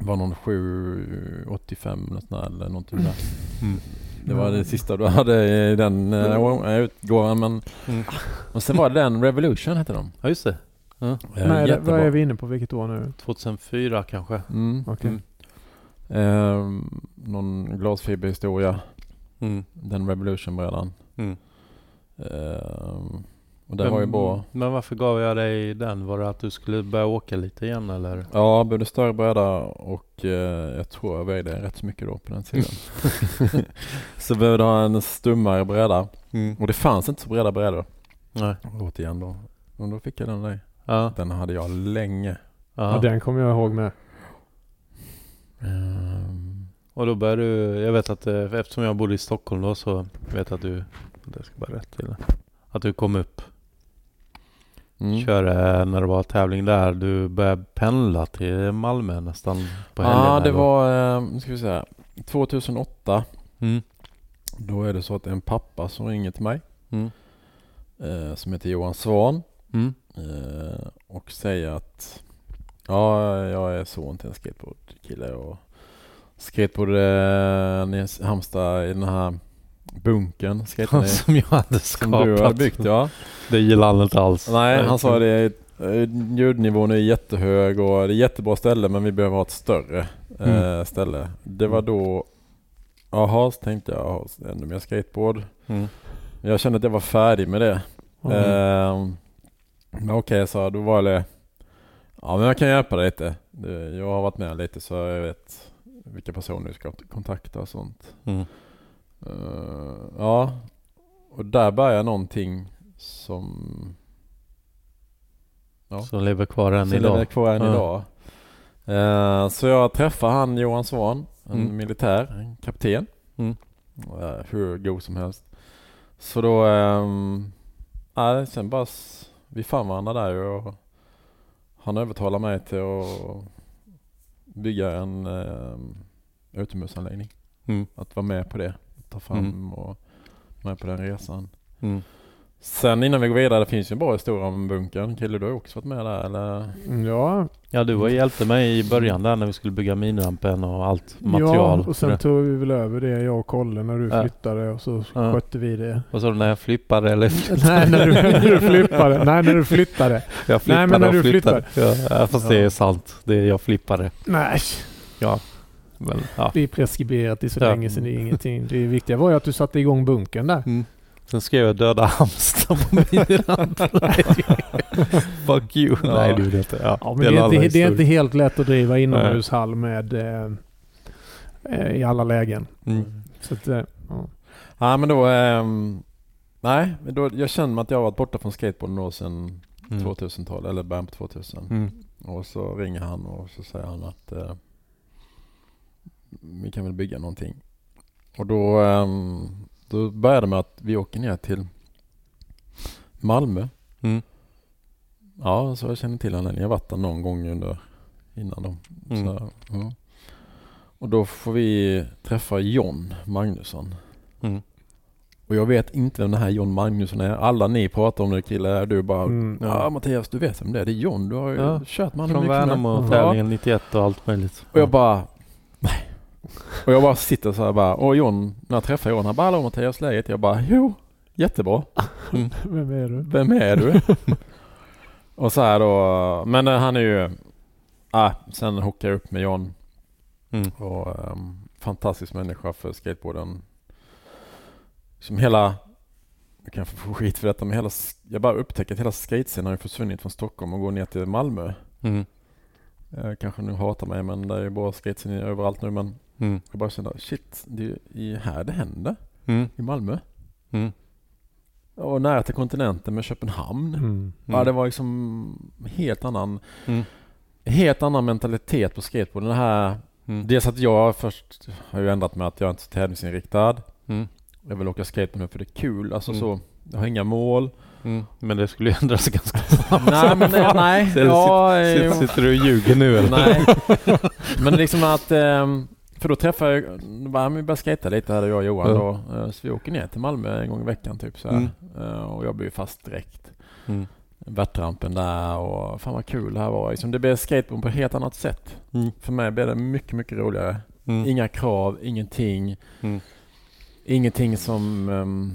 var någon 785 något sånt där, eller någonting där. Mm. Det var det sista du hade i den uh, utgåvan men Mm. och sen var det den Revolution hette de. Ja just det. Eh, Nej, vad är vi inne på? Vilket år nu? 2004 kanske. Mm. Okej. Mm. Ehm, någon glasfiberhistoria. Mm. Den Revolution-brädan. Mm. Ehm, och det var ju Men- bra. Men varför gav jag dig den? Var det att du skulle börja åka lite igen eller? Ja, jag behövde större bräda och eh, jag tror jag vägde rätt så mycket då på den tiden. så jag behövde ha en stummare bräda. Mm. Och det fanns inte så breda brädor. Nej. Återigen då. Och då fick jag den där. Ja. Den hade jag länge. Ja. ja. den kommer jag ihåg med. Ehm, Och då började du, jag vet att eh, eftersom jag bodde i Stockholm då så vet jag att du, det ska bara rätt till Att du kom upp, mm. körde när det var tävling där. Du började pendla till Malmö nästan på helgerna. Ja, det eller? var, eh, nu ska vi säga, 2008. Mm. Då är det så att en pappa som ringer till mig. Mm. Eh, som heter Johan Svan. Mm. Eh, och säger att ja, jag är son till en skateboardkille och skateboard eh, i Halmstad i den här bunkern Som jag hade som du har skapat. byggt ja. Det gillar han inte alls. Nej, han sa det eh, ljudnivån är jättehög och det är jättebra ställe men vi behöver ha ett större eh, Mm. ställe. Det var då Jaha, så tänkte jag, ännu mer skateboard. Mm. Jag kände att jag var färdig med det. Mm. Ehm, men okej, så jag, då var det Ja men jag kan hjälpa dig lite. Jag har varit med lite så jag vet vilka personer du ska kontakta och sånt. Mm. Eh, ja, och där började någonting som Ja. Som lever kvar än som idag. lever kvar än Ja. idag. Eh, så jag träffade han Johan Svan, en Mm. militär, en kapten. Mm. Eh, hur god som helst. Så då, um, nej, sen bara vi fann varandra där och han övertalade mig till att bygga en um, utomhusanläggning. Mm. Att vara med på det, ta fram Mm. och med på den resan. Mm. Sen innan vi går vidare, det finns ju en bra historia om bunkern. Kille, du har också varit med där eller? Ja, Ja, du var hjälpte mig i början där när vi skulle bygga minirampen och allt material. ja, och sen tog vi väl över det jag och Kolle när du Ja. flyttade och så Ja. skötte vi det. Vad sa du, när jag flippade eller? Nej, när du, när du flippade. Nej, när du flyttade. Jag flippade men när du flyttade. Ja, ja, fast det är sant. Det är jag flippade. Nej, Ja. Men, ja. det är preskriberat. Det är så Ja. länge sedan. Det är ingenting. Det viktiga var ju att du satte igång bunkern där. Mm. Sen skrev jag döda hamstrar på minirampen. Fuck you. Ja. Nej, det gjorde jag inte. Ja, Ja, men det, är inte, det är inte helt lätt att driva inomhushall med eh, eh, i alla lägen. Mm. Så att, eh, ja. Ja men då, ehm, nej, men då, jag känner att jag har varit borta från skateboarden då sedan Mm. 2000-talet, eller början på 2000. Mm. Och så ringer han och så säger han att eh, vi kan väl bygga någonting. Och då, ehm, då började det med att vi åker ner till Malmö. Mm. Ja, så jag känner till honom. Jag har varit där någon gång under innan då. Mm. Så, ja. Och då får vi träffa John Magnusson. Mm. Och jag vet inte vem den här John Magnusson är. Alla ni pratar om det killar, du bara Mm, ja. ja. Mattias du vet vem det är. Det är John. Du har ju Ja. kört med honom Från mycket. Värnamo Ja. tävlingen 91 och allt möjligt. Och jag bara nej. Och jag bara sitter så här bara och John, när jag träffar John, han bara hallå Mattias läget? Jag bara jo, jättebra. Vem är du? Vem är du? och så här då, men eh, han är ju, ah, sen hookade jag upp med John Mm. och um, fantastisk människa för skateboarden. Som hela, jag kan få skit för detta, men hela, jag bara upptäcker att hela skatescenen har försvunnit från Stockholm och går ner till Malmö. Mm. Eh, kanske nu hatar mig men det är ju bara skatescenen överallt nu men Mm. jag bara kände shit, det är ju här det händer. Mm. I Malmö. Mm. Och nära till kontinenten med Köpenhamn. Mm. Ja det var liksom helt annan Mm. Helt annan mentalitet på skateboarden. Det här, Mm. dels att jag först har ju ändrat mig att jag inte är så tävlingsinriktad. Mm. Jag vill åka skateboard nu för det är kul. Alltså Mm. så. Jag har inga mål. Mm. Men det skulle ju ändras ganska snabbt. nej men det, nej. Eller ja, Sitter, jo. sitter du och ljuger nu eller? nej. men liksom att ehm, för då träffade jag, bara, vi började skata lite här jag och Johan då. Eh, Så vi åker ner till Malmö en gång i veckan typ så. Mm. Eh, Och jag blev fast direkt. Mm. Värtrampen där och fan vad kul det här var. Liksom, det blev skateboard på ett helt annat sätt. Mm. För mig blev det mycket, mycket roligare. Mm. Inga krav, ingenting. Mm. Ingenting som... ehm,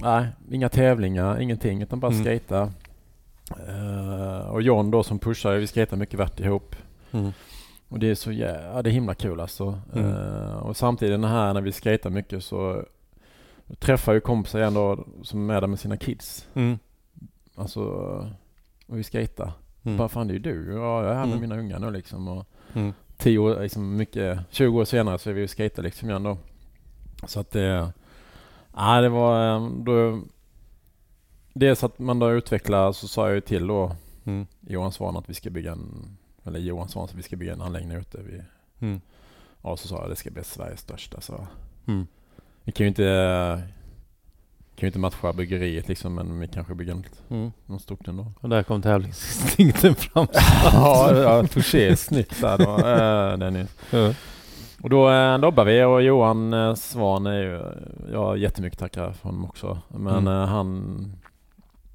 nej, inga tävlingar, ingenting. Utan bara Mm. skata. Eh, och John då som pushar, vi skatar mycket värt ihop. Mm. Och det är så ja, det är himla kul alltså. Mm. Eh, och samtidigt den här när vi skatar mycket så träffar ju kompisar igen då som är där med sina kids. Mm. Alltså, och vi skatar. Mm. Bara fan det är ju du. Ja, jag är här med Mm. mina ungar nu liksom. Och Mm. 10 år, liksom mycket, 20 år senare så är vi och skater liksom igen då. Så att det... Ja, det var... eh, Då, dels att man då utvecklar, så sa jag ju till då Mm. Johan Svan att vi ska bygga en... Eller Johan Svan att vi ska bygga en anläggning ute vid... Mm. Ja, så sa jag det ska bli Sveriges största så... Mm. Vi kan ju inte... Kan ju inte matcha byggeriet liksom men vi kanske bygger något, Mm. något stort ändå. Och där kom tävlingsinstinkten fram. ja, ja touché snyggt där då. Uh, Dennis. Ja. Och då eh, lobbar vi och Johan eh, Svan är ju, jag har jättemycket tackar för honom också. Men Mm. eh, han,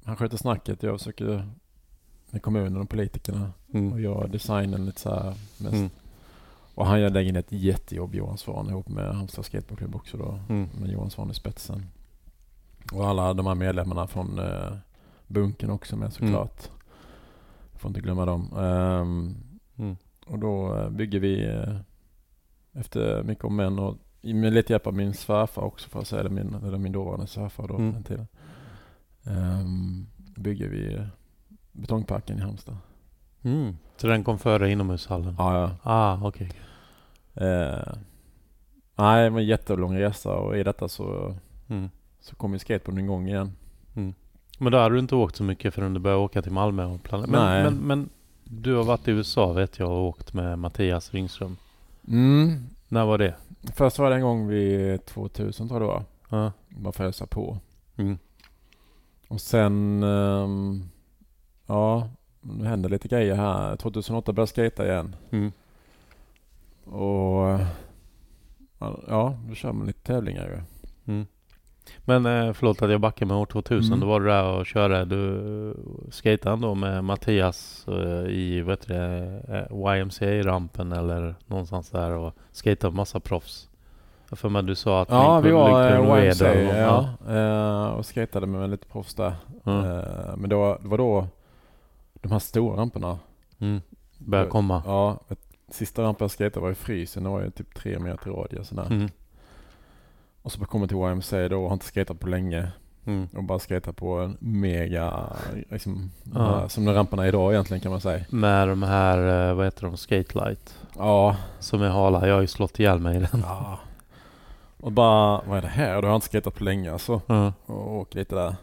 han sköter snacket, jag försöker med kommunen och politikerna och Mm. jag designen lite så här mest. Mm. Och han gör lägger ett jättejobb Johan Svan ihop med Halmstad Skateboardklubb också då. Mm. Med Johan Svan i spetsen. Och alla de här medlemmarna från eh, Bunken också med såklart. Får inte glömma dem. Mm. och då eh, bygger vi eh, efter mycket om män och med lite hjälp av min svärfar också för att säga det, min, eller min dåvarande svärfar då Mm. den tiden. Um, bygger vi eh, Betongparken i Halmstad. Mm. Så den kom före inomhushallen? Ja, ja. Ah, okej. Eh, nej, det var en jättelång resa och i detta så, Mm. så kom ju skateboarden igång igen. Men då hade du inte åkt så mycket förrän du började åka till Malmö och planera. Men, Nej. men, men du har varit i USA vet jag och åkt med Mattias Ringström. Mm. När var det? Först var det en gång vid 2000 tror jag det var. Ja. bara för att hälsa på. Mm. Och sen, ehm, ja, det händer lite grejer här. 2008 började jag skata igen. Mm. Och ja, då kör man lite tävlingar ju. Mm. Men eh, förlåt att jag backar med år 2000. Mm. Då var du där och körde. Du skejtade ändå med Mattias eh, i vad heter det, eh, YMCA-rampen eller någonstans där och skejtade massa proffs. Jag för mig du sa att Ja, vi var eh, YMCA ja, eh, och skatade med lite proffs där. Ja. Eh, Men var, det var då de här stora ramperna. Mm. Börjar komma. Ja, sista rampen jag skatade var i frysen. Det var ju typ tre meter radie och sådär. Mm. Och så kommer jag till YMCA då och har inte skatat på länge. Mm. Och bara skatat på en mega, liksom, Ja. här- som de ramperna idag egentligen kan man säga. Med de här, eh, vad heter de, Skatelight. Ja, Som är hala. Jag har ju slått ihjäl mig i den. Ja. Och bara, vad är det här? Då har inte skatat på länge alltså. Ja. Och åkt lite där.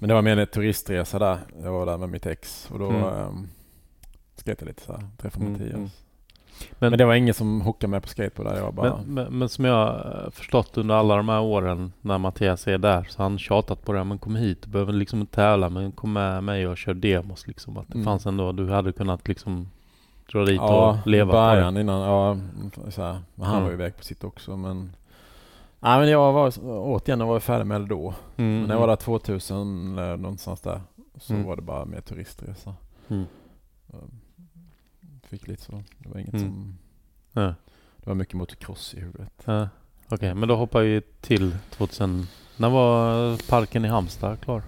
Men det var mer en turistresa där. Jag var där med mitt ex och då Mm. mm. skatade lite så här. Träffade Mm, Mattias. mm. Men, Men- det var ingen som hookade med på skateboard där. Jag var bara... Men, men, men som jag har förstått under alla de här åren när Mattias är där så har han tjatat på det. Men kom hit, du behöver liksom inte tävla men kom med mig och kör demos liksom. Att det Mm. fanns ändå, du hade kunnat liksom dra dit ja, och leva på det. början innan. Ja, så här. Men han Mm. var ju iväg på sitt också. Men, nej, men jag var återigen, jag var färdig med det då. Mm, Men när jag var där 2000 eller någonstans där. Så Mm. var det bara mer turistresa. Mm. Fick lite så. Det var inget Mm. som... Ja. Det var mycket motocross i huvudet. Ja. Okej, men då hoppar vi till 2000. När var parken i Halmstad klar?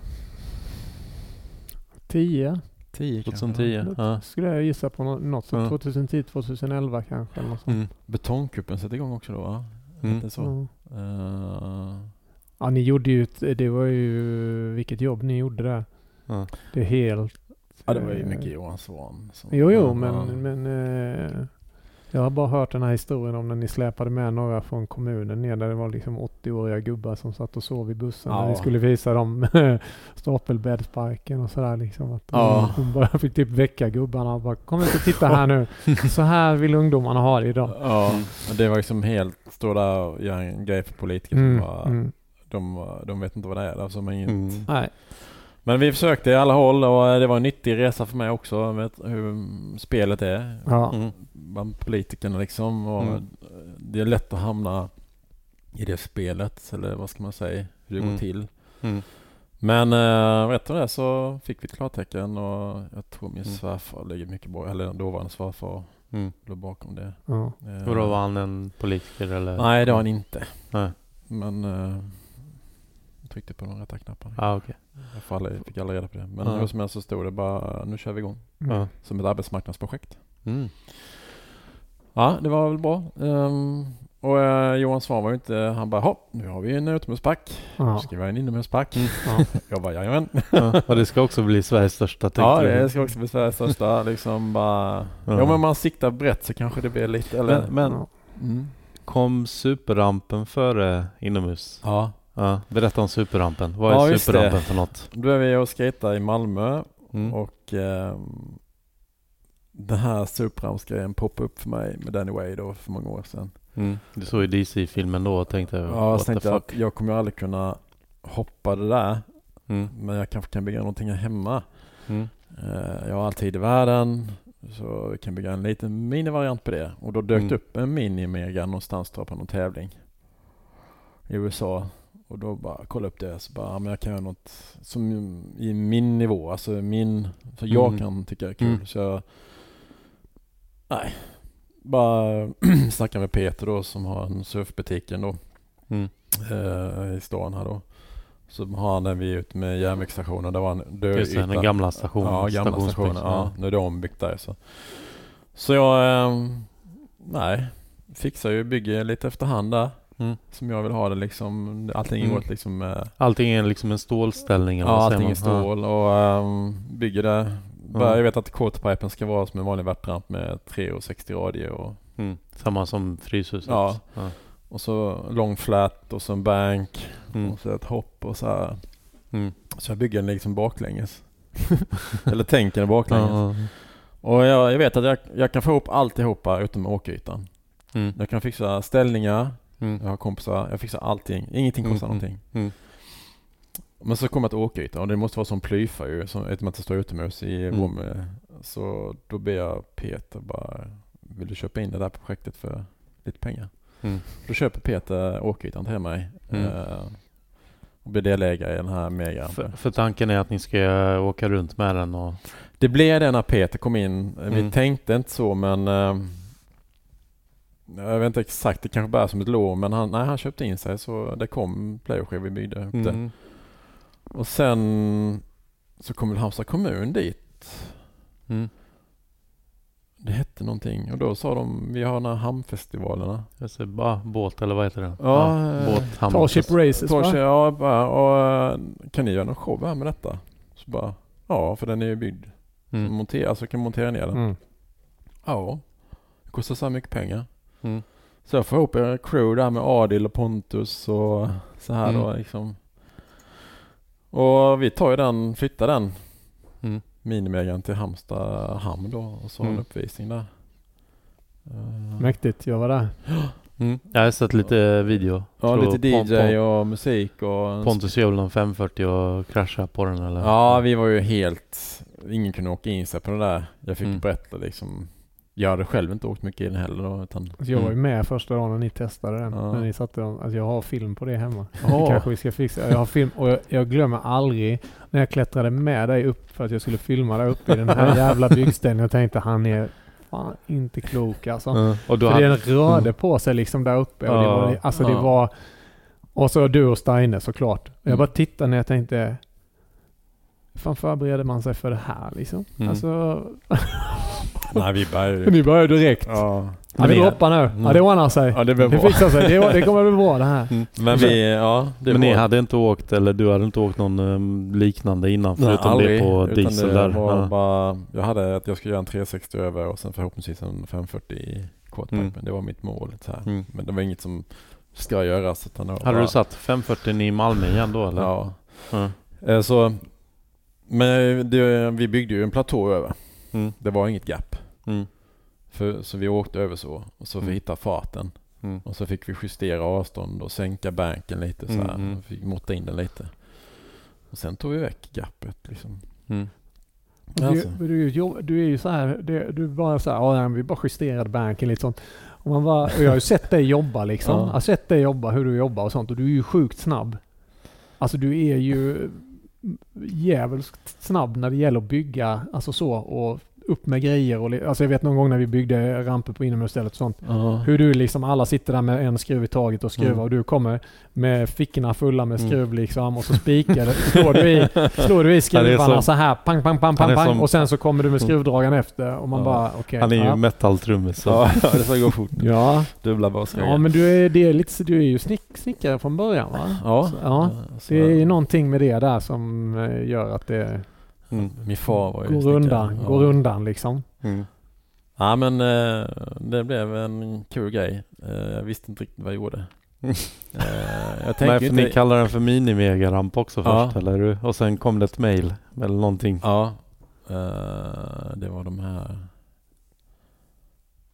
10 10 2010? Ja. skulle jag gissa på nå- något Ja. sånt. 2010, 2011 kanske. Eller något sånt. Mm. Betongkuppen satte igång också då va? Mm. Så? Ja. Eh, Ja, ni gjorde ju, ett, det var ju, vilket jobb ni gjorde där. Ja. Det är helt... ja det var ju eh, mycket Johan Svahn. Jo, jo, men, men eh, jag har bara hört den här historien om när ni släpade med några från kommunen ner där det var liksom 80-åriga gubbar som satt och sov i bussen när Ja. ni skulle visa dem stapelbäddsparken och sådär liksom. Att Ja. Hon bara fick typ väcka gubbarna och bara kom ut och titta här nu. Så här vill ungdomarna ha det idag. Ja, det var liksom helt, stå där och göra en grej för politiker som Mm, bara, mm. de, de vet inte vad det är. Alltså, men, inget. Mm. Nej. Men vi försökte i alla håll och det var en nyttig resa för mig också. Vet hur spelet är. Ja. Mm. Bland politikerna liksom. Och Mm. Det är lätt att hamna i det spelet. Eller vad ska man säga? Hur det Mm. går till. Mm. Men äh, rätt vad det så fick vi ett klartecken och jag tror min Mm. svärfar ligger mycket bra, eller dåvarande svärfar Mm. låg bakom det. Ja. Eh, Och då var han en politiker eller? Nej det var han inte. Nej. Men äh, tryckte på de rätta knapparna. Ah, okej. Jag får aldrig, fick aldrig reda på det. Men hur som helst så stod det bara nu kör vi igång. Mm. Ja. Som ett arbetsmarknadsprojekt. Mm. Ja det var väl bra. Ehm, och eh, Johan Svahn var ju inte, han bara hopp nu har vi en utomhuspark. Nu Ja. ska vi ha en inomhuspark. Ja. Jag bara jajamän. Ja. Och det ska också bli Sveriges största Ja, du? det ska också bli Sveriges största. Liksom bara... Ja. Ja, men om man siktar brett så kanske det blir lite... Eller... Men, men Ja. Mm. kom superrampen före inomhus? Ja. Ja, berätta om superrampen. Vad är Ja, superrampen för något? Då är vi och skejtar i Malmö Mm. och ehm, den här superramsgrejen poppade upp för mig med Danny Way då för många år sedan. Mm. Du såg ju DC-filmen då och tänkte Ja, jag tänkte att jag kommer aldrig kunna hoppa det där Mm. men jag kanske kan bygga någonting här hemma. Mm. Eh, Jag har all tid i världen så vi kan bygga en liten minivariant på det. Och då dök Mm. det upp en mini-mega någonstans tror jag, på någon tävling i USA. Och då bara kolla upp det så bara, men jag kan göra något som i min nivå, alltså min, så jag Mm. kan tycka är kul. Mm. Så jag, nej, bara snacka med Peter då som har en surfbutiken då Mm. eh, i stan här då. Så har han den vi ut med järnvägsstationen. Det var en död Just det, den gamla station, Ja, gamla stationen. Ja, nu är det ombyggt där så. Så jag, ehm, nej, fixar ju, bygger lite efterhand där. Mm. Som jag vill ha det liksom. Allting Mm. går liksom med, Allting är liksom en stålställning eller ja allting är man? stål och ehm, bygger det. Bara, Ja. Jag vet att quarterpipen ska vara som en vanlig värtramp med 3,60 radie och. Mm. Samma som Fryshuset. Ja. ja. och så lång flat och så en bank Mm. och så ett hopp och så här. Mm. Så jag bygger den liksom baklänges. Eller tänker den baklänges. Ja. Och jag, jag vet att jag, jag kan få ihop alltihopa utom åkytan. Mm. Jag kan fixa ställningar, Mm. Jag har kompisar, jag fixar allting. Ingenting kostar Mm, någonting. Mm. Men så kom jag till åkyta och det måste vara som plyfa ju, som, eftersom att det står utomhus i Mm. rum. eh, Så då ber jag Peter bara, vill du köpa in det där projektet för lite pengar? Mm. Då köper Peter åkytan till mig. Mm. Eh, och blir delägare i den här mega. För, för tanken är att ni ska åka runt med den och... Det blev det när Peter kom in. Vi Mm. tänkte inte så men eh, jag vet inte exakt, det kanske bara är som ett lån men han, nej, han köpte in sig så det kom playerskivor vi byggde upp det. Mm. Och sen så kom väl Halmstad kommun dit. Mm. Det hette någonting och då sa de vi har de här hamnfestivalerna. Jag ser bara båt eller vad heter det? Ja, eh, båt. Starship Races va? Torche, ja, bara, och, eh, kan ni göra någon show här med detta? Så bara, ja för den är ju byggd. Mm. Montera, alltså kan montera ner den. Mm. Ja, det kostar så här mycket pengar. Mm. Så jag får ihop en crew där med Adil och Pontus och så här Mm. då liksom. Och vi tar ju den, flyttar den Mm. minimegan till Halmstad hamn då och så har Mm. en uppvisning där. Eh, Mäktigt, jag var där. Mm. Jag har sett lite video. ja, Tror lite DJ och musik och... Pontus hjul någon 540 och kraschade på den eller? Ja, vi var ju helt... Ingen kunde åka in sig på det där. Jag fick Mm. berätta liksom. Jag hade själv inte åkt mycket in heller då utan... Alltså jag var ju med första dagen när ni testade den. Ja. När ni satte den. Alltså jag har film på det hemma. Ja. Det kanske vi ska fixa. Jag har film och jag, jag glömmer aldrig när jag klättrade med dig upp för att jag skulle filma där uppe i den här jävla byggställningen. Jag tänkte han är fan inte klok alltså. Ja. Och då För hade, den rörde på sig liksom där uppe. Och det Ja, var, alltså det var... Och så du och Steine såklart. Jag Mm. bara tittade när jag tänkte... Fan förbereder man sig för det här liksom? Mm. Alltså... Nej, vi började Ni börjar direkt. Ja. Ja, vi droppar nu. Ja, det ordnar sig. ja, det Det bra. fixar sig. Det, det kommer bli bra det här. Mm. Men vi, ja, det men ni hade inte åkt, eller du hade inte åkt någon um, liknande innan Nej, förutom aldrig, det på diesel det där? Var Ja. bara, jag hade att jag skulle göra en 360 över och sen förhoppningsvis en 540 i quarterpipe. Mm. Men det var mitt mål. Så här. Mm. Men det var inget som ska göras. Utan det Hade bara, du satt 540 i Malmö igen då eller? Ja. Eh, Så, men det, vi byggde ju en platå över. Mm. Det var inget gap. Mm. För, så vi åkte över så. Och så Mm. att hitta farten. Mm. Och så fick vi justera avstånd och sänka banken lite så här. Mm, mm. Och Fick måtta in den lite. Och sen tog vi väck gapet liksom. Mm. Alltså. Du, du, du är ju så här, du är bara så här, ja vi bara justerade banken lite sånt. Och, man bara, och jag har ju sett dig jobba liksom. Ja. Jag har sett dig jobba, hur du jobbar och sånt. Och du är ju sjukt snabb. Alltså du är ju jävligt snabb när det gäller att bygga, alltså så. Och upp med grejer och alltså jag vet någon gång när vi byggde ramper på inomhusstället och sånt. Ja. Hur du liksom, alla sitter där med en skruv i taget och skruvar Mm. och du kommer med fickorna fulla med Mm. skruv liksom och så spikar. Slår du i, slår du i skruvarna som- så här pang, pang, pang, pang, pang som- och sen så kommer du med Mm. skruvdragaren efter och man Ja. bara okej. Han är ju ja. metal-trummis. så- Ja, det ska gå fort. Ja, Dubbla basgrejer. ja men du är, det är lite, du är ju snick, snickare från början va? Ja. Så, ja. Så- Det är ju någonting med det där som eh, gör att det Mm. Min far var ju går undan, Ja. går undan liksom. Mm. Ja men eh, det blev en kul grej. Eh, jag visste inte riktigt vad jag gjorde. Mm. Eh, jag för inte... ni kallar den för mini-megaramp också Ja. först, eller hur? Och sen kom det ett mail eller någonting Ja. Det var de här...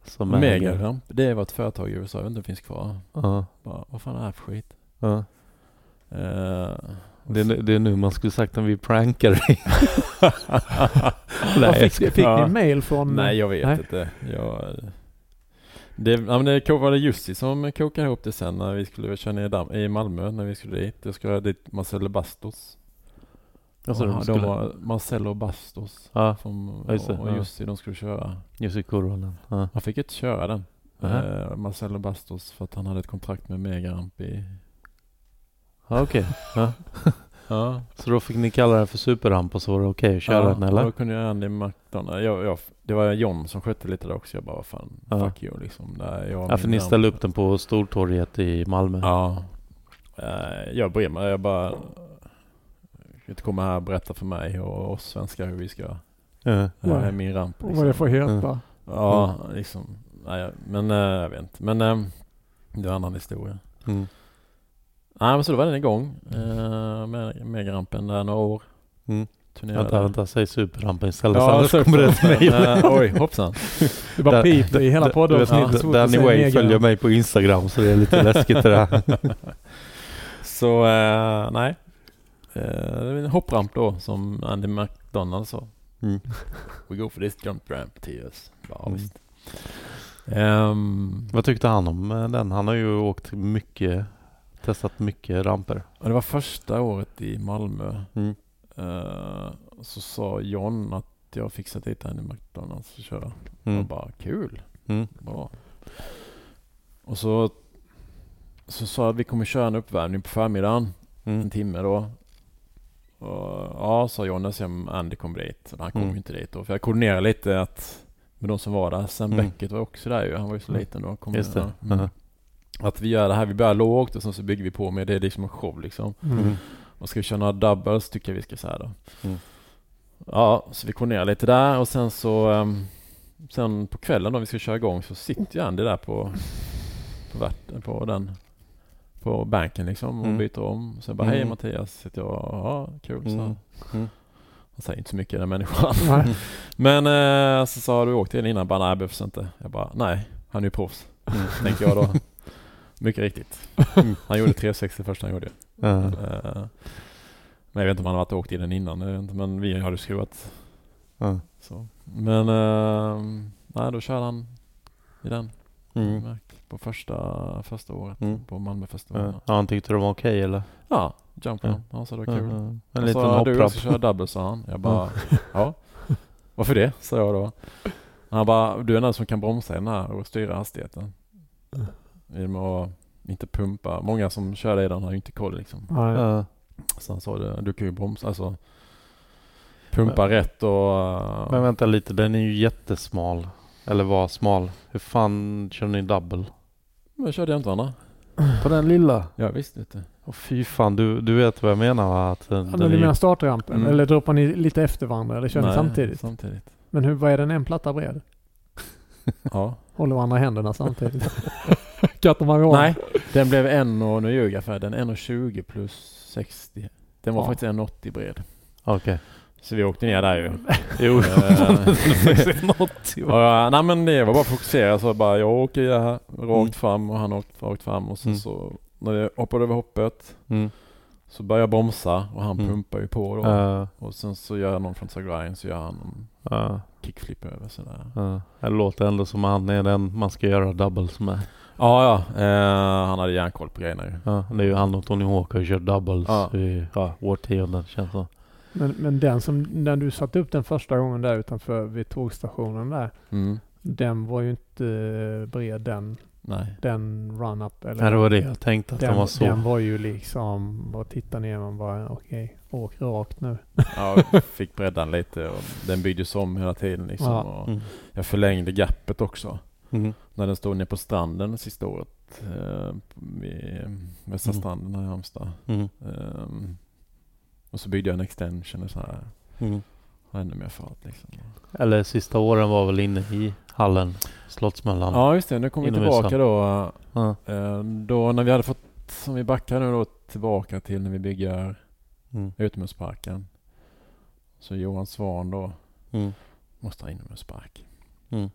som Megaramp. Det var ett företag i USA. Jag vet inte om det finns kvar. Ja, Bara, vad fan är det här för skit? ja. Eh, Det, är, nu- det är nu man skulle sagt att vi prankar dig. Fick, fick Ja. ni mail från... Nej jag vet Nej. inte. Jag, det, ja, men det var det Jussi som kokade ihop det sen när vi skulle köra ner damm, i Malmö när vi skulle dit. Jag skulle dit Marcelo Bastos. Alltså, och de de skulle- var Marcelo Bastos Ja, från, Ja, och ja. Jussi de skulle köra. Jussi Kurvonen. Ja. Han fick inte köra den. Nähä. Eh, Marcelo Bastos för att han hade ett kontrakt med Megaramp i... Ja, okej. Ja. Ja. Så då fick ni kalla den för superramp och så var det okej att köra den och eller? då kunde jag Andy McDonald. Jag, jag, det var John som skötte lite där också. Jag bara, vad fan, Ja. fuck you liksom. Där jag Ja, för ni ställde upp den på Stortorget i Malmö. Ja. Eh, Jag bryr mig. Jag bara... Inte komma här och berätta för mig och oss svenskar hur vi ska... Ja. Här Nej. är min ramp. Och Liksom. vad det får heta. Ja, liksom. Nej, men eh, jag vet inte. Men eh, det är en annan historia. Mm. Nej, men så då var den igång. Uh, med Megarampen där några år. Mm. turnerade. Vänta, vänta, säg superrampen istället. Ja, annars kommer det till mig. Eh, Oj, hoppsan. Det bara piper i hela vet, fort du Danny Way följer mig på Instagram så det är lite läskigt det där. Så eh, nej. Det är en hoppramp då som Andy McDonald sa. Mm. We go for this jump ramp Tias. Ja Mm. Ehm, Vad tyckte han om den? Han har ju åkt mycket, testat mycket ramper. och det var första året i Malmö. Mm. Eh, så sa John att jag fixat dit Andy McDonalds att köra. Jag Mm. bara kul. Mm. Bra. Och så, så sa jag att vi kommer köra en uppvärmning på förmiddagen. En Mm. timme då. Och, ja, sa John, jag om Andy kommer dit. Men han kom Mm. inte dit då. För jag koordinerade lite att med de som var där. Sen Mm. Beckett var också där ju. Han var ju så Mm. liten då. Kom Just det. ja. Mm. Mm. Att vi gör det här. Vi börjar lågt och sen så bygger vi på med det. är liksom en show liksom. Mm. Och ska vi köra några doubles tycker jag vi ska säga då. Mm. Ja, så vi koordinerar lite där och sen så ehm, Sen på kvällen då vi ska köra igång så sitter ju Andy där på på, vart, på den på banken liksom och Mm. byter om. Så jag bara Mm. hej Mattias, sitter jag ja kul så. Mm. Mm. Han säger inte så mycket den människan. Nej. Men eh, så sa du åkt in innan? Bara nej behövs inte. Jag bara nej, han är ju proffs. Mm. Tänker jag då. Mycket riktigt. Mm. Han gjorde 360 första han gjorde. Ja. Eh, Men jag vet inte om han har varit och åkt i den innan. jag inte, Men vi hade skruvat. Ja. Så. Men eh, nej, då körde han i den. Mm. På första, första året Mm. på Malmöfestivalen. Ja, han tyckte det var okej eller? Ja, jump Ja. Han sa det var kul. Ja, ja. En Han liten sa du hoppramp. ska köra double sa han. Jag bara ja. Varför det? sa jag då. Han bara du är den som kan bromsa den här och styra hastigheten. Genom att inte pumpa. Många som kör i den har ju inte koll liksom. Ja. Så han sa det, du kan ju bromsa, alltså pumpa rätt och... uh, Men vänta lite, den är ju jättesmal. Eller var smal. Hur fan kör ni double? Men körde jag inte andra? På den lilla? Ja visst vet du. Åh fy fan, du, du vet vad jag menar va? Att den, Ja, den men du ju- menar startrampen? Mm. Eller droppar ni lite efter varandra? Eller kör ni Nej, samtidigt? Samtidigt. Men hur, vad är den en platta bred? Ja. Håller varandra händerna samtidigt? Igång? Nej, den blev en och, nu ljuger jag för den, 1,20 plus 60. Den var Ja. faktiskt 1,80 bred. Okej. Så vi åkte ner där ju. Jo. Eh, och, ja, nej men det var bara att fokusera så bara jag åker det här rakt Mm. fram och han åkte rakt fram och sen Mm. så när vi hoppade över hoppet Mm. så började jag bromsa och han Mm. pumpar ju på då. Ja, Och sen så gör jag någon från grind så gör han ja, kickflip över sådär. ja. Det låter ändå som han är den man ska göra doubles med. Ja, ja. Eh, han hade järnkoll på grejerna ju. Ja, det är ju han och Tony Hawk har ju kört doubles Ja. i ja, årtionden känns det Men, men den som, när du satte upp den första gången där utanför vid tågstationen där. Mm. Den var ju inte bred den, Nej. den run-up. Eller Nej, det var det jag tänkte att den, den, var så. den var ju liksom, bara titta ner man bara okej, åk rakt nu. Ja, jag fick bredda den lite och den byggdes om hela tiden liksom. Ja. Och Mm. jag förlängde gapet också. Mm. När den stod nere på stranden sista året. Eh, vid Västra Mm. stranden här i Halmstad. Ehm, och så byggde jag en extension och så här. Mm. Har ännu mer fart liksom. Eller sista åren var väl inne i hallen, Slottsmöllan. Ja just det, nu kommer vi tillbaka då. Ja. Eh, Då när vi hade fått, som vi backar nu då tillbaka till när vi bygger Mm. utomhusparken. Så Johan Svan då Mm. måste ha inomhuspark. Mm.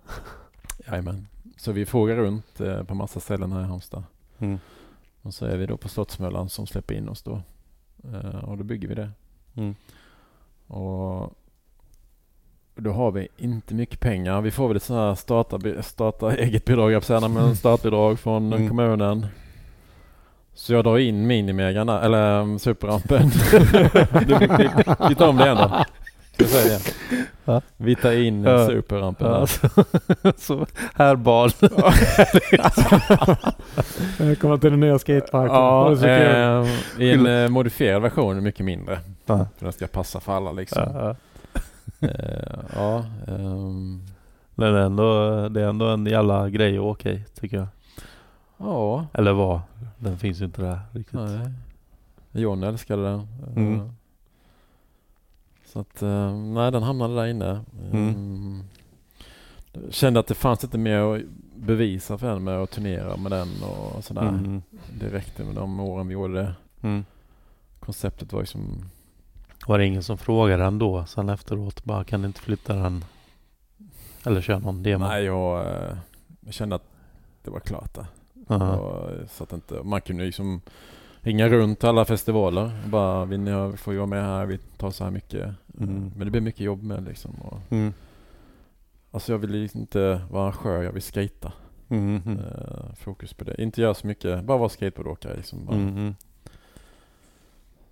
Jajamän. Så vi frågar runt eh, på massa ställen här i Halmstad. Mm. Och så är vi då på Slottsmöllan som släpper in oss då. Eh, och då bygger vi det. Mm. Och då har vi inte mycket pengar. Vi får väl ett sånt här starta, starta eget bidrag, jag säga, men startbidrag från Mm. kommunen. Så jag drar in minimegan där, eller um, superrampen. Du, tar om det igen då. Ska jag säga? Va? Vi tar in Ja. superrampen Ja, där. så, här barn. Välkomna till den nya skateparken. Ja, eh, i en eh, modifierad version mycket mindre. Ja. För den ska passa för alla liksom. Ja, Eh, ja, ehm, Men det är, ändå, det är ändå en jävla grej att åka i, tycker jag. ja. Eller var. Den finns ju inte där riktigt. Nej. John älskade den. Mm. Så att, eh, nej den hamnade där inne. Mm. Mm. Kände att det fanns inte mer att bevisa för henne med att turnera med den och sådär. Mm. Det räckte med de åren vi gjorde det. Mm. Konceptet var ju som Var det ingen som frågade ändå sen efteråt? Bara kan du inte flytta den? Eller köra någon demo? Nej, jag, eh, jag kände att det var klart där. Och, eh, så att inte, man kunde liksom ringa runt alla festivaler. Bara, vill ni vi vara med här? Vi tar så här mycket. Mm. Men det blir mycket jobb med liksom. Och, Mm. alltså jag vill liksom inte vara arrangör, jag vill skata. Mm. Eh, fokus på det. Inte göra så mycket, bara vara skateboardåkare liksom. Bara. Mm. Mm.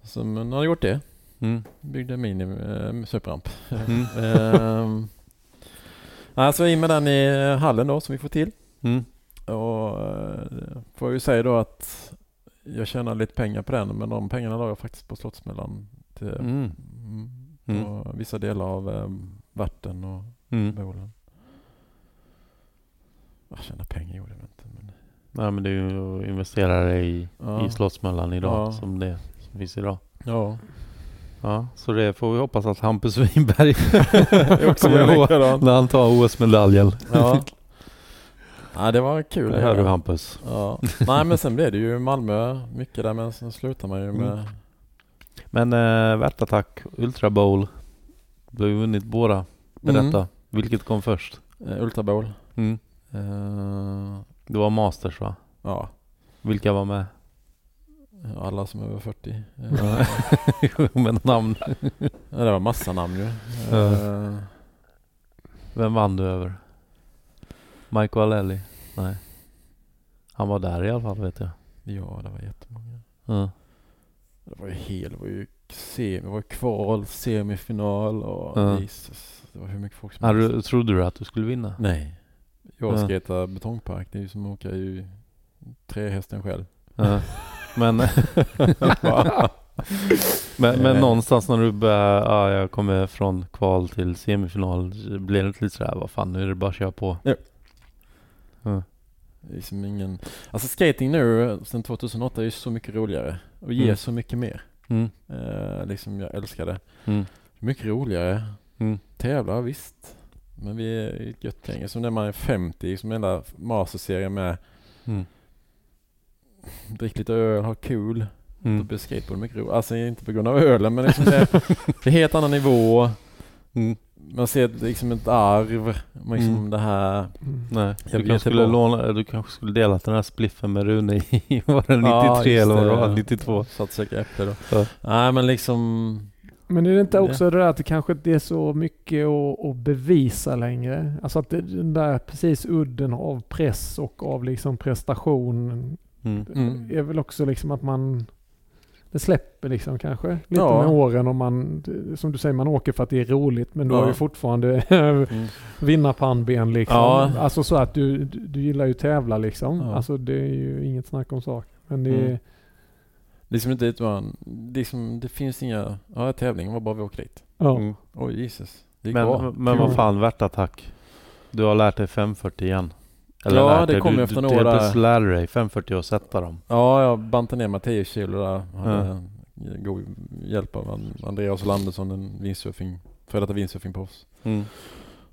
Så men har gjort det. Mm. Byggde en mini eh, superramp. Mm. Ehm, alltså in med den i hallen då som vi får till. Mm. Och eh, får jag ju säga då att jag tjänar lite pengar på den men de pengarna la jag faktiskt på Slottsmällan till Mm. mm, Mm. vissa delar av um, vatten och Mm. bålen. Jag tjänar pengar gjorde jag inte men Nej men det är ju att investera i, ja. i Slottsmöllan idag Ja. som det som finns idag. ja. Ja, så det får vi hoppas att Hampus Winberg kommer ihåg när han tar OS-medaljen. Ja. ja, det var kul. Det hör du. Hampus. Ja. Nej men sen blev det ju Malmö mycket där men sen slutar man ju med Mm. Men äh, Värtattack, Ultra Bowl. Du har ju vunnit båda. Berätta, Mm. vilket kom först? eh, Ultra Bowl. Mm. Eh, Det var Masters va? ja, Vilka var med? alla som är över 40. Ja. Eh, med namn. ja, det var massa namn ju. Eh, Vem vann du över? Mike Valelli? Nej. Han var där i alla fall vet jag. ja, det var jättemånga. Ja. Det var ju hel, det var ju sem, det var ju kval, semifinal och Ja. Jesus. Det var hur mycket folk som Hade du, trodde du att du skulle vinna? Nej. Jag Ja. skejtar betongpark, det är ju som att åka i trehästen själv. Ja. Men, men, men Eh. någonstans när du börjar, ja, jag kommer från kval till semifinal, blir det inte lite sådär, vad fan nu är det bara att köra på. Ja. Ja. Det är som ingen... Alltså skating nu sen 2008 är ju så mycket roligare och ger Mm. så mycket mer. Mm. Eh, liksom jag älskar det. Mm. Mycket roligare. Mm. Tävlar visst. Men vi är ju ett gött gäng. Som när man är 50, som enda masterserie med Mm. drick lite öl, ha kul. Då Mm. blir skateboard mycket roligt. Alltså inte på grund av ölen men liksom det, det är en helt annan nivå. Mm. Man ser liksom ett arv. Man liksom Mm. det här. Mm. Nej, Jag du kanske, skulle tillbaka. låna, du kanske skulle delat den här spliffen med Rune i, var det 93 Ja, eller vad det det. var? 92? Satt säkert äpple då. Ja. Nej men liksom. Men är det inte också det där att det kanske inte är så mycket att, att bevisa längre? Alltså att det, den där precis udden av press och av liksom prestation Mm. Mm. är väl också liksom att man det släpper liksom kanske lite Ja. med åren och man, som du säger, man åker för att det är roligt men du Ja. har ju fortfarande Mm. vinnarpannben liksom. Ja. Alltså så att du, du, gillar ju tävla liksom. Ja. Alltså det är ju inget snack om sak. Men det Mm. är, Liksom inte utan, liksom, det finns inga, ja tävlingen var bara vi åker dit. ja. Mm. Oj Jesus. Det gick bra. Men, men vad fan, värtattack. Du har lärt dig 540 igen. Ja, lärt det kom du, efter du, några plötsligt lärde dig 540 och sätta dem. Ja, jag bantade ner mig 10 kilo där. Hade god hjälp av An- Andreas Landersson, en windsurfing, före detta windsurfingproffs. Mm.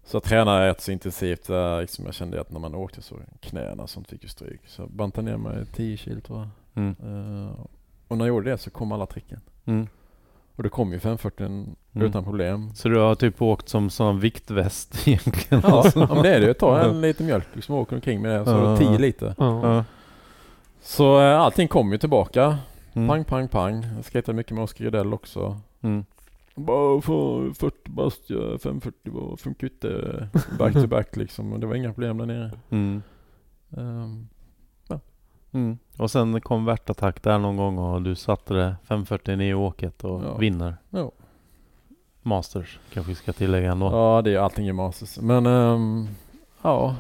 Så jag tränade rätt så intensivt. Där, liksom jag kände att när man åkte så knäna sånt fick ju stryk. Så jag bantade ner mig 10 kilo tror jag. Mm. Eh, och när jag gjorde det så kom alla tricken. Mm. Och det kom ju 540 Mm. utan problem. Så du har typ åkt som sån viktväst egentligen? Ja, alltså. ja men det är det. Jag tar en liter mjölk liksom och åker omkring med det. Så Ja. 10 liter. Så eh, allting kom ju tillbaka. Mm. Pang, pang, pang. Jag skejtade mycket med Oskar Rydell också. Mm. Bara för 40 bast, ja, 540 var funkar ju inte back to back liksom. Och det var inga problem där nere. Mm. Ehm, Mm. Och sen kom värtattack där någon gång och du satte det 540 i åket och Ja. vinner. Ja. Masters kanske vi ska tillägga ändå. ja, det är allting i masters. Men ehm, ja.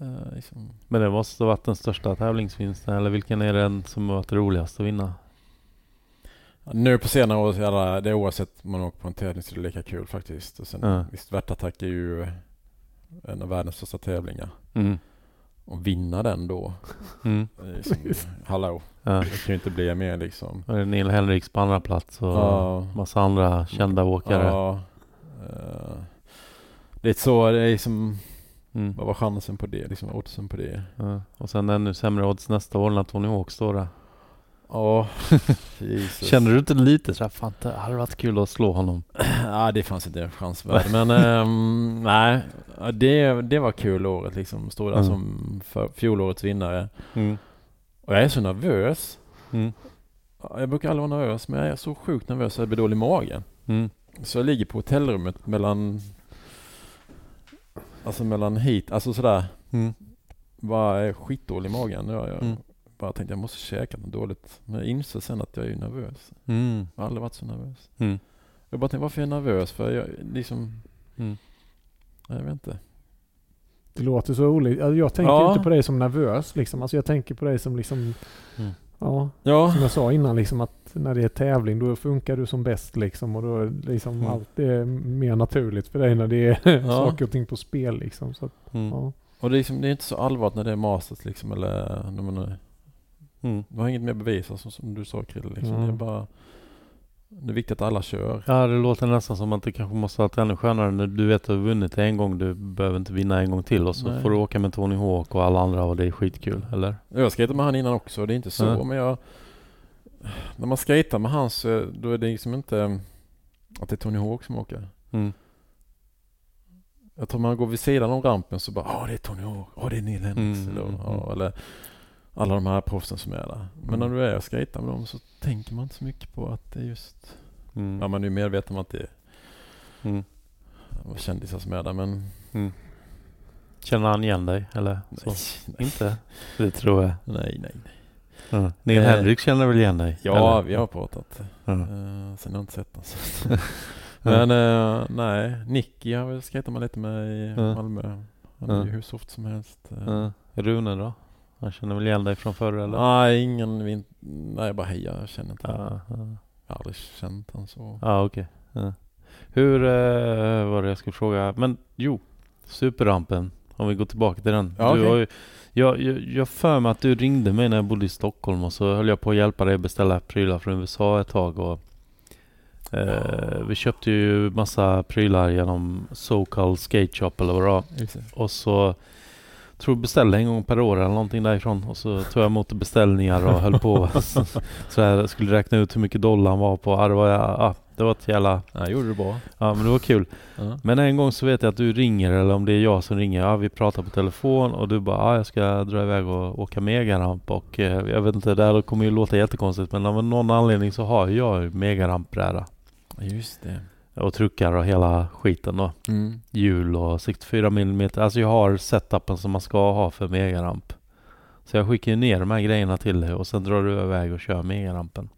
Eh, liksom. Men det måste ha varit den största tävlingsvinsten eller vilken är den som har varit roligast att vinna? Nu på senare år, alla- det är oavsett om man åker på en tävling så är det lika kul faktiskt. Och sen, Ja. Visst, värtattack är ju en av världens största tävlingar. Mm. Och vinna den då. Mm. Liksom, hallå, Ja. det kan ju inte bli mer liksom. Och det är Neil Henriks på andra plats och Ja. massa andra kända åkare. Ja. eh, det är så, det är liksom, Mm. vad var chansen på det? Liksom oddsen på det? Ja. Och sen ännu sämre odds nästa år när Tony Hawk står där. Ja. Känner du inte lite så här, fan det hade varit kul att slå honom? Ja, det fanns inte en chans det. Men ehm, nej, det, det var kul året liksom. Stod där Mm. som för fjolårets vinnare. Mm. Och jag är så nervös. Mm. Ja, Jag brukar aldrig vara nervös, men jag är så sjukt nervös att jag blir dålig i magen. Mm. Så jag ligger på hotellrummet mellan Alltså mellan hit, alltså sådär Mm. Bara är skitdålig i magen. Jag, jag Mm. Bara tänkte jag måste käka något dåligt. Men jag inser sen att jag är nervös. Mm. Jag har aldrig varit så nervös. Mm. Jag bara tänkte varför är jag nervös? För jag liksom Mm. Jag vet inte. Det låter så olikt. Alltså, Jag tänker Ja. inte på dig som nervös liksom. Alltså jag tänker på dig som liksom... Mm. Ja, Ja. som jag sa innan liksom att när det är tävling då funkar du som bäst liksom. Och då är liksom Mm. allt är mer naturligt för dig när det är saker och ting på spel liksom. Så att, Mm. ja. Och det är, liksom, det är inte så allvarligt när det är masters liksom eller när man är, Mm. Du har inget mer bevis alltså, som du sa Krille liksom. Mm. Det är bara Det är viktigt att alla kör. Ja, det låter nästan som att det kanske måste varit ännu skönare när du vet att du har vunnit en gång. Du behöver inte vinna en gång till och så Nej. får du åka med Tony Hawk och alla andra och det är skitkul, eller? Jag skejtade med han innan också, det är inte så Ja. men jag När man skejtar med han så då är det liksom inte att det är Tony Hawk som åker. Mm. Jag tror man går vid sidan om rampen så bara ja det är Tony Hawk, ja det är Neil Hendricks Mm, eller, mm, ja, mm. eller alla de här proffsen som är där. Men Mm. när du är och skejtar med dem så tänker man inte så mycket på att det är just Mm. Ja man är ju medveten om att det är Mm. kändisar som är där men Mm. Känner han igen dig, eller? Så. nej, Inte? Det tror jag. nej, nej. nej. Ja. Neil Eh, Hendricks känner väl igen dig? Ja, eller? vi har pratat. Ja. Uh, sen har jag inte sett honom. Men eh, nej, Nicky har väl skejtat man lite med i. Malmö. Han är ju hur soft som helst. Ja. Rune då? Han känner väl igen dig från förr eller? Nej, ingen vin- Nej, jag bara hejar. Jag känner inte honom. Ja, ja. Jag har aldrig känt han så. Ja, okej. Ja. Hur eh, var det jag skulle fråga? Men jo, superrampen. Om vi går tillbaka till den. Ja, du okej. har ju, jag, jag, jag för mig att du ringde mig när jag bodde i Stockholm och så höll jag på att hjälpa dig beställa prylar från USA ett tag. Och, eh, vi köpte ju massa prylar genom SoCal Skate Shop eller vad det var. Och så tror beställde en gång per år eller någonting därifrån. Och så tog jag emot beställningar och höll på. så, jag skulle räkna ut hur mycket dollarn var på. Ja, det var, ja, det var ett jävla... Ja, gjorde du bra. Ja men det var kul. Ja. Men en gång så vet jag att du ringer eller om det är jag som ringer. Ja vi pratar på telefon och du bara ja jag ska dra iväg och åka megaramp och eh, jag vet inte det här kommer ju låta jättekonstigt men av någon anledning så har jag ju megarampbräda. Just det. Och truckar och hela skiten då. Mm. Hjul och 64 mm. Alltså jag har setupen som man ska ha för megaramp. Så jag skickar ju ner de här grejerna till dig och sen drar du iväg och kör megarampen.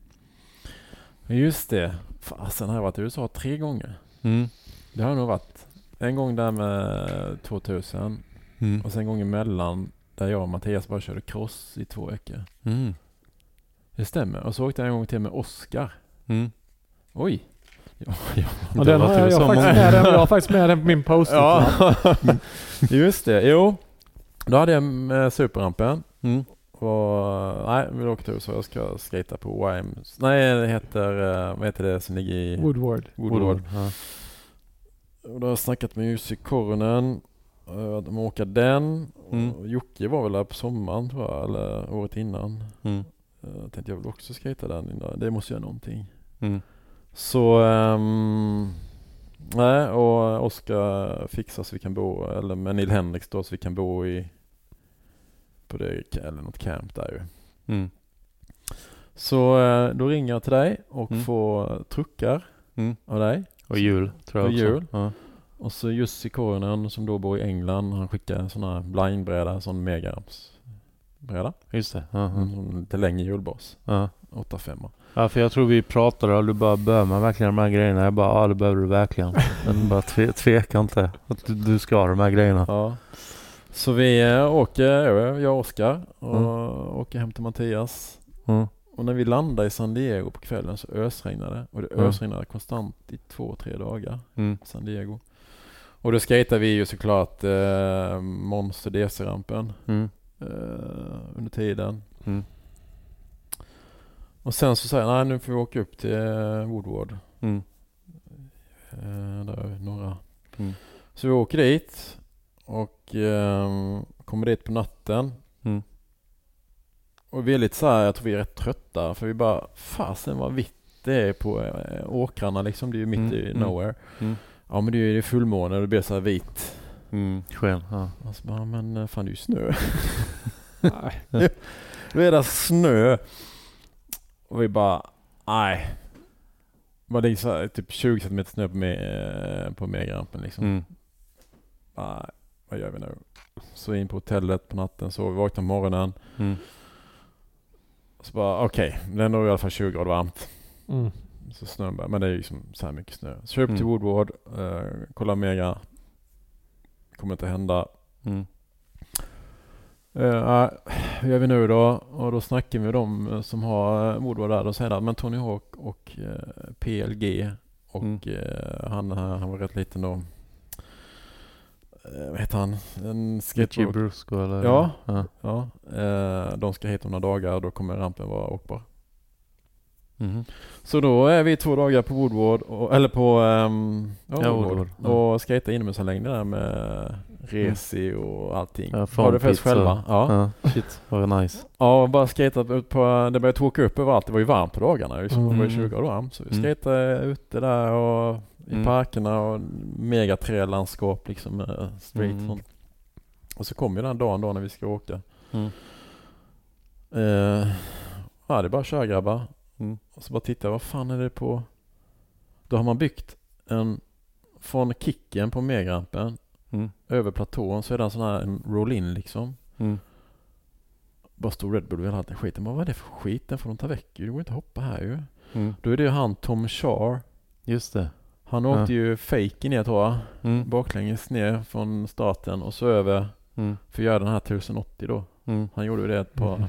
Just det. Fasen har jag varit i USA tre gånger. Mm. Det har jag nog varit. En gång där med 2000 Mm. och sen en gång emellan där jag och Mattias bara körde cross i två veckor. Mm. Det stämmer. Och så åkte jag en gång till med Oscar. Mm. Oj. Ja, ja. Den har jag, jag, faktiskt många. med den, jag har faktiskt med den på min post ja. Just det. Jo. Då hade jag med superrampen. Mm. Och, nej, vi åker till USA. Jag ska skata på YMs. Nej, det heter, eh, vad heter det som ligger i Woodward. Woodward. Ja. Och då har jag snackat med Jussi Korhonen. eh, att De åker den. Mm. Och Jocke var väl där på sommaren tror jag, eller året innan. Mm. Eh, Jag tänkte jag vill också skata den innan. Det måste göra någonting. Mm. Så ehm, nej och Oskar fixar så vi kan bo, eller med Neil Hendricks då så vi kan bo i på det, eller något camp där ju. Mm. Så eh, då ringer jag till dig och Mm. får truckar Mm. av dig. Och jul tror jag Och också. jul. Ja. Och så Jussi Korhonen som då bor i England, han skickar en sån här blindbräda, sån megaramsbräda. Just det. Ja, Mm. Som Lite längre hjulbas, ja. 8-5. Ja, för jag tror vi pratade och du bara behöver man verkligen de här grejerna? Jag bara ja det behöver du verkligen. Men bara tve, tveka inte att du, du ska ha de här grejerna. Ja. Så vi eh, åker, jag och Oskar, och Mm. åker hem till Mattias. Mm. Och när vi landade i San Diego på kvällen så ösregnade det. Och det Mm. ösregnade konstant i två, tre dagar. Mm. i San Diego. Och då skejtade vi ju såklart eh, Monster DC-rampen Mm. eh, under tiden. Och sen så säger jag, nej nu får vi åka upp till eh, Woodward. Mm. Eh, där är några. Mm. Så vi åker dit och eh, kommer dit på natten. Mm. och vi är lite så här, jag tror vi är rätt trötta för vi bara, fasen vad vitt det är på äh, åkrarna liksom. Det är ju mitt Mm, i mm. nowhere. Mm. Ja men det är ju det fullmåne och det blir så här vit. Mm. Sken. Ja. Och så bara, men eh, fan det är ju snö. Nej. Då är det snö. Och vi bara, nej. Vad det är så här, typ 20 cm snö på, med, på megarampen liksom. Mm. Nej, vad gör vi nu? Så in på hotellet på natten, så vi vaknar på morgonen. Mm. Så bara okej, det är nog i alla fall 20 grader varmt. Mm. Så snön börjar, men det är ju liksom så här mycket snö. Så kör upp till Mm. Woodward, eh, kollar mega. Kommer inte hända. Mm. Uh, hur gör vi nu då? Och då snackar vi med dem eh, som har uh, Woodward där. Då säger de, men Tony Hawk och eh, PLG och Mm. eh, han, han var rätt liten då. Uh, vad heter han? En skateboard. Brusco eller? Ja. ja. Ja, eh, de ska hit om några dagar och då kommer rampen vara åkbar. Mhm. Så då är vi två dagar på Woodward, och, eller på um, ja, Ja, Woodward, ja. och skejta inomhuslängd där med resi och allting. Ja, Har pits och- själva. Ja. Ja. Shit, vad nice. ja, bara skejtat ut på, det började torka upp överallt. Det var ju varmt på dagarna liksom. Det var ju Mm. 20 grader varmt. Så vi Mm. skejtade ute där och i Mm. parkerna och mega trälandskap liksom med street Mm. sånt. Och så kom ju den dagen då när vi ska åka. Mm. Eh, ja, det är bara att köra grabbar. Mm. Och så bara titta, vad fan är det på? Då har man byggt en, från kicken på megrampen Mm. över platån så är det en sån här roll-in liksom. Mm. Bara stor Red Bull och hela den skiten. Men vad är det för skit? Den får de ta väck ju. Det går inte att hoppa här ju. Mm. Då är det ju han Tom Char. Just det. Han Ja. åkte ju fake ner tror jag. Mm. Baklänges ner från starten och så över Mm. för att göra den här 1080 då. Mm. Han gjorde ju det ett par... Mm.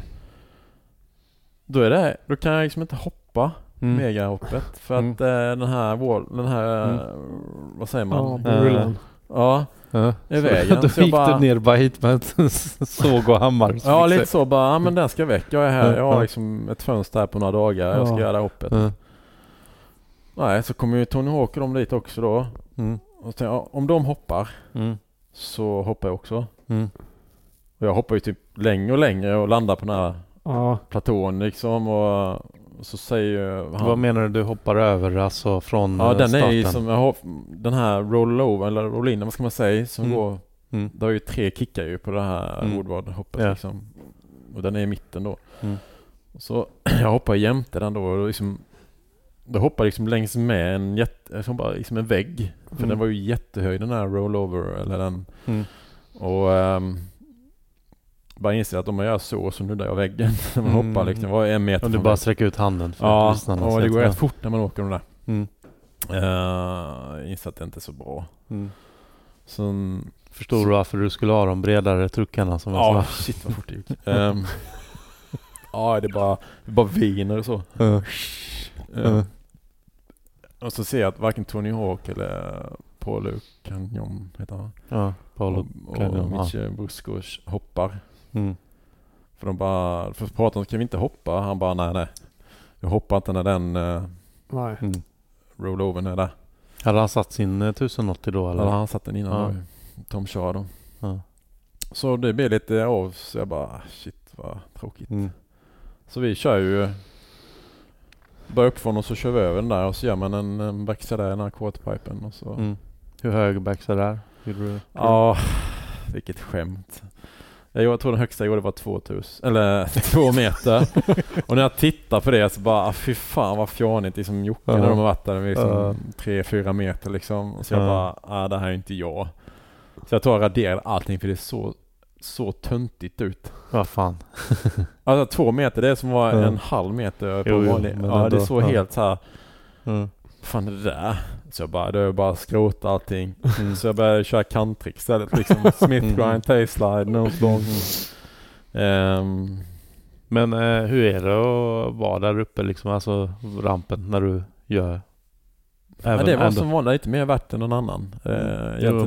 Då är det, då kan jag liksom inte hoppa Mm. megahoppet för att eh, den här wall, den här, vad säger Ja, man? på rullen. Ja, Ja. i vägen. Då Så gick bara- du ner bara hit med en såg och hammare. ja lite så bara, ja, men den ska väck. Jag är här, Ja, jag har liksom ett fönster här på några dagar. Jag ska göra det hoppet. se. Ja. Nej, så kommer ju Tony Hawk och de dit också då. Mm. Och tänkte ja, om de hoppar Mm. så hoppar jag också. Mm. Och jag hoppar ju typ längre och längre och landar på den här Ja, platån liksom. Och så säger han... Vad menar du? Du hoppar över alltså från Ja eh, den starten? är ju som, har, den här roll-over eller roll-in, vad ska man säga, som Mm. går, Mm. det har ju tre kickar ju på det här Mm. Woodward-hoppet Ja. liksom. Och den är i mitten då. Mm. Så jag hoppar jämte den då och liksom, då hoppar liksom längs med en jätte, som bara liksom en vägg. För Mm. den var ju jättehög den här roll-over eller den. Mm. Och ehm, bara inser att om man gör så så nuddar jag väggen. När man Mm. hoppar liksom, var en meter Om du bara sträcker ut handen för Ja, lyssnarna. och så det att- går ja. rätt fort när man åker de där. Mm. Uh, inser att det inte är så bra. Mm. Så, Förstår du varför du skulle ha de bredare truckarna som jag ja, shit vad fort det gick. Ehm, ja, det är bara, det bara viner och så. Ja. Ehm, och så ser jag att varken Tony Hawk eller Paul Canyon heter han. Ja, Paolo. och, och ja. Mitch Buskos hoppar. Mm. För de bara, för pratar om, kan vi inte hoppa? Han bara, nej nej. Jag hoppar inte när den uh, nej. Mm. rollovern är där. Hade han satt sin eh, 1080 då eller? Eller han satt den innan Ja. Tom Shaw då. Ja. Så det blev lite av, så jag bara, ah, shit vad tråkigt. Mm. Så vi kör ju Börjar uppifrån och så kör vi över den där och så gör man en, en backside där, den här quarterpipen och så. Mm. Hur hög backside där? Ja, vilket skämt. Jag tror den högsta jag gjorde var 2000, eller två meter. och när jag tittar på det så bara, ah, fy fan vad fjånigt liksom Jocke Ja. när de har varit där liksom Ja. tre, fyra meter liksom. Och så jag Ja. bara, ah, det här är inte jag. Så jag tror jag raderade allting för det så, så töntigt ut. Vad fan. Alltså två meter, det är som Ja. en halv meter på Jo, jo, vanlig. Ja, det är så helt så här. Fan är det där? Så jag bara, då är jag bara skrota allting. Mm. Så jag började köra country istället liksom. Smith Mm. grind, tail slide, nose long. Ehm, Men eh, hur är det att vara där uppe liksom, alltså rampen när du gör? ja, Även det var ändå- som vanligt lite mer värt än någon annan. Uh, Jo,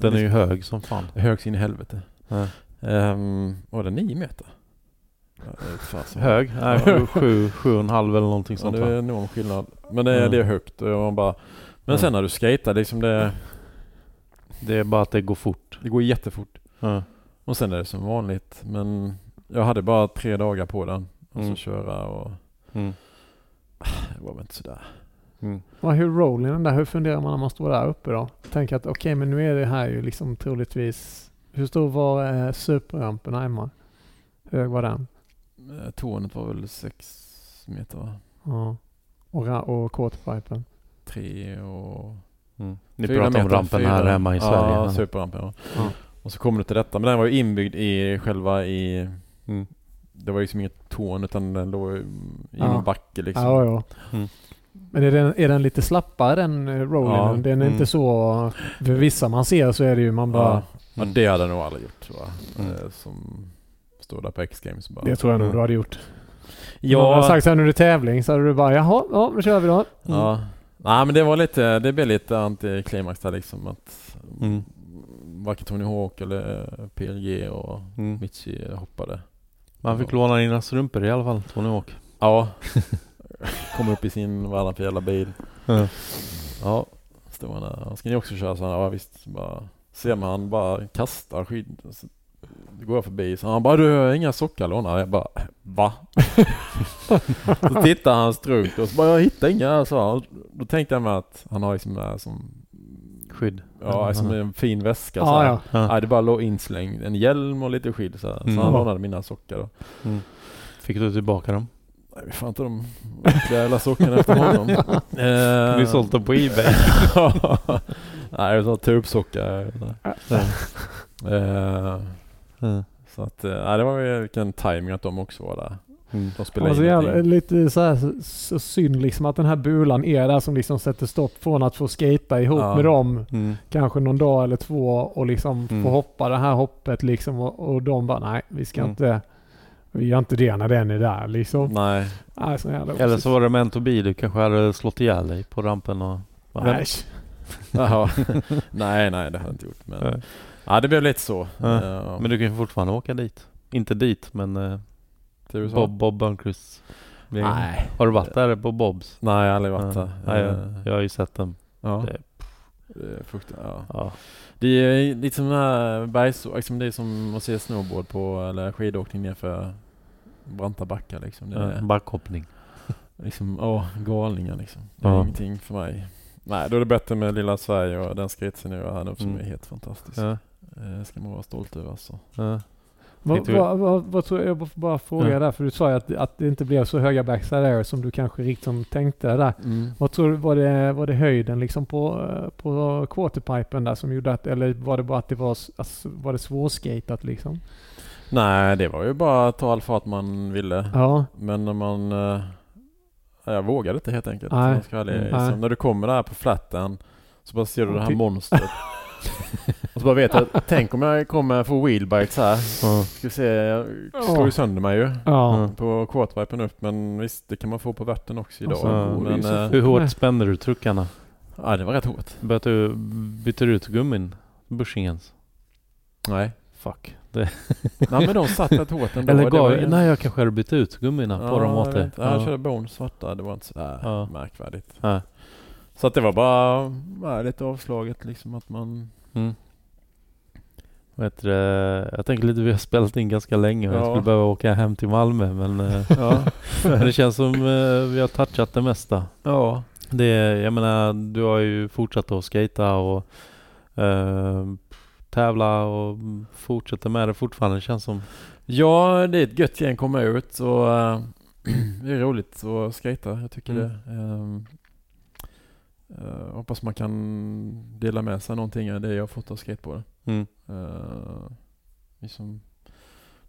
Den är ju hög som fan. hög sin i helvete. Ja. Um, var det nio meter? Ja. Hög? Nej, sju, sju, och en halv eller någonting Ja, sånt det va? är enorm skillnad. Men det, Ja. det är högt och jag bara... Men sen när du skater liksom det, Det är bara att det går fort. det går jättefort. Ja. Och sen är det som vanligt. Men jag hade bara tre dagar på den. Och Mm. så köra och Mm. det var väl inte sådär. Mm. Hur rolling den där, hur funderar man när man står där uppe då? Tänker att okej, men nu är det här ju liksom troligtvis, hur stor var eh, superrampen hemma? Hur hög var den? Eh, Tornet var väl sex meter va? Ja. Och, och quarterpipen? Tre och... Mm. Ni pratar om rampen fyra. här hemma i Sverige. Ja, superrampen ja. Ja. Och så kommer du till detta. Men den var ju inbyggd i själva i... Mm. Det var ju liksom inget torn utan den låg i Ja. någon backe liksom. Ja, ja. Mm. Men är den, är den lite slappare den eh, rollingen? Ja. Den är Mm. inte så... För vissa man ser så är det ju man bara... Ja. Mm. det hade jag nog aldrig gjort tror jag. Mm. Eh, Som står där på X-Games bara. Det tror jag nog Mm. du hade gjort. Ja. Om jag hade sagt så här under tävling så hade du bara jaha, ja då kör vi då. Ja. Nej men det var lite, det blev lite antiklimax där liksom att Mm. varken Tony Hawk eller PLG och Mm. Mitchi hoppade. Man fick låna dina strumpor i alla fall, Tony Hawk. Ja. Kom upp i sin varandra jävla bil. Ja. Ja. Stod han där. Ska ni också köra? Så han, ja visst. Bara, ser man han bara kastar skid. Så går jag förbi så han bara du har inga sockar lånade. Jag bara va? så tittar han strunt och så bara jag hittar inga sa han. Då tänkte jag mig att han har liksom som Skydd. Ja, som en fin väska så Ja, ja. Ja. Nej, det bara låg inslängd. En hjälm och lite skydd så, här. så Mm. han lånade mina sockar då. Mm. Fick du tillbaka dem? Nej, vi fan inte de jävla sockarna efter honom. eh, Du sålt dem på Ebay? Nej, det var turbsockar. Eh, Mm. så att, eh, nej, det var ju vilken timing att de också var där. Mm. De spelade Alltså jävla, lite så, här, så, synd liksom att den här bulan är där som liksom sätter stopp från att få skata ihop Ja. med dem Mm. kanske någon dag eller två och liksom Mm. få hoppa det här hoppet liksom och, och de bara nej vi ska Mm. inte vi gör inte det när den är där liksom. Nej, Nej, så jävla Eller så var det meant to be. Du kanske hade slått ihjäl dig på rampen och... Nej. Nej, nej det hade jag inte gjort. Men, Nej. Ja, det blev lite så. Ja. Eh, Men du kan ju fortfarande åka dit. Inte dit, men eh, till USA? Bob, Bob Burnquist. Nej. Har du varit där på Bobs? Nej, jag har aldrig varit Ja. där. Nej, jag, Eh, jag har ju sett dem. ja. det- är. Ja. Ja. Det är lite som bergs... Liksom det är som att se snowboard på eller skidåkning nerför branta backar liksom. Det Ja, är backhoppning. liksom, åh, galningar liksom. Det är Ja. ingenting för mig. Nej, då är det bättre med lilla Sverige och den skritsen nu här nu som Mm. är helt fantastisk. Ja. Eh, ska man vara stolt över alltså. Ja. Vad, vad, vad, vad tror jag, jag bara fråga Ja. där för du sa ju att, att det inte blev så höga backside air som du kanske riktigt som tänkte där. Mm. Vad tror du, var det, var det höjden liksom på, på quarterpipen där som gjorde att, eller var det bara att det var, alltså, var det svårskatat liksom? Nej, det var ju bara att ta all fart man ville. Ja, Men när man... eh, jag vågade inte helt enkelt. Nej. ska ärlig. Liksom, Nej. när du kommer där på flatten så bara ser du det här Ty- monstret. och så bara vet jag, tänk om jag kommer få wheelbites här. Ja. Ska vi se, jag slår ju sönder mig ju. ja. Mm. På quarterpipen upp men visst det kan man få på värten också idag. Och så går det ju men så eh, Hur hårt Nej. spände du truckarna? ja, det var rätt hårt. Bytte du, bytte du ut gummin? Bushingens? Nej. Fuck. Nej men de satt rätt hårt ändå. Eller Det gav, ingen- nej jag kanske hade bytt ut gummina på dem åt dig. Ja, jag körde Bones svarta, det var inte sådär Ja. märkvärdigt. Ja. Så att det var bara ja, lite avslaget liksom att man... Mm. Vet du, jag tänker lite vi har spelat in ganska länge och jag Ja. skulle behöva åka hem till Malmö men eh, Ja. det känns som eh, vi har touchat det mesta. ja. Det, jag menar, du har ju fortsatt att skata och eh, tävla och fortsätter med det fortfarande känns som. Ja, det är ett gött gäng komma ut och eh, det är roligt att skata. Jag tycker Mm. det. Um, hoppas man kan dela med sig någonting av det jag fått av skateboard. Mm. Uh, liksom,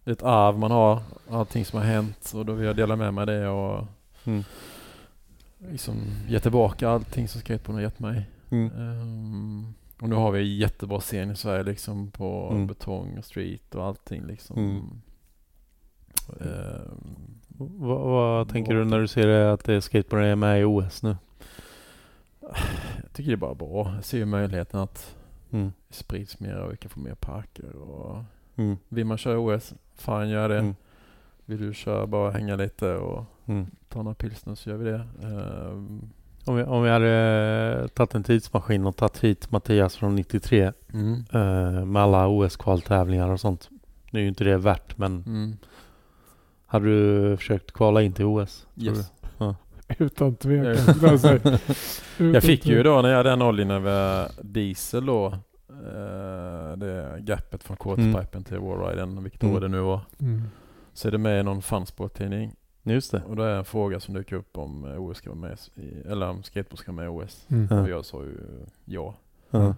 det är ett arv man har, allting som har hänt och då vill jag dela med mig det och Mm. liksom ge tillbaka allting som skateboarden har gett mig. Mm. Ehm, och nu har vi en jättebra scen i Sverige liksom på Mm. betong och street och allting liksom. Mm. Ehm, Vad, vad tänker du när du ser det att skateboarden är med i OS nu? Jag tycker det är bara bra. Jag ser ju möjligheten att Mm. det sprids mer och vi kan få mer parker och Mm. vill man köra OS, fan gör det. Mm. Vill du köra bara hänga lite och Mm. ta några pilsner så gör vi det. Ehm, Om, vi, om vi hade tagit en tidsmaskin och tagit hit Mattias från 93 mm. eh, med alla OS-kvaltävlingar och sånt. Nu är ju inte det värt men Mm. Hade du försökt kvala in till OS? Yes. Utan tvekan. Utan Jag fick ju då när jag hade den oljan över diesel då. eh, det gapet från quarterpipen till wallriden, vilket Mm. år det nu var. Mm. Så är det med i någon fansporttidning. Just det. Och då är en fråga som dyker upp om OS ska vara med i, eller om skateboard ska vara med i OS. Mm. Och jag sa ju ja. Ja.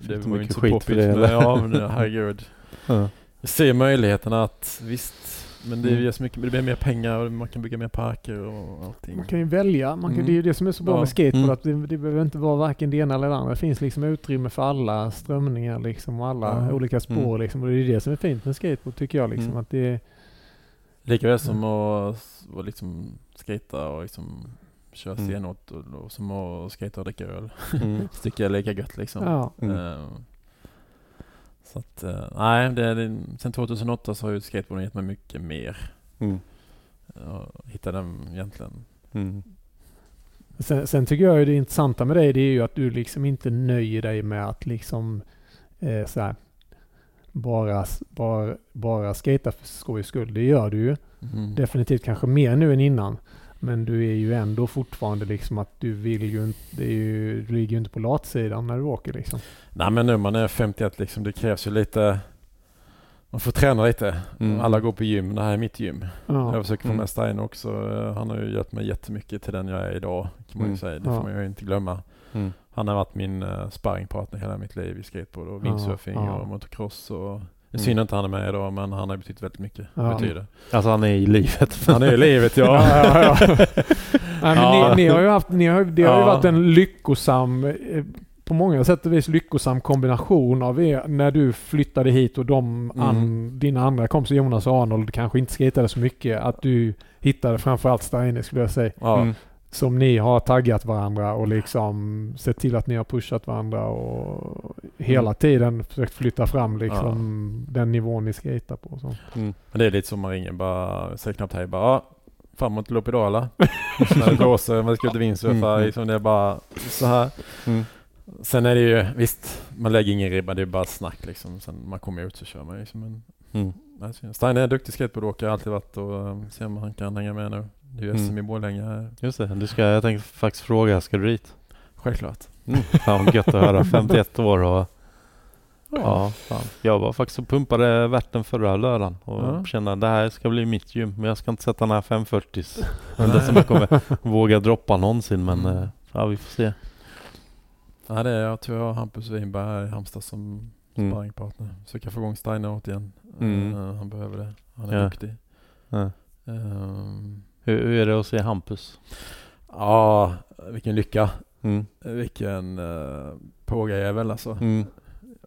Det var ju inte så skit för det, eller? ja, men herregud. Ja. Jag ser möjligheterna att visst, men det, Mm. ger så mycket, det blir mer pengar och man kan bygga mer parker och allting. Man kan ju välja. Man kan, Mm. Det är ju det som är så bra Ja. med skateboard. Mm. Att det, det behöver inte vara varken det ena eller det andra. Det finns liksom utrymme för alla strömningar liksom, och alla Ja. olika spår. Mm. Liksom. Och det är det som är fint med skateboard tycker jag. Liksom, Mm. att det, Likaväl som att liksom skata och liksom köra Mm. stenhårt och, och som att skata och dricka öl. Mm. Tycker jag är lika gött liksom. ja. Mm. Eh, Så att, eh, nej, det, det, sen 2008 så har ju skateboarden gett mig mycket mer. Mm. Jag hittade den egentligen. Mm. Sen, sen tycker jag ju det intressanta med dig det är ju att du liksom inte nöjer dig med att liksom eh, så här, bara, bara, bara skata för skojs skull. Det gör du ju. Mm. Definitivt kanske mer nu än innan. Men du är ju ändå fortfarande liksom att du vill ju inte, det är ju, du ligger ju inte på latsidan när du åker liksom. Nej men nu man är 51 liksom, det krävs ju lite man får träna lite. Mm. Alla går på gym, det här är mitt gym. Ja. Jag försöker få Mm. med Steiner också. Eh, Han har ju hjälpt mig jättemycket till den jag är idag. Kan man ju Mm. säga. Det Ja. får man ju inte glömma. Mm. Han har varit min uh, sparringpartner hela mitt liv i skateboard och Ja, windsurfing ja. och motocross. Och Mm. synd att han är med idag men han har betytt väldigt mycket. Ja. Betyder. Alltså han är i livet. Han är i livet ja. Ja, ja, ja. Nej, men Ja. ni, ni har ju haft, ni har, det har ju Ja. varit en lyckosam, eh, på många sätt och vis lyckosam kombination av er när du flyttade hit och de an, Mm. dina andra kompisar Jonas och Arnold kanske inte skejtade så mycket. Att du hittade framförallt Steine skulle jag säga. ja. Mm. Som ni har taggat varandra och liksom sett till att ni har pushat varandra och hela Mm. tiden försökt flytta fram liksom den nivån ni skejtar på. Så. Mm. Men det är lite som man ringer bara, säger knappt hej bara ja, framåt lopp idag eller? När det blåser, man ska ut och windsurfa, Mm. liksom det är bara så här. Mm. Sen är det ju, visst, man lägger ingen ribba, det är bara snack liksom. Sen man kommer ut så kör man liksom. Men, Mm. alltså, Stein är en duktig skateboardåkare, har alltid varit och um, ser om han kan hänga med nu. Det är ju SM Mm. i Borlänge här. Just det, du ska, jag tänkte faktiskt fråga, ska du dit? Självklart. Mm. Fan gött att höra, 51 år och ja, fan. Jag var faktiskt och pumpade värten förra lördagen och Ja. kände att det här ska bli mitt gym. Men jag ska inte sätta den här 540 Det är det som jag kommer våga droppa någonsin men Mm. eh, ja vi får se. Ja, det är, jag tror jag har Hampus Winberg här i Halmstad som Mm. sparringpartner. Försöka få igång Steiner åt igen. Mm. Eh, han behöver det. Han är Ja. duktig. Ja. Ehm, Hur, hur är det att se Hampus? Ja, vilken lycka. Mm. Vilken uh, pågajävel alltså. Mm.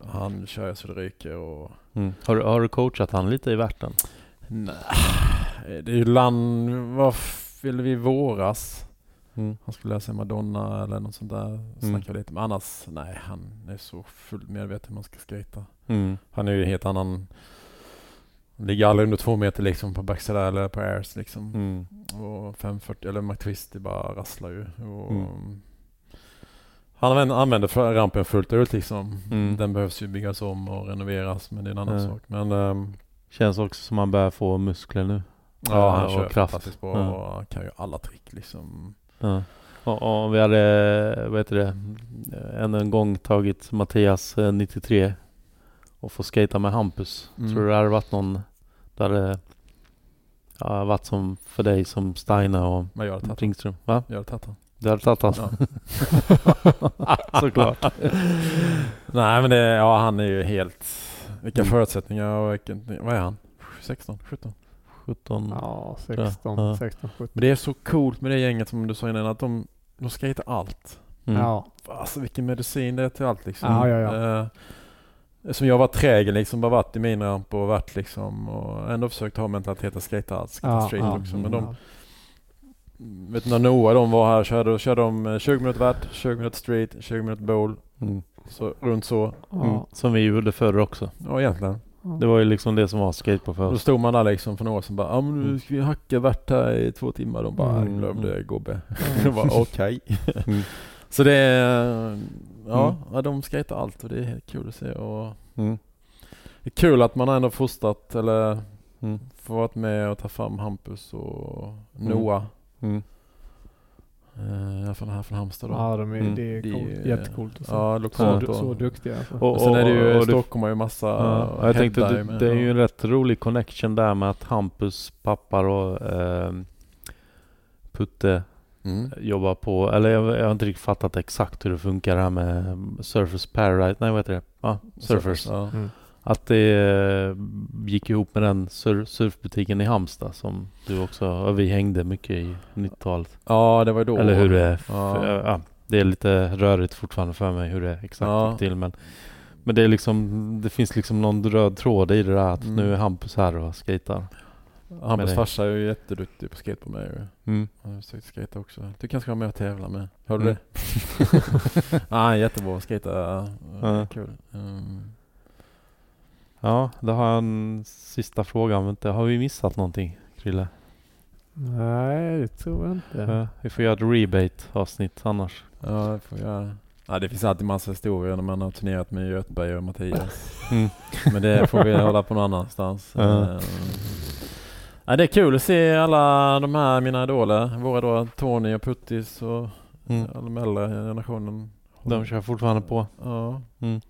Han kör så det ryker och... Mm. Har, har du coachat han lite i värten? Nej, det är ju land... Vad fyllde vi våras? Mm. Han skulle lära sig Madonna eller något sånt där. Snacka lite. Men annars, nej, han är så fullt medveten hur man ska skata. Mm. Han är ju en helt annan... Ligger aldrig under två meter liksom på backside eller på airs liksom. Mm. Och 540 eller McTwist det bara rasslar ju. Och, Mm. Han använder, rampen fullt ut liksom. Mm. Den behövs ju byggas om och renoveras men det är en annan sak. Men ehm, Känns också som han börjar få muskler nu. ja, han och kör kraft. bra Ja. och kan ju alla trick liksom. Ja. Och, och vi hade, vad heter det, ännu en gång tagit Mattias eh, 93 och få skata med Hampus. Mm. Tror du det hade varit någon, det hade ja, varit som för dig som Steiner och Men jag hade. Ringström? Va? Jag hade tagit. Du hade tagit han? Ja. Såklart. Nej men det, ja han är ju helt... Vilka Mm. förutsättningar och vilken, vad är han? 16, 17? 17. Ja, 16, Ja. 16, 17. Men det är så coolt med det gänget som du sa innan att de, de skater allt. Mm. Ja. Alltså vilken medicin det är till allt liksom. Ja, ja, ja. Eh, som jag har varit trägen liksom, bara varit i min ramp och varit liksom och ändå försökt ha mentalitet att skata allt, skata Ja, street ja, också. Men de, ja. vet du när Noah de var här körde, då körde de eh, 20 minuter värt, 20 minuter street, 20 minuter bowl. Mm. Så runt så. Mm. Som vi gjorde förr också. Ja egentligen. Det var ju liksom det som var skateboard för Då oss. stod man där liksom för några år sedan bara, ja men nu ska vi hacka värt här i två timmar. De bara, Mm. glöm det gubbe. Jag bara, okej. Mm. Så det är, ja, Mm. ja de skater allt och det är kul att se och Mm. det är kul att man ändå fostrat eller Mm. Få varit med och ta fram Hampus och Mm. Noah. Mm. Alla fall här från Halmstad då. Ja, de är, Mm. det är Det coolt. är- jättecoolt. Ja, så, lokalt då. så duktiga. Alltså. Och- Och sen är det ju, och Stockholm har ju massa Ja, jag tänkte det, med, det är ju en rätt rolig connection där med att Hampus pappa och eh, Putte Mm. jobbar på, eller jag, jag har inte riktigt fattat exakt hur det funkar det här med Surfers Paradise, nej vad heter det? Ja, Surfers. Ja. Mm. Att det eh, gick ihop med den sur, surfbutiken i Halmstad som du också, och vi hängde mycket i 90-talet. ja, det var då. Eller hur det, Ja. ja. ja, det är lite rörigt fortfarande för mig hur det exakt Ja. gick till men men det är liksom, det finns liksom någon röd tråd i det där att Mm. nu är Hampus här och skejtar. Hampus farsa är ju jätteduktig på skateboard med ju. Mm. Han har försökt skata också. Du kanske ska vara med och tävla med. Hör du Mm. det? är jättebra att skata. Ja. Kul. Mm. Ja, då har jag en sista fråga. Men inte, har vi missat någonting, Krille? Nej, det tror jag inte. Ja, vi får göra ett rebate-avsnitt annars. Ja, det får jag. Ja, det finns alltid massa historier när man har turnerat med Göteborg och Mattias. Mm. Men det får vi hålla på någon annanstans. Ja. Ja, det är kul att se alla de här mina idoler. Våra då, Tony och Puttis och Mm. alla de äldre generationen. De kör fortfarande på. Ja. Mm.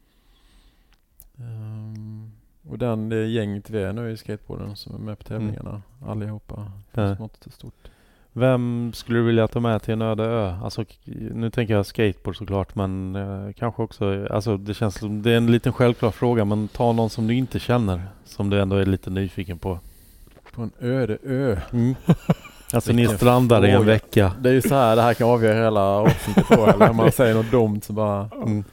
Ehm, och den, det gänget vi är nu i skateboarden som är med på tävlingarna. Allihopa. Ja. Smått och stort. Vem skulle du vilja ta med till en öde ö? Alltså, nu tänker jag skateboard såklart, men eh, kanske också... Alltså, det känns som... Det är en liten självklar fråga, men ta någon som du inte känner, som du ändå är lite nyfiken på. På en öde ö. Alltså, ni strandar i en vecka. Det är ju så här det här kan avgöra hela avsnittet då. eller om man säger något dumt så bara... Mm.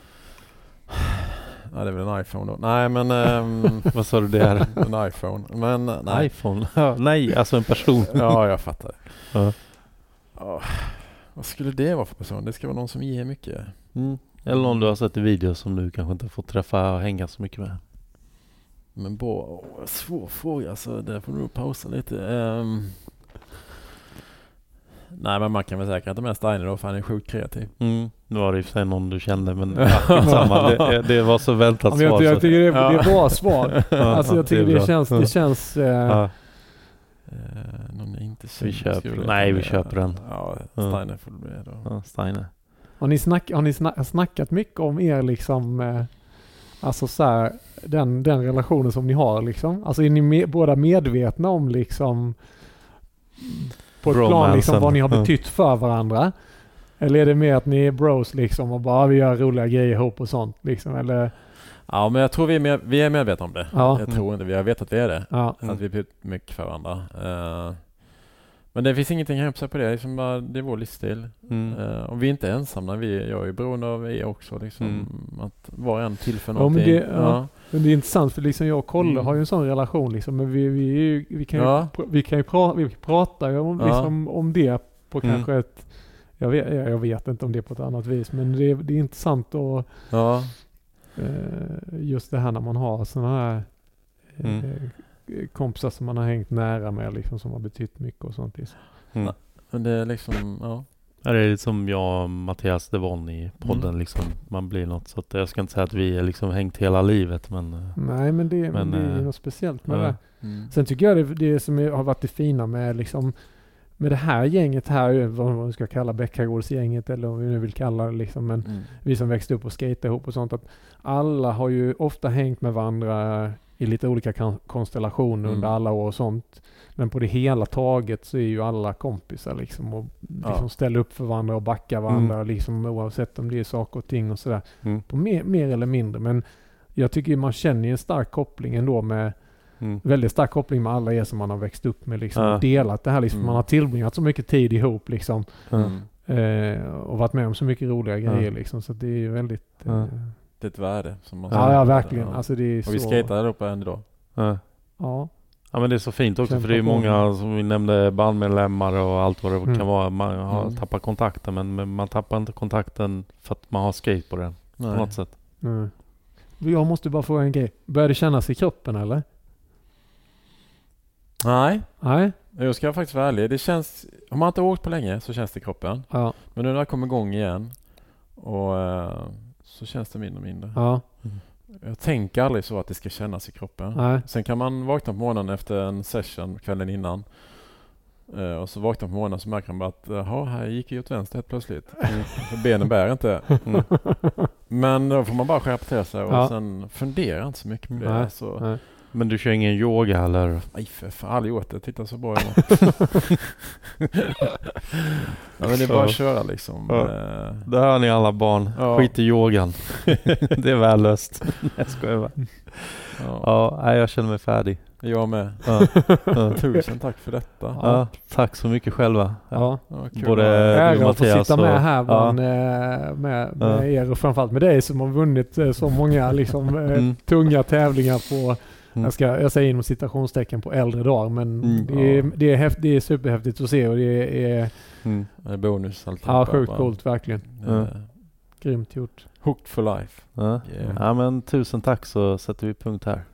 Ja, det är väl en iPhone då. Nej men... ehm, Vad sa du det är? en iPhone. Men nej. iPhone? Nej, alltså en person. Ja, jag fattar. Ja. Ja, vad skulle det vara för person? Det ska vara någon som ger mycket. Mm. Eller någon du har sett i video som du kanske inte får träffa och hänga så mycket med. Men bra, åh, svår fråga alltså. Det får du nog pausa lite. Ehm. nej men man kan väl säkert ha med Steiner då för han är sjukt kreativ. Mm. Nu var det i och för sig någon du kände men ja, skitsamma. det, det var så väntat jag, svar. jag så- tycker det är, det är bra svar. Alltså jag tycker det, bra. känns, det känns... Eh, Ja. Uh, någon jag inte Vi känner köper- skulle jag nej, ta vi köper den. Ja. Steiner får det bli då. Ja, Steiner. Har ni, snack, har ni sna, snackat mycket om er liksom, eh, alltså så här, den, den relationen som ni har liksom? Alltså är ni me, båda medvetna om liksom på ett plan liksom vad ni har Ja. betytt för varandra? Eller är det mer att ni är bros liksom och bara vi gör roliga grejer ihop och sånt liksom? Eller, Ja men jag tror vi är, med, vi är medvetna om det. Ja. Jag tror inte vi har vetat att vi är det. ja. Att vi betytt mycket för varandra. Eh, men det finns ingenting att sig på det. Liksom bara, det är vår livsstil. Mm. Eh, och vi är inte ensamma. Vi, jag är ju beroende av er också. Liksom, Mm. Att var och en tillför Ja, men någonting. det- ja. Men det är intressant för liksom jag och Kolle Mm. har ju en sån relation liksom. Men vi, vi, ju, vi kan ju, Ja. pr- vi kan ju pra, vi pratar ju om, Ja. liksom, om det på Mm. kanske ett jag vet, jag vet inte om det är på ett annat vis men det, är- det är intressant att Ja. eh, just det här när man har sådana här eh, Mm. kompisar som man har hängt nära med liksom som har betytt mycket och sånt. Mm. Men det är liksom, ja. Ja, det är lite som jag och Mattias Devon i podden Mm. liksom. Man blir något. Så att jag ska inte säga att vi är liksom hängt hela livet men... eh, Nej men det, men, Men, det är ju eh, något speciellt med ja. det. Mm. Sen tycker jag det, det som har varit det fina med liksom med det här gänget här, vad man ska kalla Bäckagårdsgänget eller vad vi nu vill kalla det liksom. Men Mm. vi som växte upp och skejtade ihop och sånt. Att alla har ju ofta hängt med varandra i lite olika konstellationer Mm. under alla år och sånt. Men på det hela taget så är ju alla kompisar liksom och liksom Ja. ställer upp för varandra och backar varandra liksom oavsett om det är saker och ting och sådär. Mm. På mer, mer eller mindre. Men jag tycker man känner ju en stark koppling ändå med Mm. väldigt stark koppling med alla er som man har växt upp med liksom. Ja. och Delat det här liksom. Mm. Man har tillbringat så mycket tid ihop liksom. Mm. Eh, och varit med om så mycket roliga Ja. grejer liksom. Så det är ju väldigt... Ja. Eh, Det är ett värde som man ja, ja, verkligen. Alltså det är Och så... vi skejtar allihopa än idag. Ja. Ja. Men det är så fint också Kämpa för det är på. många som vi nämnde bandmedlemmar och allt vad det Mm. kan vara. Man har Mm. tappat kontakten men, men man tappar inte kontakten för att man har skate på den på Nej. något sätt. Mm. Jag måste bara fråga en grej. Börjar det kännas i kroppen eller? Nej, Nej? jag ska faktiskt vara ärlig. Det känns, om man inte har åkt på länge så känns det i kroppen. Ja. Men nu när jag kommer igång igen och eh, så känns det mindre och mindre. Ja. Jag tänker aldrig så att det ska kännas i kroppen. Nej. Sen kan man vakna på morgonen efter en session kvällen innan. Eh, och så vaknar man på morgonen så märker man bara att jaha, här gick ju åt vänster helt plötsligt. Mm. Benen bär inte. Mm. Men då får man bara skärpa till sig och Ja. sen fundera inte så mycket på det. Nej. Så, Nej. Men du kör ingen yoga eller? nej för fan, aldrig gjort det. Titta så bra jag ja, men det är bara att köra liksom. Ja. Eh, Där hör ni alla barn. Ja. Skit i yogan. det är värdelöst. jag skojar bara. ja. Ja, jag känner mig färdig. Jag med. Ja. Tusen tack för detta. Ja, tack så mycket själva. Ja. Ja, Både- att- Eh, du, Ära att Mattias, sitta med och- här bland, eh, med, med er och framförallt med dig som har vunnit eh, så många liksom, Mm. tunga tävlingar på, Mm. Jag, ska, jag säger inom citationstecken på äldre dagar, men mm, det, är, ja. det, är det är superhäftigt att se och det är... Mm. Det är bonus alltihopa. Ja, sjukt coolt verkligen. Mm. Grymt gjort. Hooked for life. Ja. Yeah. ja men tusen tack så sätter vi punkt här.